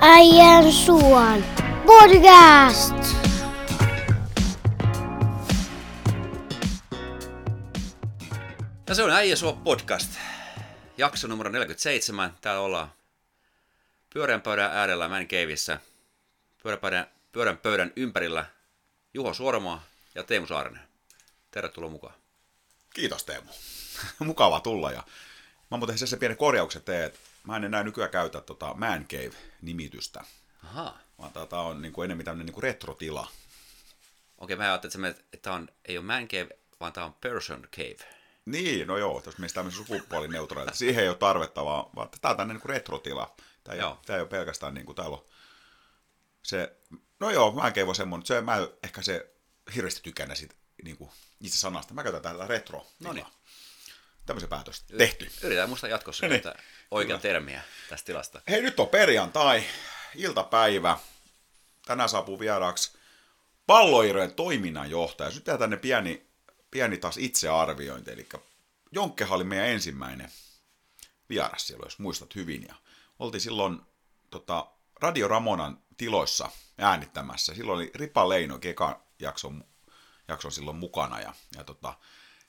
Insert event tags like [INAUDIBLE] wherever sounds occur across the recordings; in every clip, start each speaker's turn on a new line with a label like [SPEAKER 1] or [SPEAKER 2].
[SPEAKER 1] Äijän suon podcast.
[SPEAKER 2] Ja se on Äijä Suo podcast. Jakso numero 47. Täällä ollaan pyörän pöydän äärellä Man Caveissa. Pyörän pöydän, pyörän pöydän ympärillä Juho Suoramo ja Teemu Saarinen. Tervetuloa mukaan.
[SPEAKER 3] Kiitos Teemu. [LAUGHS] Mukava tulla. Ja mä muuten se pienen korjauksen teen, että mä en enää nykyään käytä tota Man Cave-nimitystä,
[SPEAKER 2] Ahaa.
[SPEAKER 3] vaan tämä on niin kuin enemmän tämmöinen niin kuin retrotila.
[SPEAKER 2] Okei, mä ajattelin, että, että tämä on, ei ole Man Cave, vaan tämä on Person Cave.
[SPEAKER 3] Niin, no joo, tuossa meistä tämmöisen sukupuolineutraalita. Siihen ei ole tarvetta, vaan, vaan tämä on tämmöinen niin kuin retrotila. Tämä ei,
[SPEAKER 2] Joo.
[SPEAKER 3] tämä ei ole pelkästään niin kuin täällä on se, no joo, Man Cave on semmoinen, se, mä ehkä se hirveästi tykänä siitä niin kuin itse sanasta. Mä käytän tätä retro
[SPEAKER 2] Noniin.
[SPEAKER 3] Tämmöisen päätös tehty.
[SPEAKER 2] Yritetään muista jatkossa
[SPEAKER 3] Niin.
[SPEAKER 2] käyttää oikean termiä tästä tilasta.
[SPEAKER 3] Hei, nyt on perjantai, iltapäivä. Tänään saapuu vieraaksi palloirojen toiminnanjohtaja. Nyt tehdään tänne pieni, pieni taas itsearviointi. Eli Jonkkehan oli meidän ensimmäinen vieras silloin, jos muistat hyvin. Ja oltiin silloin tota, Radio Ramonan tiloissa äänittämässä. Silloin oli Ripa Leino Keka jakson, jakson silloin mukana. Ja, ja tota,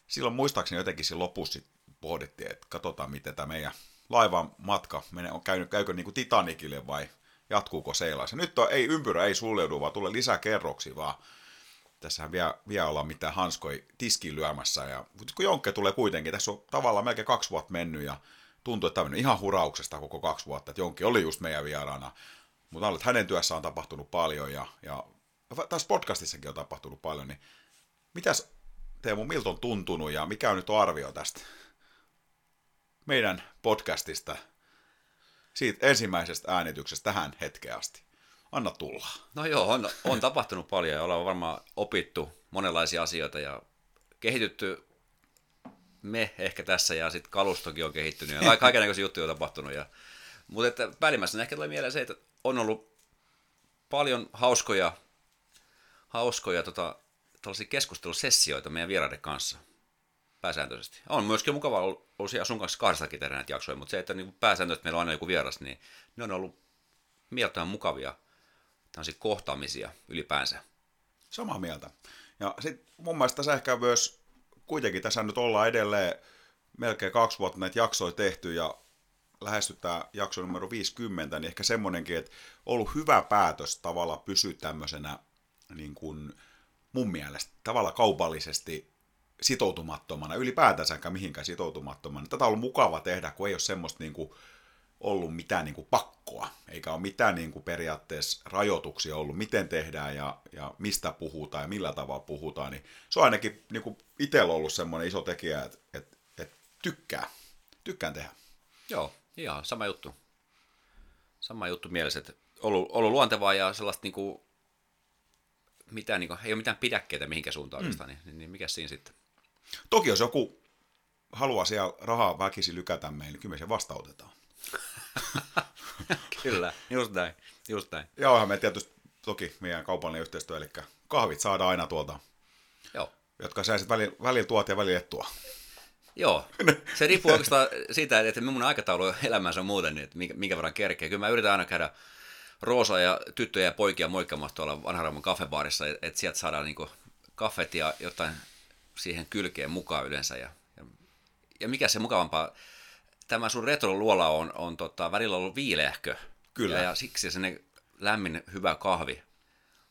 [SPEAKER 3] silloin muistaakseni jotenkin siinä lopussa pohdittiin, että katsotaan miten tämä meidän laivan matka menee, on käynyt, käykö niin kuin Titanicille vai jatkuuko seilaissä. Nyt on, ei ympyrä ei suljeudu, vaan tulee lisää kerroksia, vaan tässähän vielä, vielä ollaan mitään hanskoi tiskiin lyömässä. Ja, mutta kun Jonkke tulee kuitenkin, tässä on tavallaan melkein kaksi vuotta mennyt ja tuntuu, että tämä on ihan hurauksesta koko kaksi vuotta, että Jonkki oli just meidän vieraana. Mutta hänen työssä on tapahtunut paljon ja, ja tässä podcastissakin on tapahtunut paljon, niin mitäs Teemu, miltä on tuntunut ja mikä on nyt arvio tästä meidän podcastista, siitä ensimmäisestä äänityksestä tähän hetkeen asti? Anna tulla.
[SPEAKER 2] No joo, on, on tapahtunut paljon ja ollaan varmaan opittu monenlaisia asioita ja kehitytty me ehkä tässä ja sitten kalustokin on kehittynyt ja [LAUGHS] kaikenlaisia juttuja on tapahtunut. Ja, mutta että päällimmäisenä ehkä tulee mieleen se, että on ollut paljon hauskoja, hauskoja tota, tällaisia keskustelusessioita meidän vieraiden kanssa pääsääntöisesti. On myöskin mukava ollut, sun kanssa kahdestakin tehdä näitä jaksoja, mutta se, että niin pääsääntöisesti meillä on aina joku vieras, niin ne on ollut mieltään mukavia tämmöisiä kohtaamisia ylipäänsä.
[SPEAKER 3] Samaa mieltä. Ja sitten mun mielestä tässä ehkä myös, kuitenkin tässä nyt ollaan edelleen melkein kaksi vuotta näitä jaksoja tehty ja lähestytään jakso numero 50, niin ehkä semmoinenkin, että ollut hyvä päätös tavallaan pysyä tämmöisenä niin kuin mun mielestä tavallaan kaupallisesti sitoutumattomana, ylipäätänsäkään mihinkään sitoutumattomana. Tätä on ollut mukava tehdä, kun ei ole semmoista niin kuin ollut mitään niin kuin pakkoa, eikä ole mitään niin kuin periaatteessa rajoituksia ollut, miten tehdään ja, ja mistä puhutaan ja millä tavalla puhutaan, niin se on ainakin niin kuin itsellä ollut semmoinen iso tekijä, että, että, että tykkää, tykkään tehdä.
[SPEAKER 2] Joo, ihan sama juttu. Sama juttu mielessä, että ollut, ollut luontevaa ja sellaista niinku, mitään, niinku, ei ole mitään pidäkkeitä mihinkä suuntaan oikeastaan, niin, niin, niin mikä siinä sitten?
[SPEAKER 3] Toki jos joku haluaa siellä rahaa väkisi lykätä meille, niin kyllä me se vastaanotetaan. [LAUGHS]
[SPEAKER 2] Kyllä, just näin, just näin.
[SPEAKER 3] Ja onhan me tietysti toki meidän kaupallinen yhteistyö, eli kahvit saadaan aina tuolta,
[SPEAKER 2] Joo.
[SPEAKER 3] jotka sä sitten välillä, välillä tuot ja välillä et tuo.
[SPEAKER 2] Joo, [LAUGHS] se riippuu oikeastaan siitä, että mun aikataulu elämänsä on muuten, niin että minkä, verran kerkee. Kyllä mä yritän aina käydä Roosa ja tyttöjä ja poikia moikkaamassa tuolla vanharaamon kaffebaarissa, että et sieltä saadaan niinku kaffet ja jotain siihen kylkeen mukaan yleensä. Ja, ja, ja mikä se mukavampaa, tämä sun retroluola on, on tota, välillä ollut viileähkö.
[SPEAKER 3] Kyllä.
[SPEAKER 2] Ja, ja siksi sinne lämmin, hyvä kahvi,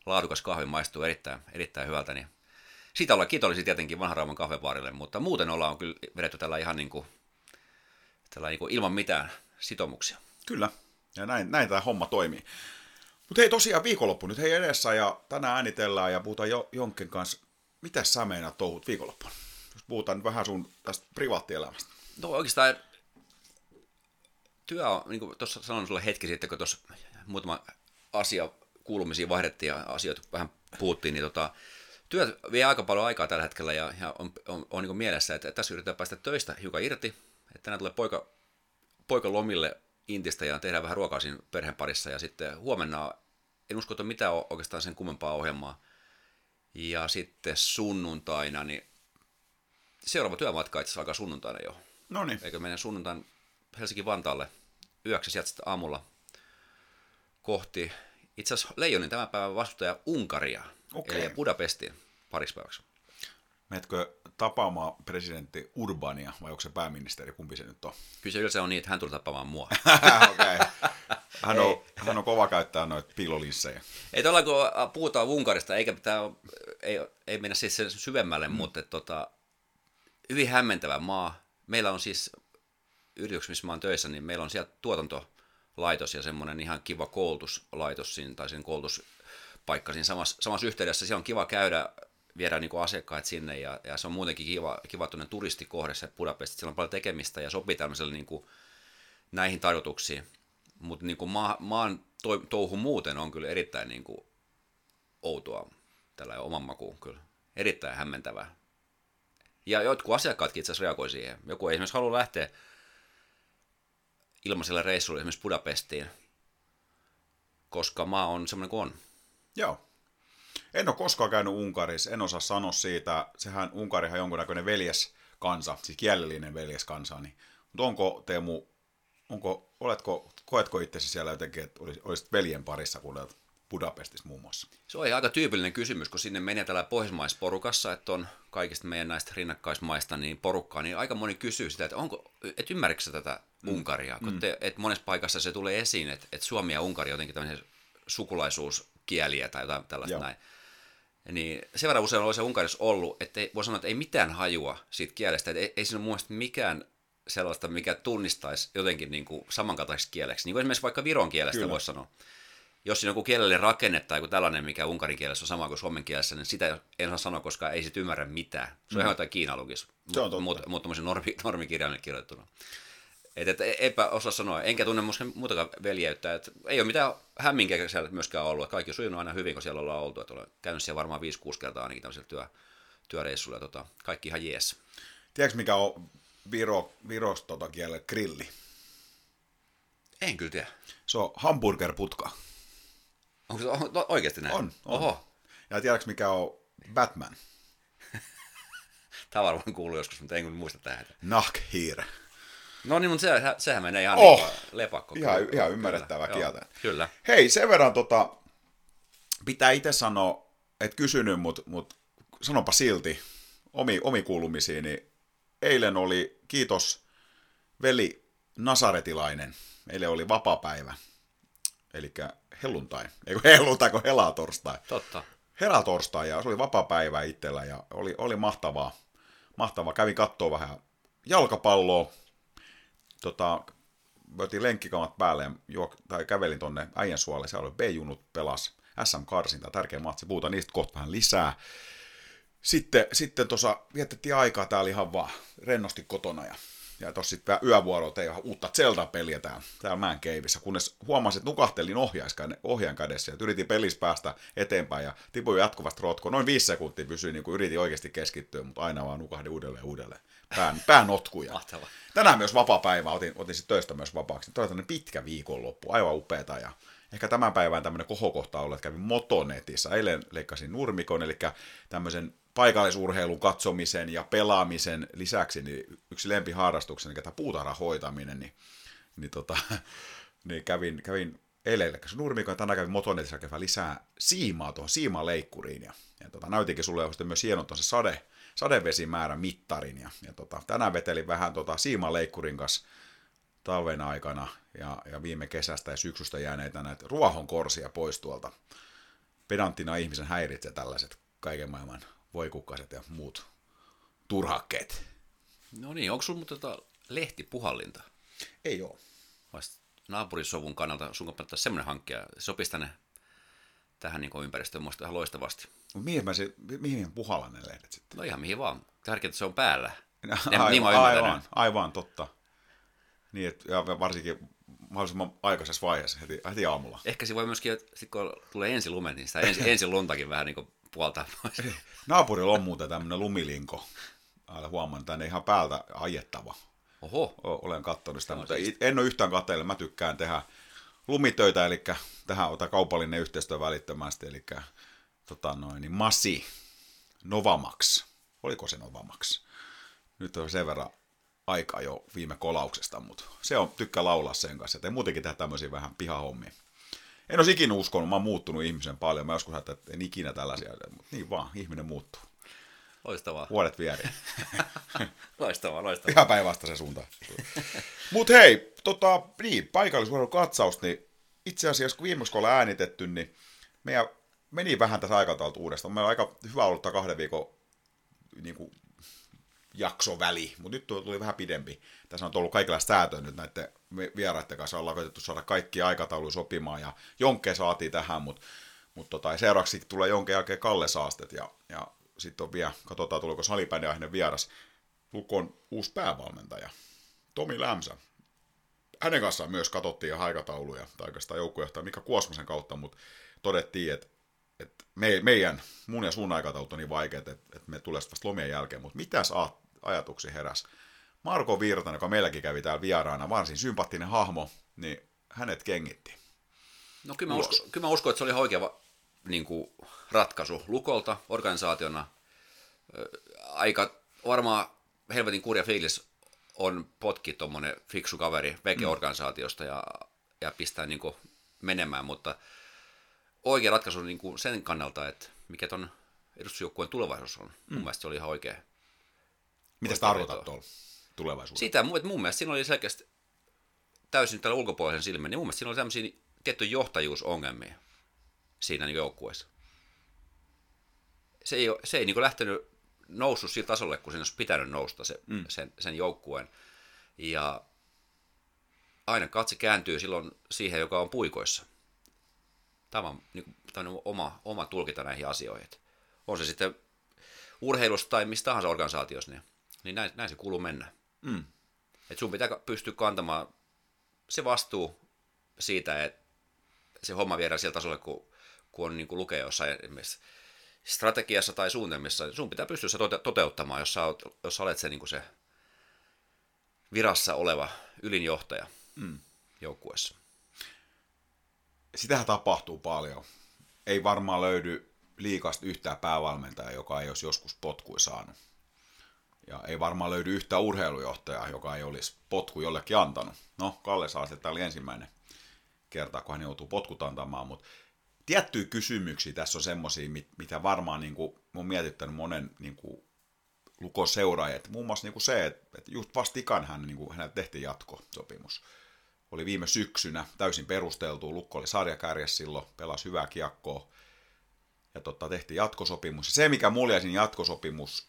[SPEAKER 2] laadukas kahvi maistuu erittäin, erittäin hyvältä. Niin siitä ollaan kiitollisia tietenkin vanharaamon kahvebaarille, mutta muuten ollaan kyllä vedetty tällä ihan niin kuin, tällä niin kuin ilman mitään sitoumuksia.
[SPEAKER 3] Kyllä, ja näin, näin tämä homma toimii. Mutta hei, tosiaan viikonloppu nyt hei edessä ja tänään äänitellään ja puhutaan jo, Jonkken kanssa. Mitä sä meinaat touhut viikonloppuna? Jos puhutaan vähän sun tästä privaattielämästä.
[SPEAKER 2] No oikeastaan työ on, niin kuin tuossa sanoin sulle hetki sitten, kun tuossa muutama asia kuulumisiin vaihdettiin ja asioita vähän puhuttiin, niin tota, työ vie aika paljon aikaa tällä hetkellä ja, ja on, on, on niin mielessä, että tässä yritetään päästä töistä hiukan irti, että tänään tulee poika, poika lomille Intistä ja tehdään vähän ruokaa siinä perheen parissa ja sitten huomenna en usko, että on mitään oikeastaan sen kummempaa ohjelmaa. Ja sitten sunnuntaina, niin seuraava työmatka itse asiassa alkaa sunnuntaina jo.
[SPEAKER 3] No niin,
[SPEAKER 2] Eikö mennä sunnuntain Helsinki-Vantaalle yöksi sieltä aamulla kohti itse asiassa Leijonin tämän päivän vastustaja Unkaria,
[SPEAKER 3] Okei.
[SPEAKER 2] eli Budapestiin pariksi päiväksi.
[SPEAKER 3] Menetkö tapaamaan presidentti Urbania vai onko se pääministeri? Kumpi se nyt on?
[SPEAKER 2] Kyllä se on niin, että hän tuli tapaamaan mua. [LAUGHS]
[SPEAKER 3] okay. hän, on, hän on kova käyttää noita piilolinssejä.
[SPEAKER 2] ei tuolla kun puhutaan Unkarista, eikä pitää, ei, ei mennä siis sen syvemmälle, mm. mutta tota, hyvin hämmentävä maa. Meillä on siis yrityksessä, missä mä oon töissä, niin meillä on siellä tuotantolaitos ja semmoinen ihan kiva koulutuslaitos siinä, tai sen koulutuspaikka siinä samassa, samassa yhteydessä. Siellä on kiva käydä, viedä niin asiakkaat sinne ja, ja, se on muutenkin kiva, kiva tuonne turistikohde se Budapest. Siellä on paljon tekemistä ja sopii tämmöiselle niin kuin, näihin tarkoituksiin. Mutta niin kuin maa, maan to, touhu muuten on kyllä erittäin niin kuin, outoa tällä oman makuun kyllä. Erittäin hämmentävää. Ja jotkut asiakkaatkin itse asiassa reagoi siihen. Joku ei esimerkiksi halua lähteä ilmaiselle reissulle esimerkiksi Budapestiin, koska maa on semmoinen kuin on.
[SPEAKER 3] Joo. En ole koskaan käynyt Unkarissa, en osaa sanoa siitä. Sehän Unkarihan on jonkunnäköinen veljeskansa, siis kielellinen veljeskansa. Niin. Mutta onko Teemu, onko, oletko, koetko itsesi siellä jotenkin, että olisit veljen parissa, kun olet Budapestissa muun muassa?
[SPEAKER 2] Se on aika tyypillinen kysymys, kun sinne menee tällä pohjoismaisporukassa, että on kaikista meidän näistä rinnakkaismaista niin porukkaa, niin aika moni kysyy sitä, että onko, et ymmärrätkö tätä Unkaria, kun te, et monessa paikassa se tulee esiin, että, että Suomi ja Unkari on jotenkin tämmöisiä sukulaisuuskieliä tai jotain tällaista Joo. näin. Niin sen verran usein se Unkarissa ollut, että ei, voi sanoa, että ei mitään hajua siitä kielestä, että ei, ei siinä ole mun mielestä mikään sellaista, mikä tunnistaisi jotenkin niin kuin samankaltaiseksi kieleksi. Niin kuin esimerkiksi vaikka viron kielestä voisi sanoa jos siinä on joku kielellinen rakenne tai joku tällainen, mikä unkarin kielessä on sama kuin suomen kielessä, niin sitä en saa sanoa, koska ei sit ymmärrä mitään. Se on mm. ihan jotain kiinalukis, mutta mut, mut, normi, normikirjaimelle kirjoittuna. Et, et, eipä osaa sanoa, enkä tunne muutakaan veljeyttä. Et ei ole mitään hämminkiä siellä myöskään ollut. Kaikki on sujunut aina hyvin, kun siellä ollaan oltu. Et olen käynyt siellä varmaan 5-6 kertaa ainakin tämmöisellä työ, työreissulla. Tota, kaikki ihan jees.
[SPEAKER 3] Tiedätkö, mikä on Viro, Virosta tota kielellä grilli?
[SPEAKER 2] En kyllä tiedä.
[SPEAKER 3] Se on hamburgerputka.
[SPEAKER 2] Onko se no, oikeasti näin?
[SPEAKER 3] On, on.
[SPEAKER 2] Oho.
[SPEAKER 3] Ja tiedätkö mikä on Batman? [LAUGHS]
[SPEAKER 2] Tämä varmaan kuuluu joskus, mutta en muista tähän.
[SPEAKER 3] Nahkhiir.
[SPEAKER 2] No niin, mutta se, sehän menee ihan
[SPEAKER 3] oh,
[SPEAKER 2] niin lepakko.
[SPEAKER 3] Ihan, kyllä, ihan ymmärrettävä kyllä. kieltä.
[SPEAKER 2] Joo, kyllä.
[SPEAKER 3] Hei, sen verran tota, pitää itse sanoa, et kysynyt, mutta mut, sanopa silti omi, omi kuulumisiin, niin eilen oli, kiitos veli Nasaretilainen, eilen oli vapapäivä, eli helluntai, eikö helluntai, kun helatorstai.
[SPEAKER 2] Totta.
[SPEAKER 3] Helatorstai, ja se oli vapaa päivä itsellä, ja oli, oli mahtavaa. Mahtavaa. Kävin katsoa vähän jalkapalloa. Tota, otin lenkkikamat päälle ja juok, tai kävelin tonne Äijänsuolle. Siellä oli B-junut pelas SM-karsinta, tärkeä matsi. Puhutaan niistä kohta vähän lisää. Sitten, sitten tuossa vietettiin aikaa täällä ihan vaan rennosti kotona ja ja tuossa sitten yövuorolla tein uutta Zelda-peliä täällä, täällä Mään keivissä, kunnes huomasin, että nukahtelin ohjaan kädessä ja yritin pelissä päästä eteenpäin ja tipuin jatkuvasti rotkoon. Noin viisi sekuntia pysyin, niin kuin yritin oikeasti keskittyä, mutta aina vaan nukahdin uudelleen uudelleen. Pään, pään notkuja.
[SPEAKER 2] Mahtava.
[SPEAKER 3] Tänään myös vapaa päivä, otin, otin sitten töistä myös vapaaksi. Toi on pitkä viikonloppu, aivan upeeta ja ehkä tämän päivän tämmöinen kohokohta ollut, että kävin Motonetissa. Eilen leikkasin nurmikon, eli tämmöisen paikallisurheilun katsomisen ja pelaamisen lisäksi niin yksi lempiharrastukseni, eli tämä puutarhan hoitaminen, niin, niin, tota, [LAUGHS] niin kävin, kävin eilen leikkasin nurmikon, ja tänään kävin Motonetissa käydä lisää siimaa tuohon siimaleikkuriin, ja, ja tota, näytinkin sulle sitten myös hienon se sade, sadevesimäärän mittarin, ja, ja tota, tänään vetelin vähän tota, siimaleikkurin kanssa talven aikana ja, ja viime kesästä ja syksystä jääneitä näitä ruohonkorsia pois tuolta. Pedanttina ihmisen häiritsee tällaiset kaiken maailman voikukkaset ja muut turhakkeet.
[SPEAKER 2] No niin, onko sulla tota lehtipuhallinta?
[SPEAKER 3] Ei ole.
[SPEAKER 2] Vasta naapurisovun kannalta sun kannattaa semmoinen hankkia, sopisi tänne tähän niin ympäristöön muista ihan loistavasti.
[SPEAKER 3] Mihin, mä se, mihin puhallan ne lehdet sitten?
[SPEAKER 2] No ihan mihin vaan. Tärkeintä se on päällä.
[SPEAKER 3] No, aivan, niin aivan, aivan, totta. Niin, että, ja varsinkin mahdollisimman aikaisessa vaiheessa, heti, heti aamulla.
[SPEAKER 2] Ehkä se voi myöskin, että kun tulee ensi lumet, niin sitä ensi, ensi luntakin vähän niin kuin puolta pois. [LAUGHS]
[SPEAKER 3] Naapurilla on muuten tämmöinen lumilinko. Älä huomaan, tänne ihan päältä ajettava.
[SPEAKER 2] Oho.
[SPEAKER 3] O- olen katsonut sitä, mutta siis... en ole yhtään kateella. Mä tykkään tehdä lumitöitä, eli tähän ota kaupallinen yhteistyö välittömästi, eli tota noin, niin Masi Novamax. Oliko se Novamax? Nyt on sen verran aikaa jo viime kolauksesta, mutta se on, tykkää laulaa sen kanssa. Ja muutenkin tehdä tämmöisiä vähän pihahommia. En olisi ikinä uskonut, mä oon muuttunut ihmisen paljon. Mä joskus ajattelin, että en ikinä tällaisia, mutta niin vaan, ihminen muuttuu.
[SPEAKER 2] Loistavaa.
[SPEAKER 3] Vuodet vieri. [LAUGHS]
[SPEAKER 2] loistavaa, loistavaa.
[SPEAKER 3] Ihan päinvastaisen suuntaan. Mutta hei, tota, niin, paikallisuuden katsaus, niin itse asiassa kun viimeksi kun ollaan äänitetty, niin meidän meni vähän tässä aikataulta uudestaan. Meillä on aika hyvä ollut tämä kahden viikon niin kuin, jaksoväli, mutta nyt tuli vähän pidempi. Tässä on ollut kaikilla säätöä nyt näiden vieraiden kanssa. Ollaan koitettu saada kaikki aikatauluja sopimaan ja Jonkke saatiin tähän, mutta mutta tota, seuraavaksi tulee jonkin jälkeen Kalle Saastet ja, ja sitten on vielä, katsotaan tuleeko salibändiaihinen vieras. Lukon uusi päävalmentaja, Tomi Lämsä. Hänen kanssaan myös katsottiin aikatauluja, tai oikeastaan joukkuejohtaja Mika Kuosmasen kautta, mutta todettiin, että, että me, meidän, mun ja sun aikataulut on niin vaikeat, että, että me tulee vasta lomien jälkeen, mutta mitäs ajatuksia heräs? Marko Virtanen, joka meilläkin kävi täällä vieraana, varsin sympaattinen hahmo, niin hänet kengitti.
[SPEAKER 2] No kyllä mä, uskon, kyllä mä uskon, että se oli oikea niin kuin, ratkaisu Lukolta organisaationa. Aika varmaan helvetin kurja fiilis on potki tuommoinen fiksu kaveri VG-organisaatiosta ja, ja pistää niin kuin, menemään, mutta oikea ratkaisu niin kuin sen kannalta, että mikä ton edustusjoukkueen tulevaisuus on. Mm. Mun mielestä se oli ihan oikea.
[SPEAKER 3] Mitä tarkoitat tuolla tulevaisuudessa?
[SPEAKER 2] Sitä, että mun mielestä siinä oli selkeästi täysin tällä ulkopuolisen silmin, niin mun mielestä siinä oli tämmöisiä tiettyjä johtajuusongelmia siinä niin joukkueessa. Se ei, se ei niin lähtenyt noussut sillä tasolle, kun sen olisi pitänyt nousta se, mm. sen, sen joukkueen. Ja aina katse kääntyy silloin siihen, joka on puikoissa. Tämä on niin kuin, oma, oma tulkinta näihin asioihin. On se sitten urheilusta tai mistä tahansa organisaatiossa, niin, niin näin, näin se kuuluu mennä. Mm. Et sun pitää pystyä kantamaan se vastuu siitä, että se homma viedään sillä tasolle, kun, kun on niin kuin lukee jossain strategiassa tai suunnitelmissa, niin sun pitää pystyä se tote- toteuttamaan, jos sä, oot, jos sä olet se, niin kuin se virassa oleva ylinjohtaja mm. joukkueessa.
[SPEAKER 3] Sitähän tapahtuu paljon. Ei varmaan löydy liikasta yhtään päävalmentajaa, joka ei olisi joskus potkui saanut. Ja ei varmaan löydy yhtään urheilujohtajaa, joka ei olisi potku jollekin antanut. No, Kalle saa tämä oli ensimmäinen kerta, kun hän joutuu potkut antamaan, mutta tiettyjä kysymyksiä tässä on semmoisia, mitä varmaan niin kuin, on mietittänyt monen niin kuin, lukoseuraajat. Muun muassa niin kuin se, että, että just vastikaan hän, niin kuin, hänelle tehtiin jatkosopimus. Oli viime syksynä täysin perusteltu. Lukko oli sarjakärjessä silloin, pelasi hyvää kiekkoa. Ja tota, tehtiin jatkosopimus. Ja se, mikä mulla siinä jatkosopimus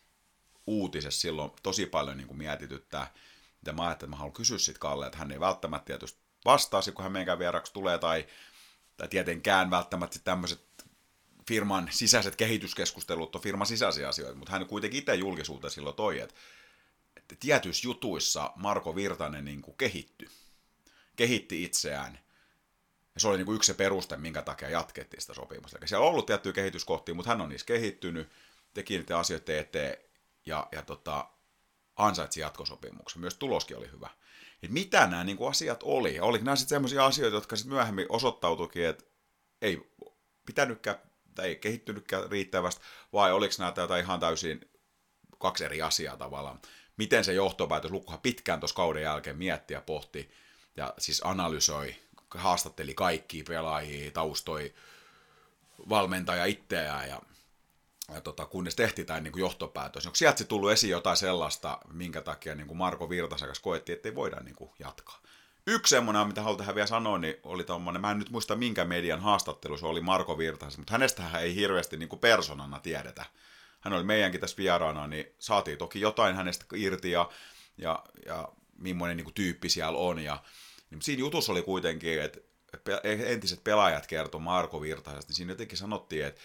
[SPEAKER 3] uutisessa silloin tosi paljon niin kuin mietityttää, mitä mä ajattelin, että mä haluan kysyä sitten Kalle, että hän ei välttämättä tietysti vastaasi, kun hän meidän vieraksi tulee, tai, tai tietenkään välttämättä tämmöiset firman sisäiset kehityskeskustelut on firman sisäisiä asioita, mutta hän kuitenkin itse julkisuuteen silloin toi, että, että tietyissä jutuissa Marko Virtanen niin kuin kehittyi, kehitti itseään, ja se oli niin kuin yksi se peruste, minkä takia jatkettiin sitä sopimusta. Eli siellä on ollut tiettyjä kehityskohtia, mutta hän on niissä kehittynyt, teki niiden asioiden eteen, ja, ja tota, ansaitsi jatkosopimuksen. Myös tuloskin oli hyvä että mitä nämä niin kuin asiat oli. Oliko nämä sitten sellaisia asioita, jotka sitten myöhemmin osoittautuikin, että ei pitänytkään tai ei kehittynytkään riittävästi, vai oliko nämä tätä ihan täysin kaksi eri asiaa tavallaan. Miten se johtopäätös, Lukkohan pitkään tuossa kauden jälkeen mietti ja pohti, ja siis analysoi, haastatteli kaikki pelaajia, taustoi valmentaja itseään, ja ja tota, kunnes tehtiin tämä niin johtopäätös. Onko sieltä tullut esiin jotain sellaista, minkä takia niin kuin Marko Virtasakas koettiin, että ei voida niin kuin jatkaa? Yksi semmoinen, mitä haluan tähän vielä sanoa, niin oli tommonen, mä en nyt muista minkä median haastattelu se oli Marko Virtas, mutta hänestähän ei hirveästi niin kuin persoonana tiedetä. Hän oli meidänkin tässä vieraana, niin saatiin toki jotain hänestä irti ja, ja, ja millainen niin kuin tyyppi siellä on. Ja, niin siinä jutussa oli kuitenkin, että entiset pelaajat kertoi Marko Virtasesta, niin siinä jotenkin sanottiin, että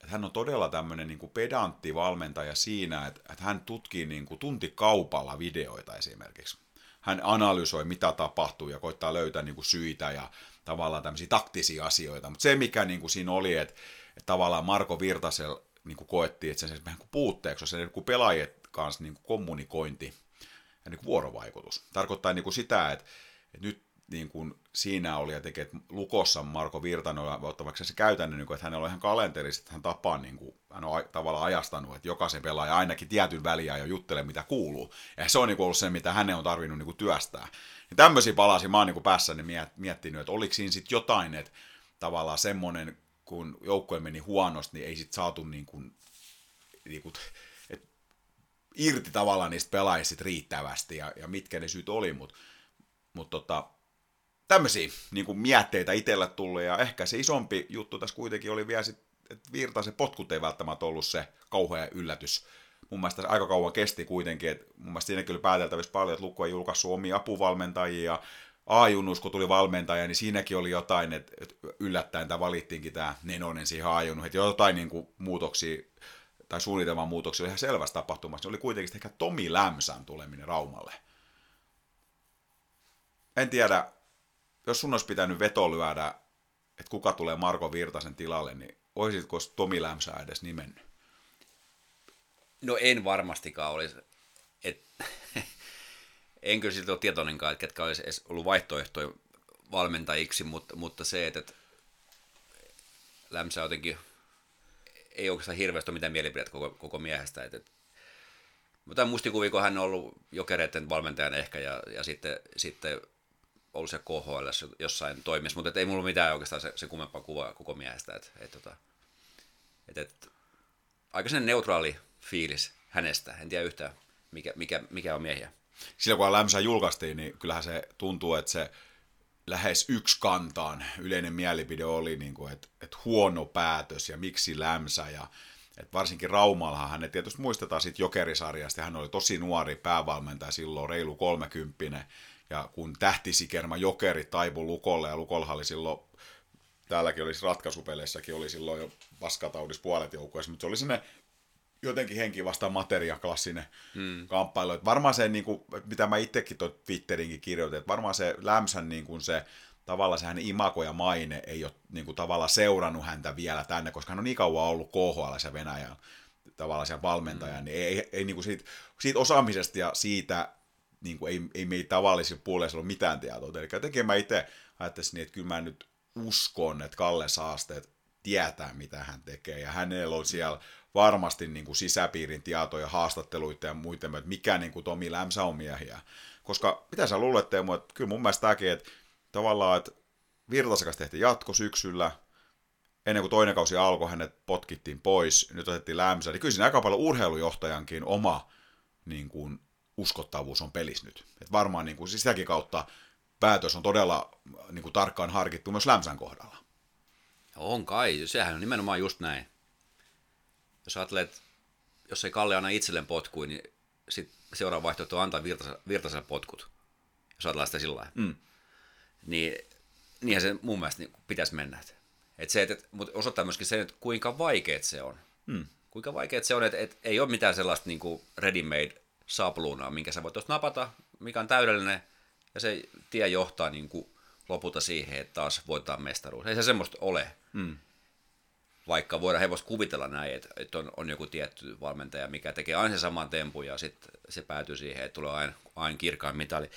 [SPEAKER 3] että hän on todella tämmöinen niin kuin pedantti valmentaja siinä, että, että hän tutkii niin kuin tuntikaupalla videoita esimerkiksi. Hän analysoi, mitä tapahtuu ja koittaa löytää niin kuin syitä ja tavallaan tämmöisiä taktisia asioita. Mutta se, mikä niin kuin siinä oli, että, että tavallaan Marko Virtasel niin kuin koettiin, että se on vähän kuin puutteeksi se niin kuin pelaajien kanssa niin kuin kommunikointi ja niin kuin vuorovaikutus. Tarkoittaa niin kuin sitä, että, että nyt niin kuin siinä oli jotenkin, että Lukossa Marko Virtanen on ottavaksi se käytännön, niin että hänellä on ihan kalenterissa, että hän tapaa, niin kuin, hän on tavallaan ajastanut, että jokaisen pelaaja ainakin tietyn väliä jo juttelee, mitä kuuluu. Ja se on niin kuin ollut se, mitä hänen on tarvinnut niin kuin työstää. Ja tämmöisiä palasia mä oon niin kuin päässäni miettinyt, että oliko siinä sitten jotain, että, tavallaan semmoinen, kun joukkue meni huonosti, niin ei sit saatu niin kuin, niin kuin, et, irti tavallaan niistä pelaajista riittävästi ja, ja mitkä ne syyt oli, mutta mut tota, tämmöisiä niin kuin mietteitä itsellä tullut ja ehkä se isompi juttu tässä kuitenkin oli vielä sit, että Virtasen potkut ei välttämättä ollut se kauhea yllätys. Mun mielestä se aika kauan kesti kuitenkin, että mun mielestä siinä kyllä pääteltävissä paljon, että Lukko ei julkaissut omia apuvalmentajia, A-junnus, kun tuli valmentaja, niin siinäkin oli jotain, että yllättäen tämä valittiinkin tämä Nenonen siihen A-junnus, että jotain niin kuin muutoksia tai suunnitelman muutoksia oli ihan selvästi tapahtumassa. Se oli kuitenkin ehkä Tomi Lämsän tuleminen Raumalle. En tiedä, jos sun olisi pitänyt veto lyödä, että kuka tulee Marko Virtasen tilalle, niin olisitko Tomi Lämsä edes nimennyt?
[SPEAKER 2] No en varmastikaan olisi. Et, [LAUGHS] en kyllä siltä ole tietoinenkaan, että ketkä olisi edes ollut vaihtoehtoja valmentajiksi, mutta, mutta se, että, että Lämsä jotenkin ei oikeastaan hirveästi ole mitään mielipidettä koko, koko miehestä. Että, että, mutta mustikuvia, kun hän on ollut jokereiden valmentajan ehkä ja, ja sitten, sitten ollut se KHL jossain toimissa, mutta ei mulla mitään oikeastaan se, se kummempaa kuvaa koko miehestä. Et, et, tota, et, et, aika sen neutraali fiilis hänestä. En tiedä yhtään, mikä, mikä, mikä on miehiä.
[SPEAKER 3] Silloin kun Lämsä julkaistiin, niin kyllähän se tuntuu, että se lähes yksi kantaan yleinen mielipide oli, niin kuin, että, että huono päätös ja miksi Lämsä ja että varsinkin Raumallahan hänet tietysti muistetaan siitä jokerisarjasta, hän oli tosi nuori päävalmentaja silloin, reilu kolmekymppinen, ja kun tähtisikerma jokeri taipui Lukolle, ja Lukolla oli silloin, täälläkin olisi ratkaisupeleissäkin, oli silloin jo paskataudissa puolet joukkueessa, mutta se oli sinne jotenkin henki vastaan materia klassinen hmm. kamppailu. Et varmaan se, niin kuin, mitä mä itsekin tuon Twitterinkin kirjoitin, että varmaan se Lämsän niin kuin se, tavallaan se hänen imako ja maine ei ole niin kuin, tavallaan seurannut häntä vielä tänne, koska hän on niin kauan ollut KHL ja Venäjällä tavallaan siellä valmentaja, mm. niin ei, ei, ei niin kuin siitä, siitä osaamisesta ja siitä niin kuin ei, ei meitä tavallisilla puolella ole mitään tietoa. Eli jotenkin mä itse ajattelisin niin, että kyllä mä nyt uskon, että Kalle Saasteet tietää, mitä hän tekee, ja hänellä on siellä varmasti niin kuin sisäpiirin tietoja, haastatteluita ja muita, että mikä niin kuin Tomi Lämsä on miehiä. Koska mitä sä luulet, Teemu, että kyllä mun mielestä tämäkin, että tavallaan, että Virtasekas tehtiin jatko syksyllä, ennen kuin toinen kausi alkoi, hänet potkittiin pois, nyt otettiin Lämsä, niin kyllä siinä aika paljon urheilujohtajankin oma niin kuin, uskottavuus on pelissä nyt. Et varmaan niin kuin, siis sitäkin kautta päätös on todella niin kuin, tarkkaan harkittu myös Lämsän kohdalla.
[SPEAKER 2] On kai, sehän on nimenomaan just näin. Jos ajattelee, että jos ei Kalle anna itselleen potkui, niin sit seuraava vaihtoehto on antaa virtaselle potkut. Jos ajatellaan sitä sillä lailla. Mm. Niin, niinhän se mun mielestä niin pitäisi mennä. Et se, et, mutta osoittaa myöskin sen, että kuinka vaikeet se on. Mm. Kuinka vaikeet se on, että et ei ole mitään sellaista niin kuin ready-made sapluunaa, minkä sä voit tuosta napata, mikä on täydellinen, ja se tie johtaa niin kuin lopulta siihen, että taas voitetaan mestaruus. Ei se semmoista ole. Mm. Vaikka voidaan hevosta kuvitella näin, että, että on, on joku tietty valmentaja, mikä tekee aina sen saman tempun ja sitten se päätyy siihen, että tulee aina, aina kirkkaan mitali.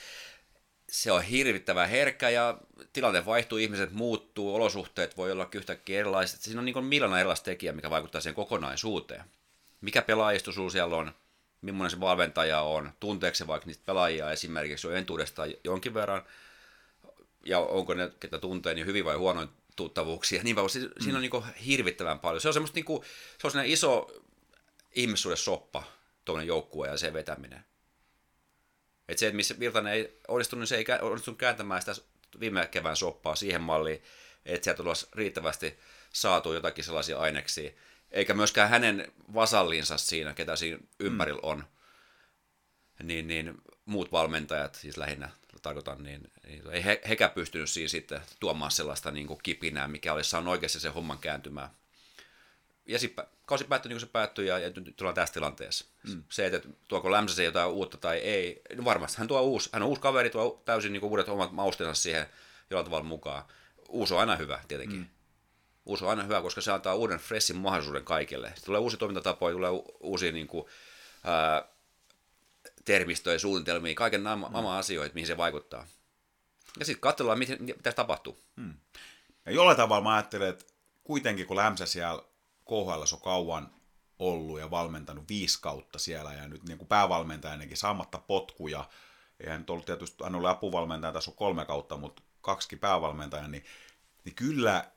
[SPEAKER 2] Se on hirvittävän herkkä ja tilanne vaihtuu, ihmiset muuttuu, olosuhteet voi olla yhtäkkiä erilaiset. Siinä on niin miljoona erilaista tekijää, mikä vaikuttaa siihen kokonaisuuteen. Mikä pelaajisto siellä on, millainen se valmentaja on, tunteeko se vaikka niistä pelaajia esimerkiksi jo entuudestaan jonkin verran, ja onko ne, ketä tuntee, niin hyvin vai huonoin tuttavuuksia. [LAUGHS] Niin siinä mm. on niin hirvittävän paljon. Se on semmoista niin kuin, se on iso ihmissuuden soppa, tuollainen joukkue ja se vetäminen. Et se, että missä Virtanen ei onnistunut, niin se ei onnistunut kääntämään sitä viime kevään soppaa siihen malliin, että sieltä tulisi riittävästi saatu jotakin sellaisia aineksia, eikä myöskään hänen vasallinsa siinä, ketä siinä ympärillä on, niin, niin muut valmentajat, siis lähinnä tarkoitan, niin, niin ei he, hekä pystynyt siinä sitten tuomaan sellaista niin kuin kipinää, mikä olisi saanut oikeasti sen homman kääntymään. Ja sitten kausi päättyi niin kuin se päättyi ja, ja nyt tullaan tässä tilanteessa. Mm. Se, että tuoko Lämsäsen jotain uutta tai ei, niin varmasti hän tuo uusi, hän on uusi kaveri, tuo täysin niin kuin uudet omat mausteensa siihen jollain tavalla mukaan. Uusi on aina hyvä tietenkin. Mm uusi on aina hyvä, koska se antaa uuden freshin mahdollisuuden kaikille. Sitten tulee uusi toimintatapoja, tulee uusia niin kuin, ää, termistöjä, suunnitelmia, kaiken nämä mm. asioita, mihin se vaikuttaa. Ja sitten katsellaan, mitä, mitä tapahtuu. Hmm.
[SPEAKER 3] Ja jollain tavalla mä ajattelen, että kuitenkin kun Lämsä siellä KHL on kauan ollut ja valmentanut viisi kautta siellä ja nyt niin kuin päävalmentajanakin saamatta potkuja, eihän nyt ollut tietysti, hän oli apuvalmentaja, tässä on kolme kautta, mutta kaksi päävalmentaja, niin, niin kyllä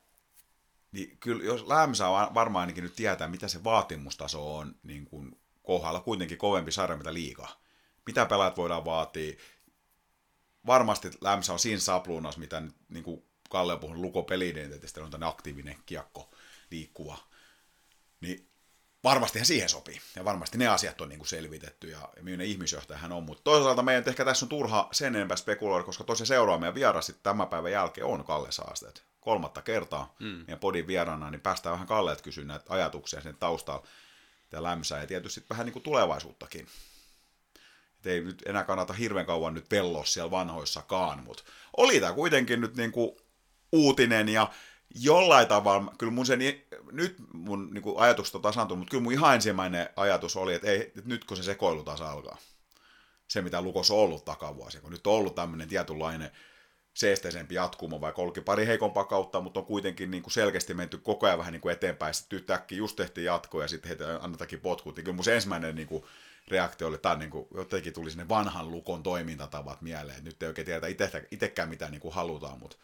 [SPEAKER 3] niin kyllä jos Lämsä varmaan ainakin nyt tietää, mitä se vaatimustaso on niin kuin kohdalla kuitenkin kovempi sarja, mitä liikaa. Mitä pelaat voidaan vaatia. Varmasti Lämsä on siinä sapluunassa, mitä nyt, niin kuin Kalle on puhunut Luko peliidentiteetistä, on tämmöinen aktiivinen kiekko, liikkuva. Niin varmastihan siihen sopii. Ja varmasti ne asiat on niin kuin selvitetty ja, ja millainen ihmisjohtaja hän on. Mutta toisaalta meidän ehkä tässä on turha sen enempää spekuloida, koska tosiaan seuraa meidän vieras tämän päivän jälkeen on Kalle Saasteet. Kolmatta kertaa mm. meidän podin vieraana, niin päästään vähän Kalleet kysyä näitä ajatuksia sen taustalla ja lämsää ja tietysti vähän niin kuin tulevaisuuttakin. Et ei nyt enää kannata hirveän kauan nyt velloa siellä vanhoissakaan, mutta oli tämä kuitenkin nyt niin kuin uutinen ja jollain tavalla, kyllä mun se, nyt mun niin kuin ajatukset on tasantunut, mutta kyllä mun ihan ensimmäinen ajatus oli, että, ei, että nyt kun se sekoilu taas alkaa, se mitä Lukos on ollut takavuosia, kun nyt on ollut tämmöinen tietynlainen seesteisempi jatkumo, vaikka olikin pari heikompaa kautta, mutta on kuitenkin niin kuin selkeästi menty koko ajan vähän niin kuin eteenpäin, sitten yhtäkkiä just tehtiin jatko ja sitten heitä annetakin potkut, niin kyllä mun se ensimmäinen niin kuin reaktio oli, että niin kuin, jotenkin tuli sinne vanhan lukon toimintatavat mieleen, nyt ei oikein tiedä itsekään mitä niin kuin halutaan, mutta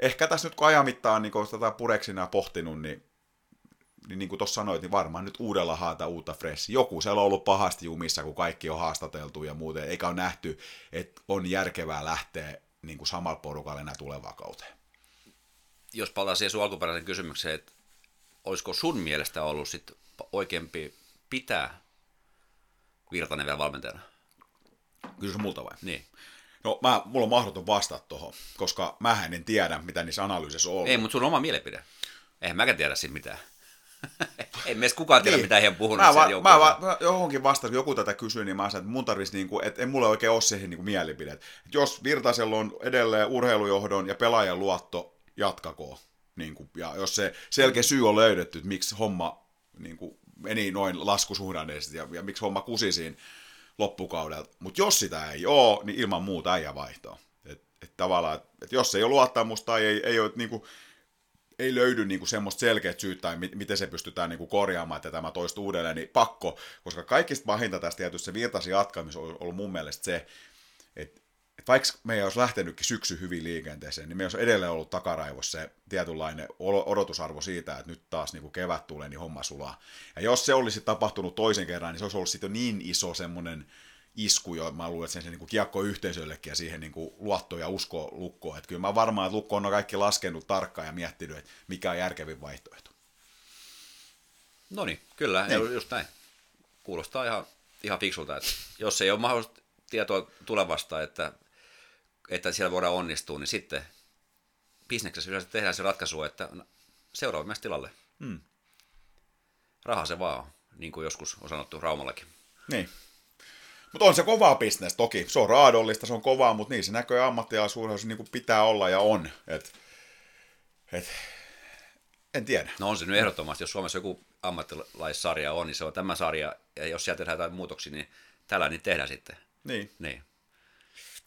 [SPEAKER 3] ehkä tässä nyt kun ajan mittaan niin kun tätä pureksina ja pohtinut, niin niin, niin kuin tuossa sanoit, niin varmaan nyt uudella haata uutta fresh. Joku siellä on ollut pahasti jumissa, kun kaikki on haastateltu ja muuten, eikä ole nähty, että on järkevää lähteä niin kuin samalla porukalla enää tulevaan kauteen.
[SPEAKER 2] Jos palataan siihen sun alkuperäisen kysymykseen, että olisiko sun mielestä ollut sit oikeampi pitää Virtanen vielä valmentajana?
[SPEAKER 3] Kysymys multa vai?
[SPEAKER 2] Niin.
[SPEAKER 3] No, mä, mulla on mahdoton vastata tuohon, koska mä en tiedä, mitä niissä analyysissä on ollut.
[SPEAKER 2] Ei, mutta sun oma mielipide. Eihän mäkään tiedä siitä mitään. Ei meistä kukaan tiedä, niin. mitä he on puhunut
[SPEAKER 3] mä, va- mä, va- mä johonkin vastasin, joku tätä kysyi, niin mä sanoin, että mun tarvitsisi, niin kuin, että ei mulla oikein ole siihen niin mielipide. Että jos Virtasella on edelleen urheilujohdon ja pelaajan luotto, jatkakoon. Niin kuin, ja jos se selkeä syy on löydetty, että miksi homma niin kuin, meni noin laskusuhdanneisesti ja, ja miksi homma kusi siinä loppukaudelta. Mutta jos sitä ei ole, niin ilman muuta äijä vaihtoa. Et, et tavallaan, et, et jos ei ole luottamusta tai ei, ei ole niin kuin, ei löydy niinku semmoista selkeät syyt tai mi- miten se pystytään niinku korjaamaan, että tämä toistuu uudelleen, niin pakko, koska kaikista pahinta tästä tietysti se virtaisi jatkamista on ollut mun mielestä se, että, että vaikka me ei olisi lähtenytkin syksy hyvin liikenteeseen, niin me olisi edelleen ollut takaraivossa se tietynlainen odotusarvo siitä, että nyt taas niin kuin kevät tulee, niin homma sulaa. Ja jos se olisi tapahtunut toisen kerran, niin se olisi ollut sitten niin iso semmoinen isku jo, mä luulen, että sen, se niin kiekko yhteisöllekin ja siihen niin kuin luotto ja usko lukkoon. Että kyllä mä varmaan, että lukko on kaikki laskenut tarkkaan ja miettinyt, että mikä on järkevin vaihtoehto.
[SPEAKER 2] No niin, kyllä, niin. just näin. Kuulostaa ihan, ihan fiksulta, että jos ei ole mahdollista tietoa tulevasta, että, että siellä voidaan onnistua, niin sitten bisneksessä yleensä tehdään se ratkaisu, että seuraavamme tilalle. Hmm. Raha se vaan on, niin kuin joskus on sanottu Raumallakin.
[SPEAKER 3] Niin. Mutta on se kovaa bisnes toki. Se on raadollista, se on kovaa, mutta niin se näköjään ammattilaisuudessa niin kuin pitää olla ja on. Et, et, en tiedä.
[SPEAKER 2] No on se nyt ehdottomasti, jos Suomessa joku ammattilaissarja on, niin se on tämä sarja, ja jos sieltä tehdään jotain muutoksia, niin tällä niin tehdään sitten.
[SPEAKER 3] Niin.
[SPEAKER 2] niin.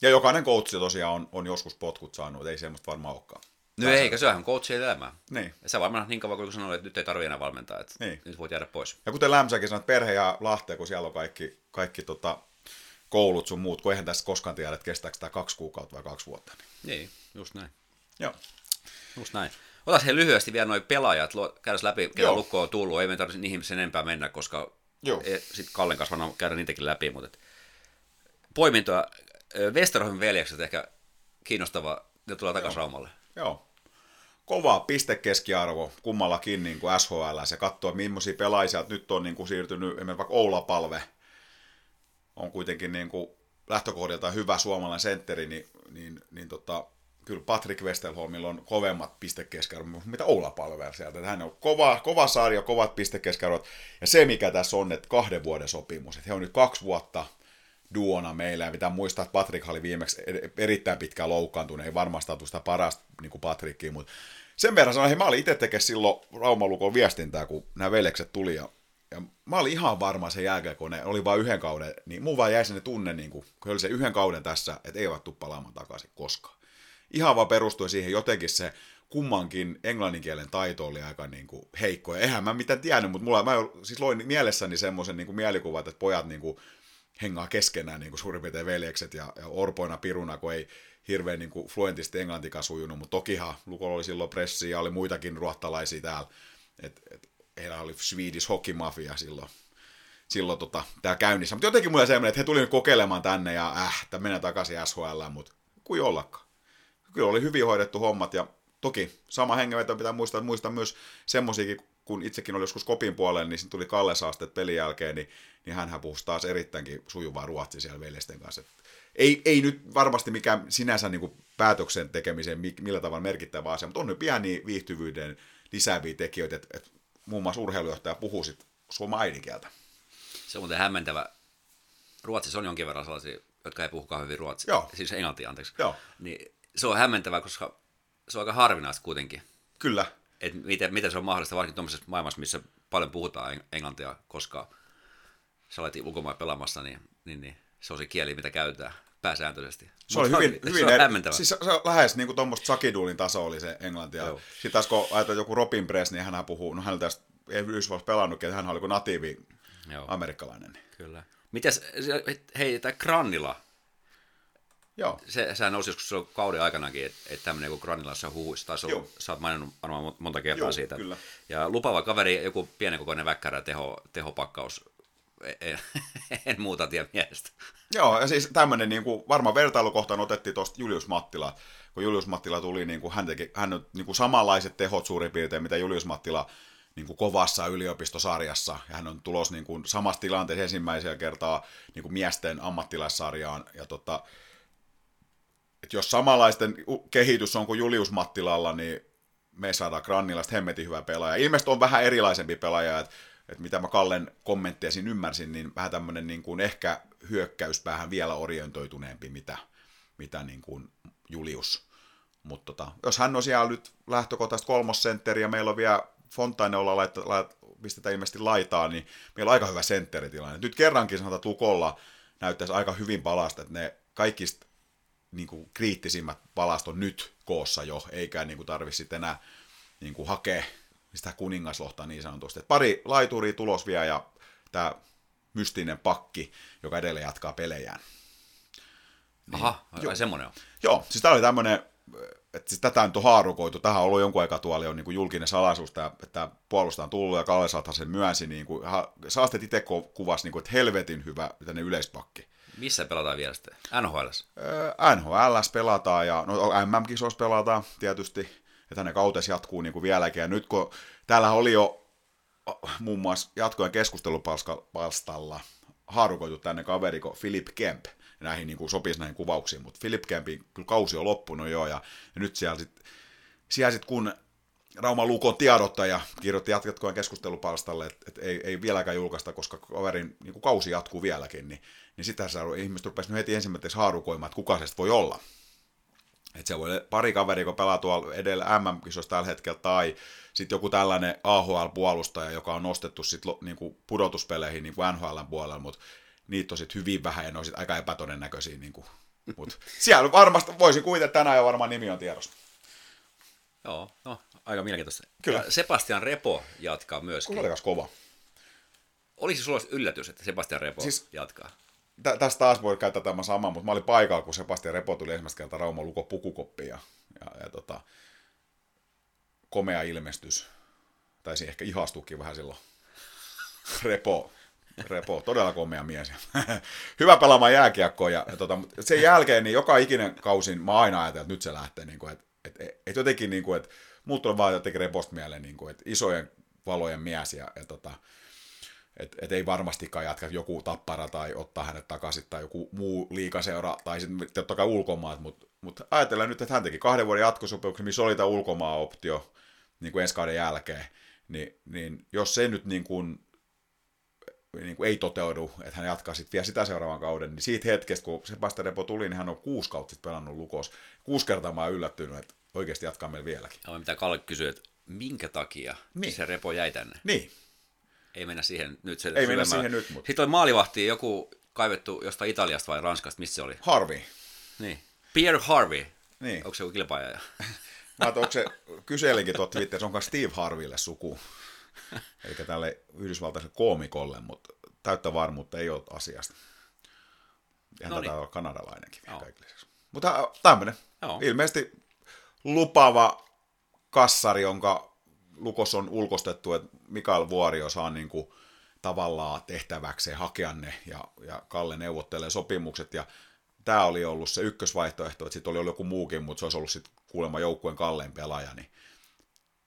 [SPEAKER 3] Ja jokainen coach tosiaan on, on joskus potkut saanut, ei semmoista varmaan olekaan.
[SPEAKER 2] No eikä, se on coachien elämää.
[SPEAKER 3] Niin.
[SPEAKER 2] Ja sä varmaan niin kauan, kun sanoit, että nyt ei tarvitse enää valmentaa, että niin. nyt voit jäädä pois.
[SPEAKER 3] Ja kuten Lämsäkin sanoi, että perhe ja Lahte, kun siellä on kaikki, kaikki tota, koulut sun muut, kun eihän tästä koskaan tiedä, että kestääkö tämä kaksi kuukautta vai kaksi vuotta.
[SPEAKER 2] Niin, niin just näin.
[SPEAKER 3] Joo.
[SPEAKER 2] Just näin. Otas he lyhyesti vielä noin pelaajat, käydä läpi, ketä lukko on tullut, ei me tarvitse niihin sen enempää mennä, koska sitten Kallen kanssa käydä niitäkin läpi, mutta et, poimintoa, Westerholmin veljekset ehkä kiinnostava, ne tulee takaisin Raumalle.
[SPEAKER 3] Joo. Kova pistekeskiarvo kummallakin niin kuin SHL, se katsoo, millaisia pelaajia nyt on niin kuin siirtynyt, esimerkiksi vaikka Oula-palve, on kuitenkin niin kuin lähtökohdilta hyvä suomalainen sentteri, niin, niin, niin tota, kyllä Patrick Westerholmilla on kovemmat pistekeskiarvot, mitä Oula Palver sieltä. Hän on kova, kova sarja, kovat pistekeskiarvot. Ja se, mikä tässä on, että kahden vuoden sopimus. Että he on nyt kaksi vuotta duona meillä, ja pitää muistaa, että Patrick oli viimeksi erittäin pitkään loukkaantunut, ei varmasti ollut sitä parasta niin kuin Patrickia, mutta sen verran sanoin, että mä olin itse tekemään silloin Raumalukon viestintää, kun nämä veljekset tuli, ja ja mä olin ihan varma sen jälkeen, kun ne oli vain yhden kauden, niin mun vaan jäi sinne tunne, niin kuin, kun oli se yhden kauden tässä, että ei tuu palaamaan takaisin koskaan. Ihan vaan perustui siihen jotenkin se kummankin englanninkielen taito oli aika niin kuin heikko. Ja eihän mä mitään tiennyt, mutta mulla, mä siis loin mielessäni semmoisen niin mielikuvan, että pojat niin kuin, hengaa keskenään niin kuin suurin piirtein veljekset ja, ja orpoina piruna, kun ei hirveän niin kuin fluentisti englantikaan sujunut, mutta tokihan Lukolla oli silloin pressiä ja oli muitakin ruottalaisia täällä. Et, et, heillä oli Swedish Hockey Mafia silloin, silloin tota, tää käynnissä. Mutta jotenkin mulla semmoinen, että he tulivat kokeilemaan tänne ja äh, että mennään takaisin SHL, mutta kuin ollakaan. Kyllä oli hyvin hoidettu hommat ja toki sama hengenveto pitää muistaa, muistaa myös semmoisiakin, kun itsekin oli joskus kopin puolella, niin tuli Kalle Saasteet pelin jälkeen, niin, niin hän puhui taas erittäinkin sujuvaa ruotsia siellä veljesten kanssa. Ei, ei nyt varmasti mikään sinänsä niin päätöksen tekemiseen millä tavalla merkittävä asia, mutta on nyt pieni viihtyvyyden lisääviä tekijöitä, että, että muun muassa urheilujohtaja puhuu sitten suomen äidinkieltä.
[SPEAKER 2] Se on muuten hämmentävä. Ruotsissa on jonkin verran sellaisia, jotka ei puhu hyvin ruotsia,
[SPEAKER 3] Joo.
[SPEAKER 2] siis englantia, anteeksi.
[SPEAKER 3] Joo.
[SPEAKER 2] Niin se on hämmentävä, koska se on aika harvinaista kuitenkin.
[SPEAKER 3] Kyllä.
[SPEAKER 2] Et miten, miten se on mahdollista, varsinkin tuollaisessa maailmassa, missä paljon puhutaan englantia, koska sä olet ulkomaan pelaamassa, niin, niin, niin se on se kieli, mitä käytetään pääsääntöisesti.
[SPEAKER 3] Se oli hyvin,
[SPEAKER 2] se
[SPEAKER 3] hyvin
[SPEAKER 2] on
[SPEAKER 3] eri,
[SPEAKER 2] hämmentävä.
[SPEAKER 3] siis se, se on lähes niin kuin tuommoista sakiduulin taso oli se englanti.
[SPEAKER 2] Joo.
[SPEAKER 3] Sitten taas kun ajatellaan joku Robin Press, niin hän puhuu, no hän tästä ei Yhdysvalloissa pelannutkin, että hän oli kuin natiivi
[SPEAKER 2] Joo.
[SPEAKER 3] amerikkalainen.
[SPEAKER 2] Kyllä. Mitäs, hei, tämä Grannila,
[SPEAKER 3] Joo.
[SPEAKER 2] se, sehän nousi joskus silloin kauden aikanakin, että, että tämmöinen joku Granilassa taisi olla,
[SPEAKER 3] Joo.
[SPEAKER 2] sä oot maininnut varmaan monta kertaa
[SPEAKER 3] Joo,
[SPEAKER 2] siitä.
[SPEAKER 3] kyllä.
[SPEAKER 2] Ja lupava kaveri, joku pienenkokoinen väkkärä, teho, tehopakkaus, en, en muuta tiedä miestä.
[SPEAKER 3] Joo, ja siis tämmöinen niin kuin, varmaan vertailukohtaan otettiin tuosta Julius Mattila, kun Julius Mattila tuli, niin kuin, hän teki hän niin kuin samanlaiset tehot suurin piirtein, mitä Julius Mattila niin kuin kovassa yliopistosarjassa, ja hän on tulos niin kuin, samassa tilanteessa ensimmäisellä kertaa niin kuin miesten ammattilaissarjaan, ja tota, että jos samanlaisten kehitys on kuin Julius Mattilalla, niin me saadaan Grannilasta hemmetin hyvä pelaaja. Ilmeisesti on vähän erilaisempi pelaaja, että, että mitä mä Kallen kommentteja siinä ymmärsin, niin vähän tämmöinen niin kuin ehkä hyökkäyspäähän vielä orientoituneempi, mitä, mitä niin kuin Julius. Mutta tota, jos hän on siellä nyt lähtökohtaisesti kolmosentteri ja meillä on vielä Fontaine olla laittaa, laittaa, pistetään ilmeisesti laitaa, niin meillä on aika hyvä sentteritilanne. Nyt kerrankin sanotaan, että Lukolla näyttäisi aika hyvin palasta, että ne kaikista niin kuin kriittisimmät palast on nyt koossa jo, eikä niin kuin tarvitse sitten enää niin kuin hakea sitä kuningaslohta niin sanotusti. Et pari laituria tulos vielä ja tämä mystinen pakki, joka edelleen jatkaa pelejään.
[SPEAKER 2] Aha, ai semmoinen on.
[SPEAKER 3] Joo, siis tämä oli tämmöinen, että siis tätä nyt on haarukoitu, tähän on ollut jonkun aikaa tuolla on niin kuin julkinen salaisuus, tämä, että puolusta on tullut ja Kalle sen myönsi, niin kuin, Saastet itse kuvasi, niin kuin, että helvetin hyvä tänne yleispakki.
[SPEAKER 2] Missä pelataan vielä sitten? NHL?
[SPEAKER 3] NHL pelataan ja no MM-kisoissa pelataan tietysti, että ne kautes jatkuu niin kuin vieläkin. Ja nyt kun täällä oli jo muun muassa jatkojen keskustelupalstalla haarukoitu tänne kaveri kuin Philip Kemp, näihin niin kuin sopisi näihin kuvauksiin, mutta Philip Kempin kyllä kausi on loppunut jo, ja, ja nyt siellä sitten siellä sit kun Rauma Lukon tiedottaja kirjoitti jatkojen keskustelupalstalle, että, että ei, ei vieläkään julkaista, koska kaverin niin kuin kausi jatkuu vieläkin, niin, niin sitä ihmiset rupesivat heti ensimmäiseksi haarukoimaan, että kuka se voi olla. Että se voi pari kaveri, kun pelaa tuolla edellä MM-kisoissa tällä hetkellä, tai sitten joku tällainen AHL-puolustaja, joka on nostettu sit niinku pudotuspeleihin niin kuin NHLn puolella, mutta niitä on sitten hyvin vähän ja ne on sit aika epätodennäköisiä. Niin kuin. Mut siellä varmasti voisin että tänään jo varmaan nimi on tiedossa.
[SPEAKER 2] Joo, no aika mielenkiintoista.
[SPEAKER 3] Kyllä.
[SPEAKER 2] Ja Sebastian Repo jatkaa myöskin.
[SPEAKER 3] Kuinka olikas kova?
[SPEAKER 2] Olisi sulla yllätys, että Sebastian Repo
[SPEAKER 3] siis...
[SPEAKER 2] jatkaa?
[SPEAKER 3] Tä, tästä taas voi käyttää tämä sama, mutta mä olin paikalla, kun Sebastian Repo tuli ensimmäistä kertaa Rauma Luko pukukoppiin ja, ja, ja tota, komea ilmestys. Taisi ehkä ihastuukin vähän silloin. Repo, Repo, todella komea mies. [LAUGHS] Hyvä pelaamaan jääkiekkoa. Ja, ja tota, sen jälkeen niin joka ikinen kausin mä aina ajattelin, että nyt se lähtee. Niin kuin, että, et, et, et jotenkin, niin kuin, että muut tulee vaan jotenkin Reposta mieleen, niin kuin, että isojen valojen mies ja, ja tota, että et ei varmastikaan jatka joku tappara tai ottaa hänet takaisin tai joku muu liikaseura tai sitten totta kai ulkomaat, mutta mut ajatellaan nyt, että hän teki kahden vuoden jatkosopimuksen, missä oli tämä ulkomaan-optio niin kuin ensi kauden jälkeen, niin, niin jos se nyt niin kuin, niin kuin ei toteudu, että hän jatkaa sitten vielä sitä seuraavan kauden, niin siitä hetkestä, kun Sebastian Repo tuli, niin hän on kuusi kautta sitten pelannut lukos. Kuusi kertaa mä oon yllättynyt, että oikeasti jatkaa meillä vieläkin.
[SPEAKER 2] Ja mitä Kalle kysyi, että minkä takia
[SPEAKER 3] niin.
[SPEAKER 2] se Repo jäi tänne?
[SPEAKER 3] Niin,
[SPEAKER 2] Ei mennä siihen nyt. Se
[SPEAKER 3] Ei mennä siihen nyt, mutta-
[SPEAKER 2] Sitten oli maalivahti joku kaivettu jostain Italiasta vai Ranskasta, missä se oli?
[SPEAKER 3] Harvi.
[SPEAKER 2] Niin. Pierre Harvey.
[SPEAKER 3] Niin.
[SPEAKER 2] Onko se joku kilpaaja? [LAUGHS]
[SPEAKER 3] Mä onko se, kyselinkin tuot Twitterissä, onko Steve Harville suku. Eli tälle yhdysvaltaiselle koomikolle, mutta täyttä varmuutta ei ole asiasta. Ihan
[SPEAKER 2] No niin.
[SPEAKER 3] olla kanadalainenkin vielä lisäksi. Mutta tämmöinen. Ilmeisesti lupaava kassari, jonka Lukos on ulkostettu, että Mikael Vuorio saa niin kuin tavallaan tehtäväkseen hakea ne ja, ja Kalle neuvottelee sopimukset ja tämä oli ollut se ykkösvaihtoehto, että sitten oli ollut joku muukin, mutta se olisi ollut sitten kuulemma joukkueen kallein pelaaja, niin,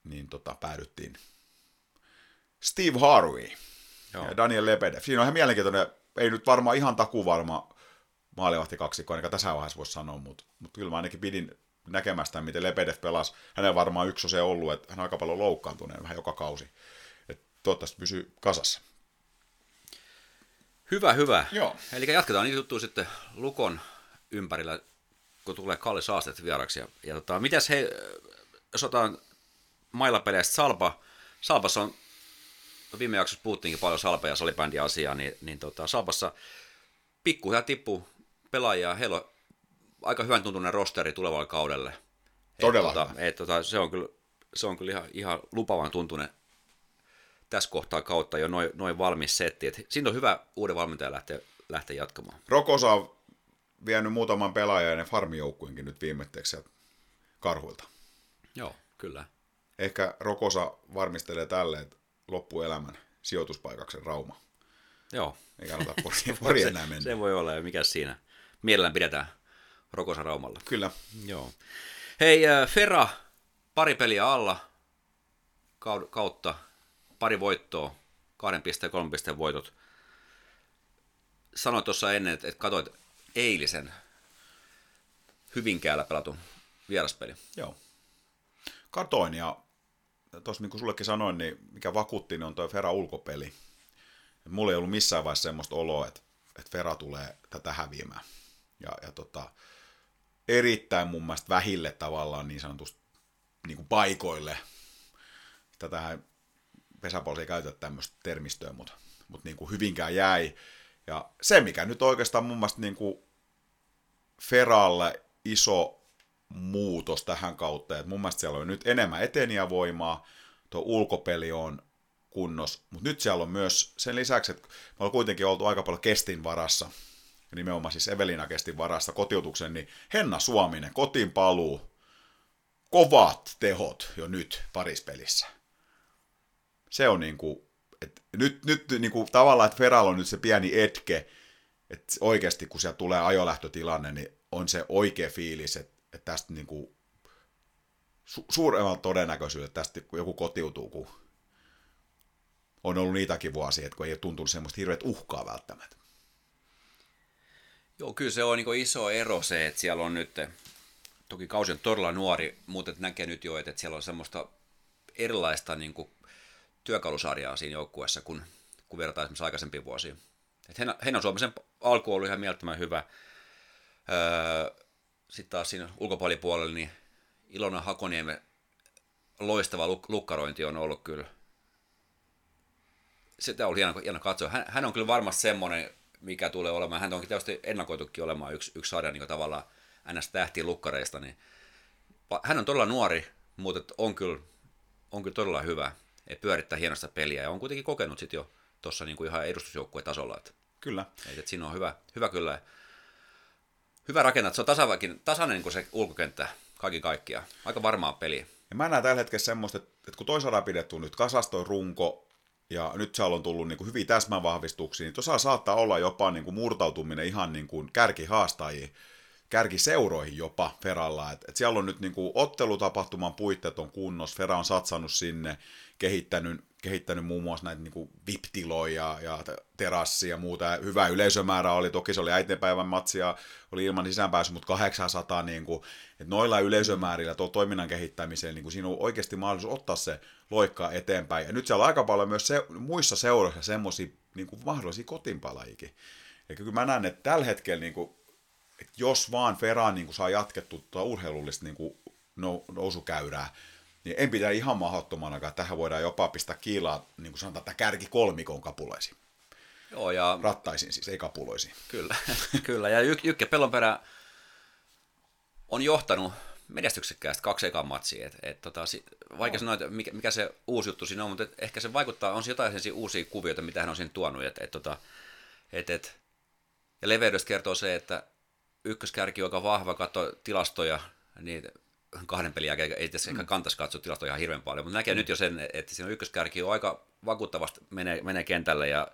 [SPEAKER 3] niin tota, päädyttiin Steve Harvey
[SPEAKER 2] Joo.
[SPEAKER 3] ja Daniel Lebedev. Siinä on ihan mielenkiintoinen, ei nyt varmaan ihan takuvarma maalivahti kaksikko, ainakaan tässä vaiheessa voisi sanoa, mutta, mutta kyllä mä ainakin pidin näkemästä, miten Lebedev pelasi. Hänellä varmaan yksi on se ollut, että hän on aika paljon loukkaantunut vähän joka kausi. Et toivottavasti pysyy kasassa.
[SPEAKER 2] Hyvä, hyvä.
[SPEAKER 3] Joo.
[SPEAKER 2] Eli jatketaan niitä juttuja sitten Lukon ympärillä, kun tulee Kalle Saastet vieraksi. Ja, ja tota, mitäs he, jos otetaan mailapeleistä Salpa, Salpassa on, viime jaksossa puhuttiinkin paljon Salpa ja salibändin asiaa, niin, niin tota, Salpassa pikkuhiljaa tippuu pelaajia, heillä on aika hyvän tuntunen rosteri tulevalle kaudelle.
[SPEAKER 3] Todella
[SPEAKER 2] et, tota, et, tota, se on kyllä, se on kyllä ihan, ihan lupavan tuntunen tässä kohtaa kautta jo noin, noin valmis setti. Et siinä on hyvä uuden valmentajan lähteä, lähteä jatkamaan.
[SPEAKER 3] Rokosa on vienyt muutaman pelaajan ja farmijoukkuinkin nyt sieltä karhuilta.
[SPEAKER 2] Joo, kyllä.
[SPEAKER 3] Ehkä Rokosa varmistelee tälle, että loppuelämän sijoituspaikaksi Rauma.
[SPEAKER 2] Joo.
[SPEAKER 3] Ei kannata pori, pori enää mennä.
[SPEAKER 2] Se voi olla, ja mikä siinä. Mielellään pidetään Rokosa Raumalla.
[SPEAKER 3] Kyllä.
[SPEAKER 2] Joo. Hei, äh, Ferra, pari peliä alla kautta, pari voittoa, kahden pisteen, kolmen pisteen voitot. Sanoit tuossa ennen, että, että katsoit eilisen Hyvinkäällä pelatun vieraspeli.
[SPEAKER 3] Joo. Katoin ja tuossa niin kuin sullekin sanoin, niin mikä vakuutti, niin on tuo Fera ulkopeli. Et mulla ei ollut missään vaiheessa semmoista oloa, että, että Fera tulee tätä häviämään. Ja, ja tota, erittäin mun mielestä vähille tavallaan niin sanotusti niin kuin paikoille. Tätähän pesäpallossa ei käytetä tämmöistä termistöä, mutta, mutta niin kuin hyvinkään jäi. Ja se, mikä nyt oikeastaan mun mielestä niin kuin Feralle iso muutos tähän kautta, että mun mielestä siellä on nyt enemmän eteniävoimaa, tuo ulkopeli on kunnos, mutta nyt siellä on myös sen lisäksi, että me ollaan kuitenkin oltu aika paljon kestin varassa, ja nimenomaan siis Evelina kestin varassa kotiutuksen, niin Henna Suominen, kotiin paluu, kovat tehot jo nyt parispelissä. Se on niin kuin, että nyt, nyt niin kuin, tavallaan, että Feral on nyt se pieni etke, että oikeasti kun siellä tulee ajolähtötilanne, niin on se oikea fiilis, että, että tästä niin kuin, su- suuremmalla todennäköisyydellä tästä joku kotiutuu, kun on ollut niitäkin vuosia, että kun ei ole tuntunut semmoista hirveät uhkaa välttämättä.
[SPEAKER 2] Joo, kyllä se on niin iso ero se, että siellä on nyt, toki kausi on todella nuori, mutta näkee nyt jo, että siellä on semmoista erilaista niin kuin työkalusarjaa siinä joukkueessa, kun, kun verrataan esimerkiksi aikaisempiin vuosiin. Että Henna Suomisen alku ollut ihan mielettömän hyvä. Öö, Sitten taas siinä ulkopuolipuolella, niin Ilona Hakoniemen loistava luk- lukkarointi on ollut kyllä. Sitä ollut hieno, hieno katsoa. Hän, hän on kyllä varmasti semmoinen, mikä tulee olemaan. Hän onkin tietysti ennakoitukin olemaan yksi, yksi sarja niin tavallaan ns. tähtiin lukkareista. Niin hän on todella nuori, mutta on kyllä, on kyllä todella hyvä. Et pyörittää hienosta peliä ja on kuitenkin kokenut sit jo tuossa niin ihan edustusjoukkueen tasolla. Että
[SPEAKER 3] Kyllä.
[SPEAKER 2] et, et siinä on hyvä, hyvä kyllä. Hyvä rakennat. Se on tasavakin, tasainen niin kuin se ulkokenttä kaiken kaikkiaan. Aika varmaa peliä.
[SPEAKER 3] Ja mä näen tällä hetkellä semmoista, että, että kun toisaalta on pidetty nyt kasastoi runko, ja nyt siellä on tullut niin kuin hyviä täsmävahvistuksia, niin tuossa saattaa olla jopa niin kuin murtautuminen ihan niin kuin kärkihaastajiin, kärkiseuroihin jopa Feralla. Et, et siellä on nyt niin kuin ottelutapahtuman puitteet on kunnossa, Fera on satsannut sinne, kehittänyt, kehittänyt muun muassa näitä niin VIP-tiloja ja te- terassia ja muuta. Ja hyvä yleisömäärä oli, toki se oli äitienpäivän matsia, oli ilman sisäänpääsy, mutta 800, niin kuin, että noilla yleisömäärillä tuo toiminnan kehittämiseen, niin kuin siinä on oikeasti mahdollisuus ottaa se loikkaa eteenpäin. Ja nyt siellä on aika paljon myös se, muissa seuroissa semmoisia niin kuin mahdollisia kotiinpalaajikin. Eli kyllä mä näen, että tällä hetkellä, niin kuin, että jos vaan Fera niin kuin saa jatkettua tuota urheilullista niin kuin nou- nousukäyrää, niin en pidä ihan mahdottomanakaan, että tähän voidaan jopa pistää kiilaa, niin kuin sanotaan, että kärki kolmikon kapuloisiin.
[SPEAKER 2] Joo, ja
[SPEAKER 3] Rattaisiin siis, ei kapuloisiin.
[SPEAKER 2] Kyllä, [LAUGHS] kyllä. Ja Jy- Jykke Pellonperä on johtanut menestyksekkäästi kaksi ekaa matsia. Et, et, tota, si- vaikea sanoa, että mikä, mikä, se uusi juttu siinä on, mutta et, ehkä se vaikuttaa, on jotain sellaisia uusia kuvioita, mitä hän on siinä tuonut. Et, et, tota, et, et, Ja leveydestä kertoo se, että ykköskärki on aika vahva, katso tilastoja, niin kahden pelin jälkeen ei tässä mm. kantaisi katsoa tilastoja ihan hirveän paljon, mutta näkee mm. nyt jo sen, että siinä ykköskärki on aika vakuuttavasti menee, menee kentälle ja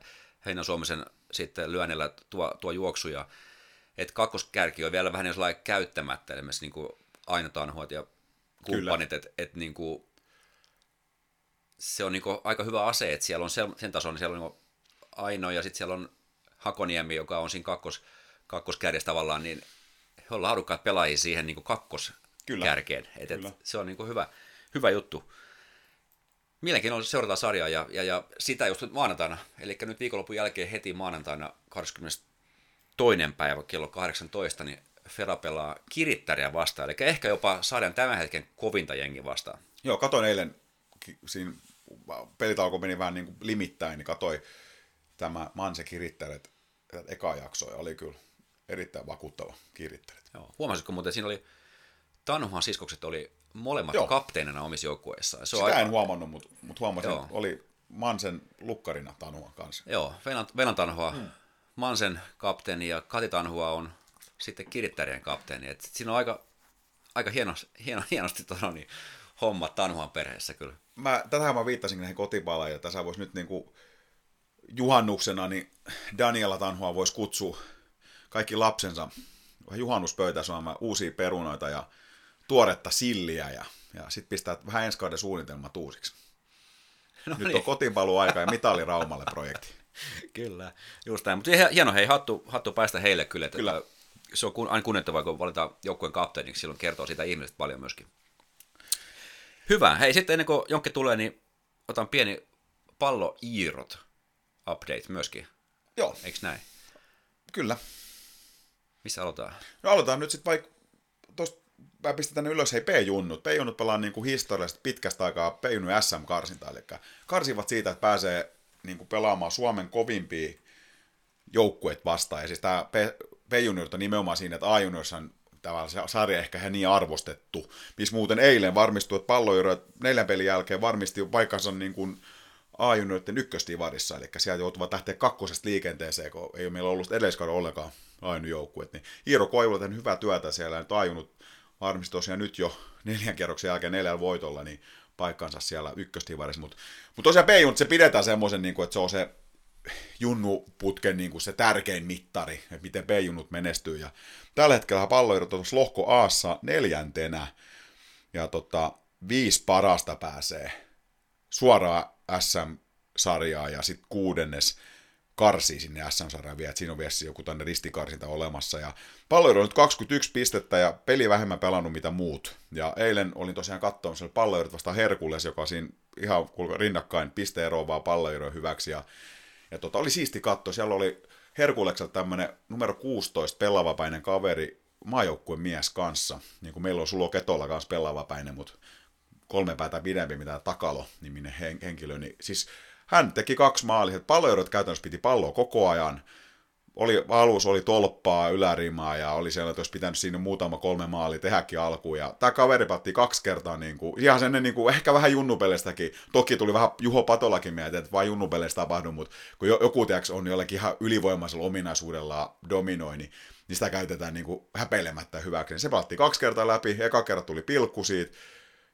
[SPEAKER 2] Heinon Suomisen sitten lyönnillä tuo, tuo juoksuja. Että kakkoskärki on vielä vähän sellainen käyttämättä, esimerkiksi niin kuin Aino Tanhuot ja kumppanit, että et, niin kuin, se on niin kuin aika hyvä ase, että siellä on sen, sen tason, niin siellä on niin Aino ja sitten siellä on Hakoniemi, joka on siinä kakkos, kakkoskärjessä tavallaan, niin he on laadukkaat pelaajia siihen niin kakkoskärkeen. Et, et, se on niin kuin hyvä, hyvä juttu. Mielenkiintoista seurata sarjaa ja, ja, ja sitä just maanantaina, eli nyt viikonlopun jälkeen heti maanantaina 22. päivä kello 18, niin Fera pelaa kirittäriä vastaan, eli ehkä jopa sarjan tämän hetken kovinta jengi vastaan.
[SPEAKER 3] Joo, katoin eilen, siinä pelitauko meni vähän niin kuin limittäin, niin katoi tämä Manse kirittäret eka jakso ja oli kyllä erittäin vakuuttava kirittäret.
[SPEAKER 2] Joo, huomasitko muuten, siinä oli Tanuhan siskokset oli molemmat Joo. kapteenina omissa joukkueissaan.
[SPEAKER 3] Se Sitä aika... en huomannut, mutta, mutta huomasin, Joo. oli Mansen lukkarina Tanhuan kanssa.
[SPEAKER 2] Joo, Velan Tanhua, hmm. Mansen kapteeni ja Kati Tanhua on sitten kirittärien kapteeni. Et siinä on aika, aika hienosti, hieno, hienosti tono, niin, homma Tanhuan perheessä kyllä.
[SPEAKER 3] Mä, tätähän mä viittasin näihin kotipalaan, ja tässä voisi nyt niinku juhannuksena, niin Daniela Tanhua voisi kutsua kaikki lapsensa juhannuspöytä saamaan uusia perunoita ja tuoretta silliä ja, ja sitten pistää vähän ensi kauden suunnitelmat uusiksi. No Nyt niin. on kotipaluaika ja mitali Raumalle projekti. [LAUGHS]
[SPEAKER 2] kyllä, just näin. Mutta hieno, hei, hattu, hattu päästä heille kyllä. Että kyllä. Se on aina kunnettavaa, kun valitaan joukkueen kapteeniksi, silloin kertoo sitä ihmisestä paljon myöskin. Hyvä. Hei, sitten ennen kuin Jonkke tulee, niin otan pieni pallo Iirot update myöskin.
[SPEAKER 3] Joo.
[SPEAKER 2] Eikö näin?
[SPEAKER 3] Kyllä.
[SPEAKER 2] Missä aloitetaan?
[SPEAKER 3] No aloitetaan nyt sitten vaikka tuosta mä pistän tänne ylös, hei P-junnut. P-junnut pelaa niin kuin historiallisesti pitkästä aikaa P-junnut SM-karsinta, eli karsivat siitä, että pääsee niin kuin pelaamaan Suomen kovimpia joukkueet vastaan. Ja siis tämä P-juniorit on nimenomaan siinä, että A-juniorissa on tavallaan sarja ehkä ihan niin arvostettu, missä muuten eilen varmistui, että palloiru neljän pelin jälkeen varmisti paikkansa niin kuin A-junioritten ykköstivarissa, eli siellä joutuvat lähteä kakkosesta liikenteeseen, kun ei ole meillä ollut edelliskauden ollenkaan ainu joukkuet. Niin Iiro Koivu on tehnyt hyvää työtä siellä, nyt ajunut varmasti tosiaan nyt jo neljän kierroksen jälkeen neljällä voitolla, niin paikkansa siellä ykköstivarissa. Mutta mut tosiaan b se pidetään semmoisen, niin että se on se junnuputken niin kuin se tärkein mittari, että miten B-junnut menestyy. Ja tällä hetkellä palloirot on lohko Aassa neljäntenä, ja tota, viisi parasta pääsee suoraan SM-sarjaa, ja sitten kuudennes karsii sinne SM-sarjaan vielä, että siinä on vielä joku tänne ristikarsinta olemassa. Ja palloilu on nyt 21 pistettä ja peli vähemmän pelannut mitä muut. Ja eilen olin tosiaan katsomassa palloilut vasta Herkules, joka siinä ihan rinnakkain pisteeroa palloilujen hyväksi. Ja, ja tota, oli siisti katto, siellä oli Herkulekselta tämmöinen numero 16 pelavapäinen kaveri, maajoukkueen mies kanssa. Niin kuin meillä on Sulo Ketolla kanssa pelavapäinen, mutta kolme päätä pidempi mitä Takalo niminen henkilö. Niin siis hän teki kaksi maalia, palloerot käytännössä piti palloa koko ajan. Oli, alus oli tolppaa, ylärimaa ja oli siellä, että olisi pitänyt siinä muutama kolme maali tehdäkin alkuun. Ja tämä kaveri patti kaksi kertaa, niin kuin, ihan sen niin kuin, ehkä vähän junnupelestäkin. Toki tuli vähän Juho Patolakin mieltä, että vain junnupeleistä tapahdu, mutta kun joku tiiäks, on jollakin ihan ylivoimaisella ominaisuudella dominoi, niin, niin sitä käytetään niin kuin häpeilemättä hyväksi. Niin se patti kaksi kertaa läpi, eka kerta tuli pilkku siitä,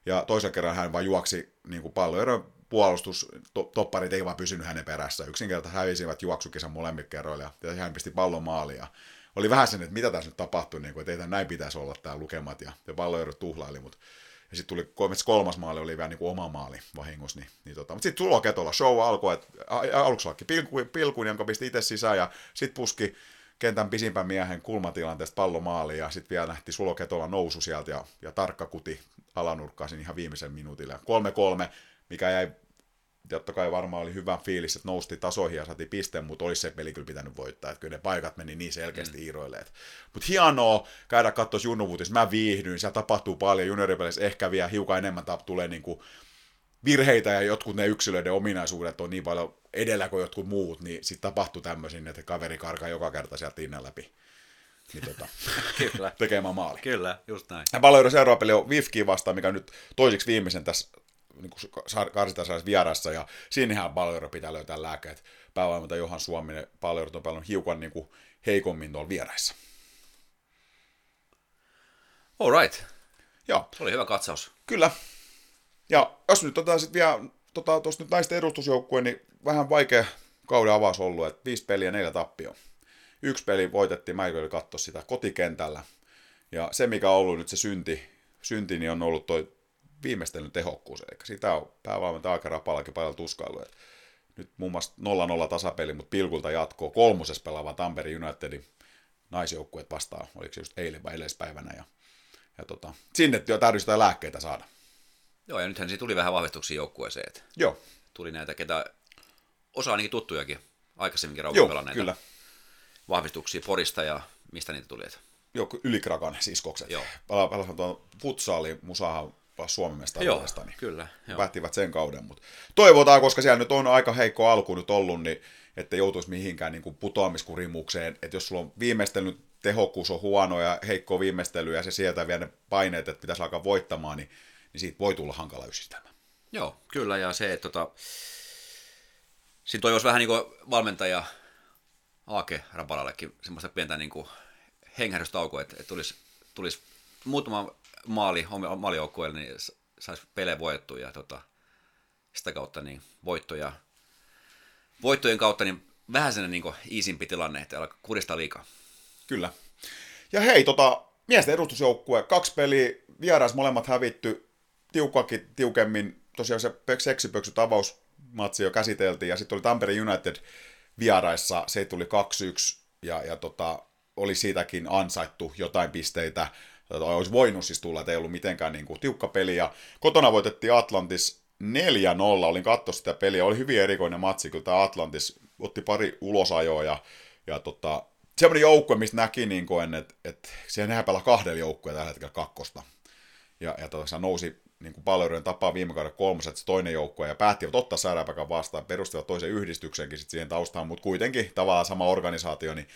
[SPEAKER 3] ja toisen kerran hän vain juoksi niin kuin palloeron puolustus, to, topparit ei vaan pysynyt hänen perässä. Yksinkertaisesti hävisivät juoksukisan molemmit kerroilla ja hän pisti pallon maaliin. Ja oli vähän sen, että mitä tässä nyt tapahtui, niin kuin, että ei näin pitäisi olla tämä lukemat ja, ja pallo tuhlaili, mutta ja sitten tuli kolmas maali, oli vähän niin kuin oma maali vahingossa. Niin, niin tota. Mutta sitten Sulo Ketola, show alkoi, että aluksi lakki pilkuin, pilkuin, jonka pisti itse sisään ja sitten puski kentän pisimpän miehen kulmatilanteesta pallomaali ja sitten vielä nähti Sulo Ketola nousu sieltä ja, ja tarkka kuti alanurkkaisin ihan viimeisen minuutille. 3-3, mikä jäi totta kai varmaan oli hyvä fiilis, että nousti tasoihin ja saatiin pisteen, mutta olisi se peli kyllä pitänyt voittaa, että kyllä ne paikat meni niin selkeästi mm. iroille. Mutta hienoa käydä katsoa junnuvuutista, mä viihdyin, siellä tapahtuu paljon, junioripeleissä ehkä vielä hiukan enemmän tulee niinku virheitä ja jotkut ne yksilöiden ominaisuudet on niin paljon edellä kuin jotkut muut, niin sitten tapahtuu tämmöisin, että kaveri karkaa joka kerta sieltä innan läpi. Niin tota, [LAUGHS]
[SPEAKER 2] Kyllä.
[SPEAKER 3] tekemään maali.
[SPEAKER 2] Kyllä, just näin.
[SPEAKER 3] Ja paljon seuraava peli on Vifki vastaan, mikä on nyt toiseksi viimeisen tässä niin karsintasarjassa vierassa, ja sinnehän Balero pitää löytää lääkeet. Päävalmentaja Johan Suominen Balero on pelannut hiukan niin kuin heikommin tuolla vieraissa.
[SPEAKER 2] All right.
[SPEAKER 3] Joo,
[SPEAKER 2] Se oli hyvä katsaus.
[SPEAKER 3] kyllä. Ja jos nyt otetaan sitten vielä tota, tuosta nyt naisten edustusjoukkueen, niin vähän vaikea kauden avaus ollut, että viisi peliä, neljä tappio. Yksi peli voitettiin, mä katsoa sitä kotikentällä. Ja se, mikä on ollut nyt se synti, synti niin on ollut toi viimeistelyn tehokkuus. Eli sitä on päävalmentaja aika rapallakin paljon tuskailu. Et nyt muun muassa 0-0 tasapeli, mutta pilkulta jatkoo kolmosessa pelaava Tampere Unitedin naisjoukkueet vastaan, oliko se just eilen vai edellispäivänä. Ja, ja tota, sinne jo jotain lääkkeitä saada.
[SPEAKER 2] Joo, ja nythän siinä tuli vähän vahvistuksia joukkueeseen. että
[SPEAKER 3] Joo,
[SPEAKER 2] Tuli näitä, ketä osa ainakin tuttujakin aikaisemminkin
[SPEAKER 3] Joo
[SPEAKER 2] pelanneita
[SPEAKER 3] kyllä.
[SPEAKER 2] vahvistuksia Porista ja mistä niitä tuli. että-
[SPEAKER 3] Joo, ylikrakan siskokset.
[SPEAKER 2] Joo.
[SPEAKER 3] Pala- tuon futsaali, musahan Suomen mestaruudesta, niin
[SPEAKER 2] kyllä. Joo.
[SPEAKER 3] päättivät sen kauden. Mutta toivotaan, koska siellä nyt on aika heikko alku nyt ollut, niin että joutuisi mihinkään niin kuin putoamiskurimukseen. Että jos sulla on viimeistelnyt tehokkuus on huono ja heikko viimeistely ja se sieltä vielä ne paineet, että pitäisi alkaa voittamaan, niin, niin siitä voi tulla hankala yhdistelmä.
[SPEAKER 2] Joo, kyllä, ja se, että tota, siinä toivoisi vähän niin kuin valmentaja Aake Rapalallekin semmoista pientä niin kuin hengähdystaukoa, että, että tulisi, tulisi muutama maali maalijoukkueelle, niin saisi pelejä voitettua ja tota, sitä kautta niin voittoja, voittojen kautta niin vähän sen niin iisimpi tilanne, että alkaa kuristaa liikaa.
[SPEAKER 3] Kyllä. Ja hei, tota, miesten edustusjoukkue, kaksi peliä, vierais molemmat hävitty, tiukkakin tiukemmin, tosiaan se pek- seksipöksyt avausmatsi jo käsiteltiin, ja sitten oli Tampere United vieraissa, se tuli 2-1, ja, ja tota, oli siitäkin ansaittu jotain pisteitä, tota, olisi voinut siis tulla, että ei ollut mitenkään niin kuin, tiukka peli, ja kotona voitettiin Atlantis 4-0, olin katso sitä peliä, oli hyvin erikoinen matsi, kyllä tämä Atlantis otti pari ulosajoa, ja, ja tota, semmoinen joukkue, mistä näki, niin kuin, että, että siellä nehän pelaa kahdella joukkueella tällä hetkellä kakkosta. Ja, ja tota, se nousi niin kuin palveluiden tapaa viime kauden kolmoset, se toinen joukkue, ja päättivät ottaa Sääräpäkän vastaan, perustivat toisen yhdistyksenkin sit siihen taustaan, mutta kuitenkin tavallaan sama organisaatio, niin,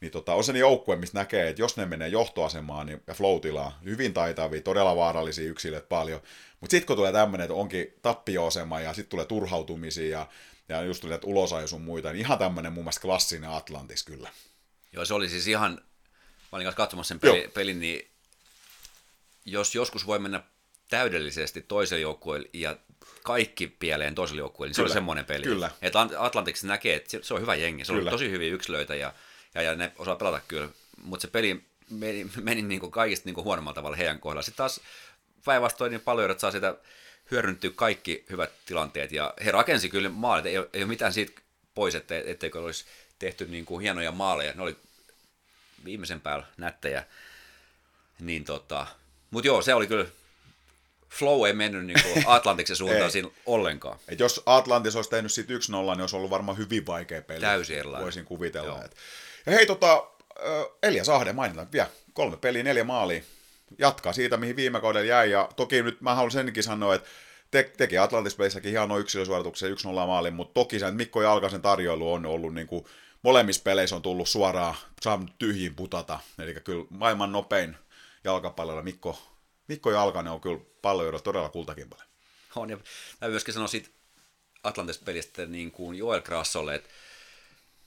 [SPEAKER 3] niin tota, on se niin joukkue, mistä näkee, että jos ne menee johtoasemaan niin, ja flow hyvin taitavia, todella vaarallisia yksilöitä paljon, mutta sitten kun tulee tämmöinen, että onkin tappio-asema ja sitten tulee turhautumisia ja, ja just näitä ulosajo sun muita, niin ihan tämmöinen mun mielestä klassinen Atlantis kyllä.
[SPEAKER 2] Joo, se oli siis ihan, mä olin kanssa katsomassa sen peli,
[SPEAKER 3] Joo.
[SPEAKER 2] pelin, niin jos joskus voi mennä täydellisesti toiselle joukkueelle ja kaikki pieleen toiselle joukkueelle, niin se oli
[SPEAKER 3] Kyllä,
[SPEAKER 2] semmoinen peli.
[SPEAKER 3] kyllä.
[SPEAKER 2] Että näkee, että se- on hyvä jengi, se on tosi hyviä yksilöitä ja, ja, ja ne osaa pelata kyllä, mutta se peli meni, meni niin kuin kaikista niin kuin huonommalla tavalla heidän kohdalla. Sitten taas päinvastoin niin paljon, että saa sitä hyödynnettyä kaikki hyvät tilanteet ja he rakensi kyllä maalit, ei ole, ei ole mitään siitä pois, että, etteikö olisi tehty niin kuin hienoja maaleja, ne oli viimeisen päällä nättejä. Niin tota, mutta joo, se oli kyllä, flow ei mennyt [LAUGHS] niin kuin Atlantiksen suuntaan siinä ollenkaan.
[SPEAKER 3] Et jos Atlantis olisi tehnyt siitä 1-0, niin olisi ollut varmaan hyvin vaikea peli.
[SPEAKER 2] Täysin erilainen.
[SPEAKER 3] Voisin kuvitella.
[SPEAKER 2] Joo.
[SPEAKER 3] Et. Ja hei, tota, ö, Elias Ahde mainitaan vielä. Kolme peliä, neljä maalia. Jatkaa siitä, mihin viime kaudella jäi. Ja toki nyt mä haluan senkin sanoa, että te, teki Atlantis-pelissäkin hieno yksilösuorituksen 1-0 maalin, mutta toki sen Mikko Jalkasen tarjoilu on ollut niin kuin, molemmissa peleissä on tullut suoraan, saanut tyhjiin putata. Eli kyllä maailman nopein jalkapallolla Mikko, Mikko Jalkanen on kyllä palloilla todella kultakimpale.
[SPEAKER 2] On, ja mä myöskin sanoa siitä Atlantis-pelistä niin kuin Joel Grassolle, että,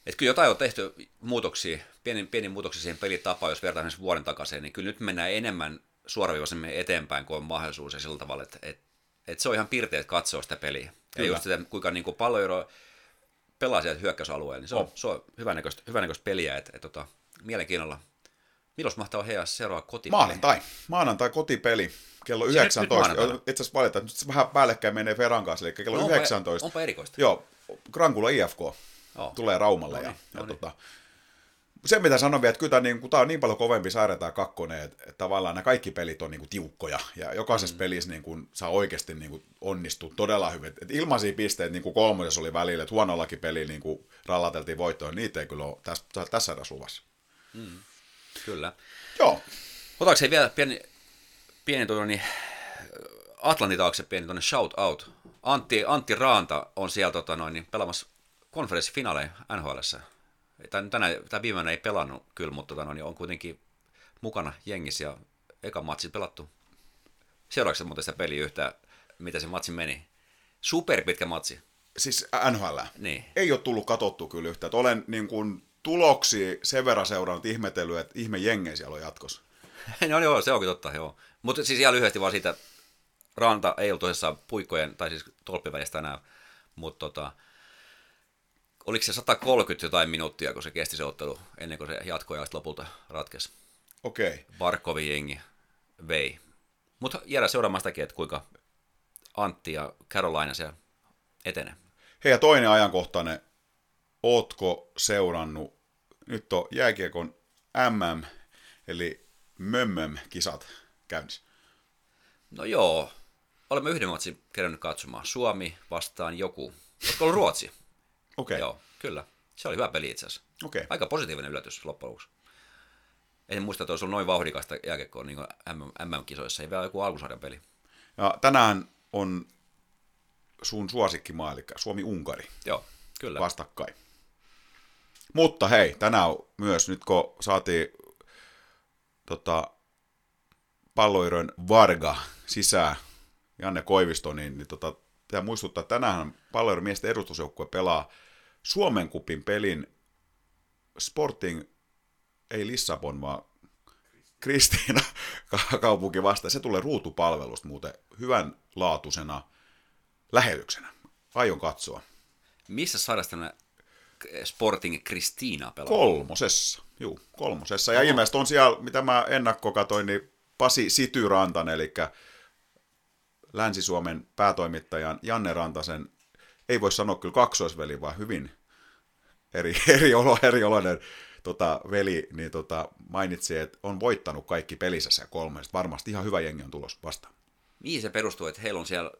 [SPEAKER 2] että kyllä jotain on tehty muutoksia, pieni, pieni muutoksia siihen pelitapaan, jos vertaan esimerkiksi vuoden takaisin, niin kyllä nyt mennään enemmän suoraviivaisemmin eteenpäin, kuin on mahdollisuus ja sillä tavalla, että, että, että se on ihan pirteet katsoa sitä peliä. Ja
[SPEAKER 3] Kyllä.
[SPEAKER 2] just sitä, kuinka niin kuin palloero pelaa sieltä hyökkäysalueella, niin se on,
[SPEAKER 3] On.
[SPEAKER 2] se on hyvänäköistä, hyvänäköistä peliä, että, että, että mielenkiinnolla. Milloin mahtaa heidän seuraava kotipeli?
[SPEAKER 3] Maanantai. Maanantai kotipeli. Kello
[SPEAKER 2] Siis nyt- nyt
[SPEAKER 3] 19.
[SPEAKER 2] maanantaina?
[SPEAKER 3] Itse asiassa valitaan, nyt se vähän päällekkäin menee Feran kanssa, eli kello
[SPEAKER 2] No, onpa-
[SPEAKER 3] 19.
[SPEAKER 2] onpa erikoista.
[SPEAKER 3] Joo, Grankula IFK
[SPEAKER 2] Joo.
[SPEAKER 3] tulee Raumalle.
[SPEAKER 2] No
[SPEAKER 3] ja,
[SPEAKER 2] niin,
[SPEAKER 3] ja
[SPEAKER 2] no niin.
[SPEAKER 3] tota, se mitä sanon vielä, että kyllä tämä, niin, tämä on niin paljon kovempi sarja tämä kakkonen, että, että tavallaan nämä kaikki pelit on niin kuin, tiukkoja ja jokaisessa mm. pelissä niin kuin, saa oikeasti niin kuin, onnistua todella hyvin. Et, ilmaisia pisteitä niin kuin kolmosessa oli välillä, että huonollakin pelillä niin kuin, rallateltiin voittoon, niitä ei kyllä ole tässä, tässä edes luvassa.
[SPEAKER 2] Kyllä.
[SPEAKER 3] Joo,
[SPEAKER 2] Otaks hei vielä pieni, pieni tuonne, niin, Atlantin taakse pieni tuonne shout out. Antti, Antti Raanta on siellä tota noin, niin, pelaamassa konferenssifinaaleja NHLssä. Tänä, tänä, tämä viimeinen ei pelannut kyllä, mutta tota noin, niin on kuitenkin mukana jengissä ja eka matsi pelattu. Seuraavaksi muuten sitä peliä yhtään, mitä se matsi meni. Super pitkä matsi.
[SPEAKER 3] siis NHL.
[SPEAKER 2] Niin.
[SPEAKER 3] ei ole tullut katottu kyllä yhtään. Et olen niin kuin tuloksia sen verran seurannut ihmetellyt, että ihme jengejä siellä on jatkossa. [LAUGHS]
[SPEAKER 2] no joo, se onkin totta, joo. Mutta siis ihan lyhyesti vaan siitä, Ranta ei ollut tosissaan puikkojen, tai siis tolppivälistä enää, mutta tota, oliko se 130 jotain minuuttia, kun se kesti se ottelu, ennen kuin se jatkoi ja lopulta ratkesi.
[SPEAKER 3] Okei. Okay.
[SPEAKER 2] Barkovin jengi vei. Mutta jäädä seuraamaan sitäkin, että kuinka Antti ja Carolina siellä etenee.
[SPEAKER 3] Hei ja toinen ajankohtainen, ootko seurannut, nyt on jääkiekon MM, eli Mömmöm-kisat käynnissä?
[SPEAKER 2] No joo, olemme yhden matsin kerännyt katsomaan. Suomi vastaan joku. Oletko ollut Ruotsi?
[SPEAKER 3] Okei. Okay.
[SPEAKER 2] Joo, kyllä. Se oli hyvä peli itse asiassa.
[SPEAKER 3] Okei.
[SPEAKER 2] Aika positiivinen yllätys loppujen lopuksi. En muista, että olisi ollut noin vauhdikasta jääkiekkoa niin MM-kisoissa. Ei vielä joku alkusarjan peli.
[SPEAKER 3] Ja tänään on sun suosikkimaa, eli Suomi-Unkari
[SPEAKER 2] Joo, kyllä.
[SPEAKER 3] vastakkain. Mutta hei, tänään on myös, nyt kun saatiin tota, palloirojen Varga sisään, Janne Koivisto, niin, niin tota, pitää muistuttaa, että tänään palloiron miesten edustusjoukkue pelaa Suomen kupin pelin Sporting, ei Lissabon, vaan Kristiina kaupunki vastaan. Se tulee ruutupalvelusta muuten hyvän laatuisena lähetyksenä. Aion katsoa.
[SPEAKER 2] Missä sarjassa Sporting Kristiina pelaa?
[SPEAKER 3] Kolmosessa, juu, kolmosessa. Ja ilmeisesti on siellä, mitä mä ennakko katoin, niin Pasi Sityrantan, eli Länsi-Suomen päätoimittajan Janne Rantasen, ei voi sanoa kyllä kaksoisveli, vaan hyvin eri, [LAUGHS] eri, olo, eri oloinen tota, veli, niin tota, mainitsi, että on voittanut kaikki pelissä kolmesta. Varmasti ihan hyvä jengi on tulos vastaan.
[SPEAKER 2] Mihin se perustuu, että heillä on siellä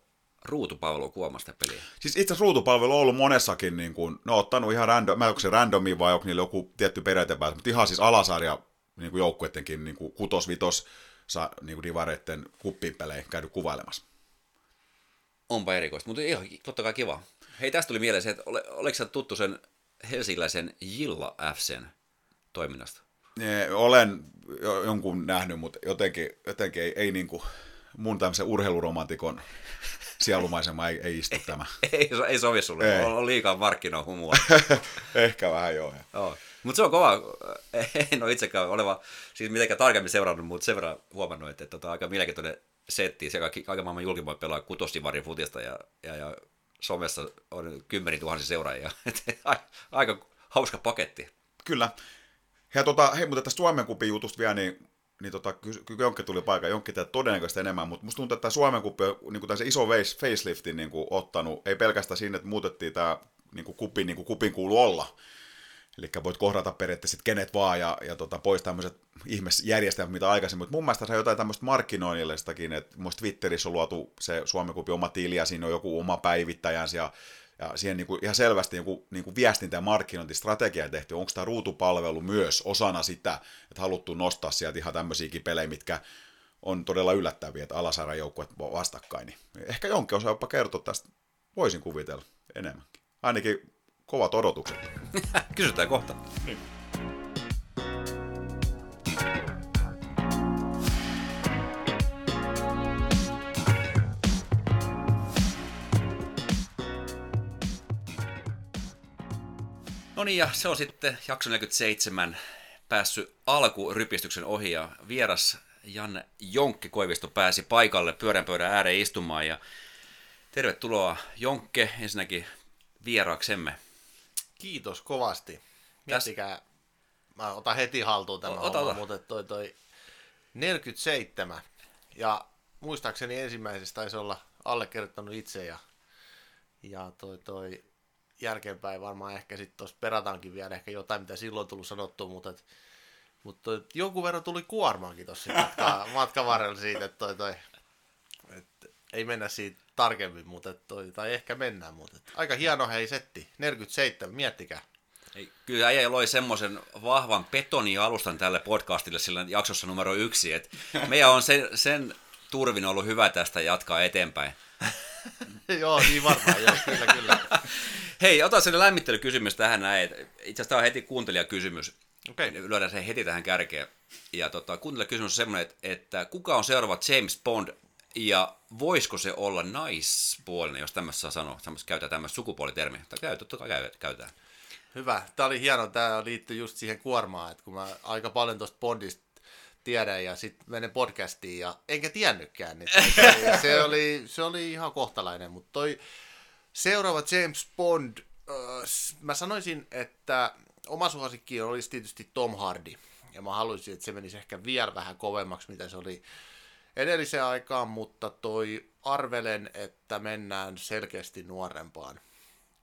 [SPEAKER 2] ruutupalvelu kuomasta peliä?
[SPEAKER 3] Siis itse asiassa ruutupalvelu on ollut monessakin, niin kuin, ne on ottanut ihan random, mä onko se randomi vai onko niillä joku tietty periaatepäätös, mutta ihan siis alasarja niin kuin joukkuettenkin niin kuin kutos, vitos, sa, niin kuin divareitten kuppipelejä käynyt kuvailemassa.
[SPEAKER 2] Onpa erikoista, mutta ihan totta kai kiva. Hei, tästä tuli mieleen se, että ole, oliko sä tuttu sen helsinkiläisen Jilla FCn toiminnasta?
[SPEAKER 3] Ne, olen jo- jonkun nähnyt, mutta jotenkin, jotenkin ei, ei niin kuin mun tämmöisen urheiluromantikon sielumaisema ei, ei istu tämä. [LAUGHS]
[SPEAKER 2] Ei, ei sovi sulle,
[SPEAKER 3] Ei.
[SPEAKER 2] on, liikaa markkinahumua. [LAUGHS]
[SPEAKER 3] Ehkä vähän joo.
[SPEAKER 2] Joo. Mutta se on kova, en ole itsekään oleva, siis mitenkään tarkemmin seurannut, mutta sen verran huomannut, että, että tota, aika mielenkiintoinen setti. Se kaikki, kaiken maailman julkimoit pelaa kutosivarin futista ja, ja, ja somessa on kymmeni tuhansia seuraajia. [LAUGHS] Aika hauska paketti.
[SPEAKER 3] Kyllä. Ja tota, hei, mutta tästä Suomen kupin jutusta vielä, niin, niin tota, ky- ky- Jonkki tuli paikka, Jonkki teet todennäköisesti enemmän, mutta musta tuntuu, että tämä Suomen kuppi on niin kuin iso face- faceliftin niin kuin, ottanut, ei pelkästään siinä, että muutettiin tämä niin kuin niin kuin kupin kuulu olla. Eli voit kohdata periaatteessa kenet vaan ja, ja tota, pois tämmöiset ihmisjärjestelmät, mitä aikaisemmin. Mutta mun mielestä se on jotain tämmöistä markkinoinnillistakin, että mun Twitterissä on luotu se Suomen kupin oma tili ja siinä on joku oma päivittäjänsä ja ja siihen niin kuin ihan selvästi niin kuin, niin kuin viestintä- ja markkinointistrategia tehty. Onko tämä ruutupalvelu myös osana sitä, että haluttu nostaa sieltä ihan tämmöisiäkin pelejä, mitkä on todella yllättäviä, että alasarjan joukkueet vastakkain. Niin ehkä jonkin osaa jopa kertoa tästä, voisin kuvitella enemmänkin. Ainakin kovat odotukset. [LAUGHS]
[SPEAKER 2] Kysytään kohta. No niin, ja se on sitten jakso 47 päässyt alkurypistyksen ohi ja vieras Janne Jonkki Koivisto pääsi paikalle pyörän pöydän ääreen istumaan ja tervetuloa Jonkke ensinnäkin vieraaksemme.
[SPEAKER 4] Kiitos kovasti. Miettikää, mä otan heti haltuun tämän
[SPEAKER 2] Ota,
[SPEAKER 4] homman,
[SPEAKER 2] ota.
[SPEAKER 4] mutta toi, toi 47. Ja muistaakseni ensimmäisessä taisi olla allekirjoittanut itse ja, ja toi, toi jälkeenpäin varmaan ehkä sitten tuossa perataankin vielä ehkä jotain, mitä silloin tullut sanottua, mutta, et, mutta toi, jonkun verran tuli kuormaankin tuossa matka, [LAUGHS] matkan varrella siitä, että toi, toi, et, ei mennä siitä tarkemmin, mutta toi, tai ehkä mennään, mutta aika hieno hei setti, 47, miettikää.
[SPEAKER 2] Ei, Kyllä äijä loi semmoisen vahvan betonialustan tälle podcastille sillä jaksossa numero yksi, että [LAUGHS] meidän on sen, sen turvin ollut hyvä tästä jatkaa eteenpäin. [LAUGHS]
[SPEAKER 4] joo, niin varmaan, joo, kyllä, kyllä. [LAUGHS]
[SPEAKER 2] Hei, ota sen lämmittelykysymys tähän näin. Itse asiassa tämä on heti kuuntelijakysymys.
[SPEAKER 4] Okei.
[SPEAKER 2] Lyödään se heti tähän kärkeen. Ja tota, kuuntelijakysymys on semmoinen, että, että kuka on seuraava James Bond ja voisiko se olla naispuolinen, jos tämmöistä saa sanoa, tämmöistä käytetään tämmöistä sukupuolitermiä. Käytä, totta kai käytetään.
[SPEAKER 4] hyvä. Tämä oli hieno, tämä liittyy just siihen kuormaan, että kun mä aika paljon tuosta Bondista tiedän ja sitten menen podcastiin ja enkä tiennytkään. Niin se, oli, se oli ihan kohtalainen, mutta toi seuraava James Bond, äh, mä sanoisin, että oma suosikki olisi tietysti Tom Hardy. Ja mä haluaisin, että se menisi ehkä vielä vähän kovemmaksi, mitä se oli edelliseen aikaan, mutta toi arvelen, että mennään selkeästi nuorempaan.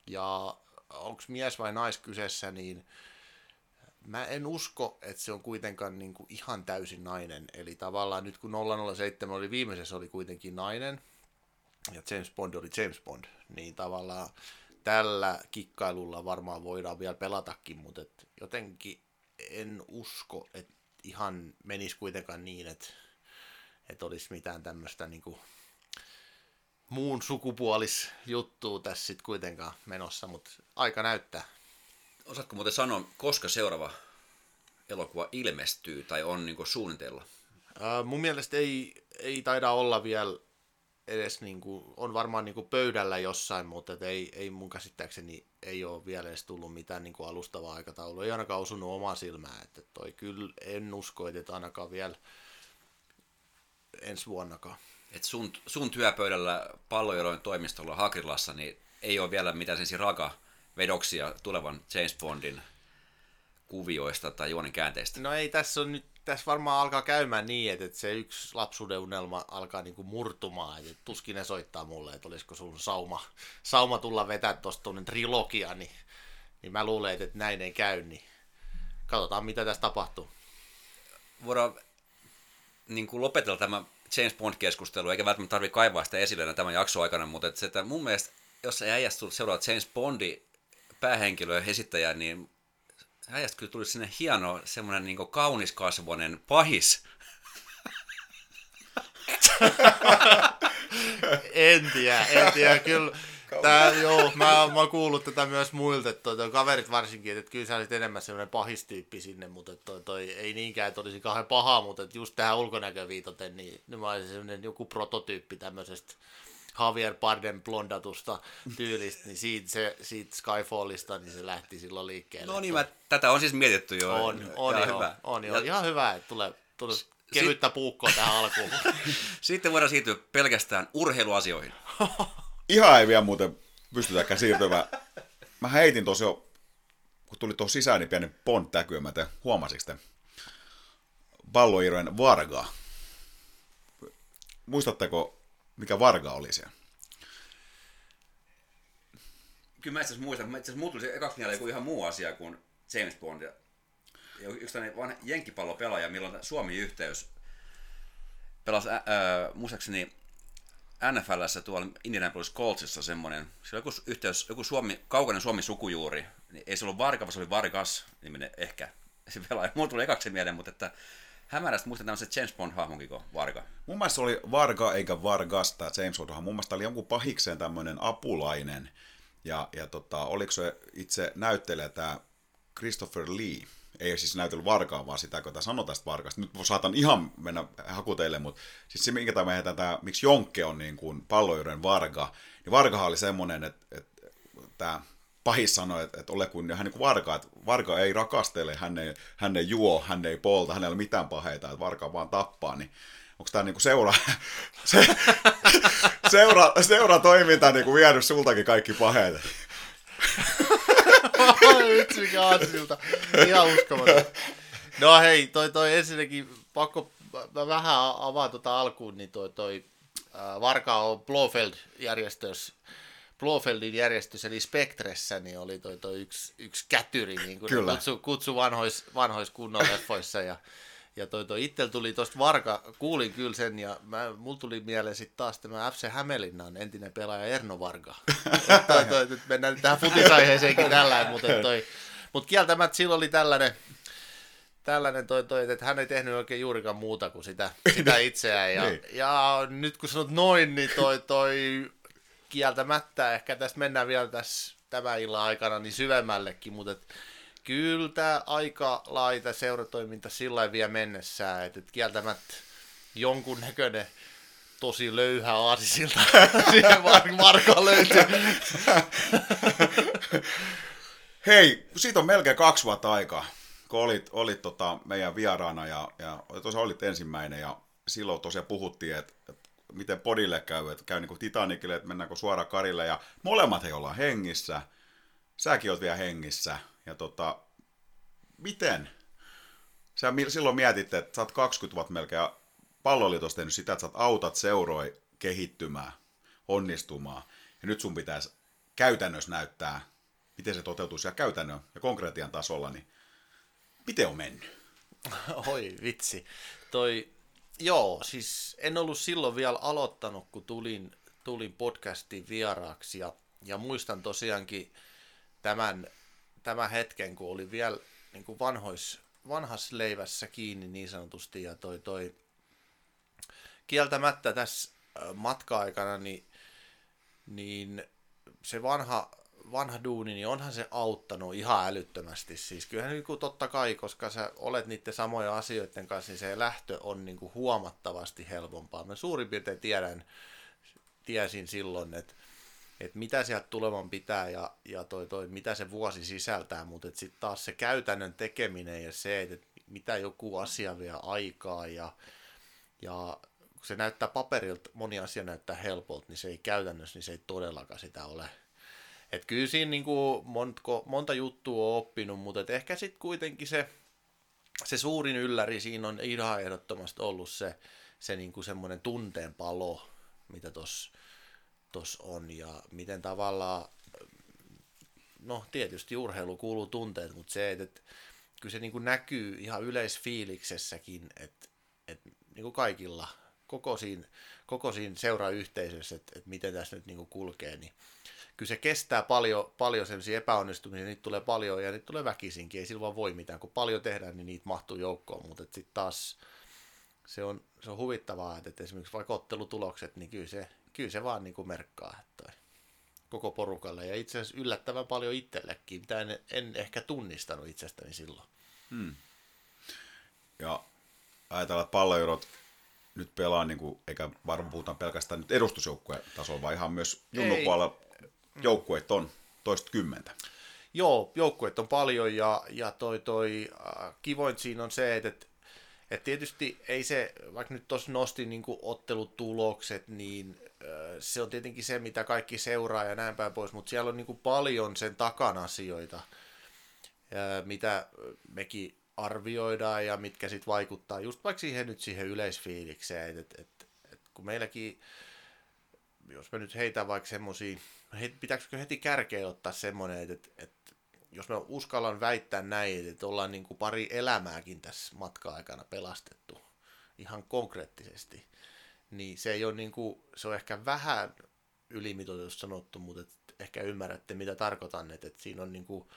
[SPEAKER 4] Ja onko mies vai nais kyseessä, niin mä en usko, että se on kuitenkaan niin kuin ihan täysin nainen. Eli tavallaan nyt kun 007 oli viimeisessä oli kuitenkin nainen, ja James Bond oli James Bond, niin tavallaan tällä kikkailulla varmaan voidaan vielä pelatakin, mutta et jotenkin en usko, että ihan menisi kuitenkaan niin, että, että olisi mitään tämmöistä niin kuin muun sukupuolis juttua tässä sitten kuitenkaan menossa, mutta aika näyttää.
[SPEAKER 2] Osaatko muuten sanoa, koska seuraava elokuva ilmestyy tai on niin suunnitella?
[SPEAKER 4] Ää, mun mielestä ei, ei taida olla vielä edes, niin kuin, on varmaan niin kuin pöydällä jossain, mutta ei, ei mun käsittääkseni ei ole vielä edes tullut mitään niin kuin alustavaa aikataulua. Ei ainakaan osunut omaa silmää, että toi kyllä en usko, että ainakaan vielä ensi vuonnakaan.
[SPEAKER 2] Et sun, sun työpöydällä pallojeroin toimistolla Hakrilassa niin ei ole vielä mitään sen raka vedoksia tulevan James Bondin kuvioista tai juonen käänteistä.
[SPEAKER 4] No ei, tässä on nyt, tässä varmaan alkaa käymään niin, että, että se yksi lapsuuden unelma alkaa niinku murtumaan, että tuskin ne soittaa mulle, että olisiko sun sauma, sauma tulla vetää tuosta tuonne trilogia, niin, niin mä luulen, että näin ei käy, niin katsotaan mitä tässä tapahtuu.
[SPEAKER 2] Voidaan niin kuin lopetella tämä James Bond-keskustelu, eikä välttämättä tarvitse kaivaa sitä esille tämän jakson aikana, mutta että, että mun mielestä, jos ei äijästä seuraa James Bondi päähenkilö ja esittäjä, niin äijästä kyllä tuli sinne hieno, semmoinen niin kauniskasvoinen pahis. [LAUGHS]
[SPEAKER 4] en tiedä, en tiedä, kyllä. Tää, joo, mä, mä oon kuullut tätä myös muilta, että toi, toi kaverit varsinkin, että kyllä sä olisit enemmän semmoinen pahistyyppi sinne, mutta toi, toi, ei niinkään, että olisi kauhean paha, mutta että just tähän ulkonäköön viitaten, niin, niin mä olisin semmoinen joku prototyyppi tämmöisestä Javier Bardem blondatusta tyylistä, niin siitä, se, siitä Skyfallista niin se lähti silloin liikkeelle.
[SPEAKER 2] No niin, mä, tätä on siis mietitty jo.
[SPEAKER 4] On, on, on, hyvä. on, on, ihan hyvä, että tulee, tulee kevyttä puukkoa tähän alkuun. [LAUGHS]
[SPEAKER 2] Sitten voidaan siirtyä pelkästään urheiluasioihin. [LAUGHS]
[SPEAKER 3] Ihan ei vielä muuten pystytäkään siirtymään. Mä heitin tuossa jo, kun tuli tuossa sisään, niin pieni Bond-täky, mä te huomasiko te? Palloirojen Varga. Muistatteko, mikä Varga oli siellä?
[SPEAKER 2] Kyllä mä itse asiassa muistan, itse asiassa tuli se ekaksi joku ihan muu asia kuin James Bond. Ja yksi tämmöinen vanha jenkkipallopelaaja, milloin Suomi-yhteys pelasi, ää, muistaakseni NFLssä tuolla Indianapolis Coltsissa semmoinen, se oli joku yhteys, joku Suomi, kaukainen Suomi-sukujuuri, niin ei se ollut Varka, vaan se oli Vargas niminen ehkä [LAUGHS] se pelaaja. Mulla tuli ekaksi mieleen, mutta että hämärästi muistan tämmöisen James Bond-hahmonkin kuin Varga.
[SPEAKER 3] Mun mielestä se oli Varga eikä Vargas tämä James Bond. Mun mielestä oli jonkun pahikseen tämmöinen apulainen. Ja, ja tota, oliko se itse näyttelijä tämä Christopher Lee, ei siis näytellyt varkaa, vaan sitä, kun sanotaan tästä varkasta. Nyt saatan ihan mennä hakuteille, mutta siis se, minkä tämä tämä, miksi Jonkke on niin kuin pallojuuden varga, niin varkahan oli semmoinen, että, että tämä pahis sanoi, että, että ole kuin, hän niin varka, että varka ei rakastele, hän ei, hän ei juo, hän ei polta, hänellä ei ole mitään paheita, että varka vaan tappaa, niin onko tämä niinku seura, [LAUGHS] se, [LAUGHS] seura, seura toiminta niinku vienyt sultakin kaikki paheet? [LAUGHS]
[SPEAKER 4] Vitsi mikä Ansilta. Ihan uskomaton. No hei, toi, toi ensinnäkin pakko mä vähän avaan tuota alkuun, niin toi, toi äh, Varka on Blofeld-järjestössä Blofeldin järjestys, eli Spektressä, niin oli toi, toi yksi, yksi kätyri, niin kuin Kyllä. kutsu, kutsu vanhois, vanhois kunnon leffoissa, ja ja toi, toi itse tuli tuosta Varka, kuulin kyllä sen, ja mä, mulla tuli mieleen sitten taas tämä FC Hämeenlinnan entinen pelaaja Erno Varga. [LAUGHS] toi, toi, nyt mennään nyt tähän futisaiheeseenkin tällä, mutta toi, mut kieltämättä silloin oli tällainen, tällainen toi, toi, että hän ei tehnyt oikein juurikaan muuta kuin sitä, sitä itseään. Ja, niin. ja nyt kun sanot noin, niin toi, toi kieltämättä, ehkä tästä mennään vielä tässä tämän illan aikana niin syvemmällekin, mutta et, kyllä tämä aika laita seuratoiminta sillä vielä mennessään, että et kieltämättä näköinen tosi löyhä aasisilta. [LAUGHS] Siihen Marko löytyy. [LAUGHS]
[SPEAKER 3] Hei, siitä on melkein kaksi vuotta aikaa, kun olit, olit tota meidän vieraana ja, ja tosiaan olit ensimmäinen ja silloin tosiaan puhuttiin, että, että miten podille käy, että käy niin kuin Titanicille, että mennäänkö suoraan karille ja molemmat he ollaan hengissä, säkin oot vielä hengissä ja tota, miten? Sä silloin mietit, että sä oot 20 vuotta melkein palloliitossa tehnyt sitä, että sä autat seuroi kehittymään, onnistumaan ja nyt sun pitäisi käytännössä näyttää, miten se toteutuu siellä käytännön ja konkretian tasolla, niin miten on mennyt? [LAUGHS]
[SPEAKER 4] Oi vitsi. Toi, joo, siis en ollut silloin vielä aloittanut, kun tulin, tulin podcastiin vieraaksi ja, ja muistan tosiaankin tämän, tämän hetken, kun oli vielä niin kuin vanhois, vanhassa leivässä kiinni niin sanotusti ja toi, toi kieltämättä tässä matka-aikana niin, niin se vanha, vanha duuni, niin onhan se auttanut ihan älyttömästi. Siis kyllähän niin kuin totta kai, koska sä olet niiden samojen asioiden kanssa, niin se lähtö on niin kuin huomattavasti helpompaa. Mä suurin piirtein tiedän, tiesin silloin, että, että mitä sieltä tulevan pitää ja, ja toi, toi, mitä se vuosi sisältää, mutta sitten taas se käytännön tekeminen ja se, että mitä joku asia vie aikaa ja, ja kun se näyttää paperilta, moni asia näyttää helpolta, niin se ei käytännössä, niin se ei todellakaan sitä ole. Et kyllä siinä niin kuin monta, monta juttua on oppinut, mutta et ehkä sitten kuitenkin se, se suurin ylläri siinä on ihan ehdottomasti ollut se, se niin kuin semmoinen tunteen palo, mitä tuossa tos on ja miten tavallaan, no tietysti urheilu kuuluu tunteet, mutta se, että, että kyllä se niin kuin näkyy ihan yleisfiiliksessäkin, että, että niin kuin kaikilla, koko siinä, koko siinä seurayhteisössä, että, että miten tässä nyt niin kuin kulkee, niin kyllä se kestää paljon, paljon sellaisia epäonnistumisia, niitä tulee paljon ja niitä tulee väkisinkin, ei sillä vaan voi mitään, kun paljon tehdään, niin niitä mahtuu joukkoon, mutta sitten taas se on, se on huvittavaa, että esimerkiksi vaikka ottelutulokset, niin kyllä se, kyllä se vaan niin kuin merkkaa, että koko porukalle ja itse asiassa yllättävän paljon itsellekin, mitä en, en ehkä tunnistanut itsestäni silloin. Hmm.
[SPEAKER 3] Ja ajatellaan, että palloerot nyt pelaa, niin kuin, eikä varmaan puhutaan pelkästään nyt edustusjoukkueen tasolla, vaan ihan myös junnupuolella joukkueet on toista kymmentä.
[SPEAKER 4] Joo, joukkueet on paljon ja, ja toi, toi äh, kivoin siinä on se, että, että tietysti ei se, vaikka nyt tuossa nosti niin ottelutulokset, niin äh, se on tietenkin se, mitä kaikki seuraa ja näin päin pois, mutta siellä on niin paljon sen takana asioita, äh, mitä mekin arvioidaan ja mitkä sitten vaikuttaa. Just vaikka siihen nyt siihen yleisfiilikseen, että et, et, kun meilläkin, jos me nyt heitän vaikka semmoisia pitääkö heti kärkeen ottaa semmoinen, että, että jos mä uskallan väittää näin, että ollaan niin kuin pari elämääkin tässä matka-aikana pelastettu ihan konkreettisesti, niin se ei ole niin kuin, se on ehkä vähän ylimitoitus sanottu, mutta et ehkä ymmärrätte mitä tarkoitan, että, että siinä on niin kuin,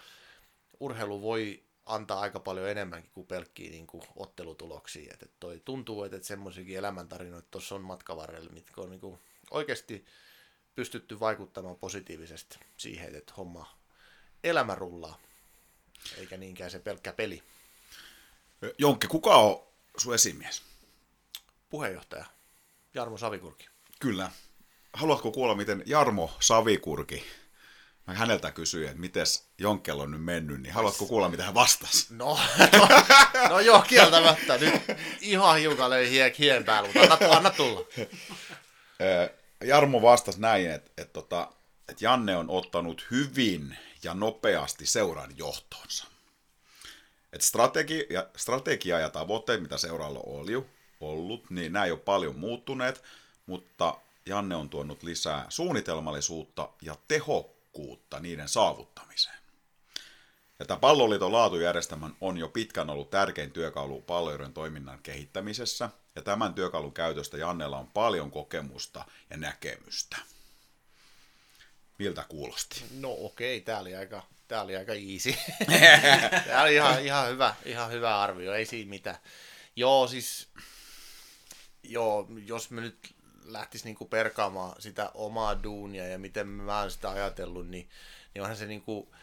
[SPEAKER 4] urheilu voi antaa aika paljon enemmänkin kuin pelkkiä niin kuin ottelutuloksia. Että toi tuntuu, että, että semmoisiakin elämäntarinoita tuossa on matkavarrella, mitkä on niin kuin oikeasti pystytty vaikuttamaan positiivisesti siihen, että homma elämä rullaa, eikä niinkään se pelkkä peli.
[SPEAKER 3] Jonkke, kuka on sun esimies?
[SPEAKER 4] Puheenjohtaja Jarmo Savikurki.
[SPEAKER 3] Kyllä. Haluatko kuulla, miten Jarmo Savikurki, mä häneltä kysyin, että miten Jonkkel on nyt mennyt, niin haluatko kuulla, mitä hän vastasi?
[SPEAKER 4] No, no, no joo, kieltämättä. Nyt ihan hiukan löi hien, hien päällä, mutta anna, anna tulla.
[SPEAKER 3] Jarmo vastasi näin, että, että, että, että Janne on ottanut hyvin ja nopeasti seuran johtonsa. Että strategia, strategia ja tavoitteet, mitä seuralla oli ollut, niin nämä ei ole paljon muuttuneet, mutta Janne on tuonut lisää suunnitelmallisuutta ja tehokkuutta niiden saavuttamiseen. Ja tämä palloliiton laatujärjestelmän on jo pitkään ollut tärkein työkalu palloiden toiminnan kehittämisessä, ja tämän työkalun käytöstä Jannella on paljon kokemusta ja näkemystä. Miltä kuulosti?
[SPEAKER 4] No okei, okay, tämä oli aika, tää oli aika easy. [LAUGHS] [LAUGHS] tämä oli ihan, ihan, hyvä, ihan hyvä arvio, ei siinä mitään. Joo, siis joo, jos me nyt lähtisi niinku perkaamaan sitä omaa duunia ja miten mä oon sitä ajatellut, niin, niin onhan se niinku,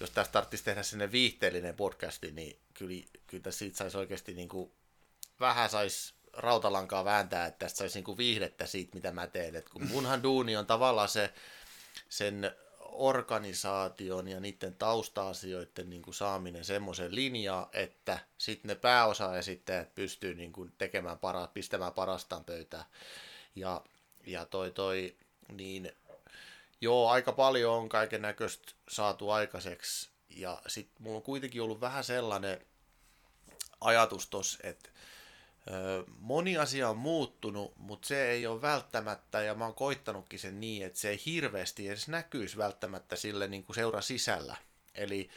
[SPEAKER 4] jos tästä tarvitsisi tehdä sinne viihteellinen podcasti, niin kyllä, kyllä siitä saisi oikeasti niinku, vähän saisi rautalankaa vääntää, että tästä saisi niinku viihdettä siitä, mitä mä teen. Et kun munhan duuni on tavallaan se, sen organisaation ja niiden tausta-asioiden niin kuin saaminen semmoisen linjaan, että sitten ne pääosaesittäjät pystyy niin kuin tekemään para, pistämään parastaan pöytään. Ja, ja toi, toi, niin joo, aika paljon on kaiken näköistä saatu aikaiseksi. Ja sitten mulla on kuitenkin ollut vähän sellainen ajatus tossa, että moni asia on muuttunut, mutta se ei ole välttämättä, ja mä oon koittanutkin sen niin, että se ei hirveästi edes näkyisi välttämättä sille niin kuin seura sisällä. Eli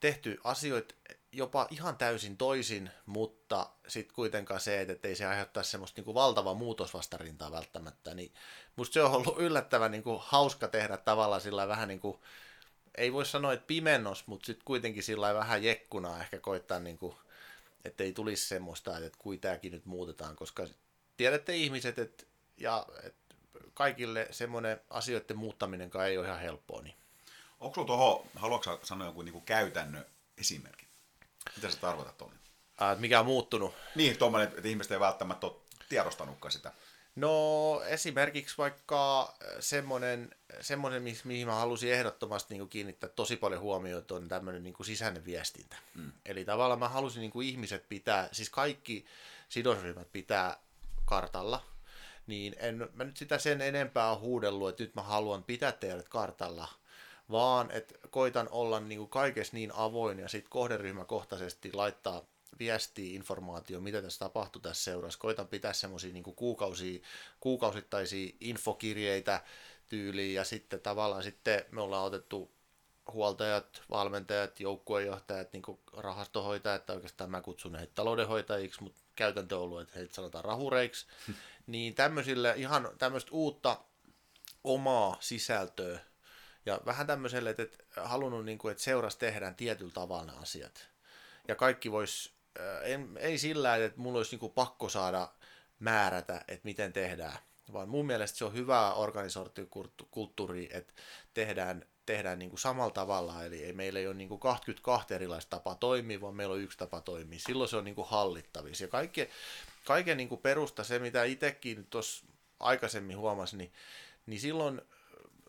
[SPEAKER 4] tehty asioita jopa ihan täysin toisin, mutta sitten kuitenkaan se, että ei se aiheuttaisi semmoista niin kuin valtavaa muutosvastarintaa välttämättä, niin musta se on ollut yllättävän niin kuin hauska tehdä tavallaan sillä vähän niin kuin, ei voi sanoa, että pimennos, mutta sitten kuitenkin sillä vähän jekkuna ehkä koittaa niin kuin että ei tulisi semmoista, että kui tämäkin nyt muutetaan, koska tiedätte ihmiset, että, ja, että kaikille semmoinen asioiden muuttaminen ei ole ihan helppoa. Niin.
[SPEAKER 3] Onko sinulla tuohon, haluatko sanoa jonkun niin käytännön esimerkin? Mitä sä tarkoitat tuolla?
[SPEAKER 4] mikä on muuttunut?
[SPEAKER 3] Niin, tuommoinen, että ihmiset ei välttämättä ole tiedostanutkaan sitä.
[SPEAKER 4] No esimerkiksi vaikka semmoinen, semmoinen mihin mä halusin ehdottomasti niin kiinnittää tosi paljon huomiota, on tämmöinen niin sisäinen viestintä. Mm. Eli tavallaan mä halusin niin ihmiset pitää, siis kaikki sidosryhmät pitää kartalla, niin en mä nyt sitä sen enempää huudellut, että nyt mä haluan pitää teidät kartalla, vaan että koitan olla niin kaikessa niin avoin ja sitten kohderyhmäkohtaisesti laittaa viestiä, informaatio, mitä tässä tapahtuu tässä seurassa. Koitan pitää semmoisia niin kuukausia, kuukausittaisia infokirjeitä tyyliin ja sitten tavallaan sitten me ollaan otettu huoltajat, valmentajat, joukkuejohtajat, niin rahastohoitajat, tai oikeastaan mä kutsun heitä taloudenhoitajiksi, mutta käytäntö on ollut, että heitä sanotaan rahureiksi, [LAUGHS] niin tämmöisille ihan tämmöistä uutta omaa sisältöä ja vähän tämmöiselle, että, että halunnut, niin kuin, että seurassa tehdään tietyllä tavalla asiat. Ja kaikki vois en, ei sillä, että mulla olisi niinku pakko saada määrätä, että miten tehdään, vaan mun mielestä se on hyvää organisaatiokulttuuri, että tehdään, tehdään niinku samalla tavalla, eli ei meillä ei ole niinku 22 erilaista tapaa toimia, vaan meillä on yksi tapa toimia. Silloin se on niinku hallittavissa. Ja kaikki, kaiken niinku perusta, se mitä itsekin tuossa aikaisemmin huomasin, niin, niin silloin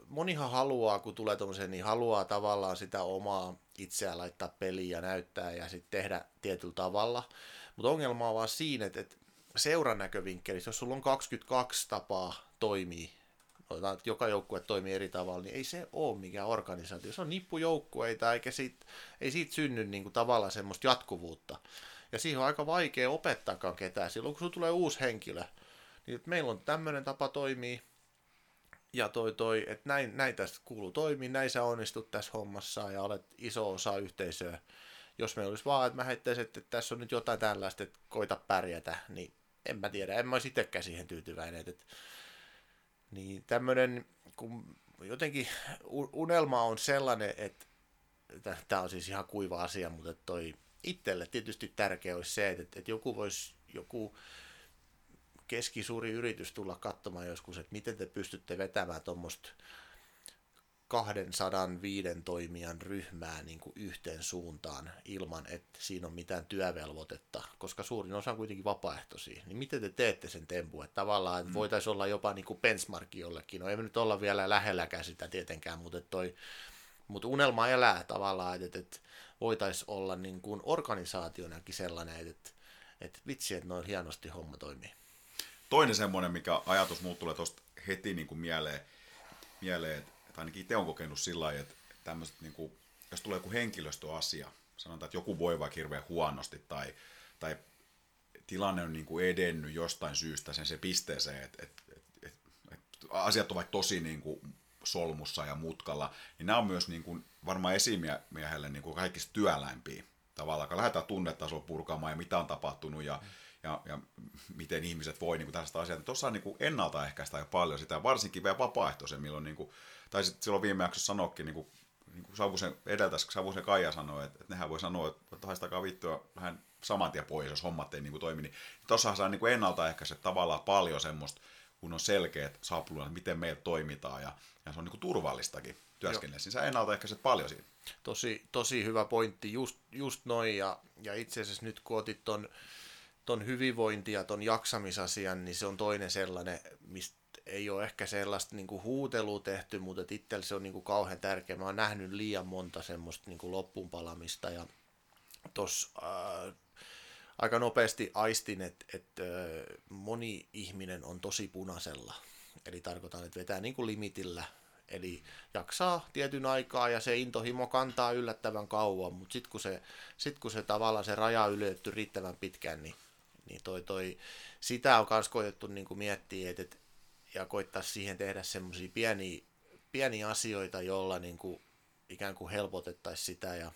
[SPEAKER 4] monihan haluaa, kun tulee tuommoisen, niin haluaa tavallaan sitä omaa itseään laittaa peliin ja näyttää ja sitten tehdä tietyllä tavalla. Mutta ongelma on vaan siinä, että, että seuran näkövinkkelissä, jos sulla on 22 tapaa toimii, että joka joukkue toimii eri tavalla, niin ei se ole mikään organisaatio. Se on nippujoukkueita, eikä siitä, ei siitä synny niin kuin tavallaan semmoista jatkuvuutta. Ja siihen on aika vaikea opettaakaan ketään. Silloin kun sulla tulee uusi henkilö, niin että meillä on tämmöinen tapa toimii, ja toi, toi että näin, näin tästä kuuluu toimia, näin sä onnistut tässä hommassa ja olet iso osa yhteisöä. Jos me olisi vaan, että mä heittäisin, että tässä on nyt jotain tällaista, että koita pärjätä, niin en mä tiedä, en mä olisi itsekään siihen tyytyväinen. Että, niin tämmöinen, kun jotenkin unelma on sellainen, että tämä on siis ihan kuiva asia, mutta toi itselle tietysti tärkeä olisi se, että, että joku voisi, joku keskisuuri yritys tulla katsomaan joskus, että miten te pystytte vetämään tuommoista 205 toimijan ryhmää niin kuin yhteen suuntaan ilman, että siinä on mitään työvelvoitetta, koska suurin osa on kuitenkin vapaaehtoisia. Niin miten te teette sen tempu? Että tavallaan että mm. voitaisiin olla jopa niin kuin benchmarki jollekin. No ei me nyt olla vielä lähelläkään sitä tietenkään, mutta, toi, mutta unelma elää tavallaan, että, että voitaisiin olla niin kuin organisaationakin sellainen, että, että vitsi, että noin hienosti homma toimii
[SPEAKER 3] toinen semmoinen, mikä ajatus muut tulee tuosta heti niin kuin mieleen, mieleen että ainakin itse on kokenut sillä lailla, että tämmöiset, niin kuin, jos tulee joku henkilöstöasia, sanotaan, että joku voi vaikka hirveän huonosti tai, tai tilanne on niin kuin edennyt jostain syystä sen se pisteeseen, että, että, että, että, että asiat ovat tosi niin kuin solmussa ja mutkalla, niin nämä on myös niin kuin varmaan esimiehelle niin kuin kaikista työläimpiä tavallaan, kun lähdetään tunnetasolla purkaamaan ja mitä on tapahtunut ja mm ja, ja miten ihmiset voi niin tällaista asiaa. Tuossa on niin ennaltaehkäistä aika paljon sitä, varsinkin vielä vapaaehtoisemmilla. Niin kuin, tai sitten silloin viime jaksossa sanoikin, niin kuin, niin kuin Savusen edeltäisi, Savusen Kaija sanoi, että, että nehän voi sanoa, että haistakaa vittua vähän saman tien pois, jos hommat ei niin kuin toimi. Niin tuossahan saa niin ennaltaehkäistä tavallaan paljon semmoista, kun on selkeät sapluunat, miten meillä toimitaan ja, ja se on niin kuin turvallistakin työskennellä. Niin sä ennaltaehkäiset paljon siinä.
[SPEAKER 4] Tosi, tosi hyvä pointti, just, just noin. Ja, ja itse asiassa nyt kun otit ton, ton hyvinvointi ja ton jaksamisasian, niin se on toinen sellainen, mistä ei ole ehkä sellaista niin huutelua tehty, mutta itsellä se on niin kuin kauhean tärkeä. Mä oon nähnyt liian monta semmoista niin kuin ja tuossa äh, aika nopeasti aistin, että, että äh, moni ihminen on tosi punaisella. Eli tarkoitan, että vetää niin kuin limitillä, eli jaksaa tietyn aikaa ja se intohimo kantaa yllättävän kauan, mutta sitten kun, se, sit kun se tavallaan se raja yletty riittävän pitkään, niin, niin toi, toi, sitä on myös koetettu niin kuin miettiä, että, että ja koittaa siihen tehdä semmoisia pieniä, pieniä asioita, joilla niin kuin ikään kuin helpotettaisiin sitä ja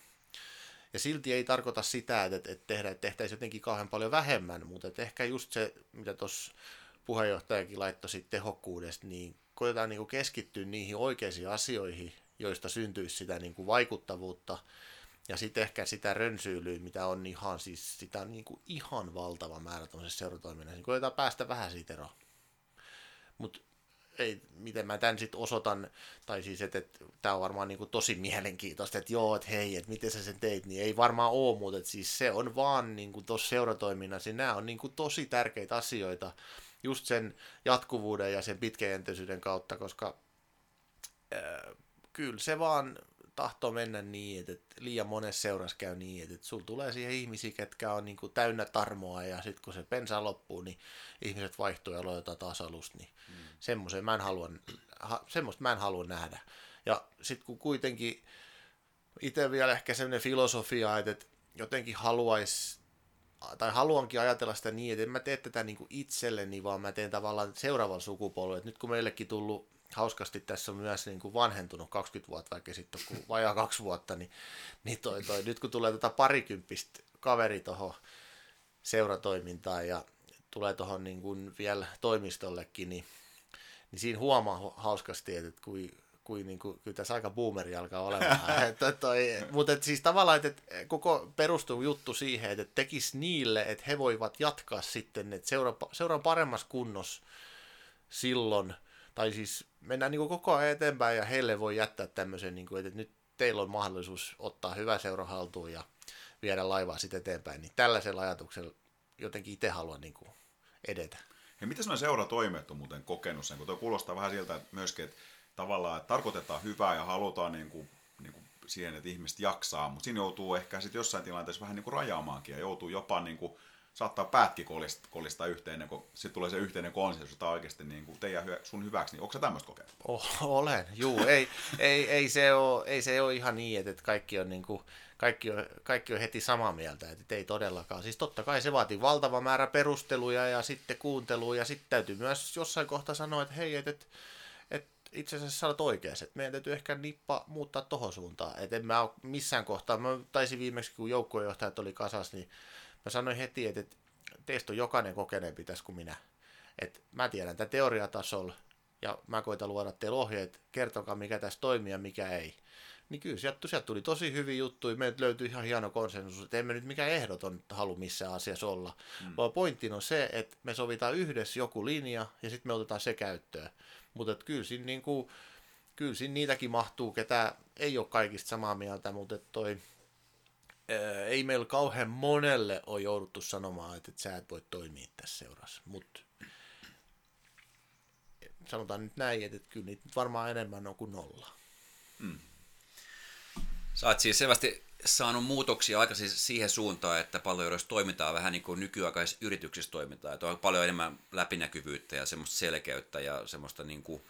[SPEAKER 4] ja silti ei tarkoita sitä, että, että, tehdä, että tehtäisiin jotenkin kauhean paljon vähemmän, mutta että ehkä just se, mitä tuossa puheenjohtajakin laittoi siitä tehokkuudesta, niin koitetaan niin kuin keskittyä niihin oikeisiin asioihin, joista syntyisi sitä niin kuin vaikuttavuutta, ja sitten ehkä sitä rönsyylyä, mitä on ihan, siis sitä on niin kuin ihan valtava määrä tuollaisessa seuratoiminnassa, niin koitetaan päästä vähän siitä eroon. Mutta ei, miten mä tämän sitten osoitan, tai siis, että, että tämä on varmaan niin kuin tosi mielenkiintoista, että joo, että hei, että miten sä sen teit, niin ei varmaan ole, mutta että siis se on vaan niin kuin tuossa seuratoiminnassa, niin nämä on niin kuin tosi tärkeitä asioita, just sen jatkuvuuden ja sen pitkäjänteisyyden kautta, koska äh, kyllä se vaan tahtoo mennä niin, että, että liian monessa seurassa käy niin, että, että sulla tulee siihen ihmisiä, ketkä on niin kuin täynnä tarmoa ja sitten kun se pensa loppuu, niin ihmiset vaihtuu ja aloitetaan taas alusta, niin mm. semmoisen mä en halua, ha, semmoista mä en halua nähdä. Ja sitten kun kuitenkin itse vielä ehkä semmoinen filosofia, että, että jotenkin haluaisi tai haluankin ajatella sitä niin, että en mä tee tätä niin kuin itselleni, vaan mä teen tavallaan seuraavan sukupolven. Nyt kun meillekin tullut hauskasti tässä on myös niin kuin vanhentunut 20 vuotta, vaikka sitten kun vajaa kaksi vuotta, niin, niin toi, toi, nyt kun tulee tota parikymppistä kaveri tuohon seuratoimintaan ja tulee tuohon niin kuin vielä toimistollekin, niin, niin siinä huomaa hauskasti, että kui, kui, niin kuin, kyllä tässä aika boomeri alkaa olemaan. [LAUGHS] että toi, mutta et siis tavallaan, että koko perustuu juttu siihen, että tekisi niille, että he voivat jatkaa sitten, että seura, seura paremmassa kunnossa silloin – tai siis mennään niin kuin koko ajan eteenpäin ja heille voi jättää tämmöisen, niin kuin, että nyt teillä on mahdollisuus ottaa hyvä seura haltuun ja viedä laivaa sitten eteenpäin, niin tällaisella ajatuksella jotenkin itse haluan niin kuin edetä.
[SPEAKER 3] Ja miten sellainen seuratoimet on muuten kokenut sen, kun tuo kuulostaa vähän siltä että myöskin, että tavallaan että tarkoitetaan hyvää ja halutaan niin kuin, niin kuin siihen, että ihmiset jaksaa, mutta siinä joutuu ehkä sitten jossain tilanteessa vähän niin kuin rajaamaankin ja joutuu jopa niin kuin saattaa päätkin kolista, kolista yhteen, ennen kuin tulee se yhteinen konsensus, jota oikeasti niin kuin teidän, sun hyväksi, niin onko se tämmöistä kokeilua?
[SPEAKER 4] Oh, olen, juu, ei, ei, ei, se ole, ei se ole ihan niin, että kaikki on, niin kuin, kaikki on, kaikki on heti samaa mieltä, että ei todellakaan. Siis totta kai se vaatii valtava määrä perusteluja ja sitten kuuntelua ja sitten täytyy myös jossain kohtaa sanoa, että hei, että, että, itse asiassa sä olet oikeassa, että meidän täytyy ehkä nippa muuttaa tohon suuntaan. Että en mä ole missään kohtaa, mä taisin viimeksi kun joukkuejohtajat oli kasas, niin mä sanoin heti, että, että teistä on jokainen kokeneempi tässä kuin minä. Et mä tiedän tätä teoriatasolla ja mä koitan luoda teille ohjeet, kertokaa mikä tässä toimii ja mikä ei. Niin kyllä sieltä, sieltä tuli tosi hyviä juttuja, meiltä löytyi ihan hieno konsensus, että emme nyt mikään ehdoton halu missään asiassa olla, mm. vaan pointti on se, että me sovitaan yhdessä joku linja ja sitten me otetaan se käyttöön. Mutta kyllä siinä, niin kuin, kyllä siinä niitäkin mahtuu, ketä ei ole kaikista samaa mieltä, mutta toi ei meillä kauhean monelle ole jouduttu sanomaan, että, että sä et voi toimia tässä seurassa, mutta sanotaan nyt näin, että, että kyllä niitä varmaan enemmän on kuin nolla. Mm.
[SPEAKER 2] Sä oot siis selvästi saanut muutoksia aika siis siihen suuntaan, että paljon toimintaa vähän niin kuin nykyaikaisissa yrityksissä toimintaa, että on paljon enemmän läpinäkyvyyttä ja semmoista selkeyttä ja semmoista niin kuin,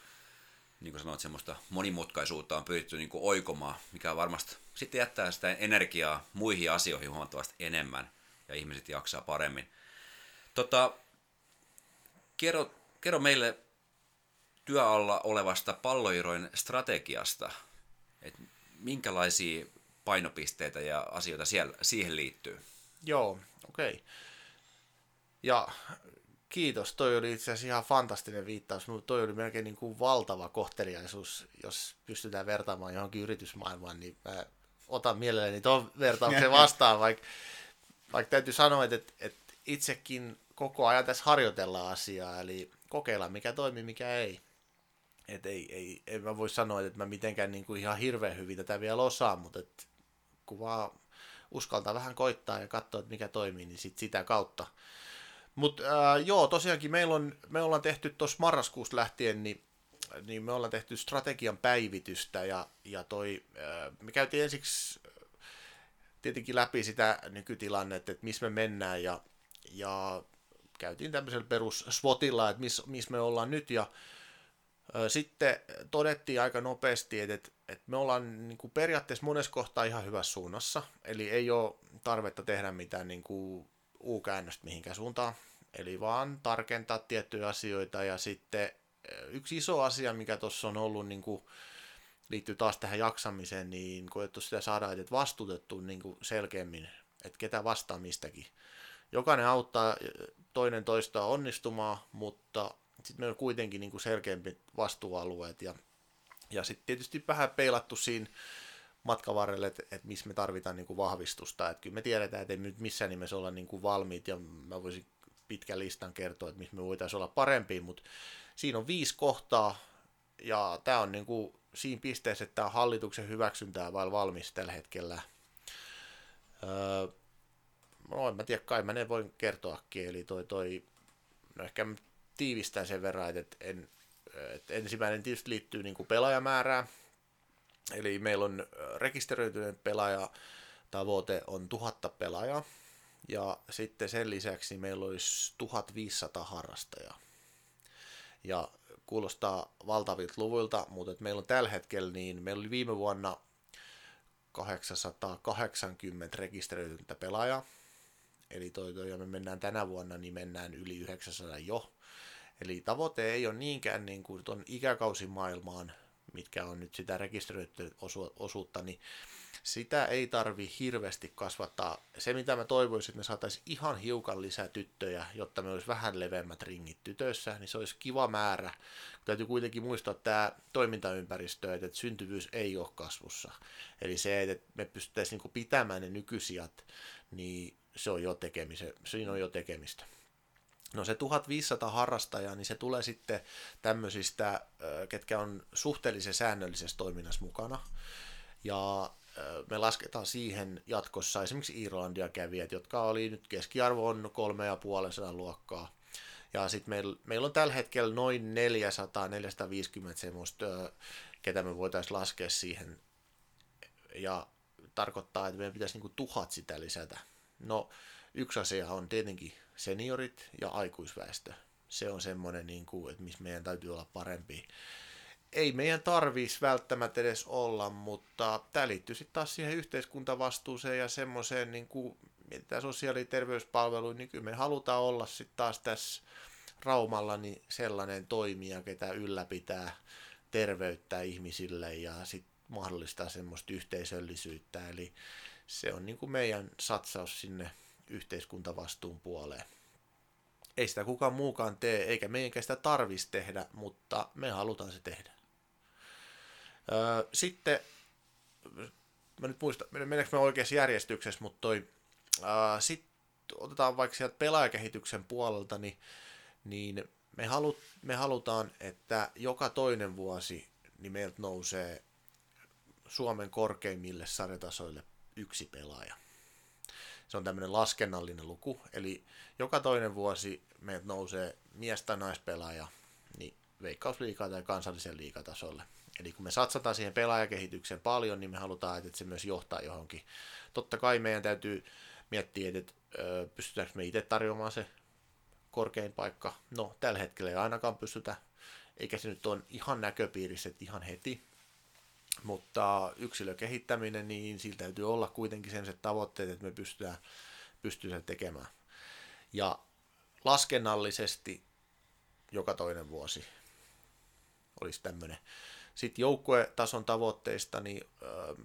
[SPEAKER 2] niin kuin sanoit, semmoista monimutkaisuutta on pyritty niin kuin oikomaan, mikä varmasti sitten jättää sitä energiaa muihin asioihin huomattavasti enemmän ja ihmiset jaksaa paremmin. Tota, kerro, kerro meille työalla olevasta palloiroin strategiasta, että minkälaisia painopisteitä ja asioita siellä, siihen liittyy?
[SPEAKER 4] Joo, okei. Okay. Ja kiitos, toi oli itse asiassa ihan fantastinen viittaus, mutta toi oli melkein niin kuin valtava kohteliaisuus, jos pystytään vertaamaan johonkin yritysmaailmaan, niin mä otan mielelläni tuon vertauksen [LAUGHS] vastaan, vaikka, vaikka täytyy sanoa, että, että itsekin koko ajan tässä harjoitellaan asiaa, eli kokeillaan mikä toimii, mikä ei. Et ei, ei, en mä voi sanoa, että mä mitenkään niin kuin ihan hirveän hyvin tätä vielä osaan, mutta et, kun vaan uskaltaa vähän koittaa ja katsoa, että mikä toimii, niin sit sitä kautta. Mutta äh, joo, tosiaankin meillä on, me ollaan tehty tuossa marraskuusta lähtien, niin, niin me ollaan tehty strategian päivitystä ja, ja toi, äh, me käytiin ensiksi tietenkin läpi sitä nykytilannetta, että missä me mennään ja, ja käytiin tämmöisellä perus SWOTilla, että missä miss me ollaan nyt ja ö, sitten todettiin aika nopeasti, että, että, että me ollaan niin kuin periaatteessa monessa kohtaa ihan hyvässä suunnassa, eli ei ole tarvetta tehdä mitään niin kuin U-käännöstä mihinkään suuntaan, eli vaan tarkentaa tiettyjä asioita ja sitten yksi iso asia, mikä tuossa on ollut niin kuin, liittyy taas tähän jaksamiseen, niin koettu sitä saada että vastuutettu niin kuin selkeämmin, että ketä vastaa mistäkin. Jokainen auttaa toinen toista onnistumaan, mutta sitten meillä on kuitenkin niin kuin selkeämpi vastuualueet ja, ja sitten tietysti vähän peilattu siinä matkan varrelle, että, että missä me tarvitaan niin kuin vahvistusta. Että kyllä me tiedetään, että ei nyt missään nimessä olla niin kuin valmiit ja mä voisin pitkän listan kertoa, että missä me voitaisiin olla parempi, mutta siinä on viisi kohtaa ja tämä on niin kuin siinä pisteessä, että tämä on hallituksen hyväksyntää vai valmis tällä hetkellä. Öö, no en mä tiedä, kai mä ne voin kertoakin, eli toi, toi no ehkä tiivistän sen verran, että, en, että ensimmäinen tietysti liittyy niin kuin pelaajamäärään, eli meillä on rekisteröityneen pelaaja tavoite on tuhatta pelaajaa, ja sitten sen lisäksi meillä olisi 1500 harrastajaa. Ja kuulostaa valtavilta luvuilta, mutta että meillä on tällä hetkellä, niin meillä oli viime vuonna 880 rekisteröitynyttä pelaajaa. Eli toi, toi, ja me mennään tänä vuonna, niin mennään yli 900 jo. Eli tavoite ei ole niinkään niin kuin tuon ikäkausimaailmaan, mitkä on nyt sitä rekisteröityä osuutta, niin sitä ei tarvi hirveästi kasvattaa. Se, mitä mä toivoisin, että me saataisiin ihan hiukan lisää tyttöjä, jotta me olisi vähän leveämmät ringit tytöissä, niin se olisi kiva määrä. Täytyy kuitenkin muistaa tämä toimintaympäristö, että syntyvyys ei ole kasvussa. Eli se, että me pystyttäisiin niin pitämään ne nykyisijat, niin se on jo tekemistä. Siinä on jo tekemistä. No se 1500 harrastajaa, niin se tulee sitten tämmöisistä, ketkä on suhteellisen säännöllisessä toiminnassa mukana. Ja me lasketaan siihen jatkossa esimerkiksi Irlandia kävijät, jotka oli nyt keskiarvo on kolme ja puolen luokkaa. Ja sitten meillä, meillä on tällä hetkellä noin 400-450 semmoista, ketä me voitaisiin laskea siihen. Ja tarkoittaa, että meidän pitäisi niinku tuhat sitä lisätä. No, yksi asia on tietenkin seniorit ja aikuisväestö. Se on semmoinen, niin kuin, että missä meidän täytyy olla parempi ei meidän tarvitsisi välttämättä edes olla, mutta tämä liittyy sitten taas siihen yhteiskuntavastuuseen ja semmoiseen, niin kuin mietitään sosiaali- ja terveyspalveluja, niin kyllä me halutaan olla sitten taas tässä Raumalla niin sellainen toimija, ketä ylläpitää terveyttä ihmisille ja sitten mahdollistaa semmoista yhteisöllisyyttä. Eli se on niin kuin meidän satsaus sinne yhteiskuntavastuun puoleen. Ei sitä kukaan muukaan tee, eikä meidänkään sitä tarvitsisi tehdä, mutta me halutaan se tehdä. Sitten, mä nyt muistan, meneekö me oikeassa järjestyksessä, mutta toi, sitten otetaan vaikka sieltä pelaajakehityksen puolelta, niin, niin me, halut, me halutaan, että joka toinen vuosi niin meiltä nousee Suomen korkeimmille sarjatasoille yksi pelaaja. Se on tämmöinen laskennallinen luku, eli joka toinen vuosi meiltä nousee mies- tai naispelaaja niin veikkausliikaa tai kansallisen liikatasolle. Eli kun me satsataan siihen pelaajakehitykseen paljon, niin me halutaan, että se myös johtaa johonkin. Totta kai meidän täytyy miettiä, että pystytäänkö me itse tarjoamaan se korkein paikka. No, tällä hetkellä ei ainakaan pystytä, eikä se nyt ole ihan näköpiirissä, että ihan heti. Mutta yksilökehittäminen, niin sillä täytyy olla kuitenkin sen tavoitteet, että me pystytään, pystytään tekemään. Ja laskennallisesti joka toinen vuosi olisi tämmöinen sitten joukkuetason tavoitteista, niin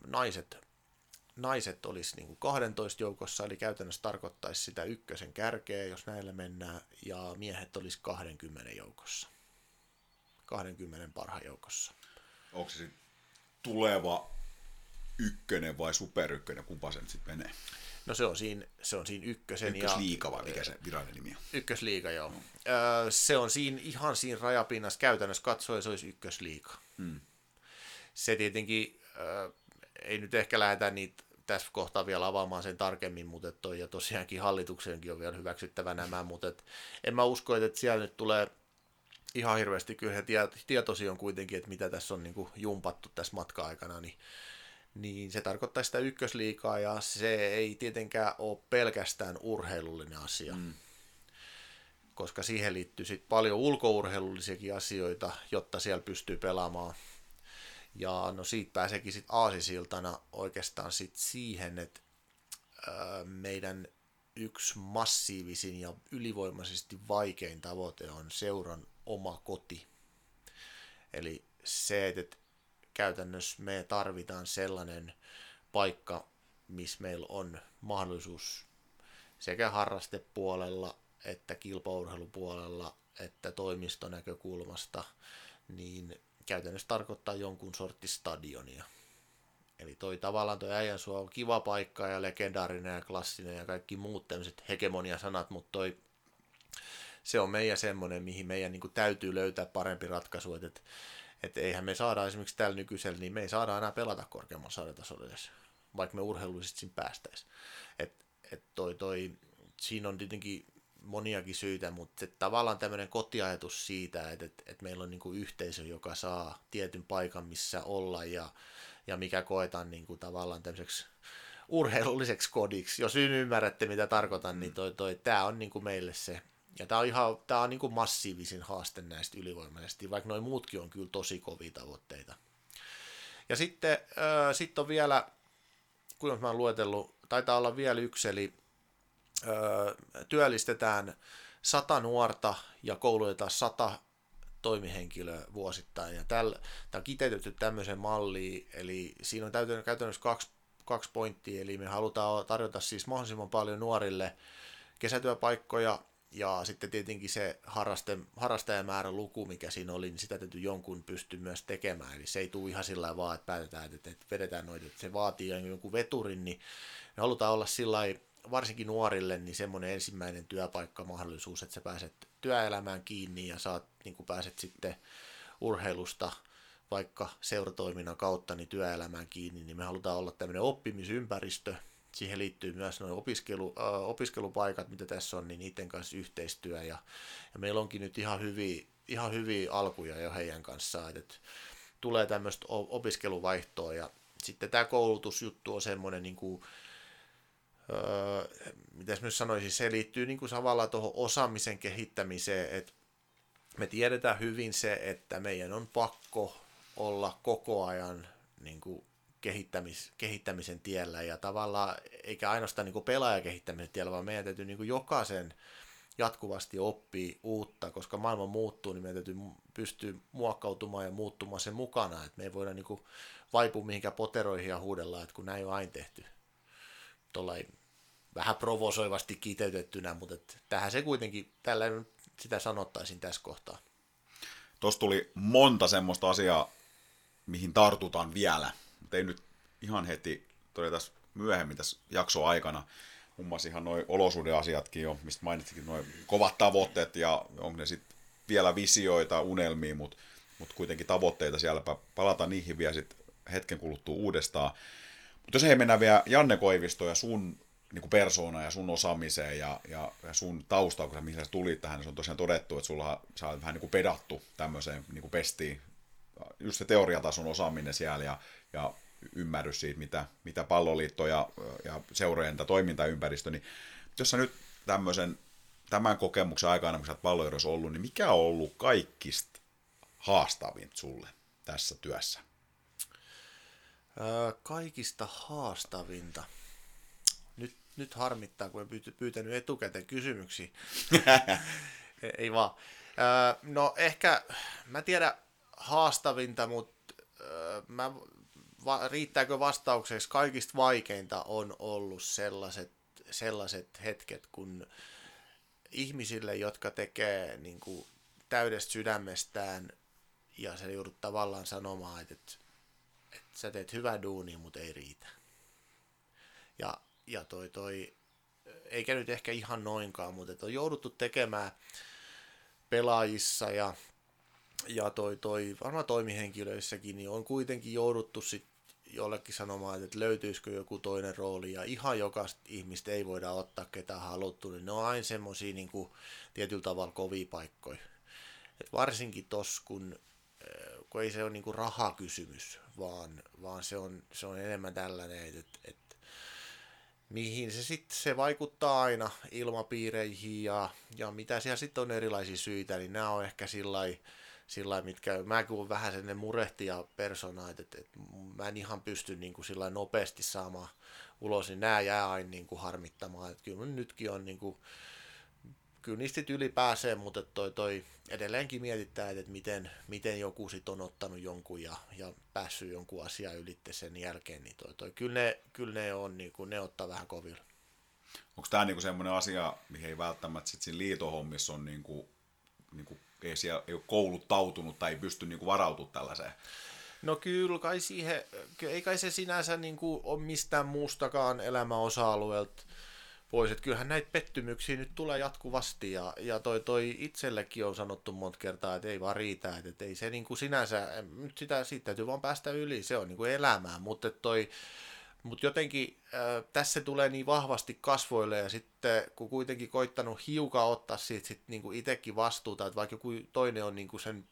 [SPEAKER 4] naiset, naiset olisi niin kuin 12 joukossa, eli käytännössä tarkoittaisi sitä ykkösen kärkeä, jos näillä mennään, ja miehet olisi 20 joukossa. 20 parhaan joukossa.
[SPEAKER 3] Onko se tuleva ykkönen vai superykkönen, kumpa se nyt sitten menee?
[SPEAKER 4] No se on siinä, se on siinä ykkösen.
[SPEAKER 3] Ykkösliiga vai mikä se virallinen nimi on?
[SPEAKER 4] Ykkösliiga, joo. Öö, se on siinä, ihan siinä rajapinnassa käytännössä katsoen se olisi ykkösliiga. Hmm. Se tietenkin, öö, ei nyt ehkä lähdetä niitä tässä kohtaa vielä avaamaan sen tarkemmin, mutta toi, ja tosiaankin hallituksenkin on vielä hyväksyttävä nämä, mutta et, en mä usko, että siellä nyt tulee ihan hirveästi, kyllä he tietoisia on kuitenkin, että mitä tässä on niin kuin jumpattu tässä matka-aikana, niin, niin se tarkoittaa sitä ykkösliikaa, ja se ei tietenkään ole pelkästään urheilullinen asia. Mm koska siihen liittyy sit paljon ulkourheilullisiakin asioita, jotta siellä pystyy pelaamaan. Ja no siitä pääseekin sitten aasisiltana oikeastaan sit siihen, että meidän yksi massiivisin ja ylivoimaisesti vaikein tavoite on seuran oma koti. Eli se, että käytännössä me tarvitaan sellainen paikka, missä meillä on mahdollisuus sekä harrastepuolella että kilpaurheilupuolella että toimistonäkökulmasta, niin käytännössä tarkoittaa jonkun sortti stadionia. Eli toi tavallaan toi Äijänsuo on kiva paikka ja legendaarinen ja klassinen ja kaikki muut tämmöiset hegemonia-sanat, mutta toi, se on meidän semmoinen, mihin meidän niin täytyy löytää parempi ratkaisu, että, että eihän me saada esimerkiksi tällä nykyisellä, niin me ei saada enää pelata korkeammalla sarjatasolla edes, vaikka me urheilullisesti siinä päästäisiin. Et, et toi, toi, siinä on tietenkin moniakin syitä, mutta tavallaan tämmöinen kotiajatus siitä, että, että, että meillä on niin kuin yhteisö, joka saa tietyn paikan, missä olla ja, ja mikä koetaan niin kuin tavallaan tämmöiseksi urheilulliseksi kodiksi. Jos ymmärrätte, mitä tarkoitan, niin toi, toi, tämä on niin kuin meille se. Ja tämä on, ihan, tämä on niin kuin massiivisin haaste näistä ylivoimaisesti, vaikka noin muutkin on kyllä tosi kovia tavoitteita. Ja sitten äh, sit on vielä, kuinka mä oon luetellut, taitaa olla vielä yksi, eli työllistetään sata nuorta ja koulutetaan sata toimihenkilöä vuosittain. Ja tällä, tämä on kiteytetty tämmöisen malliin, eli siinä on käytännössä kaksi, kaksi pointtia, eli me halutaan tarjota siis mahdollisimman paljon nuorille kesätyöpaikkoja, ja sitten tietenkin se harraste, harrastajamäärän luku, mikä siinä oli, niin sitä täytyy jonkun pysty myös tekemään. Eli se ei tule ihan sillä vaan, että päätetään, että, että vedetään noita, että se vaatii jonkun veturin, niin me halutaan olla sillä varsinkin nuorille niin semmoinen ensimmäinen työpaikkamahdollisuus, että sä pääset työelämään kiinni ja saat, niin kuin pääset sitten urheilusta vaikka seuratoiminnan kautta niin työelämään kiinni, niin me halutaan olla tämmöinen oppimisympäristö. Siihen liittyy myös nuo opiskelu, äh, opiskelupaikat, mitä tässä on, niin niiden kanssa yhteistyö. Ja, ja meillä onkin nyt ihan hyviä, ihan hyviä alkuja jo heidän kanssaan, että tulee tämmöistä opiskeluvaihtoa ja sitten tämä koulutusjuttu on semmoinen niin kuin, öö, mitäs myös sanoisin, se liittyy niin kuin tavallaan tuohon osaamisen kehittämiseen, että me tiedetään hyvin se, että meidän on pakko olla koko ajan niin kuin kehittämis, kehittämisen tiellä ja tavallaan, eikä ainoastaan niin pelaajakehittämisen tiellä, vaan meidän täytyy niin jokaisen jatkuvasti oppia uutta, koska maailma muuttuu, niin meidän täytyy pystyä muokkautumaan ja muuttumaan sen mukana, että me ei voida niin vaipua mihinkään poteroihin ja huudella, että kun näin on aina tehty. Tuollain vähän provosoivasti kiteytettynä, mutta tähän se kuitenkin, tällä sitä sanottaisin tässä kohtaa.
[SPEAKER 3] Tuossa tuli monta semmoista asiaa, mihin tartutaan vielä, mutta ei nyt ihan heti todeta myöhemmin tässä jakso aikana. Muun muassa ihan noin olosuhdeasiatkin jo, mistä mainitsikin noin kovat tavoitteet ja onko ne sitten vielä visioita, unelmia, mutta mut kuitenkin tavoitteita siellä. Palataan niihin vielä sitten hetken kuluttua uudestaan. Mutta jos ei mennä vielä Janne Koivisto ja sun niin persoona ja sun osaamiseen ja, ja, ja sun taustaan, kun sä, mihin sä tulit tähän, niin se on tosiaan todettu, että sulla sä oot vähän niin kuin pedattu tämmöiseen niin kuin pestiin, just se teoriatason osaaminen siellä ja, ja ymmärrys siitä, mitä, mitä palloliitto ja, ja seurojen toimintaympäristö, niin jos sä nyt tämmöisen, tämän kokemuksen aikana, kun sä oot ollut, niin mikä on ollut kaikista haastavin sulle tässä työssä?
[SPEAKER 4] Öö, kaikista haastavinta nyt harmittaa, kun olen pyytänyt etukäteen kysymyksiä. [LAUGHS] Ei vaan. no ehkä, mä tiedän haastavinta, mutta mä, va, riittääkö vastaukseksi kaikista vaikeinta on ollut sellaiset, sellaiset hetket, kun ihmisille, jotka tekee niin kuin, täydestä sydämestään ja se joudut tavallaan sanomaan, että, että, että sä teet hyvää duunia, mutta ei riitä. Ja ja toi, toi, eikä nyt ehkä ihan noinkaan, mutta on jouduttu tekemään pelaajissa ja, ja toi, toi, varmaan toimihenkilöissäkin, niin on kuitenkin jouduttu sit jollekin sanomaan, että löytyisikö joku toinen rooli, ja ihan jokaista ihmistä ei voida ottaa ketään haluttu, niin ne on aina semmoisia niin tietyllä tavalla kovia paikkoja. Et varsinkin tos, kun, äh, kun ei se ole niin kuin rahakysymys, vaan, vaan se, on, se on enemmän tällainen, että, että mihin se sitten se vaikuttaa aina ilmapiireihin ja, ja mitä siellä sitten on erilaisia syitä, niin nämä on ehkä sillä sillä mitkä, mä kun vähän sellainen murehtia persona, että, että, mä en ihan pysty niin kuin sillä nopeasti saamaan ulos, niin nämä jää aina niin kuin harmittamaan, että kyllä nytkin on niin kuin, kyllä niistä yli pääsee, mutta toi, toi edelleenkin mietittää, että miten, miten joku sit on ottanut jonkun ja, ja päässyt jonkun asian ylitte sen jälkeen, niin toi, toi, kyllä, ne, kyllä ne on, niin kuin, ne ottaa vähän kovilla.
[SPEAKER 3] Onko tämä niinku semmoinen asia, mihin ei välttämättä sit siinä liitohommissa on niinku, niinku, ei, siellä, ei ole kouluttautunut tai ei pysty niinku varautumaan tällaiseen?
[SPEAKER 4] No kyllä kai siihen, ei kai se sinänsä niin kuin ole mistään muustakaan elämäosa-alueelta pois. Että kyllähän näitä pettymyksiä nyt tulee jatkuvasti ja, ja toi, toi itsellekin on sanottu monta kertaa, että ei vaan riitä, että, että ei se niin kuin sinänsä, nyt sitä, siitä täytyy vaan päästä yli, se on niin kuin elämää, mutta toi, mutta jotenkin äh, tässä tulee niin vahvasti kasvoille ja sitten kun kuitenkin koittanut hiukan ottaa siitä sit niinku itsekin vastuuta, että vaikka joku toinen on niinku sen,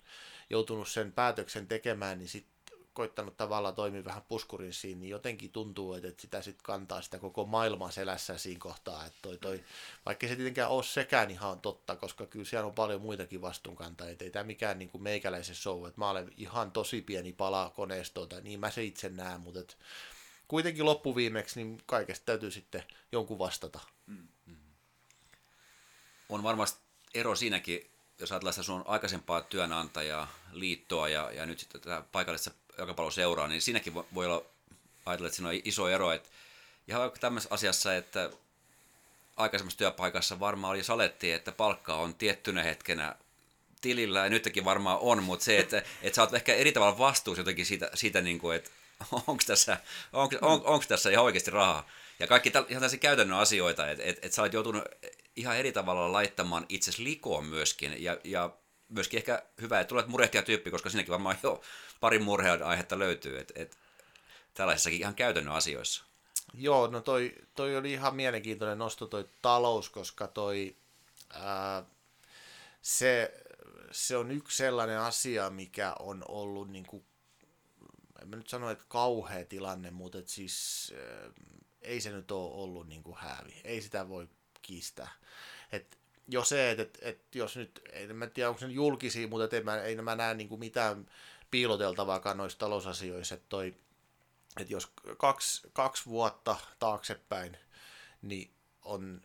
[SPEAKER 4] joutunut sen päätöksen tekemään, niin sitten koittanut tavallaan toimia vähän puskurin siinä, niin jotenkin tuntuu, että, että sitä sitten kantaa sitä koko maailmaa selässä siinä kohtaa. Että toi, toi, vaikka se tietenkään ole sekään ihan totta, koska kyllä siellä on paljon muitakin vastuunkantajia. Ei tämä mikään niin kuin meikäläisen show, että mä olen ihan tosi pieni pala koneistoa, niin mä se itse näen, mutta että kuitenkin loppuviimeksi niin kaikesta täytyy sitten jonkun vastata.
[SPEAKER 2] On varmasti ero siinäkin, jos ajatellaan sitä sun aikaisempaa työnantajaa, liittoa ja, ja nyt sitten tätä paikallista jalkapalloseuraa, niin siinäkin voi olla, ajatella, että siinä on iso ero, että ihan tämmöisessä asiassa, että aikaisemmassa työpaikassa varmaan oli saletti, että palkka on tiettynä hetkenä tilillä, ja nytkin varmaan on, mutta se, että, että sä oot ehkä eri tavalla vastuussa jotenkin siitä, siitä niin kuin, että [LAUGHS] onko tässä, onko, on, onko tässä ihan oikeasti rahaa. Ja kaikki täl, ihan tällaisia käytännön asioita, että et, et sä olet joutunut ihan eri tavalla laittamaan itsesi likoon myöskin, ja, ja myöskin ehkä hyvä, että tulet murehtia tyyppi, koska sinnekin varmaan jo pari murheen aihetta löytyy, että et, tällaisissakin ihan käytännön asioissa.
[SPEAKER 4] Joo, no toi, toi oli ihan mielenkiintoinen nosto toi talous, koska toi, ää, se, se on yksi sellainen asia, mikä on ollut niin kuin en mä nyt sano, että kauhea tilanne, mutta et siis äh, ei se nyt ole ollut niin kuin häävi. Ei sitä voi kiistää. Et jo se, että et, et jos nyt, en mä tiedä onko se julkisia, mutta et mä, ei mä näe niin kuin mitään piiloteltavaakaan noissa talousasioissa, että toi, että jos kaksi, kaksi vuotta taaksepäin, niin on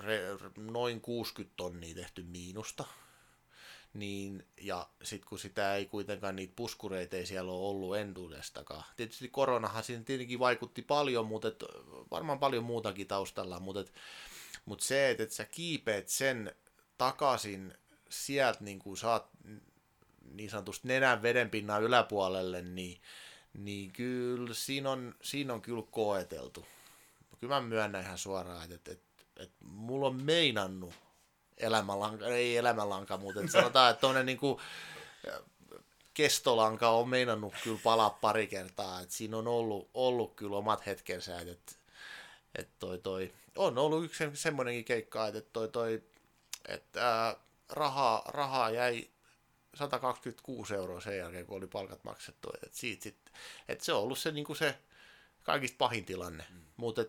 [SPEAKER 4] re, noin 60 tonnia tehty miinusta, niin, ja sitten kun sitä ei kuitenkaan niitä puskureita ei siellä ole ollut entuudestakaan. Tietysti koronahan siinä tietenkin vaikutti paljon, mutta et, varmaan paljon muutakin taustalla, mutta, et, mutta se, että et sä kiipeet sen takaisin sieltä niin kuin saat niin sanotusti nenän vedenpinnan yläpuolelle, niin, niin kyllä siinä on, siinä on kyllä koeteltu. Kyllä mä myönnän ihan suoraan, että, että, että, että mulla on meinannut elämänlanka, ei elämänlanka, mutta että sanotaan, että tuonne niin kuin, kestolanka on meinannut kyllä palaa pari kertaa, että siinä on ollut, ollut kyllä omat hetkensä, että, että toi, toi, on ollut yksi semmoinenkin keikka, että toi, toi, että ää, rahaa, rahaa jäi 126 euroa sen jälkeen, kun oli palkat maksettu. että siitä sit, että se on ollut se, niin kuin se kaikista pahin tilanne. Mm. Mutta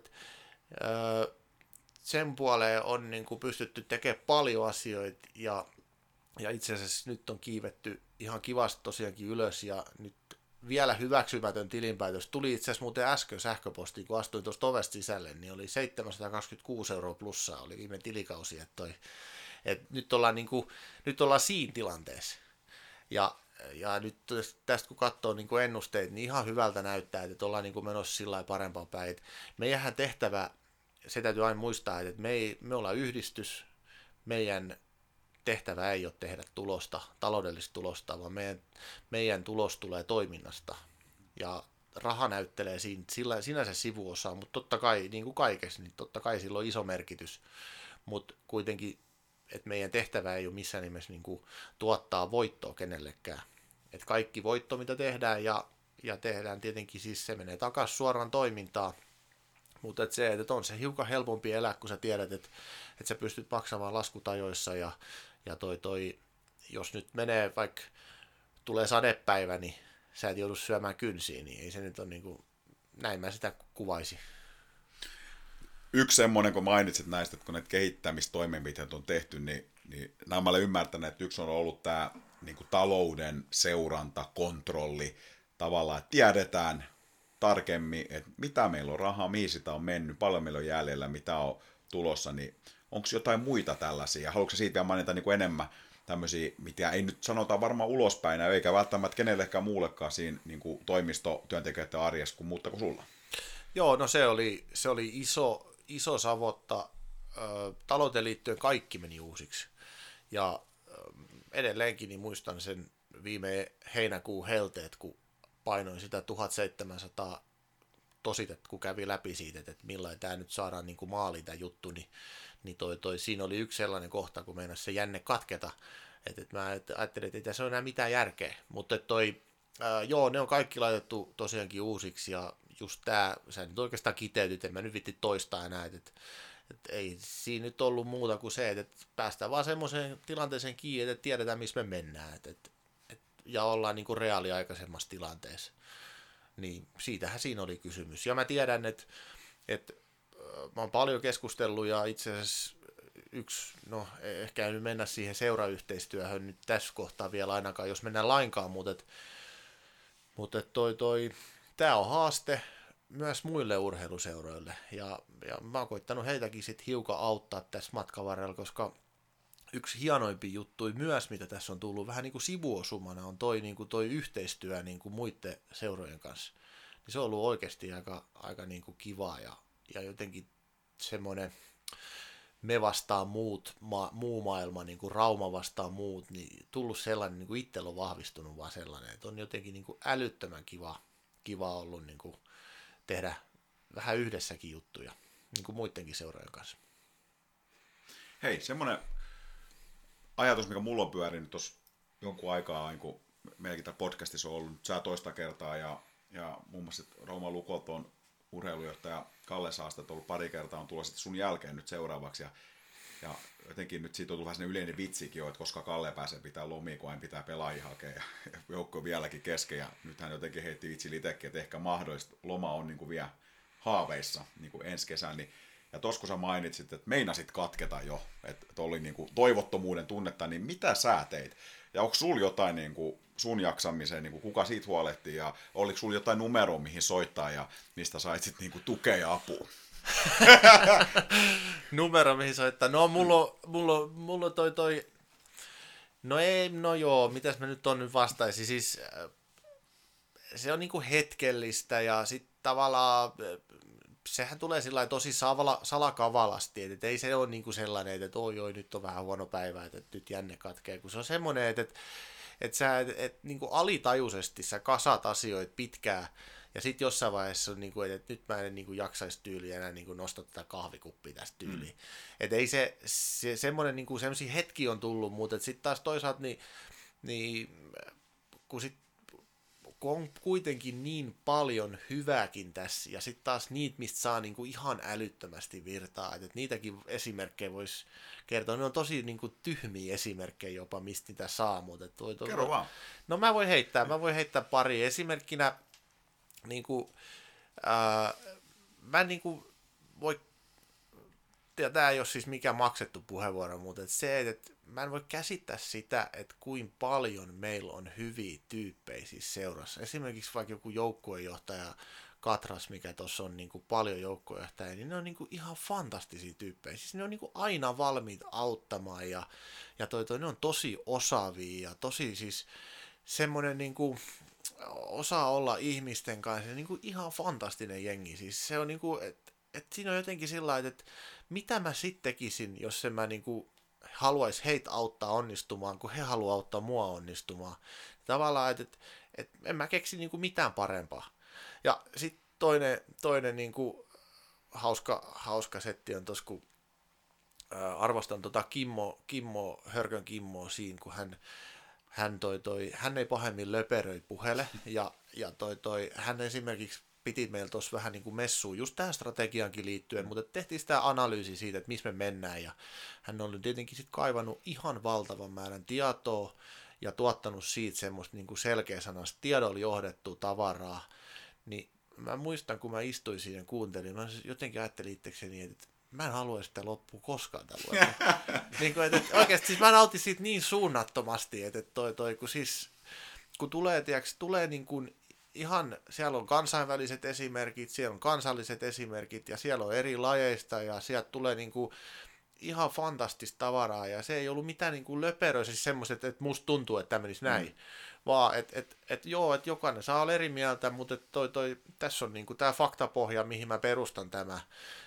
[SPEAKER 4] sen puoleen on niin kuin pystytty tekemään paljon asioita ja, ja itse asiassa nyt on kiivetty ihan kivasti tosiaankin ylös ja nyt vielä hyväksymätön tilinpäätös. Tuli itse asiassa muuten äsken sähköposti, kun astuin tuosta ovesta sisälle, niin oli 726 euroa plussaa, oli viime tilikausi, että, toi, että nyt, ollaan niin kuin, nyt ollaan siinä tilanteessa. Ja, ja nyt tästä kun katsoo niin kuin ennusteet, niin ihan hyvältä näyttää, että ollaan niin kuin menossa sillä parempaan päin. Meidän tehtävä se täytyy aina muistaa, että me, ei, me ollaan yhdistys, meidän tehtävä ei ole tehdä tulosta, taloudellista tulosta, vaan meidän, meidän tulos tulee toiminnasta. Ja raha näyttelee siinä, sillä, sinänsä sivuosaa, mutta totta kai, niin kuin kaikessa, niin totta kai sillä on iso merkitys. Mutta kuitenkin, että meidän tehtävä ei ole missään nimessä niin kuin tuottaa voittoa kenellekään. Et kaikki voitto, mitä tehdään ja ja tehdään tietenkin siis se menee takaisin suoraan toimintaan. Mutta et se, että on se hiukan helpompi elää, kun sä tiedät, että, että sä pystyt maksamaan laskutajoissa ja, ja toi, toi, jos nyt menee vaikka tulee sadepäivä, niin sä et joudu syömään kynsiin, niin ei se nyt ole niin kuin, näin mä sitä kuvaisin.
[SPEAKER 3] Yksi semmoinen, kun mainitsit näistä, että kun näitä kehittämistoimenpiteet on tehty, niin, niin nämä mä olen ymmärtänyt, että yksi on ollut tämä niin kuin talouden seuranta, kontrolli, tavallaan, tiedetään tarkemmin, että mitä meillä on rahaa, mihin sitä on mennyt, paljon meillä on jäljellä, mitä on tulossa, niin onko jotain muita tällaisia? Haluatko siitä mainita niin kuin enemmän tämmöisiä, mitä ei nyt sanota varmaan ulospäin, eikä välttämättä kenellekään muullekaan siinä niin kuin toimistotyöntekijöiden arjessa kuin muuta kuin sulla?
[SPEAKER 4] Joo, no se oli, se oli iso, iso savotta. talouteen liittyen kaikki meni uusiksi. Ja edelleenkin niin muistan sen viime heinäkuun helteet, kun painoin sitä 1700 tositet, kun kävi läpi siitä, että millainen tämä nyt saadaan niin kuin maaliin tämä juttu, niin, niin toi, toi, siinä oli yksi sellainen kohta, kun meinasi se jänne katketa, että, että mä ajattelin, että ei tässä ole enää mitään järkeä, mutta toi, ää, joo, ne on kaikki laitettu tosiaankin uusiksi, ja just tämä, sä nyt oikeastaan kiteytyt, en mä nyt vitti toistaa enää, että, että, että ei siinä nyt ollut muuta kuin se, että, että päästään vaan semmoiseen tilanteeseen kiinni, että tiedetään, missä me mennään, että, että, että ja ollaan niin kuin reaaliaikaisemmassa tilanteessa. Niin siitähän siinä oli kysymys. Ja mä tiedän, että, että mä oon paljon keskustellut ja itse asiassa yksi, no ehkä nyt mennä siihen seurayhteistyöhön nyt tässä kohtaa vielä ainakaan, jos mennään lainkaan, mutta, et, mutta et toi, toi, tämä on haaste myös muille urheiluseuroille ja, ja mä oon koittanut heitäkin sit hiukan auttaa tässä matkan varrella, koska yksi hienoimpi juttu myös, mitä tässä on tullut vähän niin kuin sivuosumana, on toi, niin kuin toi yhteistyö niin kuin muiden seurojen kanssa. Niin se on ollut oikeasti aika, aika niin kuin kivaa ja, ja jotenkin semmoinen me vastaan muut, ma, muu maailma, niin kuin Rauma vastaan muut, niin tullut sellainen, niin kuin itsellä on vahvistunut vaan sellainen, että on jotenkin niin kuin älyttömän kiva, kiva ollut niin kuin tehdä vähän yhdessäkin juttuja, niin kuin muidenkin seurojen kanssa.
[SPEAKER 3] Hei, semmoinen ajatus, mikä mulla on pyörinyt tuossa jonkun aikaa, niin kun meilläkin podcastissa on ollut sää toista kertaa, ja, ja muun muassa Rooma Lukot on urheilujohtaja Kalle Saastat ollut pari kertaa, on tulossa sun jälkeen nyt seuraavaksi, ja, ja jotenkin nyt siitä on tullut vähän yleinen vitsikin jo, että koska Kalle pääsee pitää lomia, kun hän pitää pelaajia hakea, ja, joukko vieläkin kesken, ja nyt hän jotenkin heitti vitsi itsekin, että ehkä mahdollista loma on niin kuin vielä haaveissa niin kuin ensi kesän, niin ja tuossa kun sä mainitsit, että meinasit katketa jo, että, oli niin kuin toivottomuuden tunnetta, niin mitä sä teit? Ja onko sulla jotain niin kuin sun jaksamiseen, niin kuin kuka siitä huolehtii, ja oliko sulla jotain numeroa, mihin soittaa, ja mistä sait sitten niin tukea ja apua? [LAUGHS]
[SPEAKER 4] Numero, mihin soittaa. No, mulla on, mulla on, mulla on toi, toi... No ei, no joo, mitäs mä nyt on nyt vastaisin. Siis äh, se on niinku hetkellistä ja sitten tavallaan äh, sehän tulee sillä tosi savala, salakavalasti, että ei se ole niin kuin sellainen, että oi, oi, nyt on vähän huono päivä, että nyt jänne katkee, kun se on semmoinen, että, että, että sä et, et, niin kuin alitajuisesti sä kasat asioita pitkään, ja sitten jossain vaiheessa on, niin kuin, että nyt mä en niin kuin jaksaisi tyyliä enää niin kuin nostaa tätä kahvikuppia tästä tyyliin. Mm. Että ei se, se semmoinen, niin kuin semmoisia hetki on tullut, mutta sitten taas toisaalta niin, niin kun sitten on kuitenkin niin paljon hyvääkin tässä, ja sitten taas niitä, mistä saa niinku ihan älyttömästi virtaa, että niitäkin esimerkkejä voisi kertoa. Ne on tosi niinku tyhmiä esimerkkejä jopa, mistä niitä saa. Mutta toi, toi,
[SPEAKER 3] Kerro vaan.
[SPEAKER 4] No mä voin heittää, mä voin heittää pari esimerkkinä. Niinku, ää, mä niinku voi tämä ei ole siis mikään maksettu puheenvuoro, mutta et se, että mä en voi käsittää sitä, että kuin paljon meillä on hyviä tyyppejä siis seurassa. Esimerkiksi vaikka joku joukkuejohtaja Katras, mikä tuossa on niin kuin paljon joukkuejohtajia, niin ne on niin kuin ihan fantastisia tyyppejä. Siis ne on niin kuin aina valmiit auttamaan ja, ja toi, toi, ne on tosi osaavia ja tosi siis semmoinen niin kuin, osaa olla ihmisten kanssa, niin kuin ihan fantastinen jengi. Siis se on niin kuin, että et siinä on jotenkin sillä että mitä mä sitten tekisin, jos en mä niinku haluaisi heitä auttaa onnistumaan, kun he haluaa auttaa mua onnistumaan. Tavallaan, että et, et en mä keksi niinku mitään parempaa. Ja sitten toinen, toinen niinku hauska, hauska setti on tuossa, kun ää, arvostan tota Kimmo, Kimmo, Hörkön Kimmoa siinä, kun hän, hän, toi, toi, hän ei pahemmin löperöi puhele, ja, ja toi, toi, hän esimerkiksi piti meillä tuossa vähän niin kuin messuun just tähän strategiankin liittyen, mutta tehtiin sitä analyysi siitä, että missä me mennään, ja hän oli tietenkin sitten kaivannut ihan valtavan määrän tietoa, ja tuottanut siitä semmoista niin kuin selkeä sanasta tiedolla johdettua tavaraa, niin mä muistan, kun mä istuin siinä ja kuuntelin, mä jotenkin ajattelin itsekseni, että mä en halua sitä loppua koskaan tällä [LAUGHS] niin kuin, että, että oikeasti siis mä nautin siitä niin suunnattomasti, että toi, toi kun siis kun tulee, tiiäks, tulee niin kuin ihan, siellä on kansainväliset esimerkit, siellä on kansalliset esimerkit ja siellä on eri lajeista ja sieltä tulee niin kuin ihan fantastista tavaraa ja se ei ollut mitään niin kuin löperöä, siis semmoiset, että musta tuntuu, että tämä menisi näin. Mm. Vaan, että et, et, joo, että jokainen saa olla eri mieltä, mutta et toi, toi, tässä on niin kuin tämä faktapohja, mihin mä perustan tämä.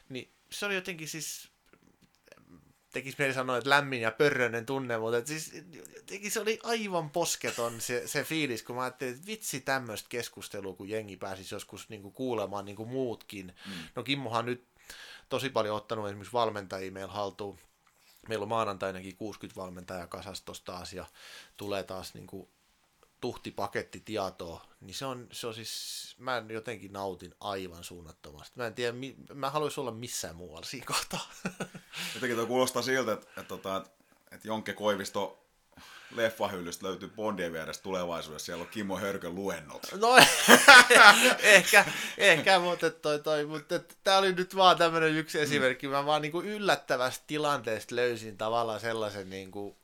[SPEAKER 4] Niin se oli jotenkin siis, tekisi mieli sanoa, että lämmin ja pörröinen tunne, mutta siis jotenkin se oli aivan posketon se, se fiilis, kun mä ajattelin, että vitsi tämmöistä keskustelua, kun jengi pääsisi joskus niin kuin kuulemaan niin kuin muutkin. Mm. No Kimmohan nyt tosi paljon ottanut esimerkiksi valmentajia meillä haltuun. Meillä on maanantainakin 60 valmentajaa kasassa tuossa taas ja tulee taas niin kuin tuhtipaketti tietoa, niin se on, se on siis, mä jotenkin nautin aivan suunnattomasti. Mä en tiedä, mä haluaisin olla missään muualla siinä kohtaa. [LAUGHS]
[SPEAKER 3] Jotenkin tuo kuulostaa siltä, että, että, että, että, että Jonkke Koivisto leffahyllystä löytyy Bondien vierestä tulevaisuudessa, siellä on Kimmo Hörkön luennot.
[SPEAKER 4] No [LAUGHS] ehkä, ehkä mutta, toi, toi, mutta tämä oli nyt vaan tämmöinen yksi esimerkki. Mä vaan niin kuin yllättävästä tilanteesta löysin tavallaan sellaisen, niin kuin,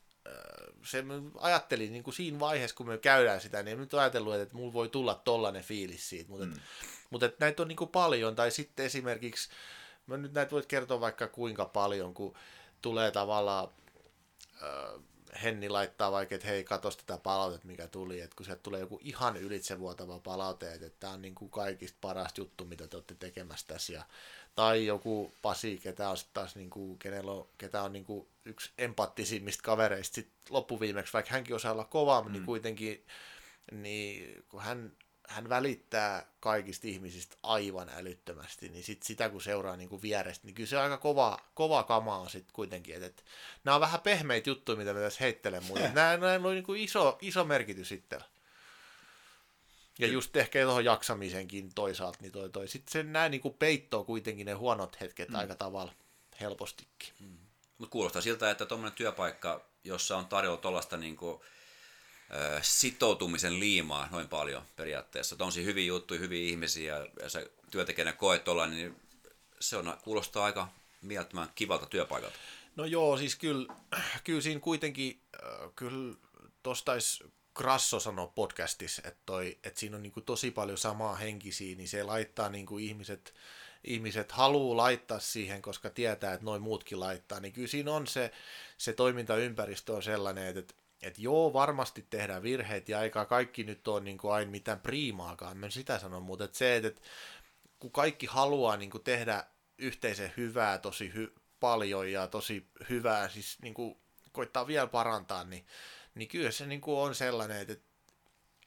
[SPEAKER 4] se ajattelin niin kuin siinä vaiheessa, kun me käydään sitä, niin en nyt ajatellut, että mulla voi tulla tollainen fiilis siitä, mutta, mm. et, mutta et näitä on niin kuin paljon, tai sitten esimerkiksi, mä nyt näitä voit kertoa vaikka kuinka paljon, kun tulee tavallaan, äh, Henni laittaa vaikka, että hei, katso tätä palautetta, mikä tuli, että kun sieltä tulee joku ihan ylitsevuotava palaute, että tämä on niin kuin kaikista paras juttu, mitä te olette tekemässä tässä, ja, tai joku Pasi, ketä on taas, niin kuin, kenellä on, ketä on niin kuin yksi empaattisimmista kavereista sit loppuviimeksi, vaikka hänkin osaa olla kova, niin mm. niin kuitenkin, niin kun hän hän välittää kaikista ihmisistä aivan älyttömästi, niin sit sitä kun seuraa niin kuin vierestä, niin kyllä se aika kova, kova kama on sitten kuitenkin. Et, et, nämä on vähän pehmeitä juttuja, mitä me tässä heittelen, mutta nämä, on niin kuin iso, iso merkitys sitten. Ja just ehkä tuohon jaksamisenkin toisaalta, niin toi, toi. sitten se näin niin kuin peittoo kuitenkin ne huonot hetket mm. aika tavalla helpostikin. Mm.
[SPEAKER 2] Mutta kuulostaa siltä, että tuommoinen työpaikka, jossa on tarjolla tuollaista niin kuin sitoutumisen liimaa noin paljon periaatteessa. Että on siinä hyviä juttuja, hyviä ihmisiä ja se työntekijänä koet tuolla, niin se on, kuulostaa aika mielettömän kivalta työpaikalta.
[SPEAKER 4] No joo, siis kyllä, kyllä siinä kuitenkin, kyllä tuosta Krasso sanoi podcastissa, että, toi, että siinä on niin tosi paljon samaa henkisiä, niin se laittaa niin ihmiset, ihmiset haluaa laittaa siihen, koska tietää, että noin muutkin laittaa, niin kyllä siinä on se, se toimintaympäristö on sellainen, että että joo, varmasti tehdään virheet ja eikä kaikki nyt ole niin kuin aina mitään priimaakaan, mä sitä sanon, mutta että se, että kun kaikki haluaa niin kuin tehdä yhteisen hyvää tosi hy- paljon ja tosi hyvää, siis niin kuin koittaa vielä parantaa, niin, niin kyllä se niin kuin on sellainen, että,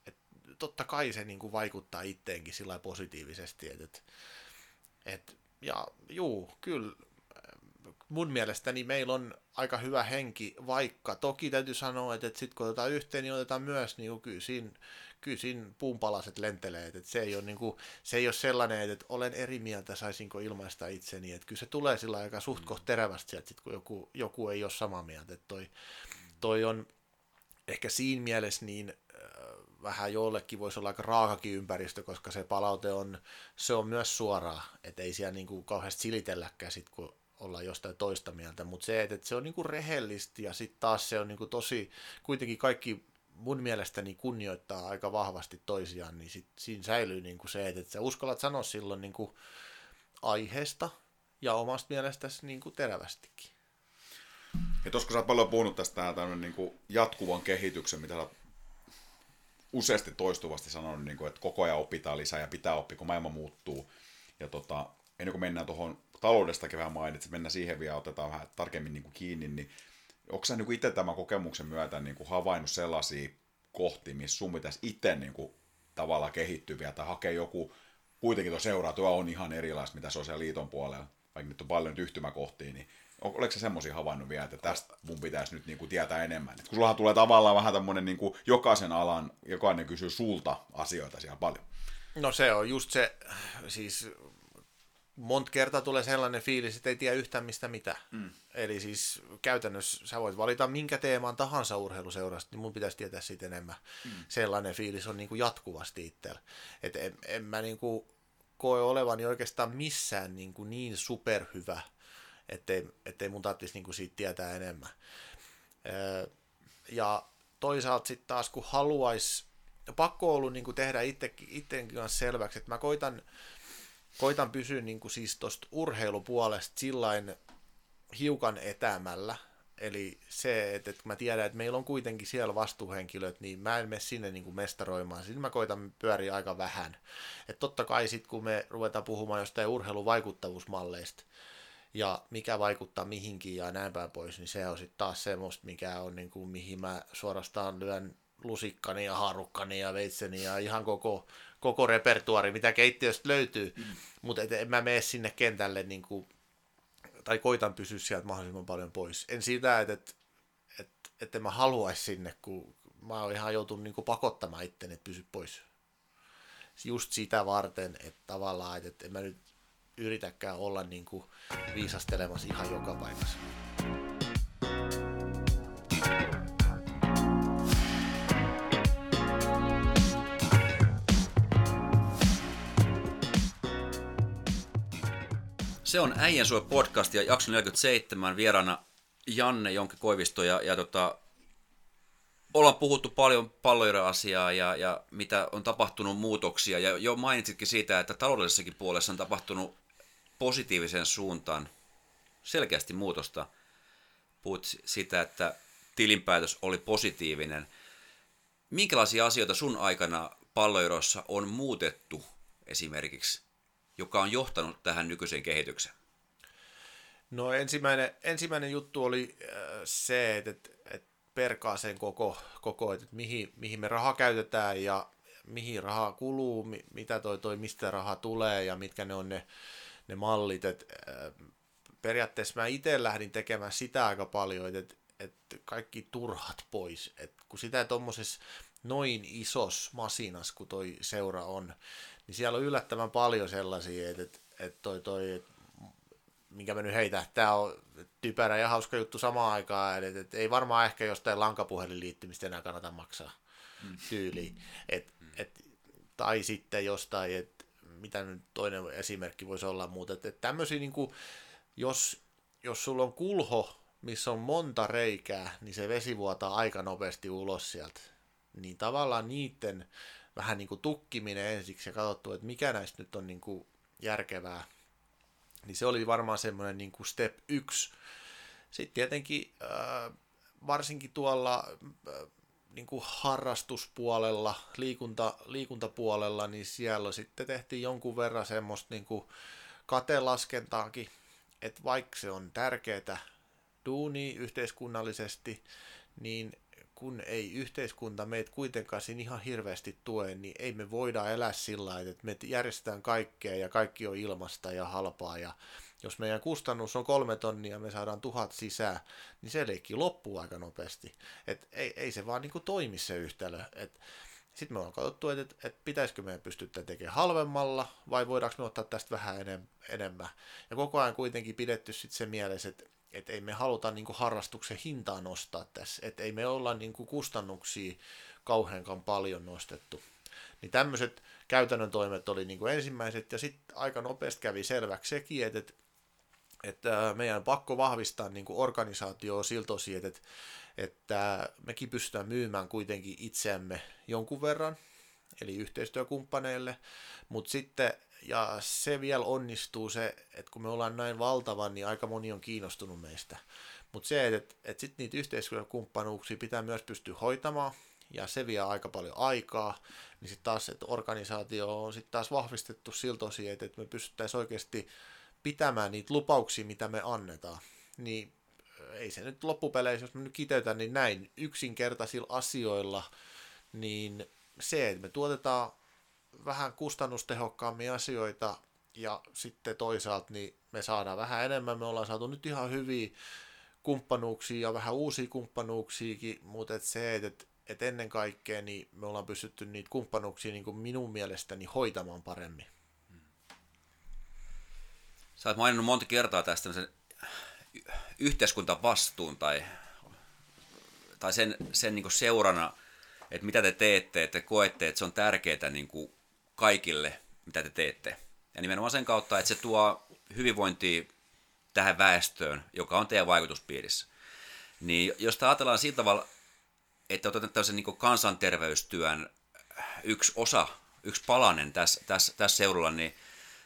[SPEAKER 4] että totta kai se niin kuin vaikuttaa itteenkin sillä positiivisesti, että, että, että ja juu, kyllä mun mielestäni meillä on aika hyvä henki, vaikka toki täytyy sanoa, että, että sitten kun otetaan yhteen, niin otetaan myös niin kyllä siinä, kyllä siinä puunpalaset lentelee, että se ei ole, niin kuin, se ei ole sellainen, että olen eri mieltä, saisinko ilmaista itseni, että kyllä se tulee sillä aika suht mm. terävästi sieltä, sit, kun joku, joku ei ole samaa mieltä, että toi, toi on ehkä siinä mielessä niin vähän jollekin voisi olla aika raakakin ympäristö, koska se palaute on, se on myös suoraa, että ei siellä niin kuin kauheasti silitelläkään sit, kun olla jostain toista mieltä, mutta se, että, se on niinku rehellistä ja sitten taas se on niinku tosi, kuitenkin kaikki mun mielestäni kunnioittaa aika vahvasti toisiaan, niin sit siinä säilyy niinku se, että, sä uskallat sanoa silloin niinku aiheesta ja omasta mielestäsi niinku terävästikin.
[SPEAKER 3] Ja tuossa kun sä oot paljon puhunut tästä tämmöinen niin jatkuvan kehityksen, mitä sä useasti toistuvasti sanonut, niin kuin, että koko ajan opitaan lisää ja pitää oppia, kun maailma muuttuu. Ja tota, ennen kuin mennään tuohon taloudestakin vähän mainitsit, mennään siihen vielä, otetaan vähän tarkemmin niin kuin kiinni, niin onko sä niin itse tämän kokemuksen myötä niin kuin havainnut sellaisia kohtia, missä sun pitäisi itse niin kuin, tavallaan kehittyviä tai hakea joku, kuitenkin tuo seuraa, tuo on ihan erilaista, mitä se on siellä liiton puolella, vaikka nyt on paljon yhtymäkohtia, niin Oletko sä semmoisia havainnut vielä, että tästä mun pitäisi nyt niinku tietää enemmän? Et kun sullahan tulee tavallaan vähän tämmöinen niinku jokaisen alan, jokainen kysyy sulta asioita siellä paljon.
[SPEAKER 4] No se on just se, siis monta kertaa tulee sellainen fiilis, että ei tiedä yhtään mistä mitä. Mm. Eli siis käytännössä sä voit valita minkä teeman tahansa urheiluseurasta, niin mun pitäisi tietää siitä enemmän. Mm. Sellainen fiilis on niin kuin jatkuvasti itsellä. Että en, en mä niin kuin koe olevani oikeastaan missään niin, kuin niin superhyvä, ettei, ettei mun tarvitsisi niin kuin siitä tietää enemmän. Ja toisaalta sitten taas kun haluaisi, pakko ollut niin kuin tehdä itsekin kanssa selväksi, että mä koitan, koitan pysyä niin kuin siis tuosta urheilupuolesta sillain hiukan etämällä, Eli se, että, että mä tiedän, että meillä on kuitenkin siellä vastuuhenkilöt, niin mä en mene sinne niin kuin mestaroimaan. Sitten mä koitan pyöriä aika vähän. Et totta kai sitten, kun me ruvetaan puhumaan jostain urheiluvaikuttavuusmalleista, ja mikä vaikuttaa mihinkin ja näin päin pois, niin se on sitten taas semmoista, mikä on niin kuin, mihin mä suorastaan lyön lusikkani ja harukkani ja veitseni ja ihan koko, koko repertuari, mitä keittiöstä löytyy. Mm. Mutta en mä mene sinne kentälle niin kuin tai koitan pysyä sieltä mahdollisimman paljon pois. En sitä, että, että, että, että mä haluaisi sinne, kun mä oon ihan joutunut niin pakottamaan itteni, että pysy pois. Just sitä varten, että tavallaan, että en mä nyt yritäkään olla niin kuin viisastelemassa ihan joka paikassa.
[SPEAKER 2] Se on Äijän Suo podcast ja jakso 47 vieraana Janne Jonke Koivisto ja, ja tota, ollaan puhuttu paljon palloira-asiaa ja, ja mitä on tapahtunut muutoksia ja jo mainitsitkin siitä, että taloudellisessakin puolessa on tapahtunut positiivisen suuntaan selkeästi muutosta. Puhut sitä, että tilinpäätös oli positiivinen. Minkälaisia asioita sun aikana palloirossa on muutettu esimerkiksi joka on johtanut tähän nykyiseen kehitykseen?
[SPEAKER 4] No ensimmäinen, ensimmäinen juttu oli äh, se, että, että, perkaa sen koko, koko että mihin, mihin me raha käytetään ja mihin raha kuluu, mitä toi, toi mistä raha tulee ja mitkä ne on ne, ne mallit. Että, äh, periaatteessa mä itse lähdin tekemään sitä aika paljon, että, että kaikki turhat pois. Että kun sitä tuommoisessa noin isos masinas, kun toi seura on, niin siellä on yllättävän paljon sellaisia, että, että, että toi, toi, minkä mä nyt heitä, tämä on typerä ja hauska juttu samaan aikaan, että, että ei varmaan ehkä jostain lankapuhelinliittymistä enää kannata maksaa mm. tyyliin. Et, et, tai sitten jostain, että mitä nyt toinen esimerkki voisi olla muuta, että, että tämmöisiä niin kuin, jos, jos sulla on kulho, missä on monta reikää, niin se vesi vuotaa aika nopeasti ulos sieltä. Niin tavallaan niiden vähän niin kuin tukkiminen ensiksi ja katsottu, että mikä näistä nyt on niin kuin järkevää, niin se oli varmaan semmoinen niin kuin step yksi. Sitten tietenkin äh, varsinkin tuolla äh, niin kuin harrastuspuolella, liikunta, liikuntapuolella, niin siellä sitten tehtiin jonkun verran semmoista niin kuin katelaskentaakin, että vaikka se on tärkeää duuni yhteiskunnallisesti, niin kun ei yhteiskunta meitä kuitenkaan siinä ihan hirveästi tue, niin ei me voida elää sillä lailla, että me järjestetään kaikkea ja kaikki on ilmasta ja halpaa ja jos meidän kustannus on kolme tonnia ja me saadaan tuhat sisään, niin se leikki loppuu aika nopeasti. Et ei, ei se vaan niinku toimi se yhtälö. Sitten me ollaan katsottu, että et, et pitäisikö meidän pystyä tekemään halvemmalla vai voidaanko me ottaa tästä vähän enemmän. Ja koko ajan kuitenkin pidetty sitten se mielessä, että että ei me haluta niin kuin harrastuksen hintaa nostaa tässä, että ei me olla niin kuin kustannuksia kauheankaan paljon nostettu. Niin tämmöiset käytännön toimet oli niin kuin ensimmäiset, ja sitten aika nopeasti kävi selväksi sekin, että, että meidän pakko vahvistaa niin kuin organisaatioa siltä osin, että, että mekin pystytään myymään kuitenkin itseämme jonkun verran, eli yhteistyökumppaneille, mutta sitten ja se vielä onnistuu se, että kun me ollaan näin valtava, niin aika moni on kiinnostunut meistä. Mutta se, että, että, että sitten niitä yhteistyökumppanuuksia pitää myös pystyä hoitamaan, ja se vie aika paljon aikaa, niin sitten taas, että organisaatio on sitten taas vahvistettu siltä osin, että, että me pystyttäisiin oikeasti pitämään niitä lupauksia, mitä me annetaan. Niin ei se nyt loppupeleissä, jos mä nyt kiteytän, niin näin yksinkertaisilla asioilla, niin se, että me tuotetaan vähän kustannustehokkaammin asioita ja sitten toisaalta niin me saadaan vähän enemmän, me ollaan saatu nyt ihan hyviä kumppanuuksia ja vähän uusia kumppanuuksiakin, mutta et se, että et ennen kaikkea niin me ollaan pystytty niitä kumppanuuksia niin kuin minun mielestäni hoitamaan paremmin.
[SPEAKER 2] Sä oot maininnut monta kertaa tästä yhteiskuntavastuun tai, tai sen, sen niin seurana, että mitä te teette, että koette, että se on tärkeää niin kuin kaikille, mitä te teette. Ja nimenomaan sen kautta, että se tuo hyvinvointia tähän väestöön, joka on teidän vaikutuspiirissä. Niin jos ajatellaan sillä tavalla, että otetaan tämmöisen niin kansanterveystyön yksi osa, yksi palanen tässä, tässä, tässä seudulla, niin,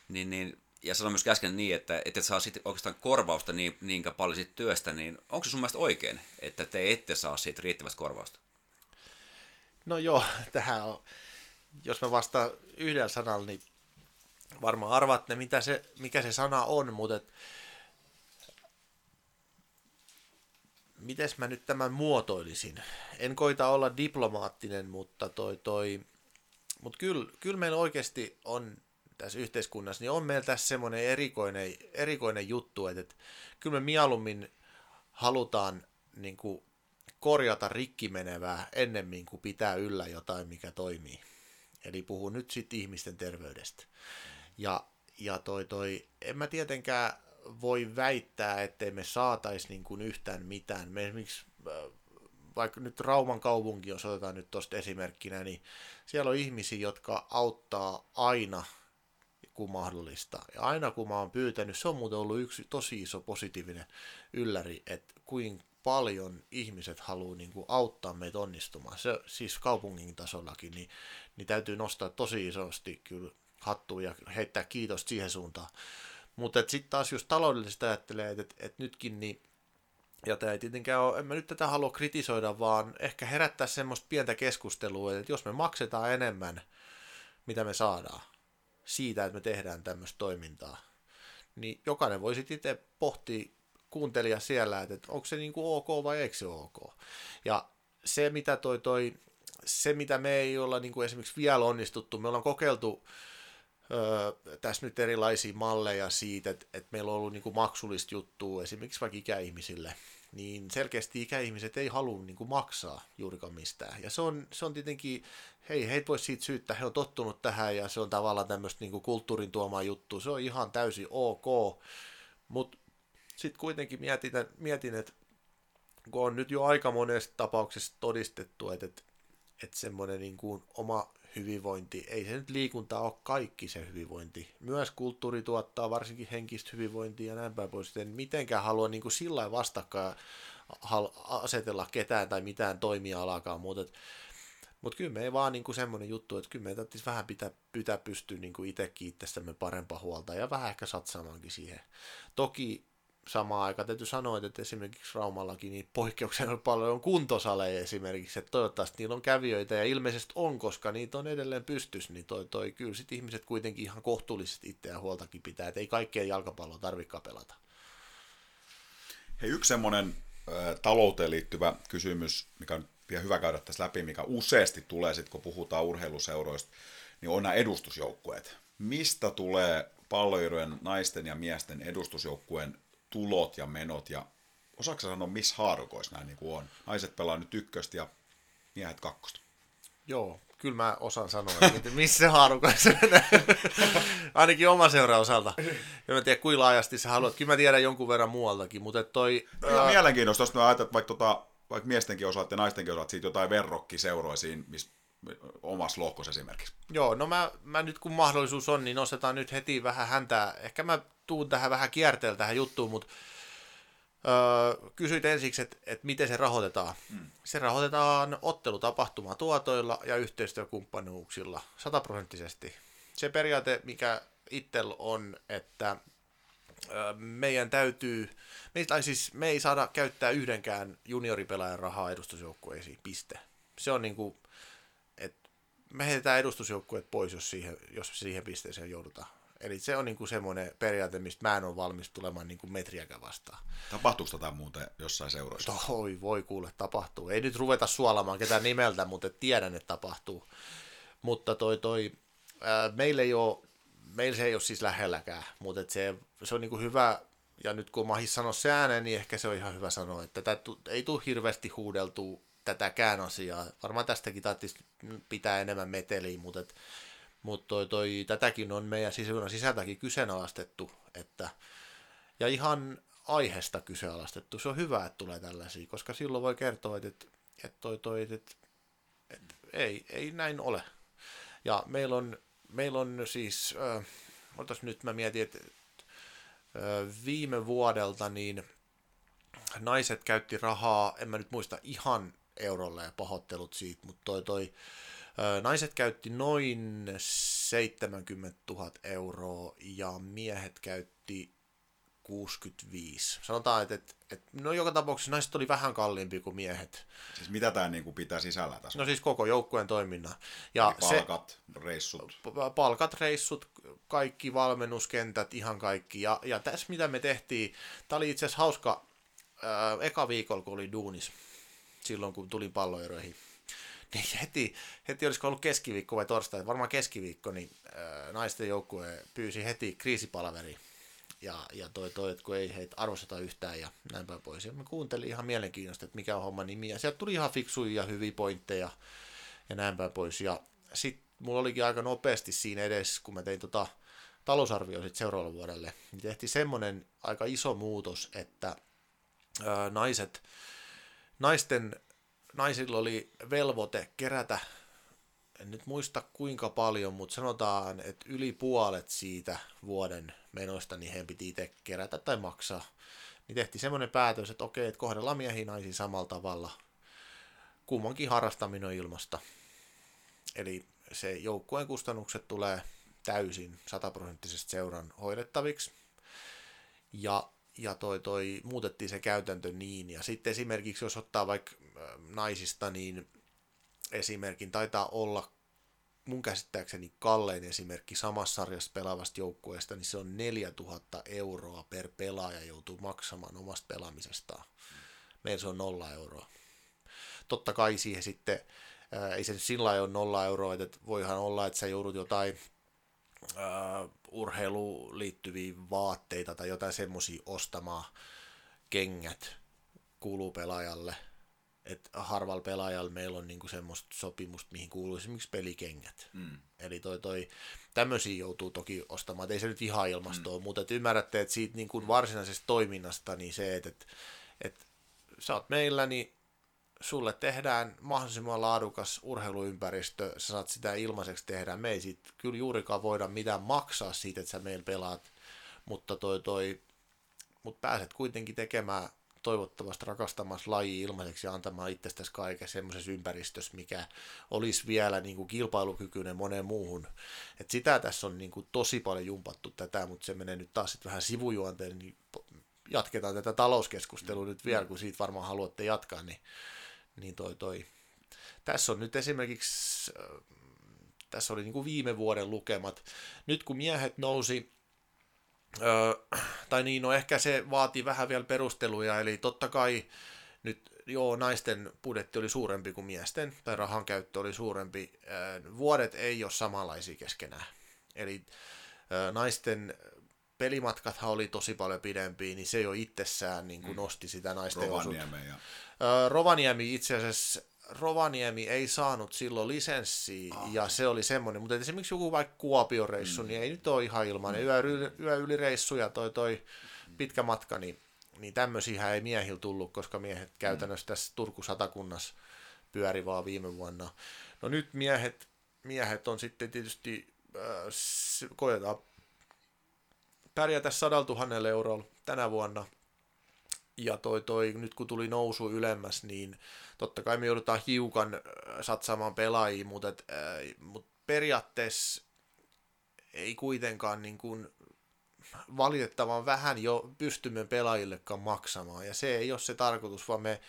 [SPEAKER 2] niin, niin ja sanoin myös äsken niin, että, että et saa sitten oikeastaan korvausta niin, niin paljon siitä työstä, niin onko se sun mielestä oikein, että te ette saa siitä riittävästä korvausta?
[SPEAKER 4] No joo, [LAUGHS] tähän on, jos mä vastaan yhdellä sanalla, niin varmaan arvaatte, mitä se, mikä se sana on, mutta et, mites mä nyt tämän muotoilisin? En koita olla diplomaattinen, mutta toi, toi, mutta kyllä, kyllä meillä oikeasti on tässä yhteiskunnassa, niin on meillä tässä semmoinen erikoinen, erikoinen juttu, että, että kyllä me mieluummin halutaan niin kuin, korjata rikki menevää ennemmin kuin pitää yllä jotain, mikä toimii. Eli puhun nyt sitten ihmisten terveydestä. Ja, ja toi, toi, en mä tietenkään voi väittää, ettei me saataisi niin kuin yhtään mitään. Me esimerkiksi, äh, vaikka nyt Rauman kaupunki, jos otetaan nyt tuosta esimerkkinä, niin siellä on ihmisiä, jotka auttaa aina kun mahdollista. Ja aina kun mä oon pyytänyt, se on muuten ollut yksi tosi iso positiivinen ylläri, että kuinka paljon ihmiset haluaa niin kuin auttaa meitä onnistumaan. Se, siis kaupungin tasollakin, niin, niin täytyy nostaa tosi isosti kyllä hattua ja heittää kiitos siihen suuntaan. Mutta sitten taas jos taloudellisesti ajattelee, että et, et nytkin niin ja tämä ei tietenkään ole, en mä nyt tätä halua kritisoida, vaan ehkä herättää semmoista pientä keskustelua, että jos me maksetaan enemmän, mitä me saadaan, siitä, että me tehdään tämmöistä toimintaa. Niin jokainen voi sitten itse pohtia kuuntelija siellä, että, onko se niin kuin ok vai eikö se ok. Ja se, mitä toi, toi, se, mitä me ei olla niin kuin esimerkiksi vielä onnistuttu, me ollaan kokeiltu öö, tässä nyt erilaisia malleja siitä, että, että meillä on ollut niin kuin maksullista juttua esimerkiksi vaikka ikäihmisille, niin selkeästi ikäihmiset ei halua niin kuin maksaa juurikaan mistään. Ja se on, se on tietenkin, hei, heitä voisi siitä syyttää, he on tottunut tähän ja se on tavallaan tämmöistä niin kuin kulttuurin tuomaa juttu, se on ihan täysin ok, mutta sitten kuitenkin mietin, mietin, että kun on nyt jo aika monessa tapauksessa todistettu, että, että, että semmoinen niin kuin oma hyvinvointi, ei se nyt liikunta ole kaikki se hyvinvointi. Myös kulttuuri tuottaa varsinkin henkistä hyvinvointia ja näin päin pois. En mitenkään halua niin kuin sillä vastakkain asetella ketään tai mitään toimialaakaan, mutta mutta kyllä me ei vaan niin kuin semmoinen juttu, että kyllä me täytyisi vähän pitää, pitää pystyä niin kuin itsekin itsestämme parempaa huolta ja vähän ehkä satsaamaankin siihen. Toki samaan aikaan täytyy sanoa, että esimerkiksi Raumallakin niin poikkeuksena paljon on kuntosaleja esimerkiksi, että toivottavasti niillä on kävijöitä ja ilmeisesti on, koska niitä on edelleen pystys, niin toi, toi kyllä sit ihmiset kuitenkin ihan kohtuullisesti itseään huoltakin pitää, että ei kaikkea jalkapalloa tarvitse pelata.
[SPEAKER 3] Hei, yksi semmoinen talouteen liittyvä kysymys, mikä on vielä hyvä käydä tässä läpi, mikä useasti tulee sitten, kun puhutaan urheiluseuroista, niin on nämä edustusjoukkueet. Mistä tulee palloilujen naisten ja miesten edustusjoukkueen tulot ja menot ja osaako sanoa, missä haarukoissa nämä niin kuin on? Naiset pelaa nyt ykköstä ja miehet kakkosta.
[SPEAKER 4] Joo, kyllä mä osaan sanoa, että missä haarukoissa [LAUGHS] Ainakin oma seura osalta. Ja mä tiedän, kuinka laajasti sä haluat. Kyllä mä tiedän jonkun verran muualtakin, mutta toi...
[SPEAKER 3] Ihan ää... mielenkiintoista, jos mä ajatellaan, vaikka, tota, vaikka miestenkin osalta ja naistenkin osalta siitä jotain verrokkiseuroja siinä, missä omassa lohkossa esimerkiksi.
[SPEAKER 4] Joo, no mä, mä nyt kun mahdollisuus on, niin nostetaan nyt heti vähän häntä. Ehkä mä tuun tähän vähän kierteellä tähän juttuun, mutta öö, kysyit ensiksi, että, että miten se rahoitetaan. Hmm. Se rahoitetaan ottelutapahtumatuotoilla ja yhteistyökumppanuuksilla sataprosenttisesti. Se periaate, mikä ittel on, että meidän täytyy, me, tai siis me ei saada käyttää yhdenkään junioripelaajan rahaa edustusjoukkueisiin, piste. Se on niin kuin, me heitetään edustusjoukkueet pois, jos siihen, jos siihen pisteeseen joudutaan. Eli se on niinku semmoinen periaate, mistä mä en ole valmis tulemaan niinku metriäkään vastaan.
[SPEAKER 3] Tapahtuuko tätä muuten jossain seuroissa?
[SPEAKER 4] Toi, voi kuule, tapahtuu. Ei nyt ruveta suolamaan ketään nimeltä, mutta tiedän, että tapahtuu. Mutta toi, toi, ää, meillä ei ole meillä se ei ole siis lähelläkään, mutta se, se on niinku hyvä, ja nyt kun Mahis sanoi se ääneen, niin ehkä se on ihan hyvä sanoa, että tätä ei tule hirveästi huudeltua tätäkään asiaa. Varmaan tästäkin tarvitsisi pitää enemmän meteliä, mutta, et, mutta toi, toi, tätäkin on meidän sisältä sisältäkin kyseenalaistettu, että, ja ihan aiheesta kyseenalaistettu. Se on hyvä, että tulee tällaisia, koska silloin voi kertoa, että, että, toi, toi, että, että ei, ei näin ole. Ja meillä on, meillä on siis, äh, nyt mä mietin, että äh, viime vuodelta niin naiset käytti rahaa, en mä nyt muista ihan eurolla ja pahoittelut siitä, mutta toi, toi naiset käytti noin 70 000 euroa ja miehet käytti 65. Sanotaan, että, että, että no joka tapauksessa naiset oli vähän kalliimpi kuin miehet.
[SPEAKER 3] Siis mitä tämä niinku pitää sisällä tässä?
[SPEAKER 4] No siis koko joukkueen toiminnan. Ja
[SPEAKER 3] Eli palkat, se, reissut.
[SPEAKER 4] Palkat, reissut, kaikki valmennuskentät, ihan kaikki. Ja, ja tässä mitä me tehtiin, tämä oli itse asiassa hauska ää, eka viikolla, kun oli duunis, silloin kun tulin palloeroihin. [LAUGHS] Niin heti, heti olisiko ollut keskiviikko vai torstai, varmaan keskiviikko, niin ää, naisten joukkue pyysi heti kriisipalaveriin ja, ja toi, toi, että kun ei heitä arvosteta yhtään ja näin päin pois. Ja mä kuuntelin ihan mielenkiintoista, että mikä on homma nimi, ja sieltä tuli ihan fiksuja ja hyviä pointteja ja näin päin pois. Ja sitten mulla olikin aika nopeasti siinä edessä, kun mä tein tota talousarvio sit seuraavalle vuodelle, niin tehtiin semmoinen aika iso muutos, että ää, naiset, naisten, naisilla oli velvoite kerätä en nyt muista kuinka paljon, mutta sanotaan, että yli puolet siitä vuoden menoista niin heidän piti itse kerätä tai maksaa. Niin tehtiin semmoinen päätös, että okei, että kohdellaan miehiä naisiin samalla tavalla. Kummankin harrastaminen on ilmasta. Eli se joukkueen kustannukset tulee täysin sataprosenttisesti seuran hoidettaviksi. Ja, ja toi, toi, muutettiin se käytäntö niin. Ja sitten esimerkiksi, jos ottaa vaikka naisista, niin esimerkin taitaa olla mun käsittääkseni kallein esimerkki samassa sarjassa pelaavasta joukkueesta, niin se on 4000 euroa per pelaaja joutuu maksamaan omasta pelaamisestaan. Meillä se on nolla euroa. Totta kai siihen sitten, ää, ei se sillä ole nolla euroa, että voihan olla, että sä joudut jotain ää, urheiluun liittyviä vaatteita tai jotain semmoisia ostamaan, kengät kuuluu pelaajalle – että harvalla pelaajalla meillä on niinku semmoista sopimusta, mihin kuuluu esimerkiksi pelikengät. Mm. Eli toi, toi, tämmöisiä joutuu toki ostamaan, ei se nyt ihan ilmastoa, mm. mutta et ymmärrätte, että siitä niinku varsinaisesta toiminnasta, niin se, että et, et, sä oot meillä, niin sulle tehdään mahdollisimman laadukas urheiluympäristö, sä saat sitä ilmaiseksi tehdä, me ei siitä kyllä juurikaan voida mitään maksaa siitä, että sä meillä pelaat, mutta toi, toi, mut pääset kuitenkin tekemään toivottavasti rakastamassa laji ilmaiseksi ja antamaan itsestäsi kaiken semmoisessa ympäristössä, mikä olisi vielä niin kuin kilpailukykyinen moneen muuhun. Et sitä tässä on niin kuin tosi paljon jumpattu tätä, mutta se menee nyt taas sit vähän sivujuonteen, niin jatketaan tätä talouskeskustelua nyt vielä, kun siitä varmaan haluatte jatkaa, niin, niin toi, toi. Tässä on nyt esimerkiksi, äh, tässä oli niin kuin viime vuoden lukemat. Nyt kun miehet nousi tai niin, no ehkä se vaatii vähän vielä perusteluja, eli totta kai nyt joo, naisten budjetti oli suurempi kuin miesten, tai rahan käyttö oli suurempi. Vuodet ei ole samanlaisia keskenään. Eli naisten pelimatkathan oli tosi paljon pidempiä, niin se jo itsessään niin kuin mm. nosti sitä naisten
[SPEAKER 3] Rovaniemi, ja...
[SPEAKER 4] Rovaniemi itse asiassa Rovaniemi ei saanut silloin lisenssiä ah. ja se oli semmoinen, mutta esimerkiksi joku vaikka Kuopio-reissu, mm. niin ei nyt ole ihan ilmainen. Mm. Yö, yö yli reissu ja toi, toi pitkä matka, niin, niin tämmöisiä ei miehillä tullut, koska miehet mm. käytännössä tässä Turku-Satakunnassa pyöri vaan viime vuonna. No nyt miehet, miehet on sitten tietysti, äh, koetaan pärjätä sadalla tuhannella eurolla tänä vuonna. Ja toi, toi, nyt kun tuli nousu ylemmäs, niin totta kai me joudutaan hiukan äh, satsaamaan pelaajia, mutta, et, äh, mutta periaatteessa ei kuitenkaan niin kuin valitettavan vähän jo pystymme pelaajillekaan maksamaan. Ja se ei ole se tarkoitus, vaan me,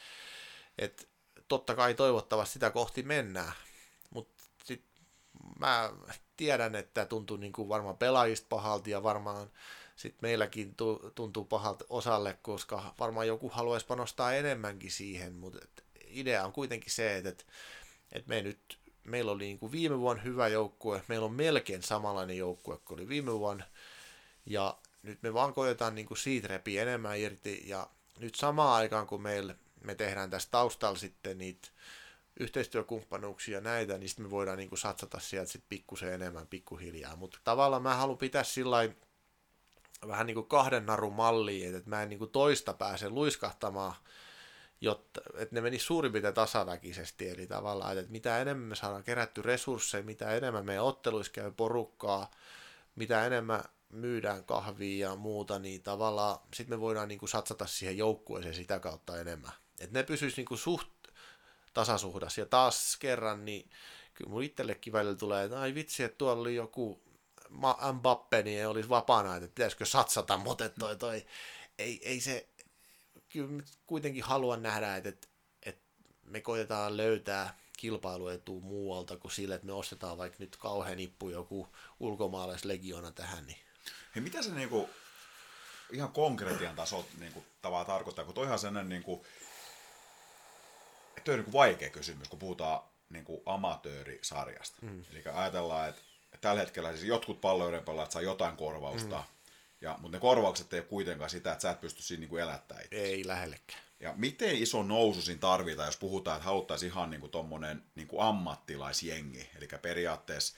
[SPEAKER 4] että totta kai toivottavasti sitä kohti mennään. Mä tiedän, että tuntuu niin kuin varmaan pelaajista pahalta ja varmaan sitten meilläkin tuntuu pahalta osalle, koska varmaan joku haluaisi panostaa enemmänkin siihen, mutta idea on kuitenkin se, että, että, me nyt meillä oli niin kuin viime vuonna hyvä joukkue, meillä on melkein samanlainen joukkue kuin oli viime vuonna, ja nyt me vaan koetaan niin kuin siitä repiä enemmän irti, ja nyt samaan aikaan, kun meillä, me tehdään tässä taustalla sitten niitä yhteistyökumppanuuksia ja näitä, niin sitten me voidaan niin kuin satsata sieltä sitten pikkusen enemmän pikkuhiljaa. Mutta tavallaan mä haluan pitää sillä vähän niin kuin kahden narun malliin, että mä en niin kuin toista pääse luiskahtamaan, jotta, että ne meni suurin piirtein tasaväkisesti, eli tavallaan, että mitä enemmän me saadaan kerätty resursseja, mitä enemmän meidän otteluissa käy porukkaa, mitä enemmän myydään kahvia ja muuta, niin tavallaan sitten me voidaan niin kuin satsata siihen joukkueeseen sitä kautta enemmän. Että ne pysyisi niin kuin suht tasasuhdas. Ja taas kerran, niin kyllä mun itsellekin välillä tulee, että ai vitsi, että tuolla oli joku Mbappe, niin ei olisi vapaana, että pitäisikö satsata, mutta toi, toi, ei, ei se, kyllä kuitenkin haluan nähdä, että, että, että me koitetaan löytää kilpailuetua muualta kuin sille, että me ostetaan vaikka nyt kauhean nippu joku ulkomaalaislegiona tähän. Niin.
[SPEAKER 3] Hei, mitä se niinku, ihan konkretian taso niinku, tavallaan tarkoittaa, kun toihan sellainen niinku, toi on niin vaikea kysymys, kun puhutaan niin kuin amatöörisarjasta. Mm. Eli ajatellaan, että tällä hetkellä siis jotkut palloiden pelaajat saa jotain korvausta, mm. ja, mutta ne korvaukset ei ole kuitenkaan sitä, että sä et pysty siinä niin kuin elättää itse.
[SPEAKER 4] Ei lähellekään.
[SPEAKER 3] Ja miten iso nousu siinä tarvitaan, jos puhutaan, että haluttaisiin ihan niin kuin tommonen niin kuin ammattilaisjengi, eli periaatteessa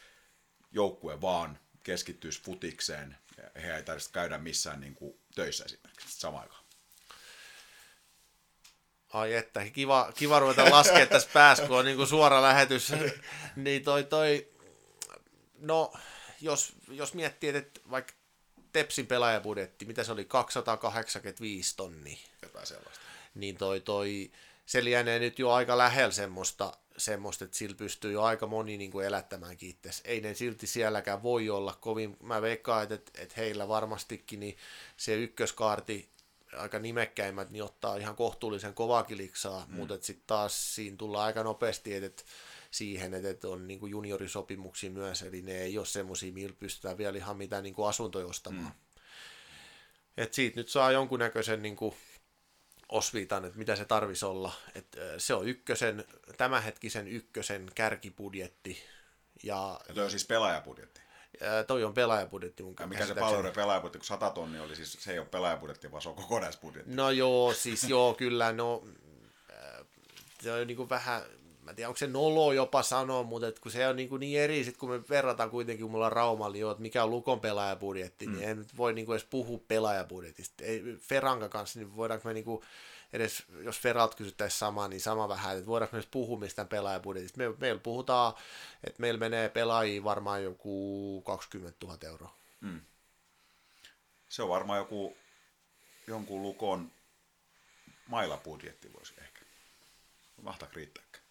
[SPEAKER 3] joukkue vaan keskittyisi futikseen, ja he ei tarvitse käydä missään niin kuin töissä esimerkiksi samaan aikaan.
[SPEAKER 4] Ai että, kiva, kiva ruveta laskea tässä päässä, kun on niin kuin suora lähetys. niin toi, toi, no, jos, jos miettii, että vaikka Tepsin pelaajabudjetti, mitä se oli, 285 tonnia.
[SPEAKER 3] Jotain sellaista.
[SPEAKER 4] Niin toi, toi, se lienee nyt jo aika lähellä semmoista, semmoista että sillä pystyy jo aika moni niin kuin elättämäänkin itse. Ei ne silti sielläkään voi olla kovin, mä veikkaan, että, että, että heillä varmastikin niin se ykköskaarti aika nimekkäimmät, niin ottaa ihan kohtuullisen kovaakin liksaa, mm. mutta sitten taas siinä tullaan aika nopeasti että siihen, että on niin kuin juniorisopimuksia myös, eli ne ei ole semmoisia, millä pystytään vielä ihan mitään niin kuin asuntoja ostamaan. Mm. Et siitä nyt saa jonkunnäköisen niin kuin osviitan, että mitä se tarvisi olla. Et se on ykkösen, tämänhetkisen ykkösen kärkibudjetti. Ja,
[SPEAKER 3] ja toi on siis pelaajabudjetti?
[SPEAKER 4] Ää, toi on pelaajabudjetti mun
[SPEAKER 3] ja mikä se palveluiden pelaajabudjetti, kun 100 tonni oli, siis se ei ole pelaajabudjetti, vaan se on kokonaisbudjetti.
[SPEAKER 4] No joo, [LAUGHS] siis joo, kyllä, no se on niin kuin vähän, mä en tiedä, onko se nolo jopa sanoa, mutta et kun se on niin, kuin niin eri, sit kun me verrataan kuitenkin, kun mulla on Raumalla, niin että mikä on Lukon pelaajabudjetti, niin mm. niin en nyt voi niin kuin edes puhua pelaajabudjetista. Ei, Feranka kanssa, niin voidaanko me niin kuin, edes, jos Feralt kysyttäisiin sama, niin sama vähän, että voidaanko edes puhua mistään pelaajabudjetista. Me, meillä puhutaan, että meillä menee pelaajia varmaan joku 20 000 euroa. Mm.
[SPEAKER 3] Se on varmaan joku jonkun lukon mailabudjetti voisi ehkä. Mahtaa riittääkään?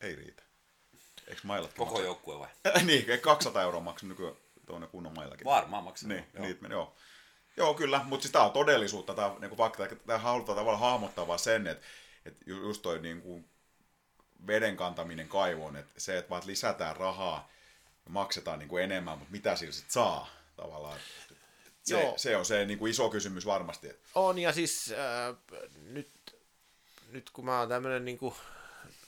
[SPEAKER 3] Ei riitä. Eikö mailat
[SPEAKER 2] Koko maksaa? joukkue vai? [LAUGHS]
[SPEAKER 3] niin, 200 euroa maksaa nykyään tuonne kunnon maillakin.
[SPEAKER 2] Varmaan maksaa.
[SPEAKER 3] Niin, joo. Niitä, joo. Joo, kyllä, mutta siis tämä on todellisuutta, tämä on niin fakta. Tämä halutaan tavallaan hahmottaa vaan sen, että, että just toi niin kuin veden kantaminen kaivoon, että se, että vaan lisätään rahaa ja maksetaan niin kuin enemmän, mutta mitä sillä sitten saa tavallaan. Se, Joo. se on se niin kuin iso kysymys varmasti.
[SPEAKER 4] On, ja siis äh, nyt, nyt kun mä oon tämmöinen niin kuin,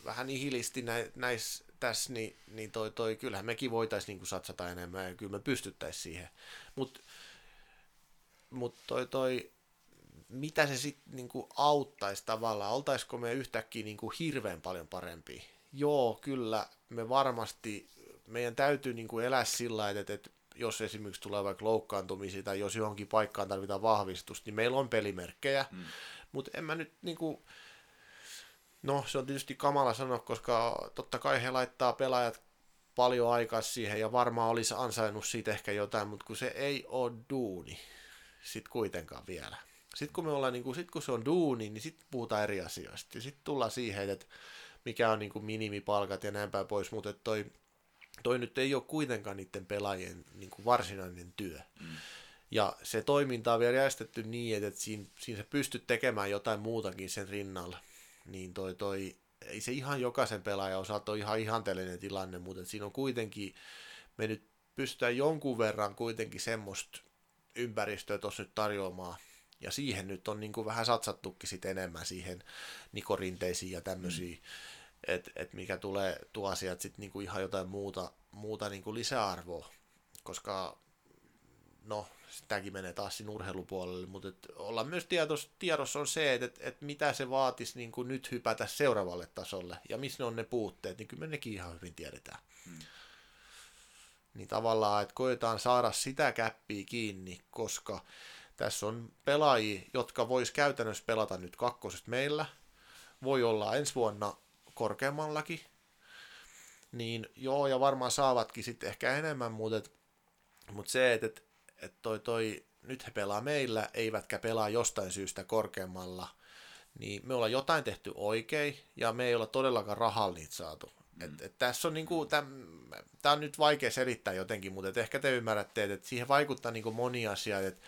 [SPEAKER 4] vähän nihilisti nä, näissä tässä, niin, niin toi, toi, kyllähän mekin voitaisiin niin satsata enemmän ja kyllä me pystyttäisiin siihen. Mutta mutta toi, toi, mitä se sitten niinku auttaisi tavallaan, oltaisiko me yhtäkkiä niinku hirveän paljon parempi? Joo, kyllä, me varmasti, meidän täytyy niinku elää sillä että, että jos esimerkiksi tulee vaikka loukkaantumisia tai jos johonkin paikkaan tarvitaan vahvistusta, niin meillä on pelimerkkejä, mm. mutta en mä nyt niinku, no se on tietysti kamala sanoa, koska totta kai he laittaa pelaajat paljon aikaa siihen ja varmaan olisi ansainnut siitä ehkä jotain, mutta kun se ei ole duuni, sitten kuitenkaan vielä. Sitten kun me ollaan, niin kuin, sit kun se on duuni, niin sitten puhutaan eri asioista. Ja sitten tullaan siihen, että mikä on niin kuin minimipalkat ja näin päin pois, mutta toi, toi nyt ei ole kuitenkaan niiden pelaajien niin kuin varsinainen työ. Mm. Ja se toiminta on vielä järjestetty niin, että siinä, siinä sä pystyt tekemään jotain muutakin sen rinnalla. Niin toi, toi, ei se ihan jokaisen pelaajan osalta ole ihan ihanteellinen tilanne, mutta siinä on kuitenkin, me nyt pystytään jonkun verran kuitenkin semmoista ympäristöä tuossa nyt tarjoamaan. Ja siihen nyt on niin kuin vähän satsattukin sit enemmän siihen nikorinteisiin ja tämmöisiin. Mm. että et mikä tulee, tuo sieltä sitten niinku ihan jotain muuta, muuta niinku lisäarvoa, koska no, sitäkin menee taas siinä urheilupuolelle, mutta et olla myös tiedos, tiedossa on se, että et, et mitä se vaatisi niin kuin nyt hypätä seuraavalle tasolle, ja missä ne on ne puutteet, niin kyllä me nekin ihan hyvin tiedetään. Hmm. Niin tavallaan, että koetaan saada sitä käppiä kiinni, koska tässä on pelaajia, jotka vois käytännössä pelata nyt kakkosesta meillä, voi olla ensi vuonna korkeammallakin, niin joo, ja varmaan saavatkin sitten ehkä enemmän, mutta, mutta se, että, että että toi, toi, nyt he pelaa meillä, eivätkä pelaa jostain syystä korkeammalla, niin me ollaan jotain tehty oikein, ja me ei olla todellakaan rahalla niitä saatu. Et, et tässä on niinku, tämä on nyt vaikea selittää jotenkin, mutta et ehkä te ymmärrätte, että siihen vaikuttaa niinku moni asia, että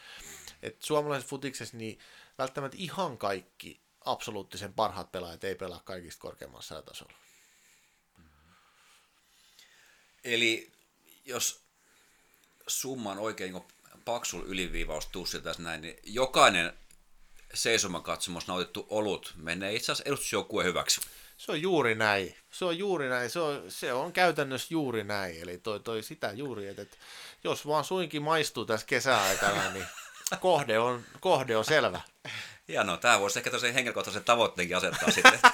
[SPEAKER 4] et suomalaisessa futiksessa niin välttämättä ihan kaikki absoluuttisen parhaat pelaajat ei pelaa kaikista korkeammassa tasolla.
[SPEAKER 2] Eli jos summan oikein niin paksul yliviivaus tussiltaisi näin, niin jokainen seisomakatsomus nautittu olut menee itse asiassa edustusjoukkueen hyväksi.
[SPEAKER 4] Se on juuri näin. Se on juuri näin. Se on, se on käytännössä juuri näin. Eli toi, toi sitä juuri, että, että jos vaan suinkin maistuu tässä kesäaikana, niin [LAUGHS] kohde on, kohde on selvä.
[SPEAKER 2] Hienoa. Tämä voisi ehkä tosiaan henkilökohtaisen tavoitteenkin asettaa sitten. [LAUGHS]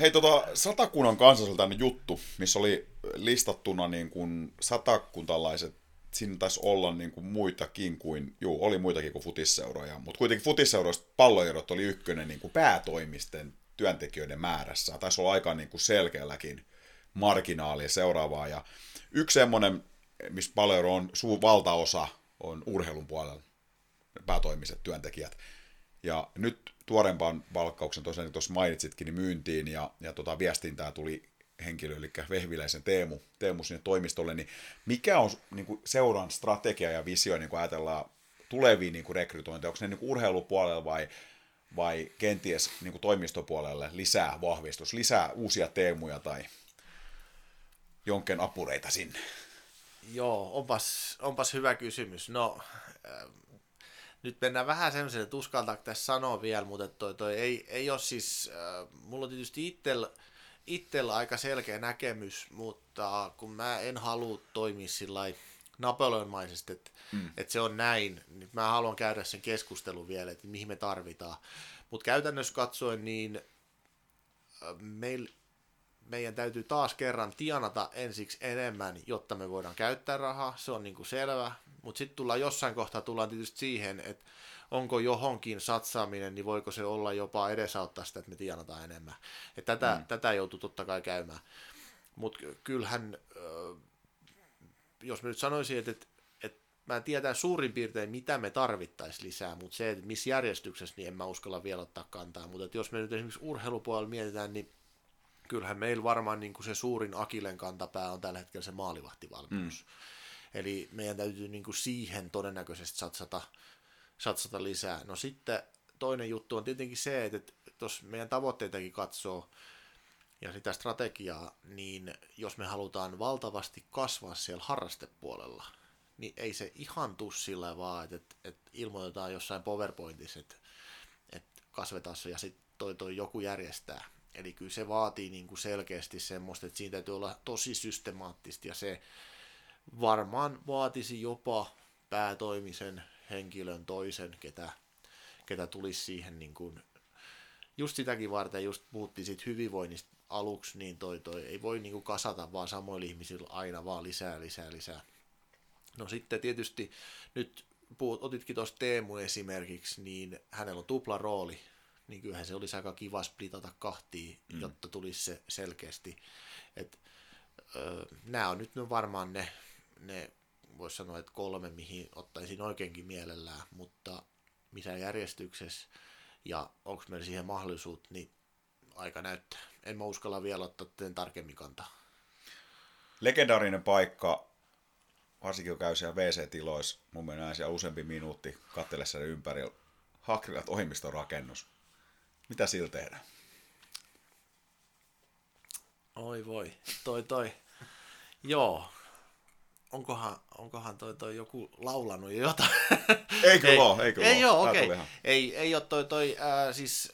[SPEAKER 3] Hei, tota, satakunnan kansalliseltainen juttu, missä oli listattuna niin kuin satakuntalaiset, siinä taisi olla niin kuin muitakin kuin, juu, oli muitakin kuin futisseuroja, mutta kuitenkin futisseuroista palloerot oli ykkönen niin kuin päätoimisten työntekijöiden määrässä. Taisi olla aika niin kuin selkeälläkin marginaalia seuraavaa. Ja yksi semmoinen, missä palloero on suu valtaosa, on urheilun puolella päätoimiset työntekijät. Ja nyt tuorempaan palkkauksen, tosiaan tuossa mainitsitkin, niin myyntiin ja, ja tota viestintää tuli henkilö, eli Vehviläisen Teemu, Teemu sinne toimistolle, niin mikä on niin kuin seuran strategia ja visio, niin kuin ajatellaan tuleviin niin kuin rekrytointeja, onko ne niin kuin urheilupuolella vai, vai kenties niin kuin toimistopuolelle lisää vahvistus, lisää uusia teemuja tai jonkin apureita sinne?
[SPEAKER 4] Joo, onpas, onpas hyvä kysymys. No, nyt mennään vähän semmoiselle, että uskaltaako tässä sanoa vielä, mutta toi, toi ei, ei ole siis, äh, mulla on tietysti itsellä itsellä aika selkeä näkemys, mutta kun mä en halua toimia sillä Napoleonmaisesti, että, mm. että se on näin, niin mä haluan käydä sen keskustelun vielä, että mihin me tarvitaan. Mutta käytännössä katsoen, niin meil, meidän täytyy taas kerran tienata ensiksi enemmän, jotta me voidaan käyttää rahaa, se on niin kuin selvä. Mutta sitten tullaan jossain kohtaa tullaan tietysti siihen, että onko johonkin satsaaminen, niin voiko se olla jopa edesauttaa sitä, että me tienataan enemmän. Et tätä, mm. tätä joutuu totta kai käymään. Mutta kyllähän, jos mä nyt sanoisin, että, että, että mä tiedän suurin piirtein, mitä me tarvittaisiin lisää, mutta se, että missä järjestyksessä, niin en mä uskalla vielä ottaa kantaa. Mutta jos me nyt esimerkiksi urheilupuolella mietitään, niin kyllähän meillä varmaan niin kuin se suurin akilen kantapää on tällä hetkellä se maalivahtivalmius. Mm. Eli meidän täytyy niin kuin siihen todennäköisesti satsata, satsata lisää. No sitten toinen juttu on tietenkin se, että jos meidän tavoitteitakin katsoo ja sitä strategiaa, niin jos me halutaan valtavasti kasvaa siellä harrastepuolella, niin ei se ihan tuu sillä vaan, että, että, että ilmoitetaan jossain PowerPointissa, että, että kasvetaan ja sitten toi, toi joku järjestää. Eli kyllä se vaatii niin kuin selkeästi semmoista, että siinä täytyy olla tosi systemaattista ja se varmaan vaatisi jopa päätoimisen henkilön toisen, ketä, ketä tulisi siihen niin kuin, just sitäkin varten, just puhuttiin siitä hyvinvoinnista aluksi, niin toi, toi ei voi niin kuin kasata vaan samoilla ihmisillä aina vaan lisää, lisää, lisää. No sitten tietysti nyt puhut, otitkin tuosta Teemu esimerkiksi, niin hänellä on tupla rooli, niin kyllähän se olisi aika kiva splitata kahtiin, mm. jotta tulisi se selkeästi. Et, nämä on nyt varmaan ne, ne voisi sanoa, että kolme, mihin ottaisin oikeinkin mielellään, mutta missä järjestyksessä ja onko meillä siihen mahdollisuutta, niin aika näyttää. En mä uskalla vielä ottaa teen tarkemmin kantaa.
[SPEAKER 3] Legendaarinen paikka, varsinkin kun käy siellä WC-tiloissa, mun mielestä siellä useampi minuutti katsele sen ympärillä. Hakrilat ohjelmiston rakennus. Mitä sillä tehdään?
[SPEAKER 4] Oi voi, toi toi. Joo, onkohan, onkohan toi, toi joku laulanut jo jotain?
[SPEAKER 3] Ei kyllä ei, ole, ei kyllä
[SPEAKER 4] Ei ole, okei. Okay. Ei, ei ole toi, toi äh, siis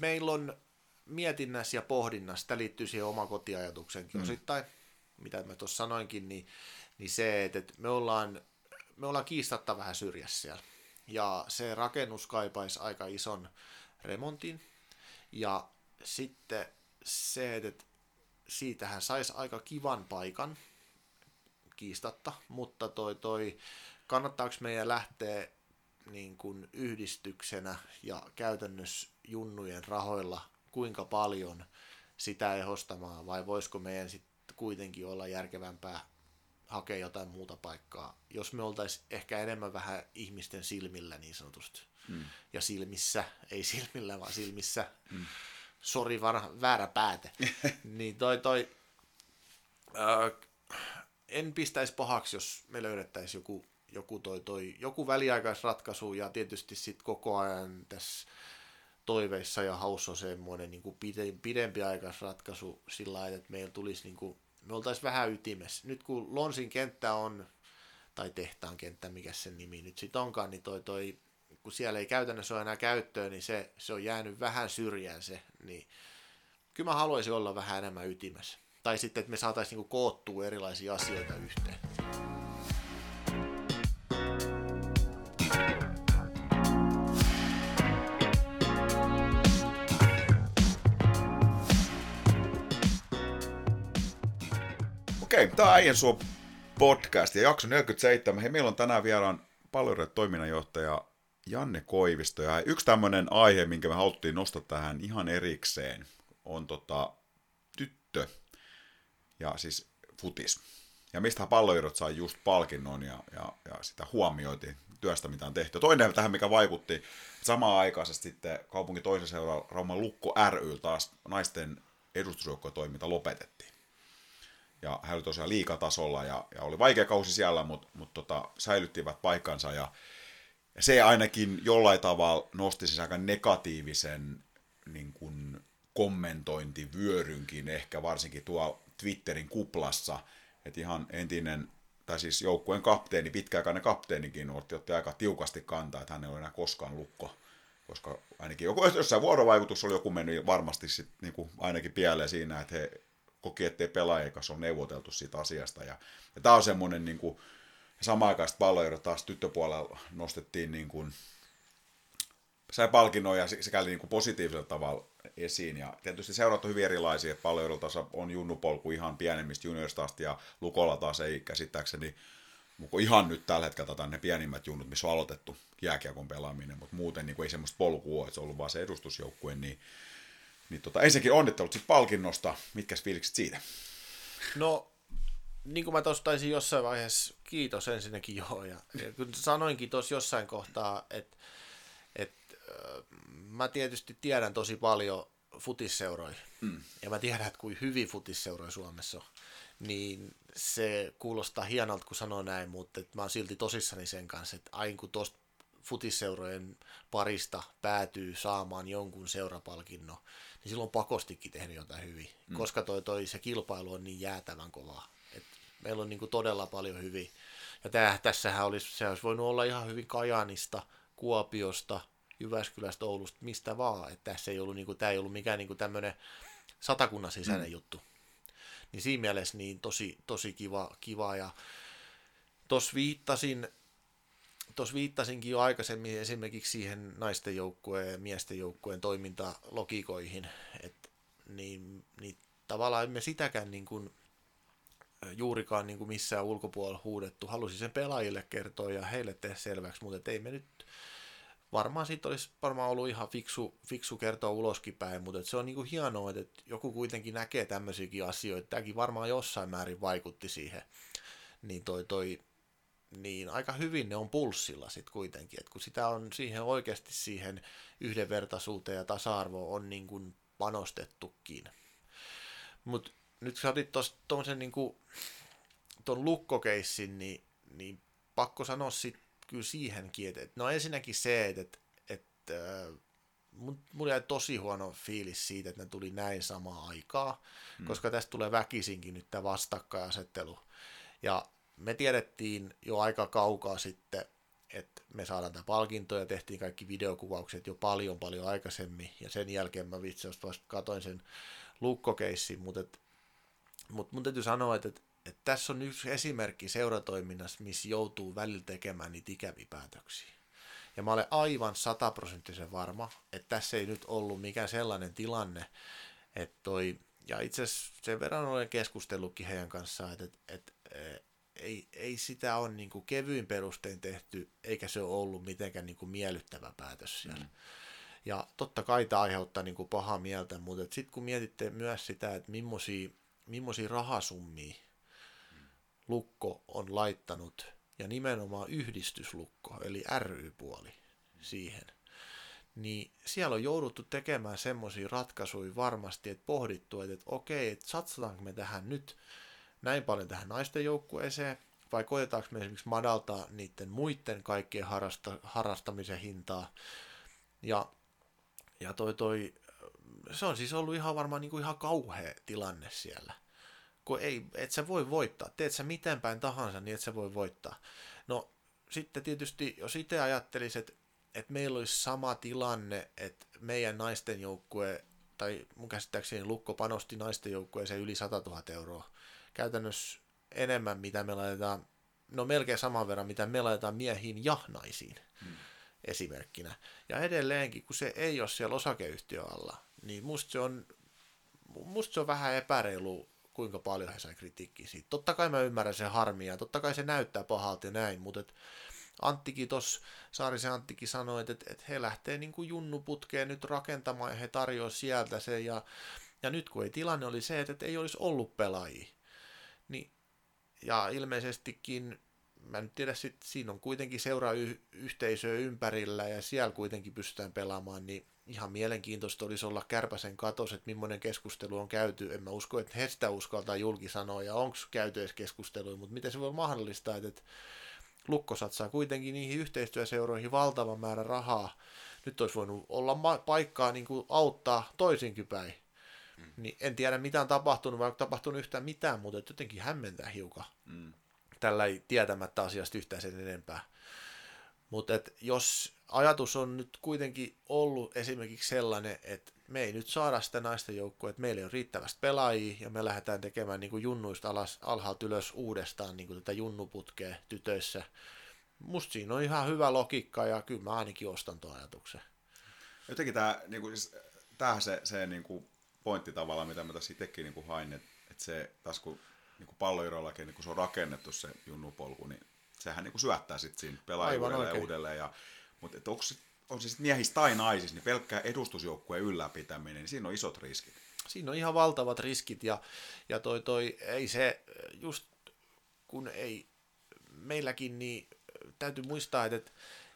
[SPEAKER 4] meillä on mietinnässä ja pohdinnassa, tämä liittyy siihen omakotiajatuksenkin mm. osittain, mitä mä tuossa sanoinkin, niin, niin se, että me ollaan, me ollaan kiistatta vähän syrjässä siellä. Ja se rakennus kaipaisi aika ison remontin. Ja sitten se, että siitähän saisi aika kivan paikan, kiistatta, mutta toi, toi kannattaako meidän lähteä niin kuin yhdistyksenä ja käytännössä junnujen rahoilla kuinka paljon sitä ehostamaan, vai voisiko meidän sitten kuitenkin olla järkevämpää hakea jotain muuta paikkaa, jos me oltaisiin ehkä enemmän vähän ihmisten silmillä niin sanotusti. Mm. Ja silmissä, ei silmillä, vaan silmissä. Mm. Sori, väärä pääte. [LAUGHS] niin toi, toi äh, en pistäisi pahaksi, jos me löydettäisiin joku, joku, toi, toi, joku väliaikaisratkaisu ja tietysti sitten koko ajan tässä toiveissa ja haussa on semmoinen niin kuin pidempi aikaisratkaisu sillä lailla, että meillä tulisi niin kuin, me oltaisiin vähän ytimessä. Nyt kun Lonsin kenttä on, tai tehtaan kenttä, mikä sen nimi nyt sitten onkaan, niin toi, toi, kun siellä ei käytännössä ole enää käyttöä, niin se, se on jäänyt vähän syrjään se, niin kyllä mä haluaisin olla vähän enemmän ytimessä. Tai sitten, että me saataisiin niin koottua erilaisia asioita yhteen.
[SPEAKER 3] Okei, tämä on Äijän podcast ja jakso 47. Hei, meillä on tänään vieraan paljon toiminnanjohtaja Janne Koivisto. Ja yksi tämmöinen aihe, minkä me haluttiin nostaa tähän ihan erikseen, on tota, tyttö ja siis futis. Ja mistä palloirot sai just palkinnon ja, ja, ja sitä huomioitiin työstä, mitä on tehty. Toinen tähän, mikä vaikutti samaan aikaisesti sitten kaupungin toisen seuraan Rauman Lukko ry taas naisten edustusjoukkotoiminta lopetettiin. Ja hän oli tosiaan liikatasolla ja, ja oli vaikea kausi siellä, mutta, mutta tota, säilyttivät paikkansa ja, ja se ainakin jollain tavalla nosti siis aika negatiivisen niin kuin, kommentointivyörynkin ehkä varsinkin tuolla Twitterin kuplassa, että ihan entinen, tai siis joukkueen kapteeni, pitkäaikainen kapteenikin otti, otti aika tiukasti kantaa, että hän ei ole enää koskaan lukko, koska ainakin joku, jossain vuorovaikutus oli joku mennyt varmasti sit, niin kuin ainakin pieleen siinä, että he koki, ettei pelaajien kanssa ole neuvoteltu siitä asiasta. Ja, ja tämä on semmoinen niin kuin, samaan aikaan palloja taas tyttöpuolella nostettiin niin kuin, sai palkinnon ja se kävi niin kuin positiivisella tavalla esiin. Ja tietysti seurat on hyvin erilaisia, paljon on junnupolku ihan pienemmistä juniorista asti ja Lukolla taas ei käsittääkseni ihan nyt tällä hetkellä tätä ne pienimmät junnut, missä on aloitettu jääkiekon pelaaminen, mutta muuten niin kuin ei semmoista polkua ole, että se on ollut vaan se edustusjoukkue, niin, niin tota, ensinnäkin onnittelut sitten palkinnosta, mitkä fiilikset siitä?
[SPEAKER 4] No, niin kuin mä tuossa taisin jossain vaiheessa, kiitos ensinnäkin joo, ja, ja kun sanoinkin tuossa jossain kohtaa, että mä tietysti tiedän tosi paljon futisseuroja, mm. ja mä tiedän, että kuin hyvin futisseuroja Suomessa on, niin se kuulostaa hienolta, kun sanoo näin, mutta mä oon silti tosissani sen kanssa, että aina kun tuosta futisseurojen parista päätyy saamaan jonkun seurapalkinnon, niin silloin pakostikin tehnyt jotain hyvin, mm. koska toi, toi, se kilpailu on niin jäätävän kovaa. Et meillä on niinku todella paljon hyvin. Ja tää, tässähän olisi, se olisi voinut olla ihan hyvin Kajanista, Kuopiosta, Jyväskylästä, Oulusta, mistä vaan. Että tässä ei ollut, niin kuin, tämä ei ollut mikään niin kuin tämmöinen satakunnan sisäinen mm. juttu. Niin siinä mielessä niin tosi, tosi kiva, kiva. ja tuossa viittasin, tuossa viittasinkin jo aikaisemmin esimerkiksi siihen naisten joukkueen ja miesten joukkueen toimintalogikoihin, että niin, niin tavallaan emme sitäkään niin kuin, juurikaan niin kuin missään ulkopuolella huudettu. Halusin sen pelaajille kertoa ja heille tehdä selväksi, mutta ei me nyt varmaan siitä olisi varmaan ollut ihan fiksu, fiksu kertoa uloskin päin, mutta se on niinku hienoa, että joku kuitenkin näkee tämmöisiäkin asioita. Tämäkin varmaan jossain määrin vaikutti siihen. Niin toi, toi niin aika hyvin ne on pulssilla sitten kuitenkin, että kun sitä on siihen oikeasti siihen yhdenvertaisuuteen ja tasa-arvoon on niin kuin panostettukin. Mutta nyt sä otit tuossa niin tuon lukkokeissin, niin, niin pakko sanoa sitten kyllä siihenkin, että no ensinnäkin se, että, että, että mulla jäi tosi huono fiilis siitä, että ne tuli näin samaa aikaa, hmm. koska tästä tulee väkisinkin nyt tämä vastakkainasettelu. Ja me tiedettiin jo aika kaukaa sitten, että me saadaan tämä palkinto ja tehtiin kaikki videokuvaukset jo paljon paljon aikaisemmin ja sen jälkeen mä vitsi vasta katoin sen lukkokeissin, mutta et, mut mun täytyy sanoa, että, että, että tässä on yksi esimerkki seuratoiminnassa, missä joutuu välillä tekemään niitä ikäviä päätöksiä. Ja mä olen aivan sataprosenttisen varma, että tässä ei nyt ollut mikään sellainen tilanne, että toi, ja itse asiassa sen verran olen keskustellutkin heidän kanssaan, että, että, että ei, ei sitä ole niin kuin kevyin perustein tehty, eikä se ole ollut mitenkään niin kuin miellyttävä päätös siellä. Mm. Ja totta kai tämä aiheuttaa niin kuin pahaa mieltä, mutta sitten kun mietitte myös sitä, että millaisia, millaisia rahasummia mm. Lukko on laittanut, ja nimenomaan yhdistyslukko, eli ry-puoli siihen, niin siellä on jouduttu tekemään semmoisia ratkaisuja varmasti, että pohdittu, että, että okei, että satsataanko me tähän nyt näin paljon tähän naisten joukkueeseen, vai koetaanko me esimerkiksi madaltaa niiden muiden kaikkien harrasta, harrastamisen hintaa. Ja, ja toi, toi, se on siis ollut ihan varmaan niin kuin ihan kauhea tilanne siellä. Kun ei, et sä voi voittaa. Teet sä miten päin tahansa, niin et sä voi voittaa. No sitten tietysti, jos itse ajattelisit, että, että meillä olisi sama tilanne, että meidän naisten joukkue, tai mun käsittääkseni Lukko panosti naisten joukkueeseen yli 100 000 euroa käytännössä enemmän, mitä me laitetaan, no melkein saman verran, mitä me laitetaan miehiin ja naisiin hmm. esimerkkinä. Ja edelleenkin, kun se ei ole siellä osakeyhtiö alla, niin musta se on, musta se on vähän epäreilu, kuinka paljon he sai kritiikkiä siitä. Totta kai mä ymmärrän sen harmia, totta kai se näyttää pahalta ja näin, mutta et Anttikin tuossa, Saarisen Anttikin sanoi, että, että he lähtee niin kuin junnuputkeen nyt rakentamaan ja he tarjoavat sieltä sen ja, ja nyt kun ei tilanne oli se, että, että ei olisi ollut pelaajia, niin, ja ilmeisestikin, mä en tiedä, sit, siinä on kuitenkin seurayhteisöä ympärillä ja siellä kuitenkin pystytään pelaamaan, niin ihan mielenkiintoista olisi olla kärpäsen katos, että millainen keskustelu on käyty. En mä usko, että he sitä uskaltaa julki sanoa ja onko käyty edes keskusteluja, mutta miten se voi mahdollista, että, että Lukko satsaa kuitenkin niihin yhteistyöseuroihin valtavan määrän rahaa. Nyt olisi voinut olla paikkaa niin kuin auttaa toisinkin päin. Mm. Niin en tiedä mitä on tapahtunut, vai tapahtunut yhtään mitään, mutta jotenkin hämmentää hiukan. Mm. Tällä tietämättä asiasta yhtään sen enempää. Mutta jos ajatus on nyt kuitenkin ollut esimerkiksi sellainen, että me ei nyt saada sitä naisten joukkoa, että meillä ei ole riittävästi pelaajia ja me lähdetään tekemään niin kuin junnuista alas, alhaalta ylös uudestaan niin kuin tätä junnuputkea tytöissä. Musta siinä on ihan hyvä logiikka ja kyllä mä ainakin ostan tuon ajatuksen.
[SPEAKER 3] Jotenkin tämä, niin kuin, siis, tämähän se, se niin kuin pointti tavallaan, mitä mä tässä itsekin niin hain, että, että se taas kun niin kuin palloirollakin, niin kun se on rakennettu se junnupolku, niin sehän niin kuin syöttää sitten siinä pelaajuudelle ja uudelleen. Ja, mutta että onko on se sitten miehistä tai naisissa, niin pelkkää edustusjoukkueen ylläpitäminen, niin siinä on isot riskit.
[SPEAKER 4] Siinä on ihan valtavat riskit ja, ja toi, toi, ei se, just kun ei meilläkin, niin täytyy muistaa, että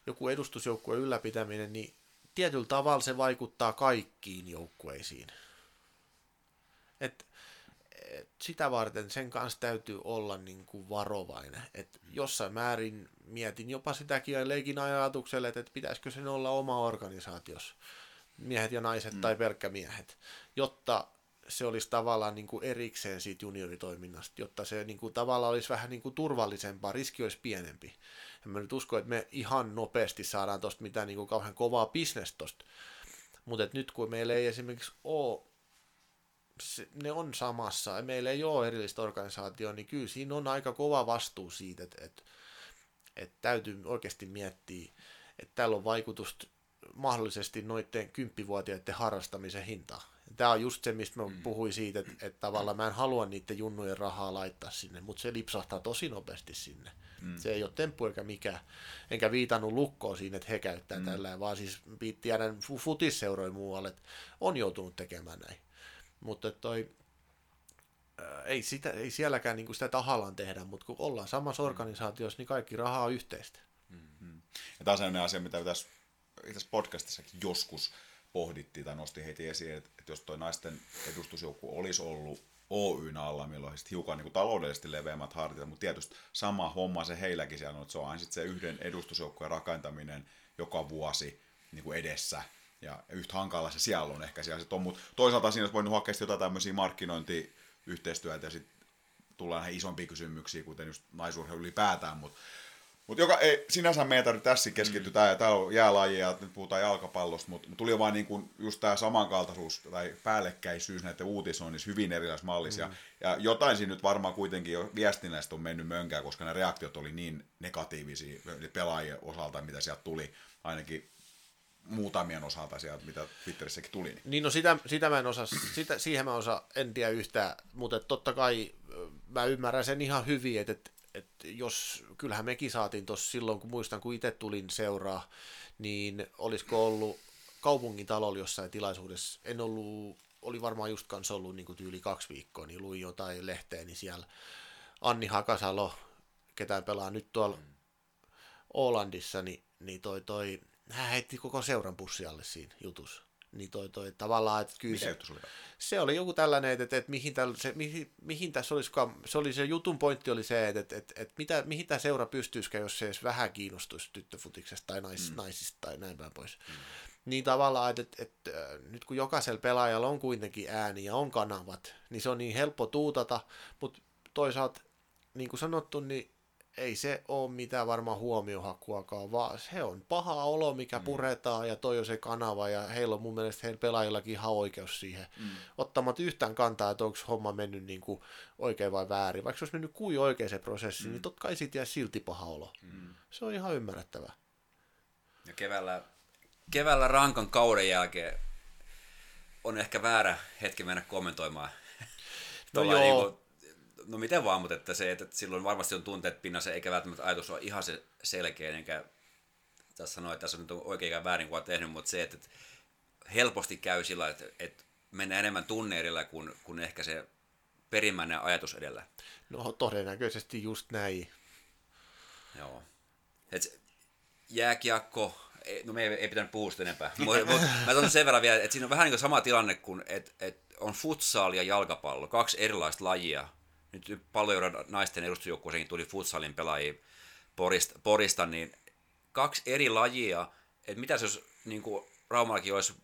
[SPEAKER 4] joku edustusjoukkueen ylläpitäminen, niin tietyllä tavalla se vaikuttaa kaikkiin joukkueisiin. Et, et sitä varten sen kanssa täytyy olla niin kuin varovainen. Et jossain määrin mietin jopa sitäkin ja leikin ajatukselle, että pitäisikö sen olla oma organisaatios, miehet ja naiset mm. tai pelkkä miehet, jotta se olisi tavallaan niin kuin erikseen siitä junioritoiminnasta, jotta se niin kuin tavallaan olisi vähän niin kuin turvallisempaa, riski olisi pienempi. En mä nyt usko, että me ihan nopeasti saadaan tuosta mitään niin kuin kauhean kovaa bisnestä tosta. Mutta nyt kun meillä ei esimerkiksi ole se, ne on samassa, ja meillä ei ole erillistä organisaatioa, niin kyllä siinä on aika kova vastuu siitä, että, että, että täytyy oikeasti miettiä, että tällä on vaikutusta mahdollisesti noiden kymppivuotiaiden harrastamisen hintaan. Tämä on just se, mistä mä mm. puhuin siitä, että, että tavallaan mä en halua niiden junnujen rahaa laittaa sinne, mutta se lipsahtaa tosi nopeasti sinne. Mm. Se ei ole temppu eikä mikä. Enkä viitannut lukkoon siinä, että he käyttää mm. tällä, vaan siis tiedän futisseuroja muualle, että on joutunut tekemään näin. Mutta toi, ei, sitä, ei sielläkään niin sitä tahallaan tehdä, mutta kun ollaan samassa organisaatiossa, niin kaikki rahaa on yhteistä.
[SPEAKER 3] Mm-hmm. Ja tämä on sellainen asia, mitä tässä, tässä podcastissakin joskus pohdittiin tai nosti heti esiin, että, että jos tuo naisten edustusjoukku olisi ollut Oyn alla, milloin olisi hiukan niin kuin taloudellisesti leveämmät hartiat, mutta tietysti sama homma se heilläkin siellä on, että se on aina se yhden edustusjoukkueen rakentaminen joka vuosi niin kuin edessä, ja yhtä hankala se siellä on ehkä siellä on, mutta toisaalta siinä olisi voinut hakea jotain tämmöisiä markkinointiyhteistyötä ja sitten tullaan näihin isompiin kysymyksiin, kuten just naisurheilu ylipäätään, mutta Mutta joka ei, sinänsä meidän tarvitse tässä keskittyä, mm. tää, tää on jäälaji ja nyt puhutaan jalkapallosta, mutta tuli vaan niin kuin just tämä samankaltaisuus tai päällekkäisyys näiden uutisoinnissa hyvin erilaisissa mallissa. Mm. Ja, ja jotain siinä nyt varmaan kuitenkin jo viestinnästä on mennyt mönkään, koska ne reaktiot oli niin negatiivisia pelaajien osalta, mitä sieltä tuli, ainakin muutamien osalta sieltä, mitä Twitterissäkin tuli. Niin,
[SPEAKER 4] niin no sitä, sitä mä en osaa, sitä, siihen mä osa, en tiedä yhtään, mutta totta kai mä ymmärrän sen ihan hyvin, että, että, että jos, kyllähän mekin saatiin tuossa silloin, kun muistan, kun itse tulin seuraa, niin olisiko ollut kaupungin talolla jossain tilaisuudessa, en ollut, oli varmaan just kanssa ollut niin kuin tyyli kaksi viikkoa, niin luin jotain lehteä, niin siellä Anni Hakasalo, ketään pelaa nyt tuolla Olandissa, niin, niin toi, toi hän heitti koko seuran pussialle siinä jutussa. Niin toi, toi tavallaan, että kyllä se,
[SPEAKER 3] oli?
[SPEAKER 4] se oli joku tällainen, että, että, että mihin, täl, se, mihin, mihin tässä olisikaan, se oli se jutun pointti oli se, että, että, että, että mitä, mihin tämä seura pystyisikään, jos se edes vähän kiinnostuisi tyttöfutiksesta tai nais, mm. naisista tai näin päin pois. Mm. Niin tavallaan, että, että, että nyt kun jokaisella pelaajalla on kuitenkin ääni ja on kanavat, niin se on niin helppo tuutata, mutta toisaalta, niin kuin sanottu, niin ei se ole mitään varmaan huomiohakuakaan, vaan se on paha olo, mikä mm. puretaan ja toi on se kanava ja heillä on mun mielestä heillä pelaajillakin ihan oikeus siihen. Mm. Ottamatta yhtään kantaa, että onko homma mennyt niin kuin oikein vai väärin. Vaikka se olisi mennyt kuin oikein se prosessi, niin mm. niin totta kai siitä jää silti paha olo. Mm. Se on ihan ymmärrettävää.
[SPEAKER 2] Ja keväällä, keväällä rankan kauden jälkeen on ehkä väärä hetki mennä kommentoimaan.
[SPEAKER 4] No joo. Niin kuin,
[SPEAKER 2] no miten vaan, mutta että se, että silloin varmasti on tunteet pinnassa, eikä välttämättä ajatus ole ihan se selkeä, enkä tässä sanoa, että tässä on nyt oikein ja väärin kuin tehnyt, mutta se, että helposti käy sillä, että, että mennään enemmän tunne edellä kuin, kuin ehkä se perimmäinen ajatus edellä.
[SPEAKER 4] No todennäköisesti just näin.
[SPEAKER 2] Joo. Et jääkiekko, no me ei, ei pitänyt puhua sitä enempää, mutta mut, mä sanon sen verran vielä, että siinä on vähän niin kuin sama tilanne kuin, että, että on futsal ja jalkapallo, kaksi erilaista lajia, nyt paljon naisten edustusjoukkueeseen tuli futsalin pelaajia Porista, Porista, niin kaksi eri lajia, että mitä jos niin kuin Raumallakin olisi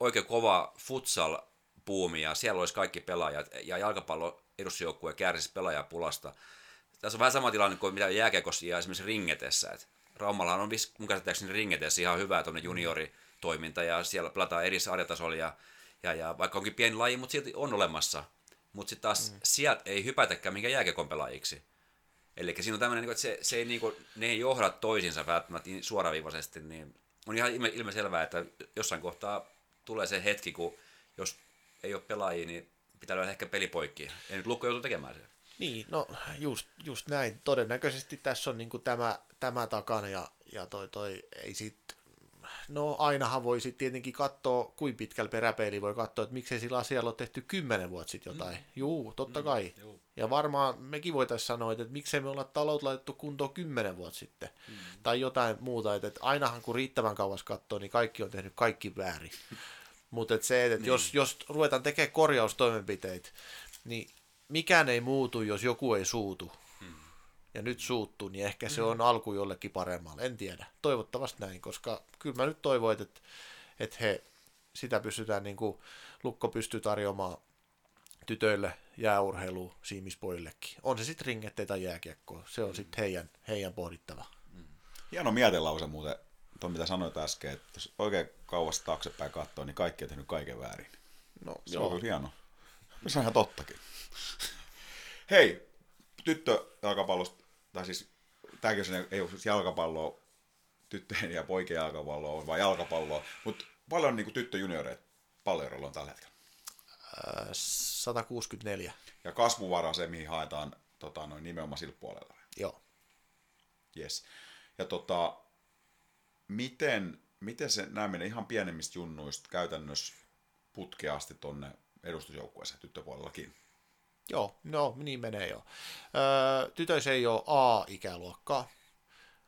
[SPEAKER 2] oikein kova futsal puumi ja siellä olisi kaikki pelaajat ja jalkapallo edustusjoukkue kärsisi pelaajapulasta. Tässä on vähän sama tilanne kuin mitä jääkiekossa ja esimerkiksi ringetessä. Et Raumallahan on mun käsittääkseni ringetessä ihan hyvä junioritoiminta ja siellä pelataan eri sarjatasolla ja, ja, ja vaikka onkin pieni laji, mutta silti on olemassa mutta sitten taas mm. sieltä ei hypätäkään minkä jääkiekon pelaajiksi. Eli siinä on tämmöinen, niinku, että se, se ei, niin kuin, ne ei johda toisinsa välttämättä niin suoraviivaisesti, niin on ihan ilme, ilmeselvää, että jossain kohtaa tulee se hetki, kun jos ei ole pelaajia, niin pitää löydä ehkä pelipoikki. Ei nyt Lukko joutu tekemään sen.
[SPEAKER 4] Niin, no just, just näin. Todennäköisesti tässä on niin tämä, tämä takana ja, ja toi, toi ei sit no ainahan voisi tietenkin katsoa, kuin pitkällä peräpeili voi katsoa, että miksei sillä asialla ole tehty kymmenen vuotta sitten jotain. Mm. Juu, totta mm, kai. Juu. Ja varmaan mekin voitaisiin sanoa, että miksei me olla talot laitettu kuntoon kymmenen vuotta sitten. Mm. Tai jotain muuta, että, että ainahan kun riittävän kauas katsoo, niin kaikki on tehnyt kaikki väärin. [LAUGHS] Mutta se, että niin. jos, jos ruvetaan tekemään korjaustoimenpiteitä, niin mikään ei muutu, jos joku ei suutu ja nyt suuttuu, niin ehkä se mm. on alku jollekin paremmalle. En tiedä. Toivottavasti näin, koska kyllä mä nyt toivon, että, että he, sitä pystytään, niin kuin Lukko pystyy tarjoamaan tytöille jääurheilu siimispoillekin. On se sitten ringettä tai jääkiekkoa. Se on mm. sitten heidän, heidän pohdittava.
[SPEAKER 3] Mm. Hieno mietelause muuten, tuon mitä sanoit äsken, että jos oikein kauas taaksepäin katsoo, niin kaikki on tehnyt kaiken väärin. No, se joo. on hieno. Se on ihan tottakin. [LAUGHS] Hei, tyttö jalkapallosta tai siis tämäkin on, ei ole siis jalkapalloa, tyttöjen ja poikien jalkapalloa, vaan jalkapalloa, mutta paljon niin tyttöjunioreita paljon on tällä hetkellä?
[SPEAKER 4] 164.
[SPEAKER 3] Ja kasvuvara se, mihin haetaan tota, noin nimenomaan sillä puolella.
[SPEAKER 4] Joo.
[SPEAKER 3] Yes. Ja tota, miten, miten se nämä menee ihan pienemmistä junnuista käytännössä putkeasti tonne edustusjoukkueeseen tyttöpuolellakin?
[SPEAKER 4] Joo, no niin menee jo. Öö, tytöissä ei ole A-ikäluokkaa,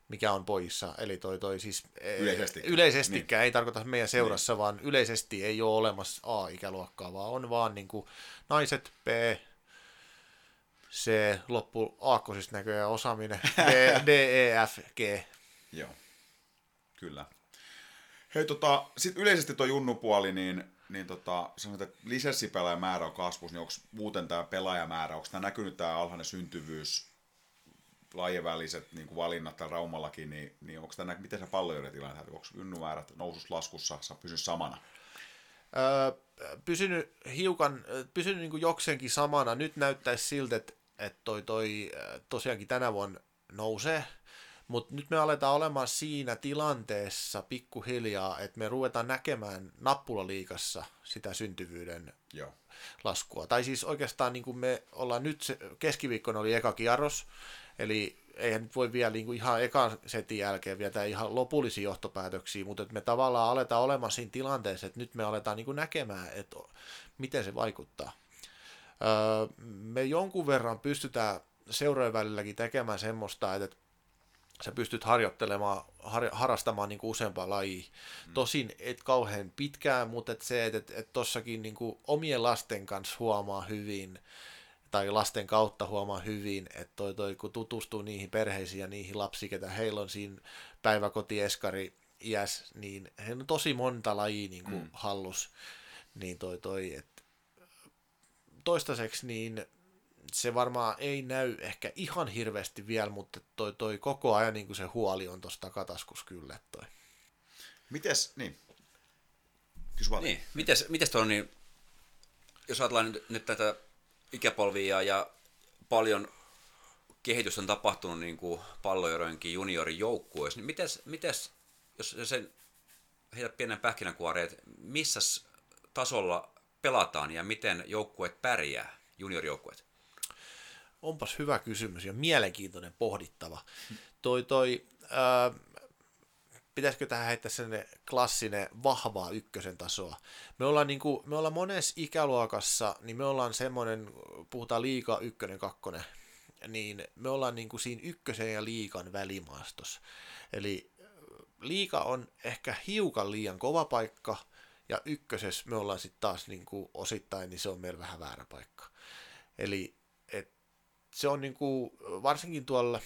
[SPEAKER 4] mikä on poissa. Eli toi, toi siis
[SPEAKER 3] yleisestikään,
[SPEAKER 4] yleisestikään niin. ei tarkoita meidän seurassa, niin. vaan yleisesti ei ole olemassa A-ikäluokkaa, vaan on vaan niin kuin naiset, B, C, loppu aakkosista näköjään osaaminen, D, [LAUGHS] D, E, F, G.
[SPEAKER 3] Joo, kyllä. Hei, tota, sitten yleisesti tuo junnupuoli, niin niin tota, sanotaan, että lisenssipelaajan määrä on kasvussa, niin onko muuten tämä pelaajamäärä, onko tämä näkynyt tämä alhainen syntyvyys lajien niin kuin valinnat täällä Raumallakin, niin, niin onko tämä, miten se pallojen tilanne, onko ynnymäärät nousus laskussa, saa pysyä samana?
[SPEAKER 4] Öö, pysynyt hiukan, pysynyt niin kuin jokseenkin samana. Nyt näyttäisi siltä, että, että toi, toi tosiaankin tänä vuonna nousee, mutta nyt me aletaan olemaan siinä tilanteessa pikkuhiljaa, että me ruvetaan näkemään nappulaliikassa sitä syntyvyyden
[SPEAKER 3] Joo.
[SPEAKER 4] laskua. Tai siis oikeastaan niin kuin me ollaan nyt, se, keskiviikkona oli eka kierros, eli eihän nyt voi vielä niin kuin ihan ekan setin jälkeen vielä ihan lopullisia johtopäätöksiä, mutta että me tavallaan aletaan olemaan siinä tilanteessa, että nyt me aletaan niin kuin näkemään, että miten se vaikuttaa. Öö, me jonkun verran pystytään seurojen välilläkin tekemään semmoista, että sä pystyt harjoittelemaan, har, harrastamaan niin kuin useampaa lajia. Mm. Tosin et kauhean pitkään, mutta et se, että et, et tossakin niin kuin omien lasten kanssa huomaa hyvin, tai lasten kautta huomaa hyvin, että toi, toi, kun tutustuu niihin perheisiin ja niihin lapsiin, ketä heillä on siinä päiväkotieskari iäs, niin he on tosi monta lajia niin kuin mm. hallus. Niin toi, toi, et toistaiseksi niin se varmaan ei näy ehkä ihan hirveästi vielä, mutta toi, toi koko ajan niin kuin se huoli on tuossa takataskus kyllä. Toi.
[SPEAKER 3] Mites, niin.
[SPEAKER 2] Kysy vaan. Niin, mites, mites tuo niin, jos ajatellaan nyt, nyt tätä ikäpolvia ja paljon kehitystä on tapahtunut niin kuin pallojoidenkin juniorijoukkueessa, niin mites, mites jos sen heität pienen pähkinänkuoreen, että missä tasolla pelataan ja miten joukkueet pärjää, juniorijoukkueet?
[SPEAKER 4] Onpas hyvä kysymys ja mielenkiintoinen pohdittava. Toi, toi, ää, pitäisikö tähän heittää sen klassinen vahvaa ykkösen tasoa. Me ollaan, niin kuin, me ollaan monessa ikäluokassa, niin me ollaan semmoinen, puhutaan liika ykkönen, kakkonen, niin me ollaan niin kuin siinä ykkösen ja liikan välimaastossa. Eli liika on ehkä hiukan liian kova paikka, ja ykkösessä me ollaan sitten taas niin kuin osittain, niin se on meillä vähän väärä paikka. Eli se on niin kuin, varsinkin tuolla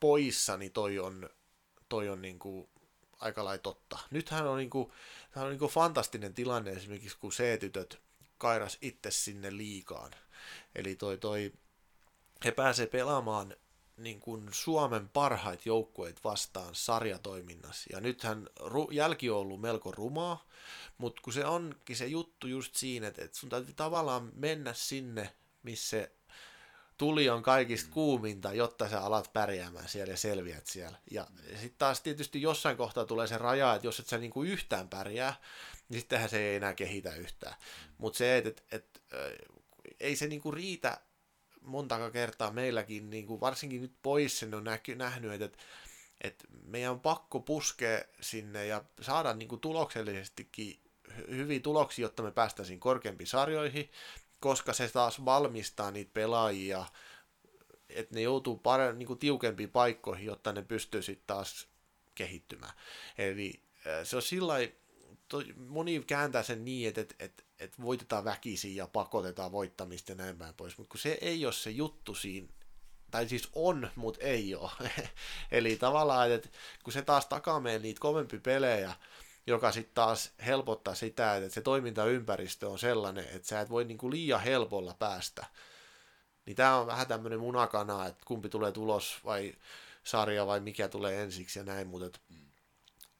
[SPEAKER 4] poissa, niin toi on, toi on niin kuin aika lailla totta. Nythän on, niin kuin, on niin kuin fantastinen tilanne esimerkiksi, kun C-tytöt kairas itse sinne liikaan. Eli toi, toi, he pääsee pelaamaan niin kuin Suomen parhaita joukkueet vastaan sarjatoiminnassa. Ja nythän ru- jälki on ollut melko rumaa, mutta kun se onkin se juttu just siinä, että, sun täytyy tavallaan mennä sinne, missä tuli on kaikista kuuminta, jotta sä alat pärjäämään siellä ja selviät siellä. Ja sitten taas tietysti jossain kohtaa tulee se raja, että jos et sä niinku yhtään pärjää, niin sittenhän se ei enää kehitä yhtään. Mutta se, että et, et, ei se niinku riitä montaka kertaa meilläkin, niinku varsinkin nyt pois sen on näky, nähnyt, että et, et meidän on pakko puskea sinne ja saada niinku tuloksellisestikin hyviä tuloksia, jotta me päästäisiin korkeampiin sarjoihin, koska se taas valmistaa niitä pelaajia, että ne joutuu pare, niin kuin tiukempiin paikkoihin, jotta ne pystyy sitten taas kehittymään. Eli se on sillä moni kääntää sen niin, että, että, että, että voitetaan väkisin ja pakotetaan voittamista ja näin päin pois, mutta kun se ei ole se juttu siinä, tai siis on, mutta ei ole. [LAUGHS] Eli tavallaan, että kun se taas takaa meille niitä kovempi pelejä, joka sitten taas helpottaa sitä, että se toimintaympäristö on sellainen, että sä et voi niinku liian helpolla päästä. Niin tämä on vähän tämmöinen munakana, että kumpi tulee tulos vai sarja vai mikä tulee ensiksi ja näin, mutta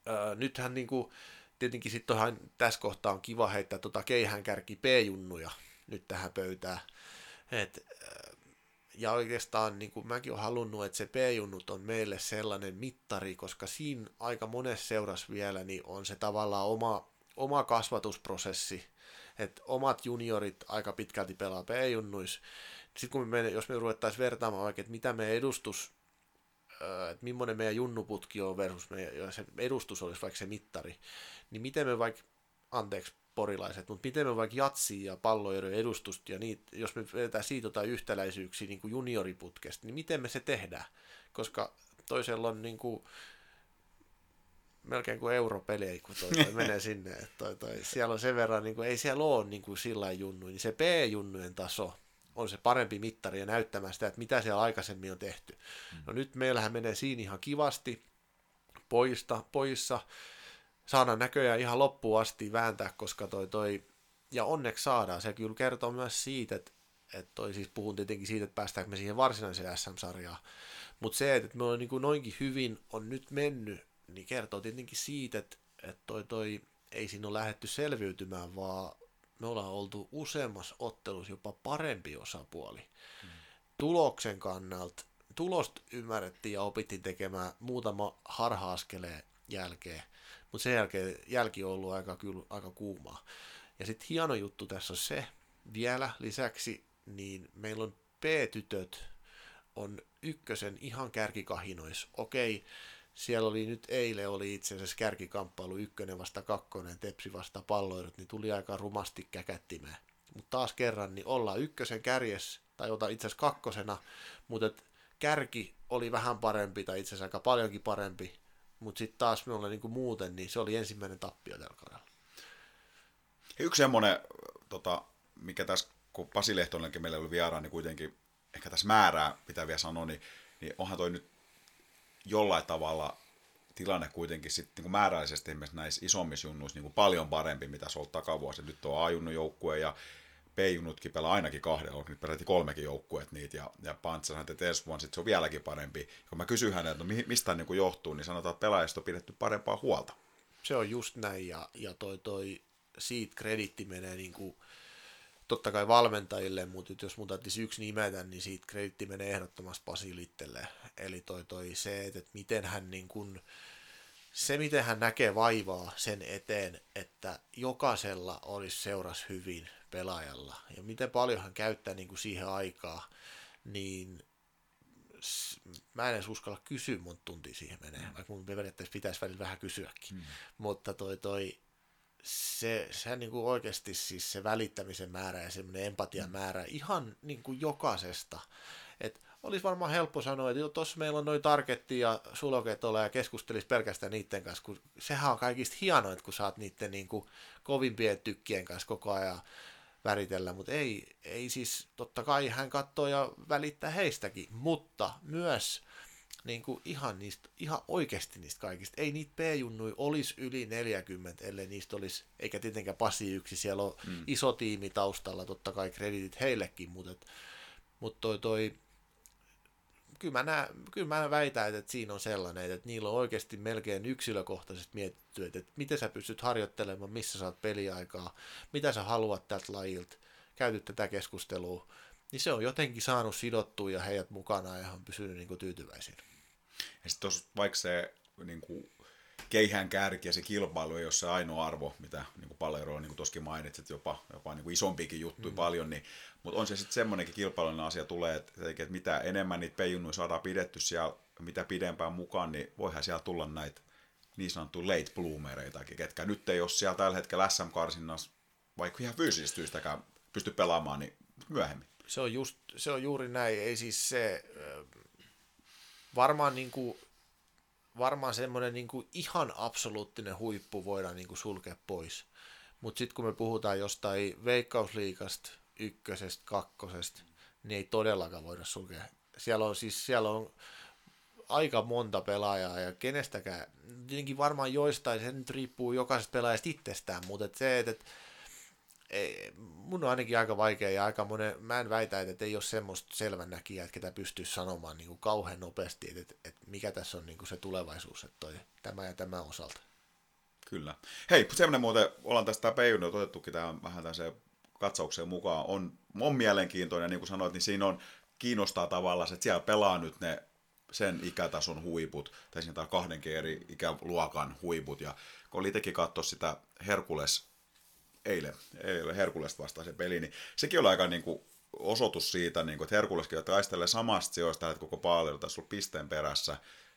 [SPEAKER 4] öö, nythän niinku, tietenkin sitten tässä kohtaa on kiva heittää tota keihänkärki P-junnuja nyt tähän pöytään. Et, ja oikeastaan niin kuin mäkin olen halunnut, että se P-junnut on meille sellainen mittari, koska siinä aika monessa seurassa vielä niin on se tavallaan oma, oma kasvatusprosessi, että omat juniorit aika pitkälti pelaa P-junnuissa. Sitten kun me, jos me ruvettaisiin vertaamaan vaikka, että mitä meidän edustus, että millainen meidän junnuputki on versus meidän, se edustus olisi vaikka se mittari, niin miten me vaikka, anteeksi, porilaiset, mutta miten me vaikka jatsia ja pallojen edustusta ja niitä, jos me vedetään siitä jotain yhtäläisyyksiä niin kuin junioriputkesta, niin miten me se tehdään? Koska toisella on niin kuin, melkein kuin europelejä, kun toi, toi menee sinne. Että toi, toi, siellä on sen verran, niin kuin, ei siellä ole niin kuin sillä junnu, niin se P-junnujen taso on se parempi mittari ja näyttämään sitä, että mitä siellä aikaisemmin on tehty. Mm. No nyt meillähän menee siinä ihan kivasti poista, poissa saadaan näköjään ihan loppuun asti vääntää, koska toi, toi ja onneksi saadaan. Se kyllä kertoo myös siitä, että, et toi siis puhun tietenkin siitä, että päästäänkö me siihen varsinaiseen SM-sarjaan. Mutta se, että me on niin kuin noinkin hyvin on nyt mennyt, niin kertoo tietenkin siitä, että, että toi, toi ei siinä ole lähdetty selviytymään, vaan me ollaan oltu useammassa ottelussa jopa parempi osapuoli. Hmm. Tuloksen kannalta, tulosta ymmärrettiin ja opittiin tekemään muutama harha-askeleen jälkeen, mutta sen jälkeen jälki on ollut aika, kyllä, aika kuumaa. Ja sitten hieno juttu tässä on se, vielä lisäksi, niin meillä on P-tytöt on ykkösen ihan kärkikahinois. Okei, siellä oli nyt eilen oli itse asiassa kärkikamppailu ykkönen vasta kakkonen, tepsi vasta palloidut, niin tuli aika rumasti käkättimään. Mutta taas kerran, niin ollaan ykkösen kärjes, tai ota itse asiassa kakkosena, mutta kärki oli vähän parempi, tai itse asiassa aika paljonkin parempi, mutta sitten taas ollaan niin kuin muuten, niin se oli ensimmäinen tappio tällä kaudella.
[SPEAKER 3] Yksi semmoinen, tota, mikä tässä, kun Pasi Lehtonenkin meillä oli vieraan, niin kuitenkin ehkä tässä määrää pitää vielä sanoa, niin, niin onhan toi nyt jollain tavalla tilanne kuitenkin sitten niin määrällisesti esimerkiksi näissä isommissa junnuissa niin kuin paljon parempi, mitä se on ollut takavuosi. Nyt on A-junnu joukkue ja B-junnutkin pelaa ainakin kahdella, on nyt peräti kolmekin joukkueet niitä, ja, ja Pantsahan että ensi vuonna sit se on vieläkin parempi. Kun mä kysyn häneltä, no mistä niin johtuu, niin sanotaan, että pelaajista on pidetty parempaa huolta.
[SPEAKER 4] Se on just näin, ja, ja toi, toi siitä kreditti menee niin kuin, totta kai valmentajille, mutta jos mun täytyisi yksi nimetä, niin siitä kreditti menee ehdottomasti Pasi Littelle. Eli toi, toi se, että miten hän niin kuin, se, miten hän näkee vaivaa sen eteen, että jokaisella olisi seuras hyvin pelaajalla, ja miten paljon hän käyttää niin kuin siihen aikaa, niin mä en edes uskalla kysyä monta tuntia siihen menee, mm. vaikka mun periaatteessa pitäisi välillä vähän kysyäkin. Mm. Mutta toi, toi, se, se niin kuin oikeasti siis se välittämisen määrä ja semmoinen empatian mm. määrä ihan niin kuin jokaisesta. Et olisi varmaan helppo sanoa, että tuossa meillä on noin targetti ja suloket ole ja keskustelisi pelkästään niiden kanssa, kun sehän on kaikista hienoa, kun saat niiden niin kuin kovimpien tykkien kanssa koko ajan väritellä, mutta ei, ei siis, totta kai hän katsoo ja välittää heistäkin, mutta myös niin kuin ihan, niistä, ihan oikeasti niistä kaikista. Ei niitä P-junnui olisi yli 40, ellei niistä olisi, eikä tietenkään Pasi yksi, siellä on mm. iso tiimi taustalla, totta kai kreditit heillekin, mutta, et, mutta toi, toi kyllä mä, nää, kyllä mä väitän, että siinä on sellainen, että niillä on oikeasti melkein yksilökohtaisesti mietitty, että, miten sä pystyt harjoittelemaan, missä saat peliaikaa, mitä sä haluat tältä lajilta, käyty tätä keskustelua, niin se on jotenkin saanut sidottua ja heidät mukana ja on pysynyt niin tyytyväisinä.
[SPEAKER 3] Ja sitten vaikka se niin kuin, keihään kärki ja se kilpailu ei ole se ainoa arvo, mitä niin Pallerolla niin tuossakin mainitsit, jopa, jopa niin kuin isompiakin juttuja mm. paljon, niin, mutta on se sitten semmoinenkin kilpailullinen asia tulee, että, että mitä enemmän niitä peijunnuja saadaan pidetty siellä, mitä pidempään mukaan, niin voihan siellä tulla näitä niin sanottuja late bloomereitakin, ketkä nyt ei ole siellä tällä hetkellä SM-karsinnassa, vaikka ihan fyysisesti syystäkään pysty pelaamaan, niin myöhemmin.
[SPEAKER 4] Se on, just, se on juuri näin, ei siis se, varmaan niin kuin varmaan semmoinen niin kuin ihan absoluuttinen huippu voidaan niin kuin sulkea pois. Mutta sitten kun me puhutaan jostain veikkausliikasta, ykkösestä, kakkosesta, niin ei todellakaan voida sulkea. Siellä on siis siellä on aika monta pelaajaa ja kenestäkään, tietenkin varmaan joistain, se nyt riippuu jokaisesta pelaajasta itsestään, mutta et se, että et, ei, mun on ainakin aika vaikea ja aika monen, mä en väitä, että ei ole semmoista selvän näkijää, että ketä pystyy sanomaan niin kuin kauhean nopeasti, että, että, mikä tässä on niin kuin se tulevaisuus, että toi, tämä ja tämä osalta.
[SPEAKER 3] Kyllä. Hei, semmoinen muuten, ollaan tästä peijunut otettukin tähän vähän tämmöiseen katsaukseen mukaan, on, on mielenkiintoinen, niin kuin sanoit, niin siinä on, kiinnostaa tavallaan, että siellä pelaa nyt ne sen ikätason huiput, tai siinä kahdenkin eri ikäluokan huiput, ja kun oli itsekin katsoa sitä Herkules eilen, eilen Herkulesta vastaan se peli, niin sekin oli aika niin kuin, osoitus siitä, niin kuin, että Herkuleskin taistelee samasta sijoista koko paljon, tässä on pisteen perässä,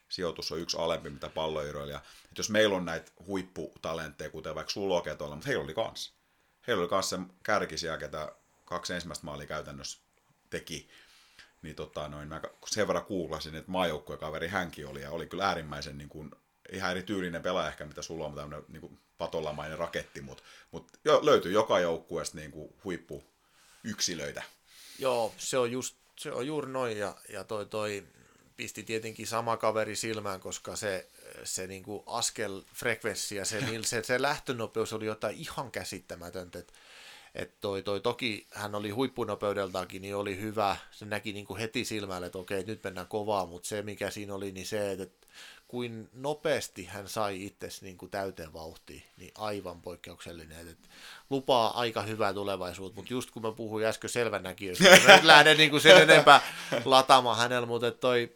[SPEAKER 3] sijoitus on yksi alempi mitä palloiroilija. Että jos meillä on näitä huipputalentteja, kuten vaikka Suloketolla, mutta heillä oli kans. Heillä oli kans se kärki siellä, ketä kaksi ensimmäistä maalia käytännössä teki. Niin tota, noin, mä sen verran kuulasin, että kaveri hänkin oli, ja oli kyllä äärimmäisen niin kuin, ihan eri tyylinen pelaaja ehkä, mitä sulla on, tämmöinen niin kuin, patolamainen raketti, mutta mut jo, löytyy joka joukkueesta niin kuin huippuyksilöitä.
[SPEAKER 4] Joo, se on, just, se on juuri noin, ja, ja toi, toi pisti tietenkin sama kaveri silmään, koska se, se niin kuin askel frekvenssi ja se, se, se lähtönopeus oli jotain ihan käsittämätöntä. Et, Et toi, toi, toki hän oli huippunopeudeltaankin, niin oli hyvä. Se näki niin kuin heti silmälle, että okei, nyt mennään kovaa, mutta se mikä siinä oli, niin se, että kuin nopeasti hän sai itse niin kuin täyteen vauhtiin, niin aivan poikkeuksellinen. Et lupaa aika hyvää tulevaisuutta, mutta just kun mä puhuin äsken selvänäkijöistä, niin mä en lähde niin kuin sen enempää lataamaan hänellä, mutta toi,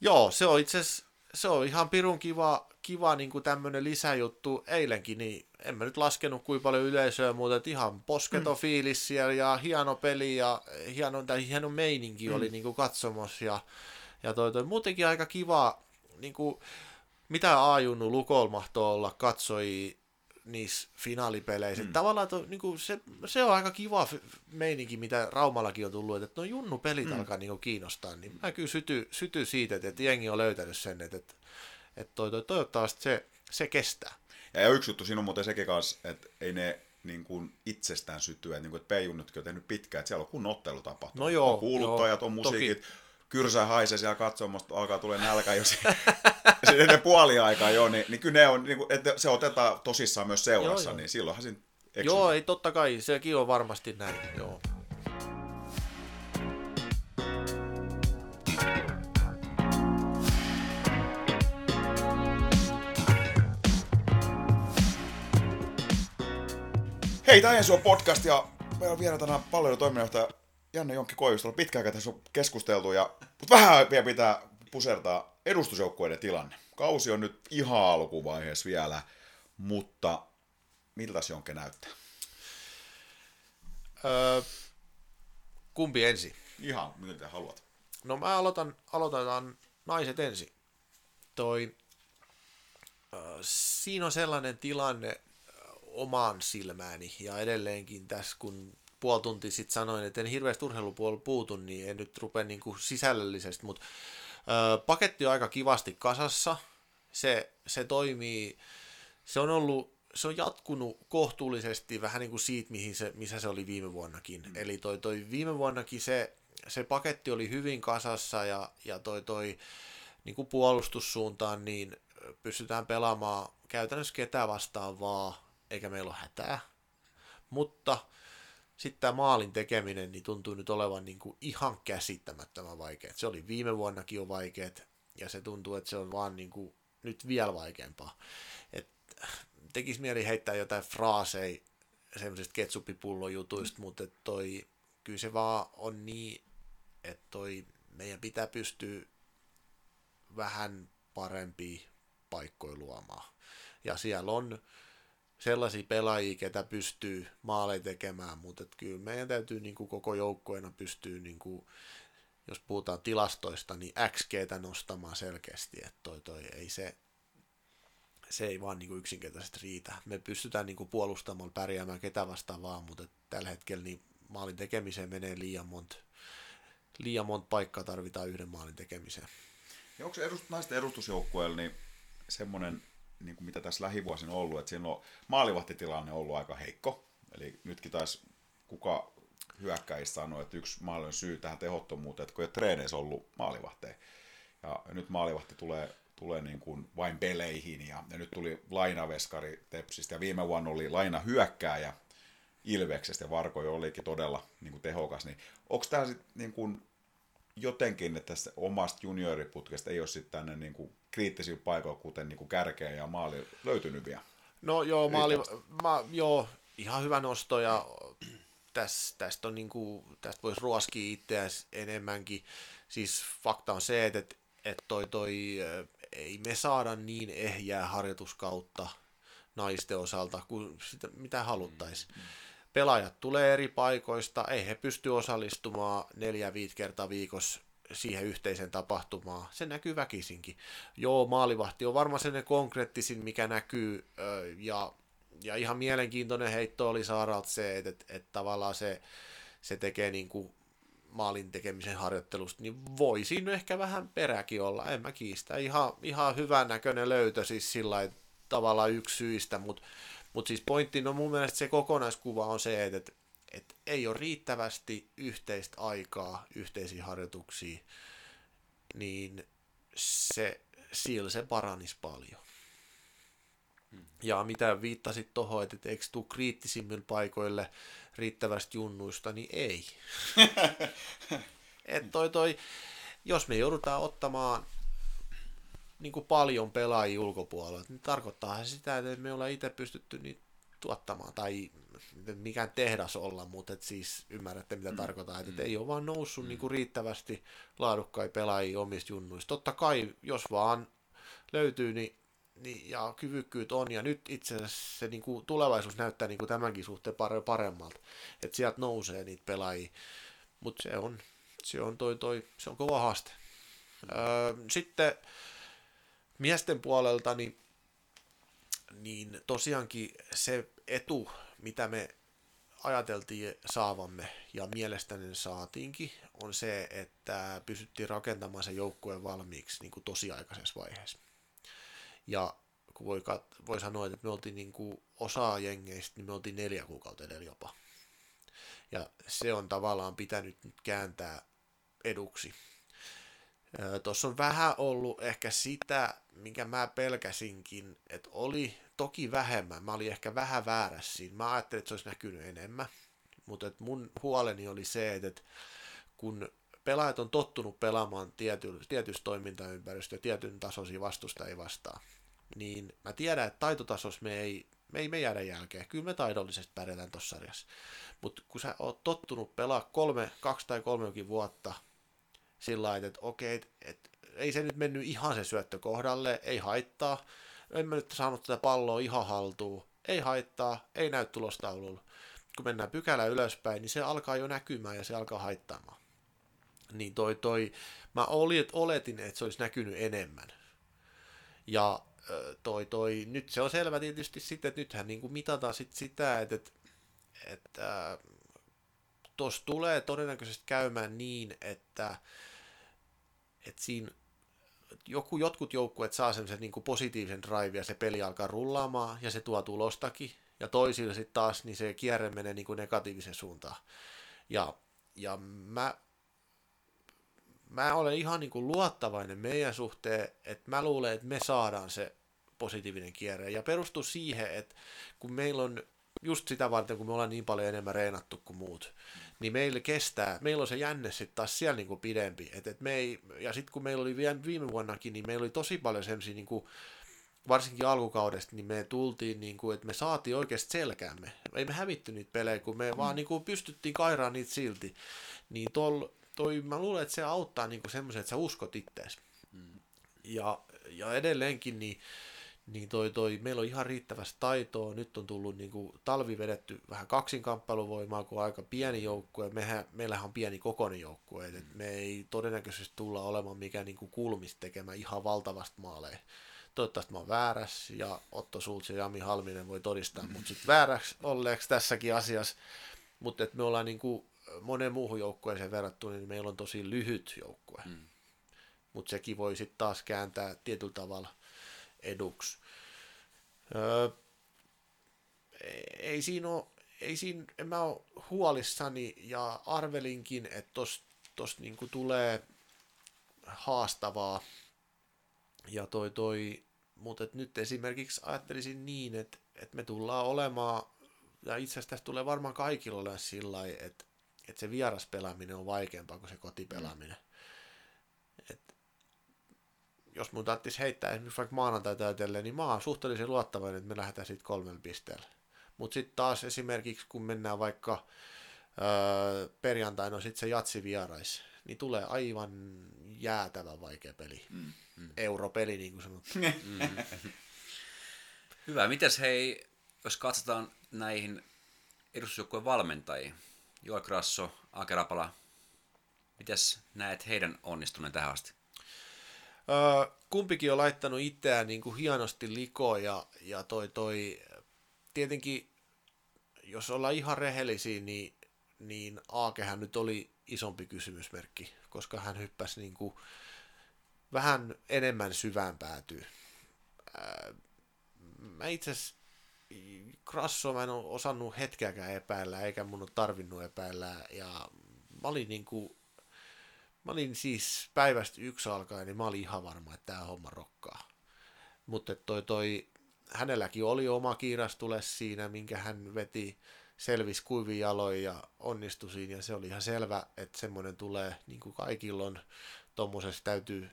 [SPEAKER 4] joo, se on itse se on ihan pirun kiva, kiva niin kuin tämmöinen lisäjuttu eilenkin, niin en mä nyt laskenut kuinka paljon yleisöä, mutta että ihan posketo mm. fiilis siellä ja hieno peli ja hieno, tai hieno meininki mm. oli niin kuin katsomos ja, ja toi, toi, muutenkin aika kiva, niin kuin, mitä ajunnu Lukol mahtoo olla katsoi niissä finaalipeleissä. Mm. Tavallaan to, niin kuin se, se, on aika kiva meininki, mitä Raumallakin on tullut, että no junnu pelit mm. alkaa niin kuin kiinnostaa. Niin mä kyllä syty, syty siitä, että, että jengi on löytänyt sen, että, että, että toi, toi, toivottavasti se, se kestää.
[SPEAKER 3] Ja, yksi juttu siinä on muuten sekin kanssa, että ei ne niin kuin itsestään sytyä, että, niin kuin, että P-junnutkin on tehnyt pitkään, että siellä on kun ottelu tapahtunut.
[SPEAKER 4] No joo,
[SPEAKER 3] on kuuluttajat, joo, on musiikit, toki kyrsä haisee siellä katsomusta, alkaa tulee nälkä jo sinne [LAUGHS] puoli aikaa jo, niin, niin kyllä ne on, niin kuin, että se otetaan tosissaan myös seurassa, joo, niin silloinhan siinä.
[SPEAKER 4] Joo, ei totta kai, sekin on varmasti näin, joo.
[SPEAKER 3] Hei, tämä on podcast ja meillä on vielä tänään paljon toiminnanjohtaja Janne Jonkki Koivistolla pitkään aikaa tässä on keskusteltu, ja, mutta vähän vielä pitää pusertaa edustusjoukkueiden tilanne. Kausi on nyt ihan alkuvaiheessa vielä, mutta miltä se Jonke näyttää?
[SPEAKER 4] Öö, kumpi ensin?
[SPEAKER 3] Ihan, mitä haluat.
[SPEAKER 4] No mä aloitan, aloitetaan naiset ensin. Toi, äh, siinä on sellainen tilanne omaan silmääni ja edelleenkin tässä, kun puoli tuntia sitten sanoin, että en hirveästi urheilupuolella puutu, niin en nyt rupea niin kuin sisällöllisesti, mutta ö, paketti on aika kivasti kasassa. Se, se toimii, se on ollut se on jatkunut kohtuullisesti vähän niin kuin siitä, mihin se, missä se oli viime vuonnakin. Mm. Eli toi, toi viime vuonnakin se, se paketti oli hyvin kasassa ja, ja toi, toi niin kuin puolustussuuntaan, niin pystytään pelaamaan käytännössä ketään vastaan vaan, eikä meillä ole hätää. Mutta sitten tämä maalin tekeminen niin tuntuu nyt olevan niin kuin ihan käsittämättömän vaikea. Se oli viime vuonnakin jo vaikeet, ja se tuntuu, että se on vaan niin kuin nyt vielä vaikeampaa. Et tekisi mieli heittää jotain fraaseja semmoisista ketsuppipullon-jutuista, mutta toi, kyllä se vaan on niin, että toi meidän pitää pystyä vähän parempia paikkoja luomaan. Ja siellä on sellaisia pelaajia, ketä pystyy maaleja tekemään, mutta kyllä meidän täytyy niin kuin koko joukkueena pystyä, niin kuin, jos puhutaan tilastoista, niin XGtä nostamaan selkeästi, että toi, toi ei se, se ei vaan niin kuin yksinkertaisesti riitä. Me pystytään niin kuin puolustamaan, pärjäämään ketä vastaan vaan, mutta tällä hetkellä niin maalin tekemiseen menee liian monta liian monta paikkaa tarvitaan yhden maalin tekemiseen.
[SPEAKER 3] Ja onko edust, naisten edustusjoukkueella niin semmoinen niin kuin mitä tässä lähivuosina on ollut, että siinä on maalivahtitilanne ollut aika heikko. Eli nytkin taisi kuka hyökkäistä sanoi, että yksi mahdollinen syy tähän tehottomuuteen, että kun ei ole treeneissä ollut maalivahteja. Ja nyt maalivahti tulee, tulee niin kuin vain peleihin ja, ja nyt tuli lainaveskari Tepsistä ja viime vuonna oli laina hyökkääjä Ilveksestä ja Varko olikin todella niin kuin tehokas. Niin onko tämä sitten niin kuin jotenkin, että tästä omasta junioriputkesta ei ole sitten tänne niin kuin kriittisillä paikoilla, kuten niin kuin kärkeä ja maali löytynyt vielä?
[SPEAKER 4] No joo, maali, ma, joo ihan hyvä nosto ja tästä, tästä, on niin kuin, tästä voisi ruoskia itseään enemmänkin. Siis fakta on se, että, että toi, toi, ei me saada niin ehjää harjoituskautta naisten osalta kuin sitä, mitä haluttaisiin. Mm, mm pelaajat tulee eri paikoista, ei he pysty osallistumaan neljä viisi kertaa viikossa siihen yhteiseen tapahtumaan. Se näkyy väkisinkin. Joo, maalivahti on varmaan sen konkreettisin, mikä näkyy, ja, ja ihan mielenkiintoinen heitto oli Saaralta se, että, että, että tavallaan se, se tekee niin kuin maalin tekemisen harjoittelusta, niin voisi ehkä vähän peräkin olla, en mä kiistä. Ihan, ihan hyvän näköinen löytö siis sillä tavalla yksi syistä, mutta mutta siis pointti, no mun mielestä se kokonaiskuva on se, että, että, että ei ole riittävästi yhteistä aikaa yhteisiin harjoituksiin, niin se, sillä se paranisi paljon. Ja mitä viittasit tuohon, että et eikö tuu kriittisimmille paikoille riittävästi junnuista, niin ei. [LAUGHS] Et toi, toi, jos me joudutaan ottamaan niin kuin paljon pelaajia ulkopuolella, niin tarkoittaa se sitä, että me ollaan itse pystytty niitä tuottamaan, tai mikään tehdas olla, mutta et siis ymmärrätte mitä mm. tarkoittaa, että mm. ei ole vaan noussut mm. niin kuin riittävästi laadukkaita pelaajia omista junnuista. Totta kai, jos vaan löytyy, niin, niin ja kyvykkyyt on, ja nyt itse asiassa se niin kuin, tulevaisuus näyttää niin kuin tämänkin suhteen paremmalta, että sieltä nousee niitä pelaajia, mutta se on, se on, toi, toi, se on kova haaste. Öö, sitten miesten puolelta, niin, niin tosiaankin se etu, mitä me ajateltiin saavamme, ja mielestäni saatiinkin, on se, että pysyttiin rakentamaan se joukkueen valmiiksi niin kuin tosiaikaisessa vaiheessa. Ja kun voi, kat- voi sanoa, että me oltiin niin kuin osa jengeistä, niin me oltiin neljä kuukautta edellä jopa. Ja se on tavallaan pitänyt nyt kääntää eduksi. Tuossa on vähän ollut ehkä sitä, minkä mä pelkäsinkin, että oli toki vähemmän. Mä olin ehkä vähän väärässä siinä. Mä ajattelin, että se olisi näkynyt enemmän. Mutta mun huoleni oli se, että kun pelaajat on tottunut pelaamaan tiety, tietyssä toimintaympäristössä tietyn tasoisia vastusta ei vastaa, niin mä tiedän, että taitotasossa me ei, me ei me jäädä jälkeen. Kyllä me taidollisesti pärjätään tuossa sarjassa. Mutta kun sä oot tottunut pelaa kolme, kaksi tai kolmekin vuotta sillä lailla, että okei, et, et, ei se nyt mennyt ihan se syöttö kohdalle, ei haittaa, en mä nyt saanut tätä palloa ihan haltuun, ei haittaa, ei näy tulostaululla. Kun mennään pykälä ylöspäin, niin se alkaa jo näkymään ja se alkaa haittaamaan. Niin toi, toi, mä olit, oletin, että se olisi näkynyt enemmän. Ja toi, toi, nyt se on selvä tietysti sitten, että nythän niin kuin mitataan sit sitä, että, että, että tuossa tulee todennäköisesti käymään niin, että, että siinä joku, jotkut joukkueet saa semmoisen niin positiivisen drive ja se peli alkaa rullaamaan ja se tuo tulostakin. Ja toisille sitten taas niin se kierre menee niin kuin negatiivisen suuntaan. Ja, ja mä, mä olen ihan niin kuin luottavainen meidän suhteen, että mä luulen, että me saadaan se positiivinen kierre. Ja perustuu siihen, että kun meillä on just sitä varten, kun me ollaan niin paljon enemmän reenattu kuin muut, niin meillä kestää, meillä on se jänne sitten taas siellä niinku pidempi. Et, et me ei, ja sitten kun meillä oli vielä viime vuonnakin, niin meillä oli tosi paljon semmoisia, niinku, varsinkin alkukaudesta, niin me tultiin, niinku, että me saatiin oikeasti selkäämme. Ei me hävitty niitä pelejä, kun me mm. vaan niinku, pystyttiin kairaan niitä silti. Niin tol, toi, mä luulen, että se auttaa niinku semmoisen, että sä uskot ittees. Mm. Ja, ja edelleenkin, niin niin toi, toi, meillä on ihan riittävästi taitoa. Nyt on tullut niin kuin, talvi vedetty vähän kaksinkamppailuvoimaa, kun on aika pieni joukkue. Mehän, meillähän on pieni kokoinen joukkue, et me ei todennäköisesti tulla olemaan mikään niin kuin kulmista tekemään ihan valtavasti maaleja. Toivottavasti mä oon väärässä ja Otto Sultz ja Jami Halminen voi todistaa mut sitten vääräksi olleeksi tässäkin asiassa. Mutta me ollaan niin kuin monen muuhun joukkueeseen verrattuna, niin meillä on tosi lyhyt joukkue. Mm. Mutta sekin voi sitten taas kääntää tietyllä tavalla eduksi. Öö, ei siinä ole, ei siinä, en mä ole huolissani ja arvelinkin, että tos, tos niinku tulee haastavaa. Ja toi toi, mutta nyt esimerkiksi ajattelisin niin, että, että me tullaan olemaan, ja itse asiassa tulee varmaan kaikilla olla sillä että, että se vieraspelaaminen on vaikeampaa kuin se kotipelaaminen. Mm jos mun tarvitsisi heittää esimerkiksi vaikka maanantaita ajatellen, niin mä oon suhteellisen luottavainen, että me lähdetään siitä kolmen pisteellä. Mutta sitten taas esimerkiksi, kun mennään vaikka öö, perjantaina on sitten se jatsi vierais, niin tulee aivan jäätävän vaikea peli. Mm, mm. Europeli, niin kuin sanottu. [LAUGHS] mm.
[SPEAKER 2] Hyvä. Mites hei, jos katsotaan näihin edustusjoukkueen valmentajia, Joel Grasso, Akerapala, mites näet heidän onnistuneen tähän asti?
[SPEAKER 4] Kumpikin on laittanut itseään niin kuin hienosti likoon ja, ja toi, toi, tietenkin, jos ollaan ihan rehellisiä, niin, niin Aakehän nyt oli isompi kysymysmerkki, koska hän hyppäsi niin kuin vähän enemmän syvään päätyy. Mä itse Krasso mä en ole osannut hetkeäkään epäillä, eikä mun ole tarvinnut epäillä, ja mä olin niin kuin Mä olin siis päivästä yksi alkaen, niin mä olin ihan varma, että tämä homma rokkaa. Mutta toi, toi hänelläkin oli oma kiirastule siinä, minkä hän veti selvisi kuivin jaloin ja onnistui siinä, ja se oli ihan selvä, että semmoinen tulee, niin kuin kaikilla on, tuommoisessa täytyy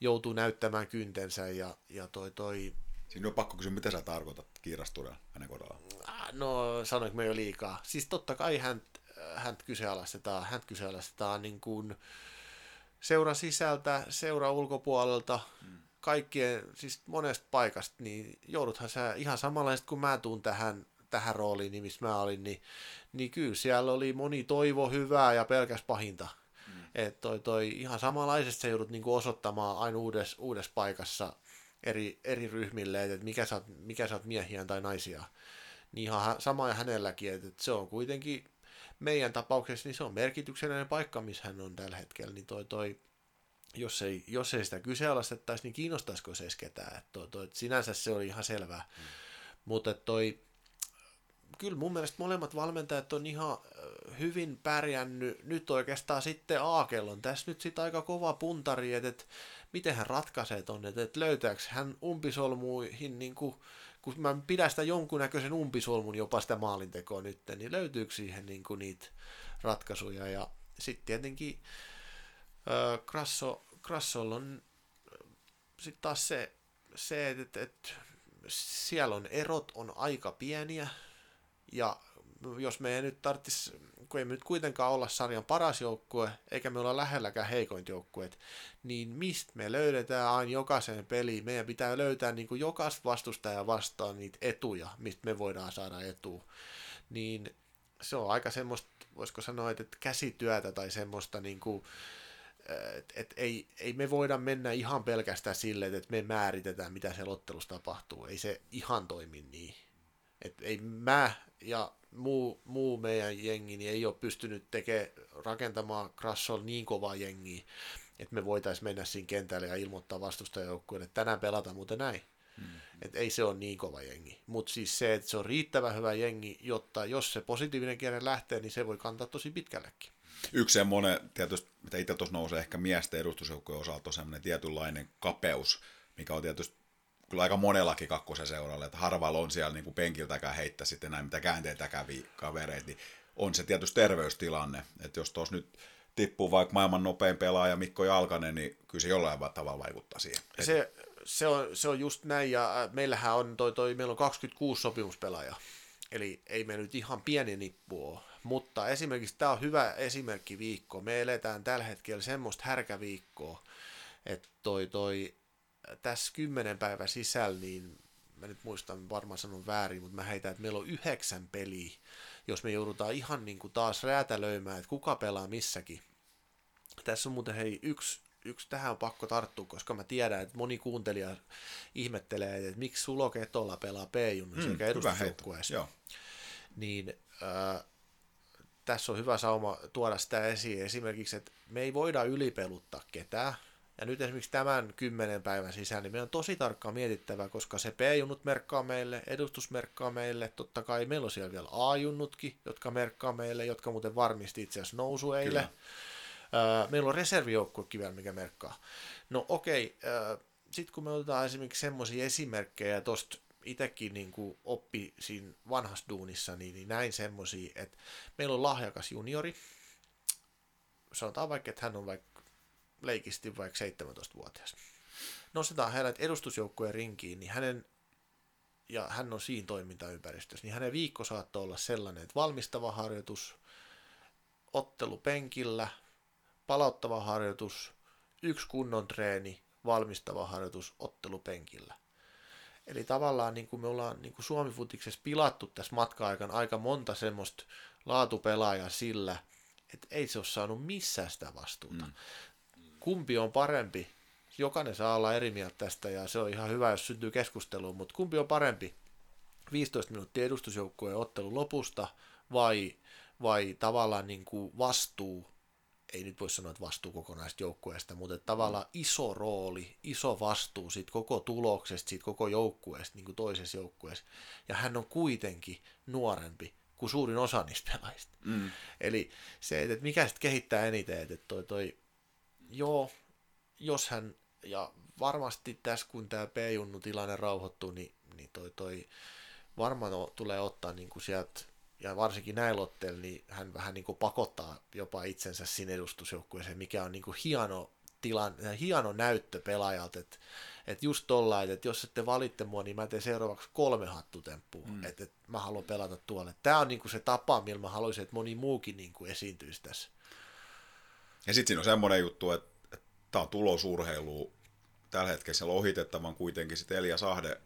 [SPEAKER 4] joutuu näyttämään kyntensä, ja, ja toi, toi
[SPEAKER 3] Siinä on pakko kysyä, mitä sä tarkoitat kiirasturella hänen kohdallaan?
[SPEAKER 4] No, sanoinko me jo liikaa? Siis totta kai hän, hän kyseenalaistetaan, hän kyseenalaistetaan niin kuin seura sisältä, seura ulkopuolelta, mm. kaikkien, siis monesta paikasta, niin jouduthan sä ihan samanlaista kuin mä tuun tähän, tähän rooliin, niin missä mä olin, niin, niin kyllä siellä oli moni toivo hyvää ja pelkäs pahinta. Mm. Että toi, toi, ihan samanlaisesti sä joudut niin kuin osoittamaan aina uudessa, uudessa paikassa eri, eri ryhmille, että mikä sä, oot, mikä sä oot miehiä tai naisia. Niin ihan sama ja hänelläkin, että, että se on kuitenkin meidän tapauksessa, niin se on merkityksellinen paikka, missä hän on tällä hetkellä, niin toi, toi jos ei, jos ei sitä kyseenalaistettaisi, niin kiinnostaisiko se edes ketään. Että toi, toi, sinänsä se oli ihan selvää. Mm. Mutta toi, kyllä mun mielestä molemmat valmentajat on ihan hyvin pärjännyt. Nyt oikeastaan sitten Aakel on tässä nyt sitten aika kova puntari, että, että miten hän ratkaisee tonne, että, että löytääkö hän umpisolmuihin, niin kuin, kun mä pidän sitä jonkunnäköisen umpisolmun jopa sitä maalintekoa nyt, niin löytyykö siihen niin kuin niitä ratkaisuja. Ja sitten tietenkin äh, on sitten taas se, se että, että, että siellä on erot on aika pieniä, ja jos me ei nyt tarvitsisi, kun ei me nyt kuitenkaan olla sarjan paras joukkue, eikä me olla lähelläkään heikoin joukkue, niin mistä me löydetään aina jokaiseen peliin? Meidän pitää löytää niin kuin jokaista vastustajaa vastaan niitä etuja, mistä me voidaan saada etu. Niin se on aika semmoista, voisiko sanoa, että käsityötä tai semmoista niin kuin, et, et ei, ei me voida mennä ihan pelkästään sille, että me määritetään, mitä se lottelussa tapahtuu. Ei se ihan toimi niin. Et ei mä ja muu, muu meidän jengi niin ei ole pystynyt tekemään, rakentamaan Crassol niin kovaa jengiä, että me voitaisiin mennä siinä kentälle ja ilmoittaa vastustajajoukkueelle, että tänään pelataan muuten näin. Hmm. Että ei se ole niin kova jengi. Mutta siis se, että se on riittävän hyvä jengi, jotta jos se positiivinen kierre lähtee, niin se voi kantaa tosi pitkällekin.
[SPEAKER 3] Yksi semmoinen, tietysti, mitä itse tuossa nousee ehkä miesten edustusjoukkojen osalta, on semmoinen tietynlainen kapeus, mikä on tietysti kyllä aika monellakin kakkosen seuralle, että harvalla on siellä niin kuin penkiltäkään heittää sitten näin mitä käänteitä kävi kavereita, niin on se tietysti terveystilanne, että jos tuossa nyt tippuu vaikka maailman nopein pelaaja Mikko Jalkanen, niin kyllä se jollain tavalla vaikuttaa siihen.
[SPEAKER 4] Se, se, on, se on just näin, ja äh, meillähän on, toi, toi, meillä on 26 sopimuspelaajaa, eli ei me nyt ihan pieni nippu ole. Mutta esimerkiksi tämä on hyvä esimerkki viikko. Me eletään tällä hetkellä semmoista härkäviikkoa, että toi, toi tässä kymmenen päivän sisällä, niin mä nyt muistan, varmaan sanon väärin, mutta mä heitän, että meillä on yhdeksän peliä, jos me joudutaan ihan niin kuin taas räätälöimään, että kuka pelaa missäkin. Tässä on muuten hei yksi, yksi tähän on pakko tarttua, koska mä tiedän, että moni kuuntelija ihmettelee, että miksi Sulo Ketola pelaa P-junnu mm, sekä edustusjoukkueessa. Niin äh, tässä on hyvä sauma tuoda sitä esiin esimerkiksi, että me ei voida ylipeluttaa ketään, ja nyt esimerkiksi tämän kymmenen päivän sisään, niin meidän on tosi tarkkaan mietittävä, koska se P-junnut merkkaa meille, edustus merkkaa meille, totta kai meillä on siellä vielä A-junnutkin, jotka merkkaa meille, jotka muuten varmisti itse asiassa nousu eilen. meillä on reservijoukkuekin vielä, mikä merkkaa. No okei, sitten kun me otetaan esimerkiksi semmoisia esimerkkejä tuosta itsekin niin kuin oppi siinä vanhassa duunissa, niin, niin näin semmoisia, että meillä on lahjakas juniori, sanotaan vaikka, että hän on vaikka leikisti vaikka 17-vuotias. Nostetaan hänet edustusjoukkueen rinkiin, niin hänen, ja hän on siinä toimintaympäristössä, niin hänen viikko saattoi olla sellainen, että valmistava harjoitus, ottelu penkillä, palauttava harjoitus, yksi kunnon treeni, valmistava harjoitus, ottelu penkillä. Eli tavallaan niin kuin me ollaan niin kuin Suomi-futiksessa pilattu tässä matka-aikana aika monta semmoista laatupelaajaa sillä, että ei se ole saanut missään sitä vastuuta. Mm kumpi on parempi, jokainen saa olla eri mieltä tästä ja se on ihan hyvä, jos syntyy keskusteluun, mutta kumpi on parempi, 15 minuuttia edustusjoukkueen ottelun lopusta vai, vai tavallaan niin kuin vastuu, ei nyt voi sanoa, että vastuu kokonaisesta joukkueesta, mutta tavallaan iso rooli, iso vastuu siitä koko tuloksesta, siitä koko joukkueesta, niin kuin toisessa joukkueessa. Ja hän on kuitenkin nuorempi kuin suurin osa niistä pelaajista. Mm. Eli se, että mikä sitten kehittää eniten, että toi, toi joo, jos hän, ja varmasti tässä, kun tämä P-junnu tilanne rauhoittuu, niin, niin toi, toi varmaan o, tulee ottaa niin kuin sieltä, ja varsinkin näillä otteilla, niin hän vähän niin kuin pakottaa jopa itsensä sinne edustusjoukkueeseen, mikä on niin kuin hieno, tilan, hieno näyttö pelaajalta, että että just tollain, että jos ette valitte mua, niin mä teen seuraavaksi kolme hattutemppua, mm. että, että mä haluan pelata tuolle. Tämä on niinku se tapa, millä mä haluaisin, että moni muukin niinku esiintyisi tässä.
[SPEAKER 3] Ja sitten siinä on semmoinen juttu, että, että tämä on tulosurheilu. Tällä hetkellä siellä on ohitettavan kuitenkin sitten Elia Sahde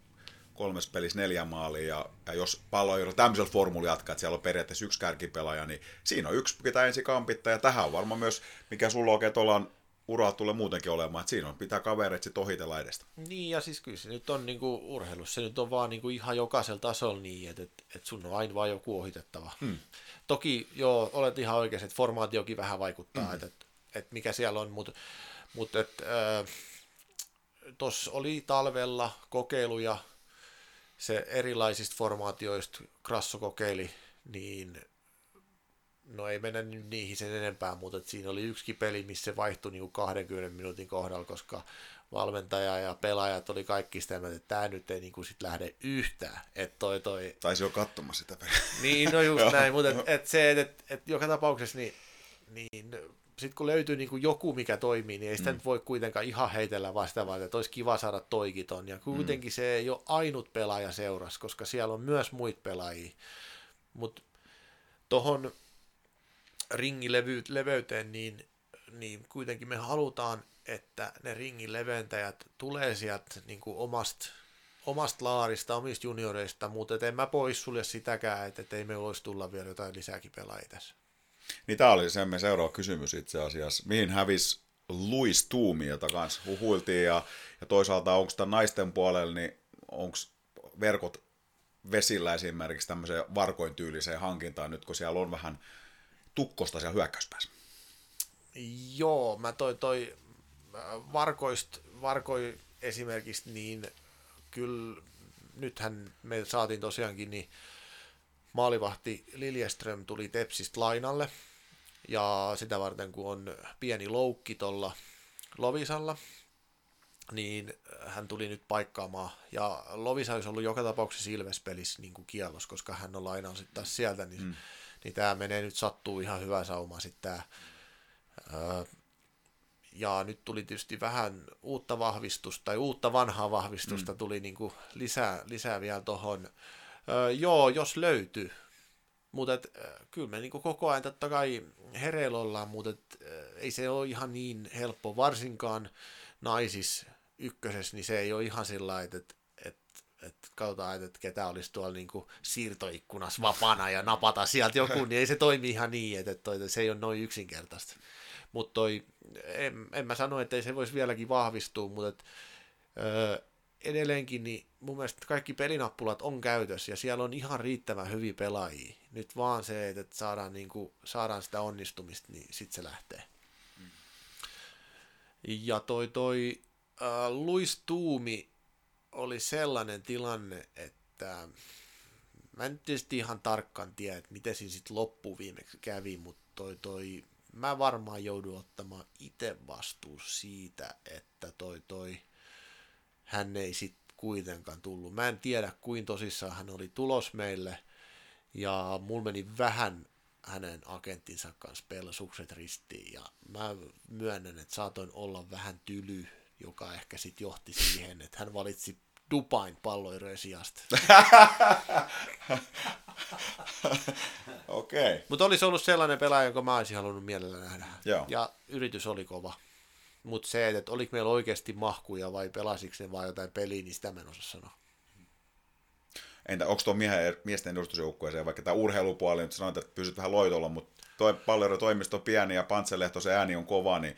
[SPEAKER 3] kolmes pelissä neljä maalia, ja, ja jos pallo ei ole tämmöisellä formuli jatkaa, että siellä on periaatteessa yksi kärkipelaaja, niin siinä on yksi, ketä ensi kampittaa, ja tähän on varmaan myös, mikä sulla oikein tuolla uraa tulee muutenkin olemaan, että siinä on, pitää kavereet sitten ohitella edestä.
[SPEAKER 4] Niin, ja siis kyllä se nyt on niinku urheilussa, se nyt on vaan niinku ihan jokaisella tasolla niin, että, että, että sun on aina vaan joku ohitettava. Hmm. Toki joo, olet ihan oikein, että formaatiokin vähän vaikuttaa, hmm. että, että, että mikä siellä on, mutta, että, äh, tuossa oli talvella kokeiluja se erilaisista formaatioista, Krasso kokeili, niin no ei mennä nyt niihin sen enempää, mutta siinä oli yksi peli, missä se vaihtui niin 20 minuutin kohdalla, koska valmentaja ja pelaajat oli kaikki sitä mieltä, että tämä nyt ei niin kuin sit lähde yhtään. Et toi, toi...
[SPEAKER 3] Taisi jo katsomassa sitä peliä.
[SPEAKER 4] Niin, no just [LAUGHS] näin, mutta et, et se, että et, et joka tapauksessa niin, niin sitten kun löytyy niin kuin joku, mikä toimii, niin ei sitä mm. nyt voi kuitenkaan ihan heitellä vasta, vaan että olisi kiva saada toikiton. Ja kuitenkin mm. se ei ole ainut pelaaja seurassa, koska siellä on myös muita pelaajia. Mutta tuohon ringin leveyteen, niin, niin kuitenkin me halutaan, että ne ringin leventäjät tulee sieltä niin kuin omasta, omasta laarista, omista junioreista, mutta en mä poissulje sitäkään, että ei me olisi tulla vielä jotain lisääkin pelaajia tässä.
[SPEAKER 3] Niin tämä oli se seuraava kysymys itse asiassa. Mihin hävisi Luis Tuumi, jota kanssa huhuiltiin, ja, ja toisaalta onko tämä naisten puolella, niin onko verkot vesillä esimerkiksi tämmöiseen varkoin tyyliseen hankintaan nyt, kun siellä on vähän tukkosta siellä hyökkäyspäässä.
[SPEAKER 4] Joo, mä toi, toi äh, varkoist, varkoi esimerkiksi, niin kyllä nythän me saatiin tosiaankin, niin maalivahti Liljeström tuli Tepsistä lainalle, ja sitä varten kun on pieni loukki tuolla Lovisalla, niin hän tuli nyt paikkaamaan, ja Lovisa olisi ollut joka tapauksessa Ilves-pelissä niin kuin kielos, koska hän on lainaus taas sieltä, niin mm niin tämä menee nyt sattuu ihan hyvä sauma sitten tämä. Ja nyt tuli tietysti vähän uutta vahvistusta, tai uutta vanhaa vahvistusta mm. tuli niinku lisää, lisää vielä tuohon. Joo, jos löytyy. Mutta kyllä me niinku koko ajan totta kai hereillä ollaan, mutta et, ei se ole ihan niin helppo, varsinkaan naisis ykkösessä, niin se ei ole ihan sillä että että katsotaan, että ketä olisi tuolla niin kuin siirtoikkunassa vapaana ja napata sieltä joku, niin ei se toimi ihan niin, että toi, se ei ole noin yksinkertaista. Mutta en, en mä sano, että ei se voisi vieläkin vahvistua, mutta et, öö, edelleenkin niin mun mielestä kaikki pelinappulat on käytössä ja siellä on ihan riittävän hyviä pelaajia. Nyt vaan se, että saadaan, niin kuin, saadaan sitä onnistumista, niin sitten se lähtee. Ja toi, toi äh, Luis Tuumi oli sellainen tilanne, että mä en tietysti ihan tarkkaan tiedä, että miten siinä sitten loppu viimeksi kävi, mutta toi, toi, mä varmaan joudun ottamaan itse vastuus siitä, että toi, toi, hän ei sitten kuitenkaan tullut. Mä en tiedä, kuin tosissaan hän oli tulos meille, ja mulla meni vähän hänen agenttinsa kanssa pelasukset ristiin, ja mä myönnän, että saatoin olla vähän tyly, joka ehkä sitten johti siihen, että hän valitsi Dubain palloirojen sijasta. [LAUGHS]
[SPEAKER 3] Okei. Okay.
[SPEAKER 4] Mutta olisi ollut sellainen pelaaja, jonka mä olisin halunnut mielellä nähdä. Joo. Ja yritys oli kova. Mutta se, että oliko meillä oikeasti mahkuja vai pelasiko ne vai jotain peliä, niin sitä mä en osaa sanoa.
[SPEAKER 3] Entä onko tuo miehen, miesten edustusjoukkueeseen, vaikka tämä urheilupuoli, nyt sanoit, että pysyt vähän loitolla, mutta toi pallerotoimisto on pieni ja Pantselehto se ääni on kova, niin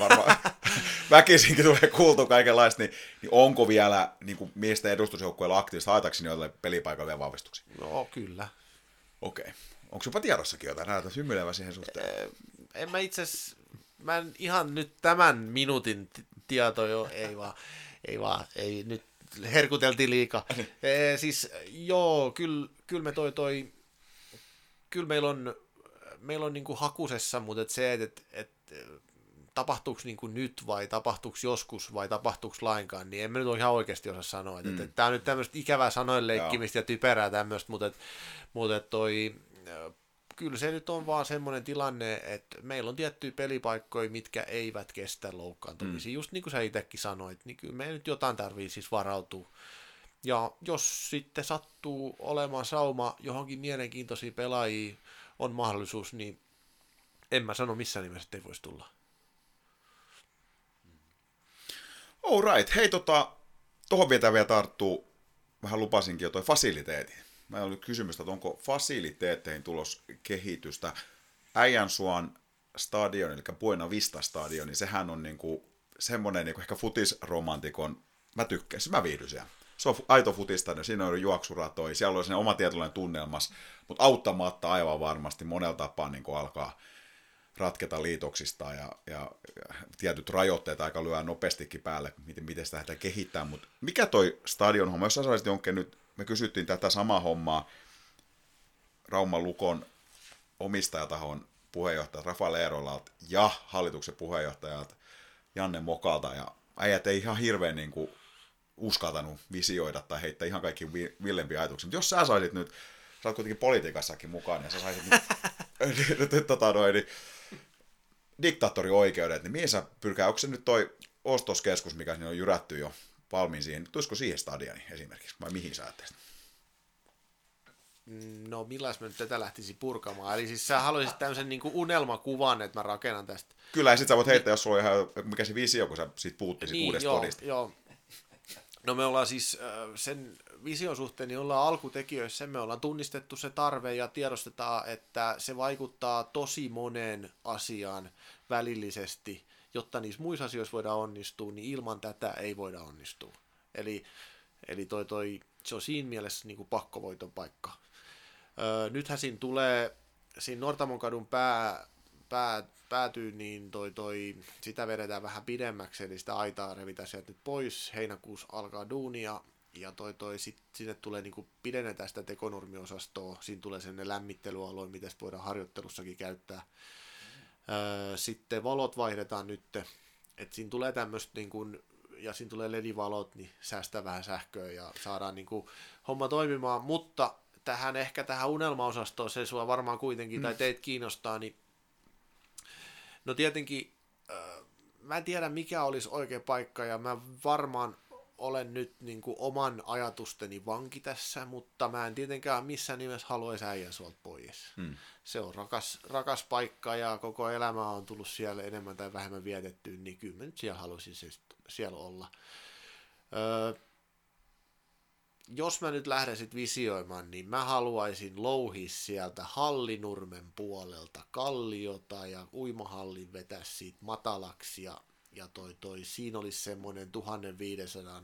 [SPEAKER 3] varmaan [LAUGHS] väkisinkin tulee kuultu kaikenlaista, niin, niin onko vielä niin kuin miesten edustusjoukkueella aktiivista haetakseni jotain pelipaikalle vahvistuksia?
[SPEAKER 4] No kyllä.
[SPEAKER 3] Okei. Okay. Onko jopa tiedossakin jotain? Näytät hymyilevä siihen suhteen.
[SPEAKER 4] En mä itse mä en ihan nyt tämän minuutin tieto jo, ei vaan, ei vaan, ei nyt herkuteltiin liikaa. e, siis joo, kyllä, kyllä me toi, toi kyllä meillä on, meillä on niinku hakusessa, mutta et se, että et, et, tapahtuuko niin kuin nyt vai tapahtuuko joskus vai tapahtuuko lainkaan, niin en mä nyt ole ihan oikeasti osaa sanoa. Mm. Tämä on nyt tämmöistä ikävää sanojen leikkimistä ja typerää tämmöistä, mutta, mutta toi, kyllä se nyt on vaan semmoinen tilanne, että meillä on tiettyjä pelipaikkoja, mitkä eivät kestä loukkaantumisia. Mm. Just niin kuin sä itsekin sanoit, niin kyllä me nyt jotain tarvii siis varautua. Ja jos sitten sattuu olemaan sauma johonkin mielenkiintoisiin pelaajia, on mahdollisuus, niin en mä sano missään nimessä, että ei voisi tulla.
[SPEAKER 3] All right. Hei, tota, tuohon vielä vielä tarttuu, vähän lupasinkin jo toi fasiliteetti. Mä oli kysymystä, että onko fasiliteetteihin tulos kehitystä. Äijänsuan stadion, eli Buena Vista stadion, niin sehän on niinku semmoinen niinku ehkä futisromantikon, mä tykkäsin, mä viihdyn siellä. Se on aito futista, siinä on juoksuratoi, siellä on oma tietynlainen tunnelmas, mutta auttamatta aivan varmasti monella tapaa niin alkaa ratketa liitoksista ja, ja, ja tietyt rajoitteet aika lyö nopeastikin päälle, miten, miten sitä kehittää. Mutta mikä toi stadion homma, jos sä saisit jonkin nyt, me kysyttiin tätä samaa hommaa Rauman Lukon omistajatahon puheenjohtajalta Rafael Eerolalta ja hallituksen puheenjohtajalta Janne Mokalta, ja äijät ei ihan hirveän niin kuin uskaltanut visioida tai heittää ihan kaikki villempi ajatuksia. Mutta jos sä saisit nyt, sä oot kuitenkin politiikassakin mukaan, ja sä saisit nyt, [LAUGHS] [LAUGHS] tota noin, niin, diktaattorioikeudet, niin mihin sä pyrkää, onko se nyt toi ostoskeskus, mikä sinne on jyrätty jo valmiin siihen, tulisiko siihen stadioni esimerkiksi, vai mihin sä ajattelisit?
[SPEAKER 4] No millais mä nyt tätä lähtisi purkamaan? Eli siis sä haluaisit tämmöisen niin unelmakuvan, että mä rakennan tästä.
[SPEAKER 3] Kyllä, ja sit sä voit heittää, jos sulla on ihan, mikä se visio, kun sä sit puuttisit niin, uudesta
[SPEAKER 4] joo,
[SPEAKER 3] kodista.
[SPEAKER 4] Joo. No me ollaan siis sen vision suhteen, niin ollaan alkutekijöissä, me ollaan tunnistettu se tarve ja tiedostetaan, että se vaikuttaa tosi moneen asiaan välillisesti, jotta niissä muissa asioissa voidaan onnistua, niin ilman tätä ei voida onnistua. Eli, eli toi, toi, se on siinä mielessä niin kuin pakkovoiton paikka. Öö, nythän siinä tulee, siinä Nortamon kadun pää, pää, päätyy, niin toi, toi, sitä vedetään vähän pidemmäksi, eli sitä aitaa revitään sieltä nyt pois. Heinäkuussa alkaa duunia, ja toi, toi, sit, sinne tulee niin pidennetään sitä tekonurmiosastoa, siinä tulee sen lämmittelyalue, mitä voidaan harjoittelussakin käyttää. Öö, sitten valot vaihdetaan nyt, että siinä tulee tämmöistä niin kuin, ja siinä tulee ledivalot, niin säästää vähän sähköä ja saadaan niin kuin, homma toimimaan, mutta tähän ehkä tähän unelmaosastoon, se sua varmaan kuitenkin, mm. tai teitä kiinnostaa, niin no tietenkin, äh, mä en tiedä mikä olisi oikea paikka, ja mä varmaan olen nyt niin kuin oman ajatusteni vanki tässä, mutta mä en tietenkään missään nimessä haluaisi äijän suolta pois. Hmm. Se on rakas, rakas paikka ja koko elämä on tullut siellä enemmän tai vähemmän vietettyä, niin kyllä mä nyt siellä haluaisin siis siellä olla. Öö, jos mä nyt lähden sit visioimaan, niin mä haluaisin louhia sieltä Hallinurmen puolelta kalliota ja uimahallin vetää siitä matalaksi ja ja toi, toi, siinä olisi semmoinen 1500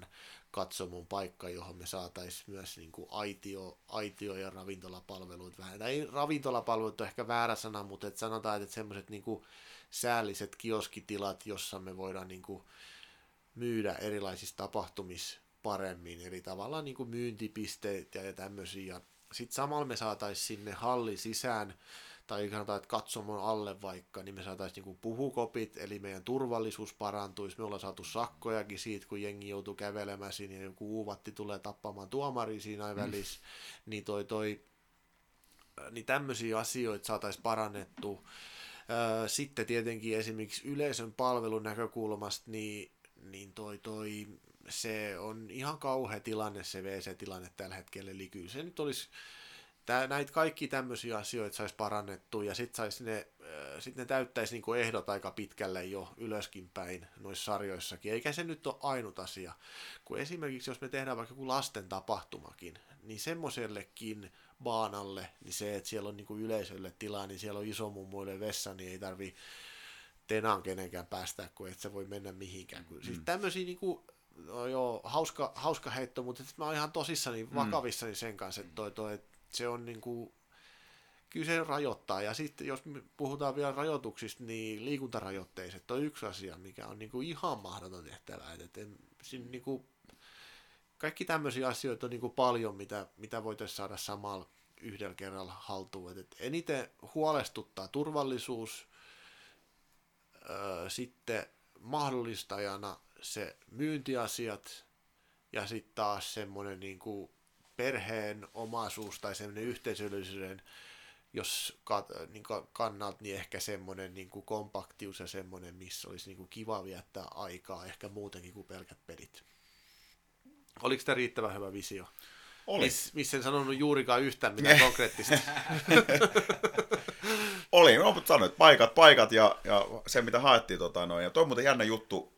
[SPEAKER 4] katsomon paikka, johon me saataisiin myös niin kuin aitio, aitio ja ravintolapalvelut vähän. Tai ravintolapalvelut on ehkä väärä sana, mutta et sanotaan, että semmoiset niin säälliset kioskitilat, jossa me voidaan niin kuin myydä erilaisissa tapahtumissa paremmin, eli tavallaan niin kuin myyntipisteitä ja tämmöisiä. Sitten samalla me saataisiin sinne halli sisään tai sanotaan, että katsomon alle vaikka, niin me saataisiin niin puhukopit, eli meidän turvallisuus parantuisi. Me ollaan saatu sakkojakin siitä, kun jengi joutuu kävelemään siinä ja joku uuvatti tulee tappamaan tuomari siinä mm. välissä. Niin, toi, toi, niin tämmöisiä asioita saataisiin parannettu. Sitten tietenkin esimerkiksi yleisön palvelun näkökulmasta, niin, niin toi, toi, se on ihan kauhea tilanne se WC-tilanne tällä hetkellä, eli kyllä se nyt olisi Tää, näitä kaikki tämmöisiä asioita saisi parannettua ja sitten sais ne, äh, sit ne täyttäisi niinku ehdot aika pitkälle jo ylöskin päin noissa sarjoissakin. Eikä se nyt ole ainut asia. Kun esimerkiksi jos me tehdään vaikka joku lasten tapahtumakin, niin semmoisellekin baanalle, niin se, että siellä on niinku yleisölle tilaa, niin siellä on isomummuille vessa, niin ei tarvi tenaan kenenkään päästä, kun et se voi mennä mihinkään. Mm. Siis tämmöisiä niinku, no joo, hauska, hauska heitto, mutta mä oon ihan tosissani, mm. vakavissani sen kanssa, että toi, toi, se on niin kuin, kyllä se rajoittaa. Ja sitten jos puhutaan vielä rajoituksista, niin liikuntarajoitteiset on yksi asia, mikä on niin kuin ihan mahdoton tehtävä. Et, et, siinä niin kuin, kaikki tämmöisiä asioita on niin kuin paljon, mitä, mitä voitaisiin saada samalla yhdellä kerralla haltuun. Et, et eniten huolestuttaa turvallisuus, ö, sitten mahdollistajana se myyntiasiat ja sitten taas semmoinen niin kuin perheen omaisuus tai semmoinen yhteisöllisyyden, jos kat, niin kannalta, niin ehkä semmoinen niin kuin kompaktius ja semmoinen, missä olisi niin kuin kiva viettää aikaa, ehkä muutenkin kuin pelkät pelit. Oliko tämä riittävän hyvä visio?
[SPEAKER 3] Oli.
[SPEAKER 4] Miss, missä en sanonut juurikaan yhtään mitään konkreettista. [LAUGHS]
[SPEAKER 3] Oli, no, mutta sanoit, paikat, paikat ja, ja se, mitä haettiin. Tota, noin. Ja toi on muuten jännä juttu,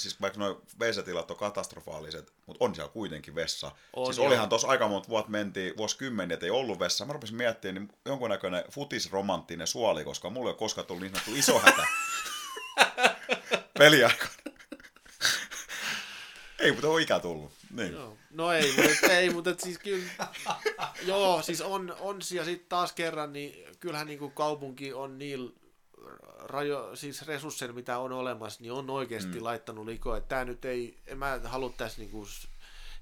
[SPEAKER 3] siis vaikka noin WC-tilat on katastrofaaliset, mutta on siellä kuitenkin vessa.
[SPEAKER 4] On,
[SPEAKER 3] siis olihan tuossa aika monta vuotta mentiin, vuosikymmeniä, että ei ollut vessa. Mä rupesin miettimään niin jonkunnäköinen futisromanttinen suoli, koska mulla ei ole koskaan tullut niin sanottu iso hätä [LAUGHS] peliaikana. ei, mutta on ikä tullut. Niin.
[SPEAKER 4] Joo. No ei, mutta, ei, mutta et siis kyllä, joo, siis on, on ja sitten taas kerran, niin kyllähän niin kuin kaupunki on niillä rajo, siis resursseilla, mitä on olemassa, niin on oikeasti mm. laittanut likoa. Että tämä nyt ei, en mä halua tässä niin kuin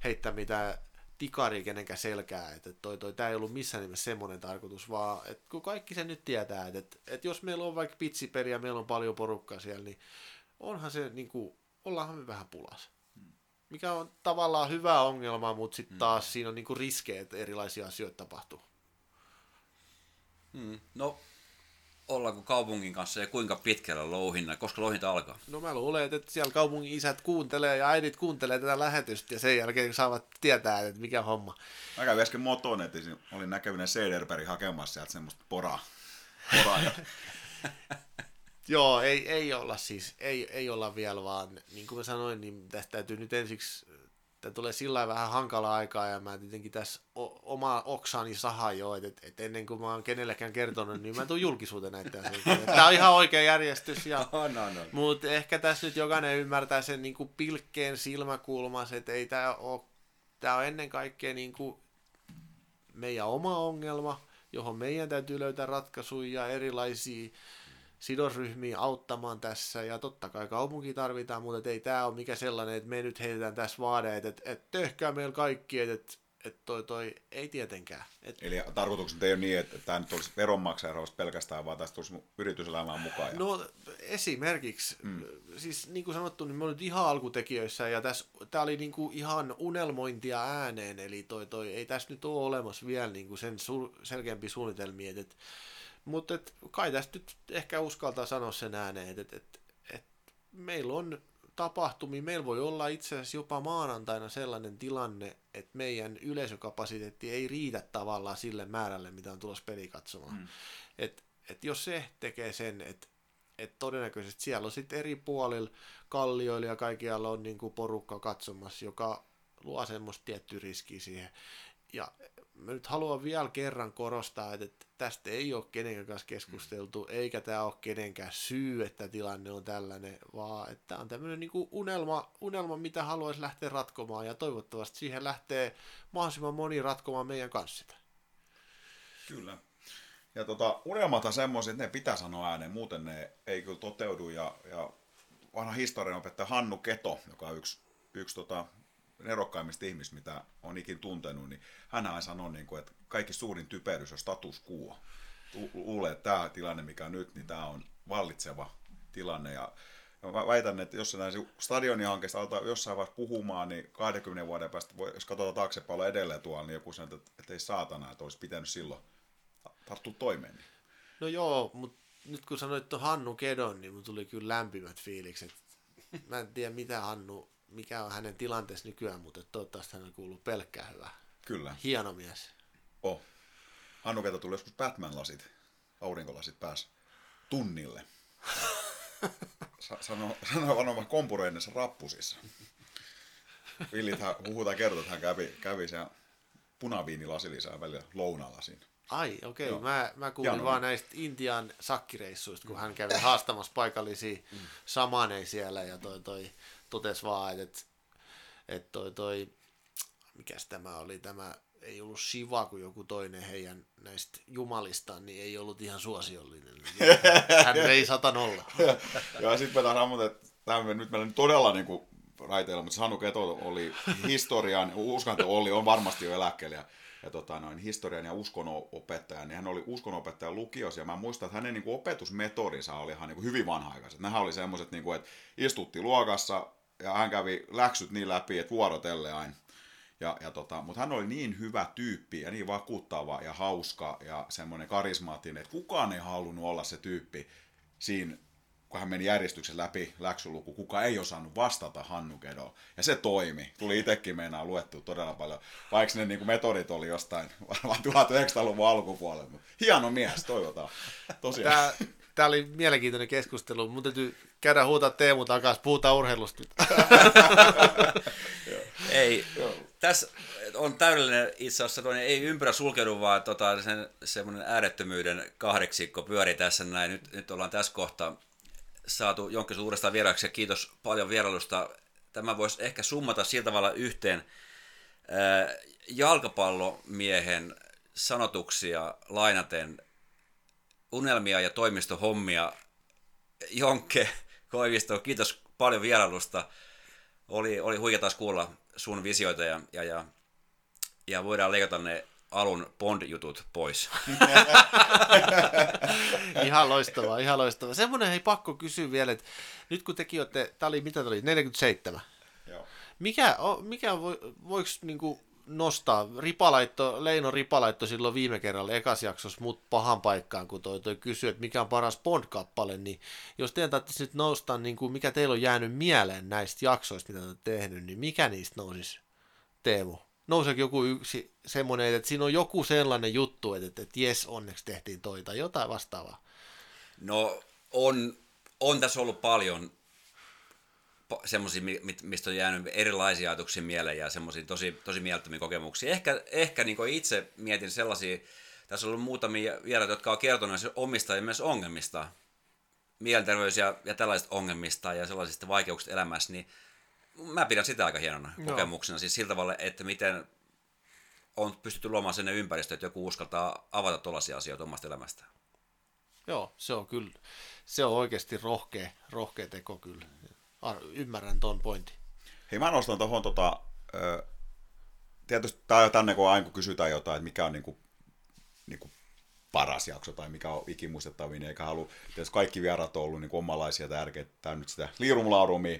[SPEAKER 4] heittää mitään tikaria kenenkään selkää, että toi, toi, tämä ei ollut missään nimessä semmoinen tarkoitus, vaan että kun kaikki sen nyt tietää, että, että, että jos meillä on vaikka pitsiperi ja meillä on paljon porukkaa siellä, niin onhan se niin kuin, ollaanhan me vähän pulassa mikä on tavallaan hyvä ongelma, mutta sitten taas siinä on niinku riskejä, että erilaisia asioita tapahtuu.
[SPEAKER 2] Hmm. No, ollaanko kaupungin kanssa ja kuinka pitkällä louhinna, koska louhinta alkaa?
[SPEAKER 4] No mä luulen, että siellä kaupungin isät kuuntelee ja äidit kuuntelee tätä lähetystä ja sen jälkeen saavat tietää, että mikä homma.
[SPEAKER 3] Mä kävin äsken motonetissä, olin näkevinen Sederberg hakemassa sieltä semmoista poraa. poraa ja [LAUGHS]
[SPEAKER 4] Joo, ei, ei olla siis, ei, ei olla vielä vaan, niin kuin mä sanoin, niin tästä täytyy nyt ensiksi, tämä tulee sillä vähän hankala aikaa ja mä tietenkin tässä o, oma oksani saha jo, että et, et ennen kuin mä oon kenellekään kertonut, niin mä tuun julkisuuteen näitä asioita. Tämä on ihan oikea järjestys ja [LAUGHS]
[SPEAKER 2] Oh, no, no.
[SPEAKER 4] Mutta ehkä tässä nyt jokainen ymmärtää sen niin kuin pilkkeen silmäkulmas, että ei tämä ole, tämä on ennen kaikkea niin kuin meidän oma ongelma, johon meidän täytyy löytää ratkaisuja ja erilaisia sidosryhmiä auttamaan tässä, ja totta kai kaupunki tarvitaan, mutta ei tämä ole mikä sellainen, että me nyt heitetään tässä vaade, että et, et tehkää meillä kaikki, että et, et toi, toi, ei tietenkään. Et,
[SPEAKER 3] Eli tarkoituksena ei ole niin, että tämä nyt olisi veronmaksajan pelkästään, vaan tästä tulisi yrityselämään mukaan. Ja...
[SPEAKER 4] No esimerkiksi, mm. siis niin kuin sanottu, niin me olin ihan alkutekijöissä ja tässä, tämä oli niin kuin ihan unelmointia ääneen, eli toi, toi, ei tässä nyt ole olemassa vielä niin kuin sen su, selkeämpiä suunnitelmia, et, et, mutta et, kai tästä nyt ehkä uskaltaa sanoa sen ääneen, että et, et, et, meillä on tapahtumia, meillä voi olla itse asiassa jopa maanantaina sellainen tilanne, että meidän yleisökapasiteetti ei riitä tavallaan sille määrälle, mitä on tulossa pelikatsomaan. Mm. Et, et jos se tekee sen, että et todennäköisesti siellä on sitten eri puolilla kallioilla ja kaikkialla on niinku porukka katsomassa, joka luo semmoista tiettyä riskiä siihen. Ja mä nyt haluan vielä kerran korostaa, että tästä ei ole kenenkään kanssa keskusteltu, eikä tämä ole kenenkään syy, että tilanne on tällainen, vaan että tämä on tämmöinen niinku unelma, unelma, mitä haluaisi lähteä ratkomaan, ja toivottavasti siihen lähtee mahdollisimman moni ratkomaan meidän kanssa sitä.
[SPEAKER 3] Kyllä. Ja tota, unelmat on semmoisia, että ne pitää sanoa ääneen, muuten ne ei kyllä toteudu. Ja, ja vanha historian opettaja Hannu Keto, joka on yksi, yksi tota, nerokkaimmista ihmistä, mitä on ikin tuntenut, niin hän aina sanoo, niin kuin, että kaikki suurin typerys on status quo. Lu- Luulee, että tämä tilanne, mikä on nyt, niin tämä on vallitseva tilanne. Ja mä väitän, että jos näin stadionihankkeesta aletaan jossain vaiheessa puhumaan, niin 20 vuoden päästä, jos katsotaan taaksepäin edelleen tuolla, niin joku sanoo, että, että ei saatana, että olisi pitänyt silloin tarttua toimeen.
[SPEAKER 4] No joo, mutta nyt kun sanoit tuon Hannu Kedon, niin mun tuli kyllä lämpimät fiilikset. Mä en tiedä mitä Hannu, mikä on hänen tilanteensa nykyään, mutta toivottavasti hän kuuluu pelkkää hyvää.
[SPEAKER 3] Kyllä.
[SPEAKER 4] Hieno mies.
[SPEAKER 3] Oh. Hannu Keto tuli joskus Batman-lasit, aurinkolasit pääs tunnille. Sa- sano, sano varmaan kompuroinnissa rappusissa. Villit huhutaan kertoo, että hän kävi, kävi siellä punaviinilasillisen välillä lounalasin.
[SPEAKER 4] Ai, okei. Okay. Mä, mä kuulin
[SPEAKER 3] Hieno.
[SPEAKER 4] vaan näistä Intian sakkireissuista, kun hän kävi haastamassa paikallisia
[SPEAKER 3] Mm.
[SPEAKER 4] samaneja siellä ja toi, toi totesi vaan, että et, et toi, toi, mikäs tämä oli, tämä ei ollut Shiva kuin joku toinen heidän näistä jumalistaan, niin ei ollut ihan suosiollinen. Hän ei satan olla. [LAUGHS]
[SPEAKER 3] ja sitten me taas että nyt meillä todella niin kuin raiteilla, mutta Hannu Keto oli historian, uskon, että Olli on varmasti jo eläkkeellä. Ja ja tota, noin, historian ja uskonopettaja, niin hän oli uskonopettaja lukiossa, ja mä muistan, että hänen niin kuin, opetusmetodinsa oli ihan niin kuin, hyvin vanha-aikaiset. Nämä oli semmoiset, niin kuin, että istutti luokassa, ja hän kävi läksyt niin läpi, että vuorotelle aina. Ja, ja tota, mutta hän oli niin hyvä tyyppi ja niin vakuuttava ja hauska ja semmoinen karismaattinen, että kukaan ei halunnut olla se tyyppi siinä kun hän meni järjestyksen läpi läksyluku, kuka ei osannut vastata Hannu Kedoon. Ja se toimi. Tuli itsekin meinaa luettu todella paljon, vaikka ne niin kuin metodit oli jostain [LAUGHS] varmaan 1900-luvun alkupuolella. Hieno mies, toivotaan. Tosiaan.
[SPEAKER 4] Tämä oli mielenkiintoinen keskustelu. Mun täytyy käydä huutaa Teemu takaisin. Puhutaan urheilusta. [LAUGHS]
[SPEAKER 2] Ei, tässä on täydellinen itse asiassa, toinen, ei ympyrä sulkeudu, vaan tota, sen, semmoinen äärettömyyden kahdeksikko pyöri tässä näin. Nyt, nyt ollaan tässä kohtaa saatu jonkin uudestaan vieraaksi ja kiitos paljon vierailusta. Tämä voisi ehkä summata sillä tavalla yhteen jalkapallomiehen sanotuksia lainaten unelmia ja toimistohommia. Jonke Koivisto, kiitos paljon vierailusta. Oli, oli huikea taas kuulla sun visioita ja, ja, ja, ja voidaan leikata ne alun Bond-jutut pois. [LAUGHS]
[SPEAKER 4] ihan loistavaa, ihan loistavaa. Semmoinen ei pakko kysyä vielä, että nyt kun tekin olette, tämä oli, mitä tämä oli, 47.
[SPEAKER 3] Joo.
[SPEAKER 4] Mikä, mikä voi, voiko niinku nostaa, ripalaitto, Leino ripalaitto silloin viime kerralla ekas jaksossa mut pahan paikkaan, kun toi, toi kysyi, että mikä on paras Bond-kappale, niin jos teidän tarvitsisi nyt nousta, niin kuin mikä teillä on jäänyt mieleen näistä jaksoista, mitä olette tehnyt, niin mikä niistä nousisi, Teemu? nouseeko joku yksi semmoinen, että siinä on joku sellainen juttu, että, että jes, onneksi tehtiin toi tai jotain vastaavaa?
[SPEAKER 2] No on, on tässä ollut paljon semmoisia, mistä on jäänyt erilaisia ajatuksia mieleen ja semmoisia tosi, tosi mielettömiä kokemuksia. Ehkä, ehkä niin itse mietin sellaisia, tässä on ollut muutamia vieraita, jotka on kertonut omista ja myös ongelmista, mielenterveys ja, ja tällaisista ongelmista ja sellaisista vaikeuksista elämässä, niin mä pidän sitä aika hienona Joo. kokemuksena, siis sillä tavalla, että miten on pystytty luomaan sen ympäristö, että joku uskaltaa avata tuollaisia asioita omasta elämästään.
[SPEAKER 4] Joo, se on kyllä, se on oikeasti rohkea, rohkea teko kyllä. Ymmärrän ton pointin.
[SPEAKER 3] Hei, mä nostan tuohon tota, tietysti tämä on tänne, kun aina kun kysytään jotain, että mikä on niinku, niinku paras jakso tai mikä on ikimuistettavin, eikä halua, tietysti kaikki vierat on ollut niinku omanlaisia tärkeitä, tämä nyt sitä liirumlaarumia,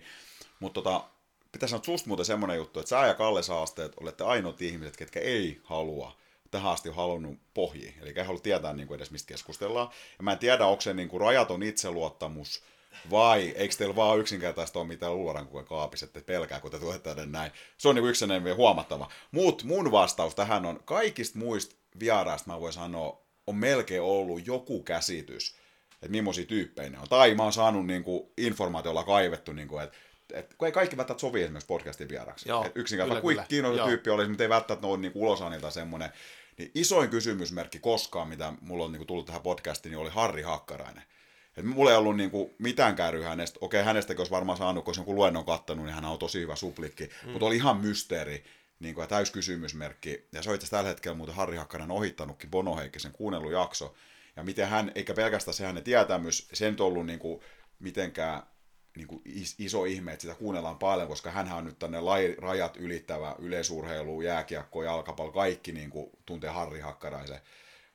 [SPEAKER 3] mutta tota, pitäisi sanoa susta muuten semmoinen juttu, että sä ja Kalle Saasteet olette ainoat ihmiset, ketkä ei halua tähän asti on halunnut pohjia, eli ei halua tietää niin kuin edes mistä keskustellaan. Ja mä en tiedä, onko se niin kuin rajaton itseluottamus, vai eikö teillä vaan yksinkertaista ole mitään luodan kuin kaapis, että pelkää, kun te tulette tänne näin. Se on niin yksi vielä huomattava. Mut mun vastaus tähän on, kaikista muista vieraista mä voin sanoa, on melkein ollut joku käsitys, että millaisia tyyppejä ne on. Tai mä oon saanut niin kuin, informaatiolla kaivettu, niin kuin, että et, kun ei kaikki välttämättä sovi esimerkiksi podcastin vieraksi. Yksinkertaisesti kuinka kiinnostava tyyppi olisi, mutta ei välttämättä ole niin ulosanilta semmoinen. Niin isoin kysymysmerkki koskaan, mitä mulla on niin tullut tähän podcastiin, niin oli Harri Hakkarainen. Et mulla ei ollut niin kuin mitään kärryä hänestä. Okei, hänestäkin olisi varmaan saanut, kun jonkun luennon kattanut, niin hän on tosi hyvä suplikki. Mm. Mutta oli ihan mysteeri niin kuin, ja täys kysymysmerkki. Ja se on itse tällä hetkellä muuten Harri Hakkarainen ohittanutkin Bono Heikkisen kuunnellut jakso. Ja miten hän, eikä pelkästään se hänen tietämys, sen ollut niin kuin, mitenkään niin kuin iso ihme, että sitä kuunnellaan paljon, koska hän on nyt tänne rajat ylittävä yleisurheilu, jääkiekko, jalkapallo, kaikki niin kuin, tuntee Harri Hakkaraisen.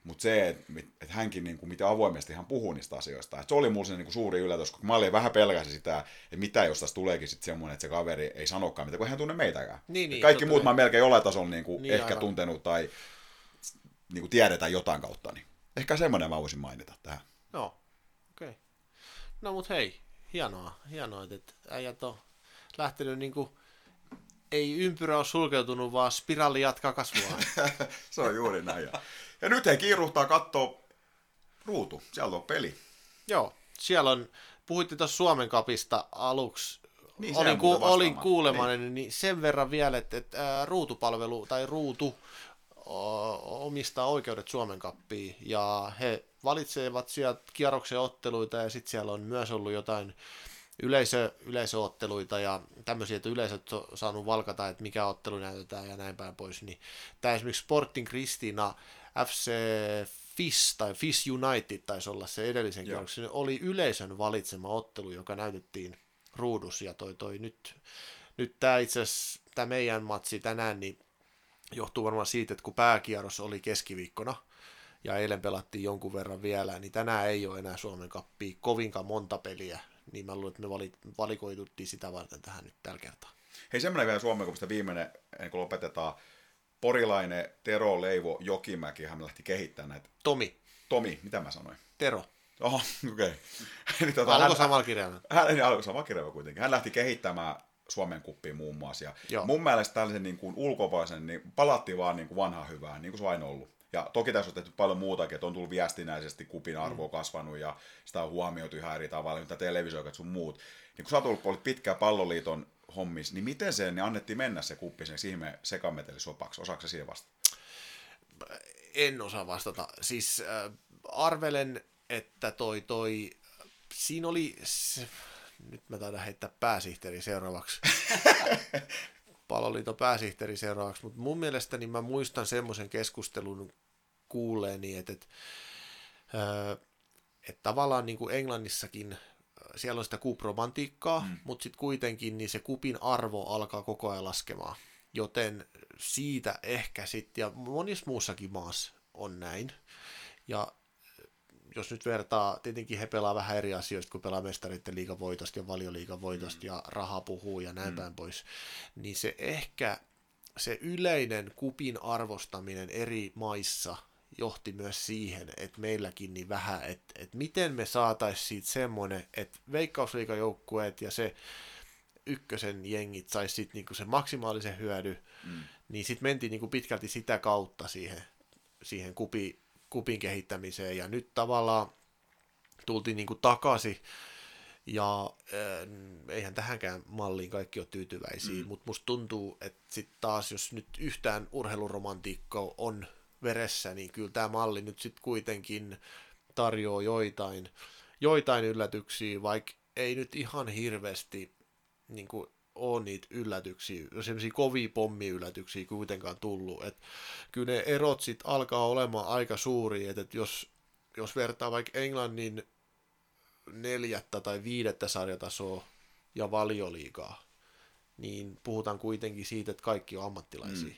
[SPEAKER 3] Mutta se, että et hänkin niin kuin, miten avoimesti hän puhuu niistä asioista. Et se oli mulle se niin kuin, suuri yllätys, kun mä olin vähän pelkäsi sitä, että mitä jos tässä tuleekin sitten semmoinen, että se kaveri ei sanokaan mitä, kun hän tunne meitäkään.
[SPEAKER 4] Niin, niin,
[SPEAKER 3] kaikki muut mä melkein jollain tasolla niin kuin, niin, ehkä aivan. tuntenut tai niin kuin tiedetään jotain kautta. Niin. Ehkä semmoinen mä voisin mainita tähän.
[SPEAKER 4] Joo, okei. Okay. No mut hei, hienoa, hienoa, että äijät on lähtenyt niin kuin, ei ympyrä ole sulkeutunut, vaan spiraali jatkaa kasvua. [LAUGHS]
[SPEAKER 3] se on juuri näin. Ja nyt he kiiruhtaa katsoa ruutu, siellä on peli.
[SPEAKER 4] Joo, siellä on, puhuitte tuossa Suomen kapista aluksi, niin, olin, ku, olin kuulemainen, niin. niin sen verran vielä, että, että ää, ruutupalvelu tai ruutu omistaa oikeudet Suomen kappiin ja he valitsevat sieltä kierroksen otteluita ja sitten siellä on myös ollut jotain yleisö, yleisöotteluita ja tämmöisiä, että yleisöt on saanut valkata, että mikä ottelu näytetään ja näin päin pois. Niin tämä esimerkiksi Sporting Kristina FC FIS tai FIS United taisi olla se edellisen kierroksen, oli yleisön valitsema ottelu, joka näytettiin ruudus ja toi, toi nyt, nyt tämä itse asiassa, tämä meidän matsi tänään, niin johtuu varmaan siitä, että kun pääkierros oli keskiviikkona, ja eilen pelattiin jonkun verran vielä, niin tänään ei ole enää Suomen kappia kovinkaan monta peliä, niin mä luulen, että me valikoiduttiin sitä varten tähän nyt tällä kertaa.
[SPEAKER 3] Hei, semmoinen vielä Suomen kupista viimeinen, ennen kuin lopetetaan. Porilainen Tero Leivo Jokimäki, hän lähti kehittämään näitä.
[SPEAKER 4] Tomi,
[SPEAKER 3] Tomi, mitä mä sanoin?
[SPEAKER 4] Tero,
[SPEAKER 3] Oho, okei. [LAUGHS] Okay. Tota,
[SPEAKER 4] alkoi
[SPEAKER 3] hän,
[SPEAKER 4] samalla kirjalla.
[SPEAKER 3] hän, hän alkoi sama kirjava kuitenkin. Hän lähti kehittämään Suomen kuppiin muun muassa. Ja
[SPEAKER 4] Joo.
[SPEAKER 3] mun mielestä tällaisen niin kuin ulkopuolisen, niin palattiin vaan niin kuin vanhaan hyvään, niin kuin se on aina ollut. Ja toki tässä on tehty paljon muutakin, että on tullut viestinäisesti kupin arvo mm. kasvanut ja sitä on huomioitu ihan eri tavalla, mitä televisioikat sun muut. Niin kun sä oot ollut, pitkään palloliiton hommis, niin miten se niin annettiin mennä se kuppi sen ihme sekametelisopaksi? Osaako se siihen vasta?
[SPEAKER 4] En osaa vastata. Siis äh, arvelen, että toi, toi, siinä oli, nyt mä taidan heittää pääsihteeri seuraavaksi. [LAUGHS] Paloliiton pääsihteeri seuraavaksi, mutta mun mielestä niin mä muistan semmoisen keskustelun kuulleeni, että, että, äh, että tavallaan niin kuin Englannissakin siellä on sitä kupromantiikkaa, mm. mutta sitten kuitenkin niin se kupin arvo alkaa koko ajan laskemaan. Joten siitä ehkä sitten, ja monissa muussakin maassa on näin. Ja jos nyt vertaa, tietenkin he pelaa vähän eri asioista, kun pelaa mestareiden liigavoitosta ja valioliigavoitosta mm. ja raha puhuu ja näin mm. päin pois, niin se ehkä se yleinen kupin arvostaminen eri maissa johti myös siihen, että meilläkin niin vähän, että, että miten me saataisiin siitä semmoinen, että veikkausliikajoukkueet ja se ykkösen jengit saisi sitten niinku sen maksimaalisen hyödy, mm. niin sitten mentiin niinku pitkälti sitä kautta siihen, siihen kupi, kupin kehittämiseen, ja nyt tavallaan tultiin niinku takaisin, ja äh, eihän tähänkään malliin kaikki ole tyytyväisiä, mm. mutta musta tuntuu, että sitten taas, jos nyt yhtään urheiluromantiikkaa on veressä, niin kyllä tämä malli nyt sitten kuitenkin tarjoaa joitain, joitain yllätyksiä, vaikka ei nyt ihan hirveästi niin kuin, ole niitä yllätyksiä, semmoisia kovia pommiyllätyksiä kuitenkaan tullut. Et kyllä ne erot sitten alkaa olemaan aika suuria, että et jos, jos vertaa vaikka Englannin neljättä tai viidettä sarjatasoa ja valioliigaa, niin puhutaan kuitenkin siitä, että kaikki on ammattilaisia. Mm.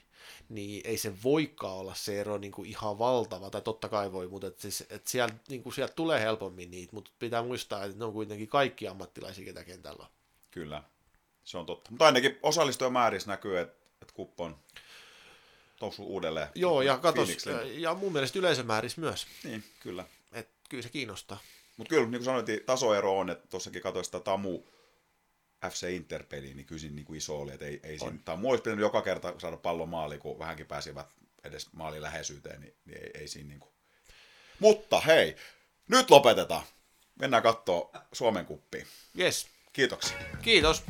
[SPEAKER 4] Niin ei se voikaan olla se ero niin kuin ihan valtava, tai totta kai voi, mutta et siis, et sieltä, niin kuin sieltä tulee helpommin niitä, mutta pitää muistaa, että ne on kuitenkin kaikki ammattilaisia, ketä kentällä on.
[SPEAKER 3] Kyllä, se on totta. Mutta ainakin osallistujamäärissä näkyy, että, että kuppo on noussut uudelleen.
[SPEAKER 4] Joo, ja katos, ja mun mielestä yleisömäärissä myös,
[SPEAKER 3] Niin, kyllä.
[SPEAKER 4] että kyllä se kiinnostaa.
[SPEAKER 3] Mutta kyllä, niin kuin sanoin, tasoero on, että tuossakin katsoin sitä Tamu FC Interpeliä, niin kyllä siinä niin kuin iso oli, että ei, ei siinä, Tamu olisi pitänyt joka kerta saada pallon maali, kun vähänkin pääsivät edes maalin läheisyyteen, niin, niin ei, ei siinä niin kuin. Mutta hei, nyt lopetetaan. Mennään katsoa Suomen kuppiin.
[SPEAKER 4] Yes,
[SPEAKER 3] Kiitoksia.
[SPEAKER 4] kiitos.